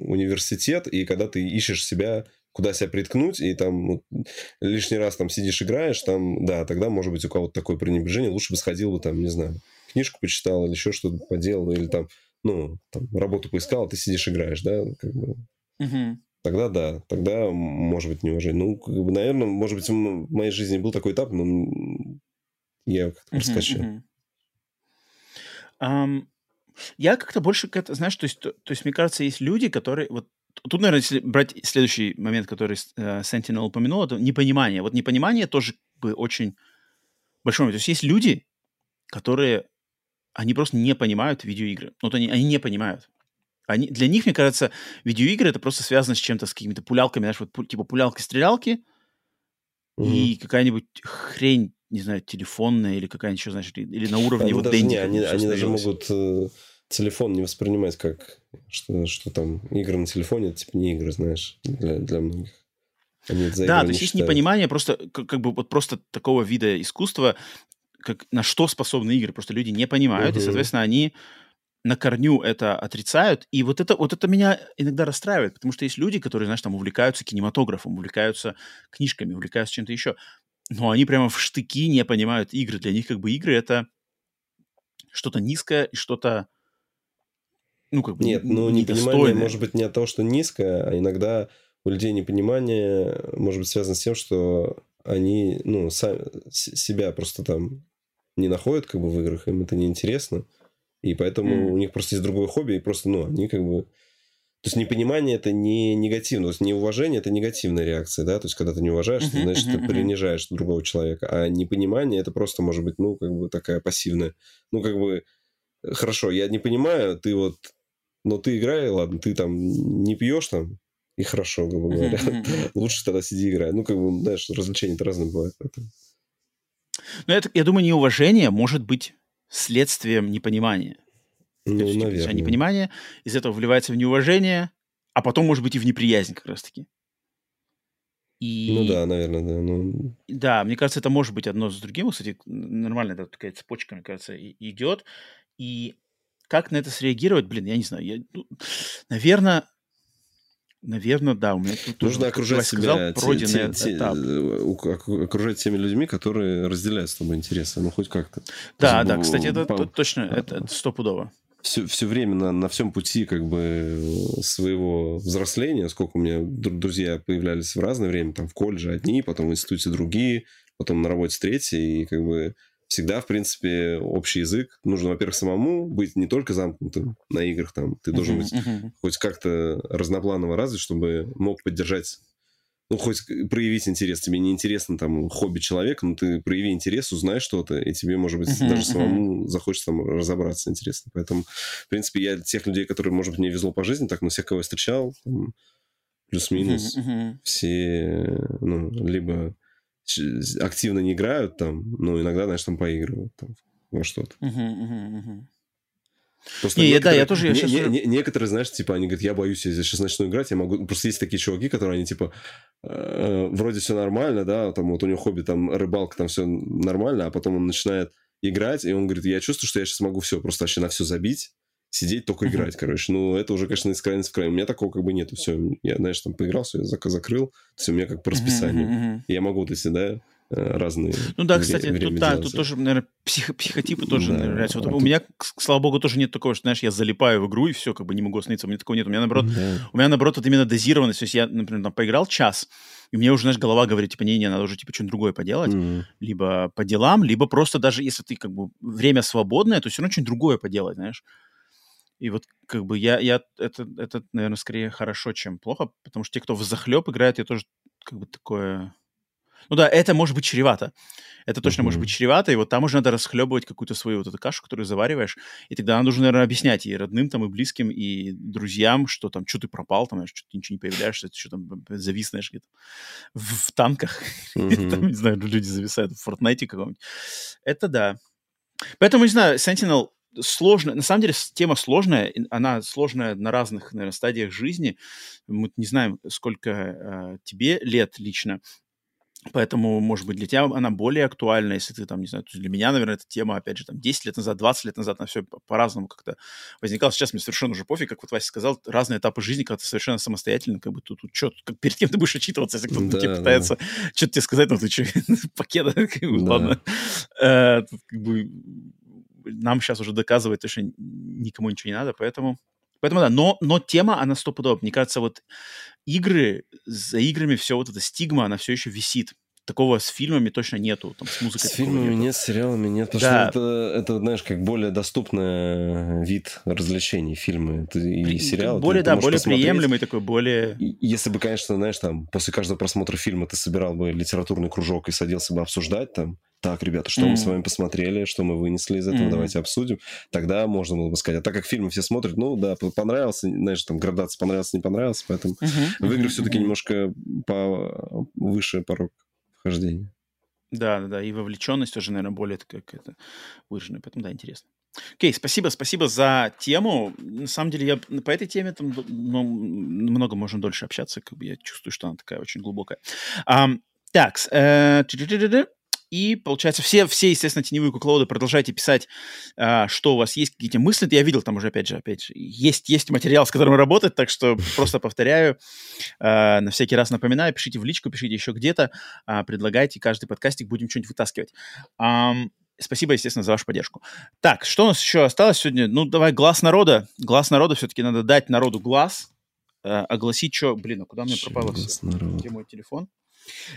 университет, и когда ты ищешь себя куда себя приткнуть, и там ну, лишний раз там сидишь, играешь, там, да, тогда, может быть, у кого-то такое пренебрежение, лучше бы сходил бы там, не знаю, книжку почитал или еще что-то поделал, или там, ну, там, работу поискал, а ты сидишь, играешь, да, как бы. Угу. Тогда да, тогда может быть неуважение. Ну, как бы, наверное, может быть, в моей жизни был такой этап, но я как-то проскочил. Uh-huh, uh-huh. um, я как-то больше знаешь, то есть, то, то есть, мне кажется, есть люди, которые, вот тут, наверное, если брать следующий момент, который uh, Sentinel упомянул, это непонимание. Вот непонимание тоже бы очень большой момент. То есть есть люди, которые, они просто не понимают видеоигры. Вот они, они не понимают. Они, для них, мне кажется, видеоигры это просто связано с чем-то, с какими-то пулялками, знаешь, вот типа пулялки-стрелялки mm-hmm. и какая-нибудь хрень, не знаю, телефонная или какая-нибудь еще, знаешь, или на уровне они вот даже, не, они, они даже могут э, телефон не воспринимать как, что, что там игры на телефоне, это типа не игры, знаешь, для, для многих. Они да, то есть есть непонимание просто, как, как бы вот просто такого вида искусства, как, на что способны игры. Просто люди не понимают, uh-huh. и, соответственно, они на корню это отрицают, и вот это, вот это меня иногда расстраивает, потому что есть люди, которые, знаешь, там увлекаются кинематографом, увлекаются книжками, увлекаются чем-то еще, но они прямо в штыки не понимают игры. Для них как бы игры — это что-то низкое и что-то, ну, как бы Нет, ну, непонимание может быть не от того, что низкое, а иногда у людей непонимание может быть связано с тем, что они, ну, сами, себя просто там не находят как бы в играх, им это неинтересно. интересно и поэтому mm. у них просто есть другое хобби, и просто, ну, они как бы... То есть непонимание это не негативно, то есть неуважение это негативная реакция, да, то есть когда ты не уважаешь, uh-huh, значит uh-huh, ты принижаешь другого человека, а непонимание это просто может быть, ну, как бы такая пассивная, ну, как бы хорошо, я не понимаю, ты вот, но ты играй, ладно, ты там не пьешь там, и хорошо, грубо говоря. Лучше тогда сиди играй. Ну, как бы, знаешь, развлечения-то разные бывают. Ну, это, я думаю, неуважение может быть следствием непонимания. Ну, есть, наверное. непонимание, из этого вливается в неуважение, а потом, может быть, и в неприязнь как раз-таки. И... Ну да, наверное, да. Ну... Да, мне кажется, это может быть одно с другим. Кстати, нормально да, такая цепочка, мне кажется, идет. И как на это среагировать, блин, я не знаю. Я, ну, наверное, наверное, да. У меня тут Нужно окружать сказал, себя пройденный те- те- этап. э, окружать теми людьми, которые разделяют с тобой интересы, ну хоть как-то. Да, да, кстати, это по- точно, это, это стопудово. все, все время на, на всем пути как бы своего взросления, сколько у меня дру- друзья появлялись в разное время, там в колледже одни, потом в институте другие, потом на работе третьи, и как бы всегда, в принципе, общий язык. Нужно, во-первых, самому быть не только замкнутым на играх, там, ты должен быть хоть как-то разнопланово развит, чтобы мог поддержать, ну, хоть проявить интерес. Тебе не интересно там хобби человека, но ты прояви интерес, узнай что-то, и тебе, может быть, даже самому захочется там разобраться интересно. Поэтому, в принципе, я тех людей, которые, может быть, мне везло по жизни, так, но всех, кого я встречал, там, плюс-минус, все, ну, либо активно не играют там, но иногда, знаешь, там поигрывают там, во что-то. Просто Не, я- да, некоторые- я тоже- я не- щас не- уже- не- некоторые, знаешь, типа, они говорят, я боюсь, я сейчас начну играть, я могу... Просто есть такие чуваки, которые, они, типа, э, вроде все нормально, да, там вот у него хобби, там, рыбалка, там все нормально, а потом он начинает играть, и он говорит, я чувствую, что я сейчас могу все, просто вообще на все забить, сидеть, только играть, короче. Ну, это уже, конечно, из крайности в крайность. У меня такого как бы нету. Все, я, знаешь, там поиграл, все, я зак- закрыл, все, у меня как по расписанию. Я могу, вот если, да, э, разные Ну да, вре- кстати, время тут, да, тут тоже, наверное, психо- психотипы тоже Да, наверное. Вот а у тут- меня, слава богу, тоже нет такого, что, знаешь, я залипаю в игру и все, как бы не могу остановиться. У меня такого нет. У меня, наоборот, Да. у меня, наоборот, вот именно дозированность. То есть я, например, там поиграл час, и мне уже, знаешь, голова говорит, типа, не-не, надо уже, типа, что-нибудь другое поделать. Мгм. Либо по делам, либо просто даже если ты, как бы, время свободное, то все равно что-нибудь другое поделать, знаешь. И вот, как бы, я, я это, это, наверное, скорее хорошо, чем плохо, потому что те, кто в захлеб играет, я тоже, как бы, такое... Ну да, это может быть чревато. Это точно может Мгм. быть чревато, и вот там уже надо расхлебывать какую-то свою вот эту кашу, которую завариваешь, и тогда нужно, наверное, объяснять и родным, там, и близким, и друзьям, что там, что ты пропал, там, что ты ничего не появляешься, ты что там зависнешь где-то в, в танках, Мгм. там, не знаю, люди зависают в Fortnite каком-нибудь. Это да. Поэтому, не знаю, Sentinel сложно, на самом деле тема сложная, она сложная на разных, наверное, стадиях жизни. Мы не знаем, сколько э, тебе лет лично, Поэтому, может быть, для тебя она более актуальна, если ты там, не знаю, для меня, наверное, эта тема, опять же, там, 10 лет назад, 20 лет назад, на все по-разному как-то возникало. Сейчас мне совершенно уже пофиг, как вот Вася сказал, разные этапы жизни, когда ты совершенно самостоятельно, как бы тут, тут что, как, перед кем ты будешь отчитываться, если кто-то Да, тебе да. пытается что-то тебе сказать, ну ты что, пакета, как бы, Да. ладно. Э, тут как бы нам сейчас уже доказывать точно никому ничего не надо, поэтому... Поэтому да, но, но тема, она стопудово. Мне кажется, вот игры, за играми все вот эта стигма, она все еще висит. Такого с фильмами точно нету, там с музыкой С фильмами нету. нет, с сериалами нет, потому Да. что это, это, знаешь, как более доступный вид развлечений, фильмы это и При- сериалы. Ты- Более, ты да, можешь более посмотреть. приемлемый такой, более... Если бы, конечно, знаешь, там, после каждого просмотра фильма ты собирал бы литературный кружок и садился бы обсуждать там, так, ребята, что Мгм. мы с вами посмотрели, что мы вынесли из этого, Мгм. давайте обсудим, тогда можно было бы сказать. А так как фильмы все смотрят, ну да, понравился, знаешь, там градация понравился, не понравился, поэтому в игры все-таки немножко повыше порог вхождения. Да, да, да, и вовлеченность тоже, наверное, более такая какая-то выраженная, поэтому да, интересно. Окей, спасибо, спасибо за тему. На самом деле, я по этой теме там ну, много можно дольше общаться, как бы я чувствую, что она такая очень глубокая. Ам, так, э. И получается, все, все, естественно, теневые кукловоды продолжайте писать, а, что у вас есть, какие-то мысли. Я видел там уже, опять же, опять же, есть, есть материал, с которым работать, так что просто повторяю, а, на всякий раз напоминаю, пишите в личку, пишите еще где-то, а, предлагайте, каждый подкастик будем что-нибудь вытаскивать. Ам, Спасибо, естественно, за вашу поддержку. Так, что у нас еще осталось сегодня? Ну, давай, глаз народа. Глаз народа все-таки надо дать народу глаз, э, огласить, что... Блин, а куда меня пропало. Где мой телефон?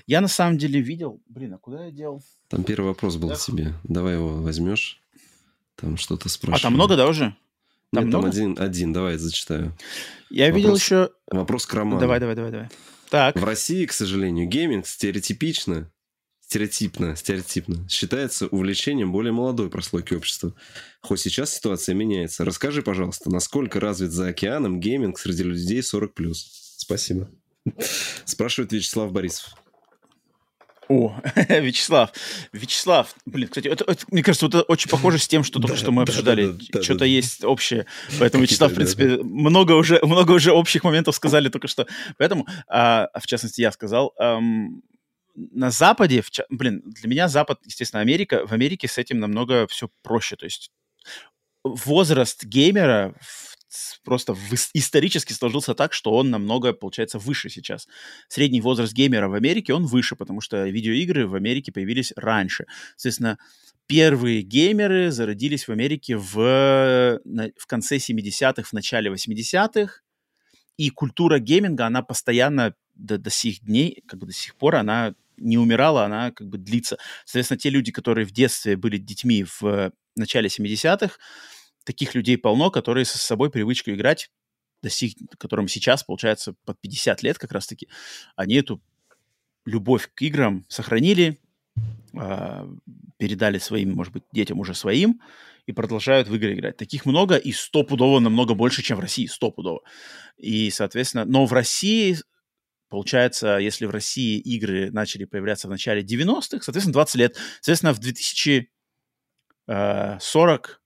Я на самом деле видел... Блин, а куда я дел? Там первый вопрос был Да. тебе. Давай его возьмешь. Там что-то А спрашиваю. там много, да, уже? Там Нет, там много? один, один, давай зачитаю. Я видел Вопрос еще... Вопрос к Роману. Давай, давай, давай, давай. Так. В России, к сожалению, гейминг стереотипично, стереотипно, стереотипно, считается увлечением более молодой прослойки общества. Хоть сейчас ситуация меняется. Расскажи, пожалуйста, насколько развит за океаном гейминг среди людей 40+. Спасибо. Спрашивает Вячеслав Борисов. О, Вячеслав. Вячеслав, блин, кстати, это, это, мне кажется, это очень похоже с тем, что только что мы обсуждали. Что-то есть общее. Поэтому Вячеслав, в принципе, много уже, много уже общих моментов сказали только что. Поэтому, а, в частности, я сказал, на Западе, в, блин, для меня Запад, естественно, Америка, в Америке с этим намного все проще. То есть возраст геймера просто в, исторически сложился так, что он намного, получается, выше сейчас. Средний возраст геймера в Америке, он выше, потому что видеоигры в Америке появились раньше. Соответственно, первые геймеры зародились в Америке в, в конце 70-х, в начале 80-х, и культура гейминга, она постоянно до, до сих дней, как бы до сих пор, она не умирала, она как бы длится. Соответственно, те люди, которые в детстве были детьми в начале 70-х, таких людей полно, которые с собой привычку играть, достиг, которым сейчас, получается, под 50 лет как раз-таки, они эту любовь к играм сохранили, э, передали своим, может быть, детям уже своим, и продолжают в игры играть. Таких много, и стопудово намного больше, чем в России, стопудово. И, соответственно, но в России, получается, если в России игры начали появляться в начале 90-х, соответственно, 20 лет. Соответственно, в 2040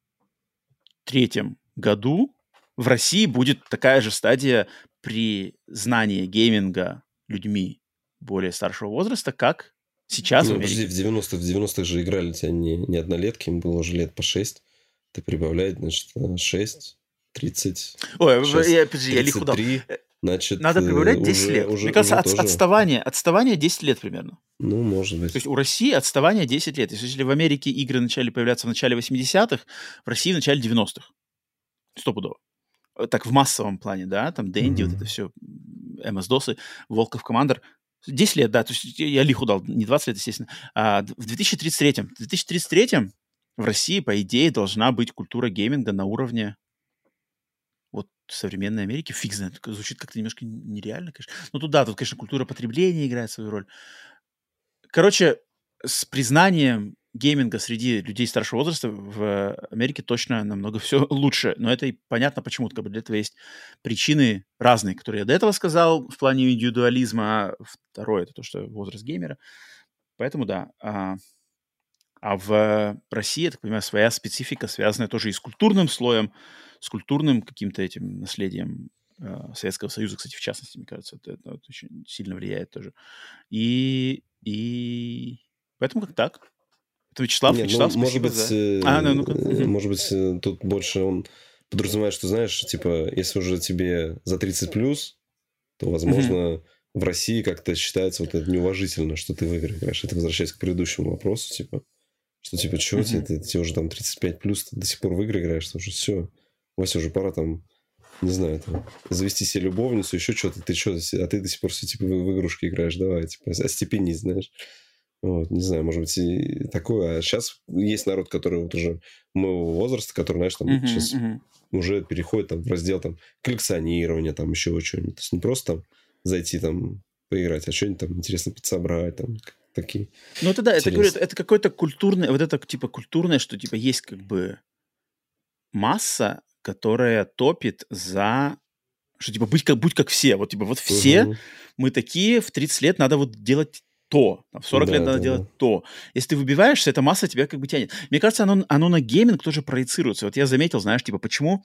2023 году в России будет такая же стадия признания гейминга людьми более старшего возраста, как сейчас ну, в Америке. Подожди, в 90-х, в 90 же играли тебя не, не однолетки, им было уже лет по 6. Ты прибавляешь, значит, 6, 30. Ой, 6, я, подожди, 33. я лихо дал. Значит, Надо прибавлять 10 уже, лет. Уже, Мне кажется, от, тоже... отставание, отставание 10 лет примерно. Ну, может быть. То есть у России отставание 10 лет. Если в Америке игры начали появляться в начале 80-х, в России в начале 90-х. Стопудово. Так в массовом плане, да, там Дэнди, mm-hmm. вот это все, MS-досы, Волков Командер. 10 лет, да, то есть я лиху дал, не 20 лет, естественно. А в 2033 в 2033 в России, по идее, должна быть культура гейминга на уровне современной Америки, фиг знает, звучит как-то немножко нереально, конечно. Ну, тут да, тут, конечно, культура потребления играет свою роль. Короче, с признанием гейминга среди людей старшего возраста в Америке точно намного все лучше. Но это и понятно почему. Как бы для этого есть причины разные, которые я до этого сказал в плане индивидуализма. А второе — это то, что возраст геймера. Поэтому да. А, а в России, я так понимаю, своя специфика, связанная тоже и с культурным слоем, с культурным каким-то этим наследием э, Советского Союза, кстати, в частности, мне кажется, это, это, это очень сильно влияет тоже. И, и поэтому как так. Это Вячеслав, Нет, Вячеслав, ну, может быть, за... э, а, ну, ну может быть, э, тут больше он подразумевает, что, знаешь, типа, если уже тебе за 30 плюс, то, возможно, mm-hmm. в России как-то считается вот это неуважительно, что ты в игры играешь. Это возвращаясь к предыдущему вопросу, типа, что, типа, что mm-hmm. тебе, ты, тебе уже там 35 плюс, ты до сих пор в игры играешь, что уже все. Вася, уже пора там, не знаю, там, завести себе любовницу, еще что-то. Ты что, а ты до сих пор все, типа, в, игрушки играешь, давай, типа, остепенись, знаешь. Вот, не знаю, может быть, и такое. А сейчас есть народ, который вот уже моего возраста, который, знаешь, там uh-huh, сейчас uh-huh. уже переходит там, в раздел там коллекционирования, там еще что-нибудь. То есть не просто там зайти там поиграть, а что-нибудь там интересно подсобрать, там такие. Ну это да, это, говорю, это, это какое-то культурное, вот это типа культурное, что типа есть как бы масса, которая топит за что типа быть как будь как все, вот типа вот все угу. мы такие, в 30 лет надо вот делать то, в 40 да, лет надо да, делать да. то. Если ты выбиваешься, эта масса тебя как бы тянет. Мне кажется, оно, оно на гейминг тоже проецируется. Вот я заметил, знаешь, типа, почему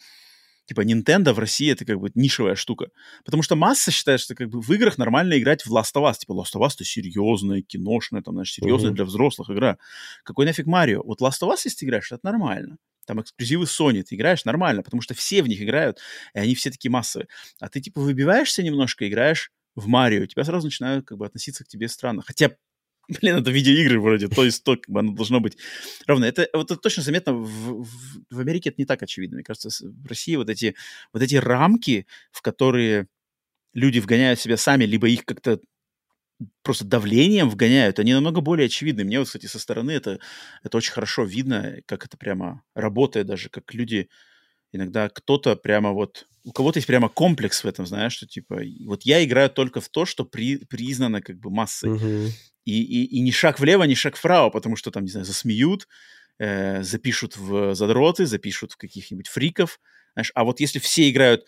типа Nintendo в России это как бы нишевая штука. Потому что масса считает, что как бы в играх нормально играть в Last of Us. Типа Last of Us это серьезная, киношная, там, знаешь, серьезная uh-huh. для взрослых игра. Какой нафиг Марио? Вот Last of Us, если ты играешь, это нормально там эксклюзивы Sony, ты играешь нормально, потому что все в них играют, и они все такие массовые. А ты типа выбиваешься немножко, играешь в Марио, тебя сразу начинают как бы относиться к тебе странно. Хотя, блин, это видеоигры вроде, то есть то, как бы оно должно быть ровно. Это вот это точно заметно, в, в, в Америке это не так очевидно. Мне кажется, в России вот эти, вот эти рамки, в которые люди вгоняют себя сами, либо их как-то просто давлением вгоняют, они намного более очевидны. Мне вот, кстати, со стороны это, это очень хорошо видно, как это прямо работает даже, как люди... иногда кто-то прямо вот... У кого-то есть прямо комплекс в этом, знаешь, что типа... Вот я играю только в то, что при, признано как бы массой. Мгм. И, и, и ни шаг влево, ни шаг вправо, потому что там, не знаю, засмеют, э, запишут в задроты, запишут в каких-нибудь фриков. Знаешь, а вот если все играют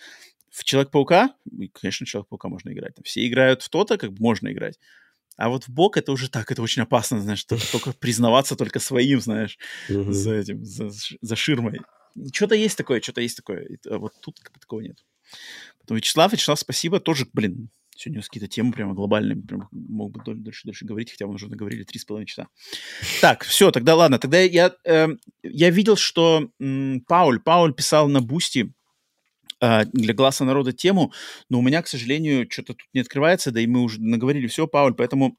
в Человек-паука, конечно, Человек-паука можно играть, там, все играют в то-то, как можно играть. А вот в бок это уже так, это очень опасно, знаешь, только, признаваться только своим, знаешь, Мгм. за этим, за, за ширмой. Что-то есть такое, что-то есть такое. А вот тут как бы такого нет. Поэтому Вячеслав, Вячеслав, спасибо. Тоже, блин, сегодня у нас какие-то темы прямо глобальные. Прям мог бы доль- дольше, дольше говорить, хотя мы уже наговорили три с половиной часа. Так, все, тогда ладно. Тогда я, эм, я видел, что м, Пауль, Пауль писал на Бусти для Гласа народа тему, но у меня, к сожалению, что-то тут не открывается, да и мы уже наговорили все, Пауль, поэтому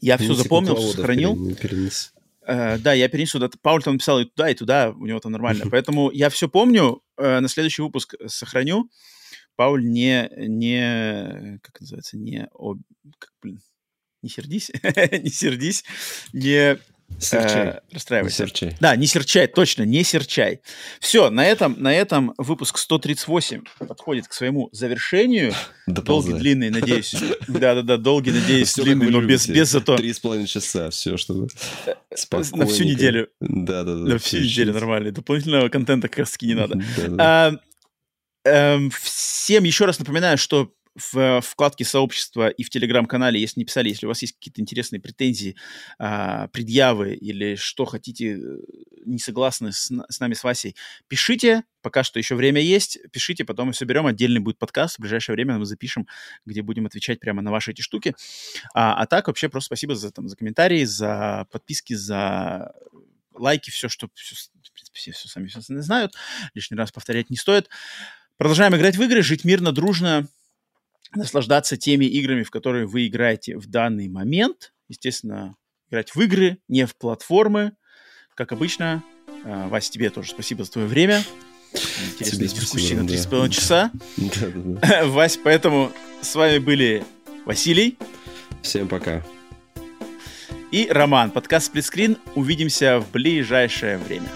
я все запомнил, кукловодов, сохранил. перен- перенеси. Э, да, я перенесу. Да, Пауль там написал и туда, и туда, у него там нормально. Поэтому я все помню, э, на следующий выпуск сохраню. Пауль не, не, как называется, не, об- как, блин, не сердись, не сердись, не Серчай. э, Не расстраивайся. серчай. Да, не серчай, точно, не серчай. Все, на этом, на этом выпуск 138 подходит к своему завершению. Долгий, длинный, надеюсь. Да-да-да, долгий, надеюсь, длинный, но без, без зато Три с половиной часа, все, чтобы спокойненько. на всю неделю. Да, да, да. На всю неделю нормально. Дополнительного контента как раз таки не надо. А, эм, всем еще раз напоминаю, что в э, вкладке сообщества и в телеграм-канале, если не писали, если у вас есть какие-то интересные претензии, а, предъявы или что хотите, э, не согласны с, на- с нами, с Васей, пишите, пока что еще время есть, пишите, потом мы соберем, отдельный будет подкаст, в ближайшее время мы запишем, где будем отвечать прямо на ваши эти штуки. А, а так вообще просто спасибо за, там, за комментарии, за подписки, за лайки, все, что все, в принципе, все, все сами все знают, лишний раз повторять не стоит. Продолжаем играть в игры, жить мирно, дружно, наслаждаться теми играми, в которые вы играете в данный момент. Естественно, играть в игры, не в платформы. Как обычно, А, Вася, тебе тоже спасибо за твое время. Дискуссии спасибо, на да. 3,5 часа. да, да, да. Вась, поэтому с вами были Василий Всем пока. и Роман. Подкаст «Сплитскрин». Увидимся в ближайшее время.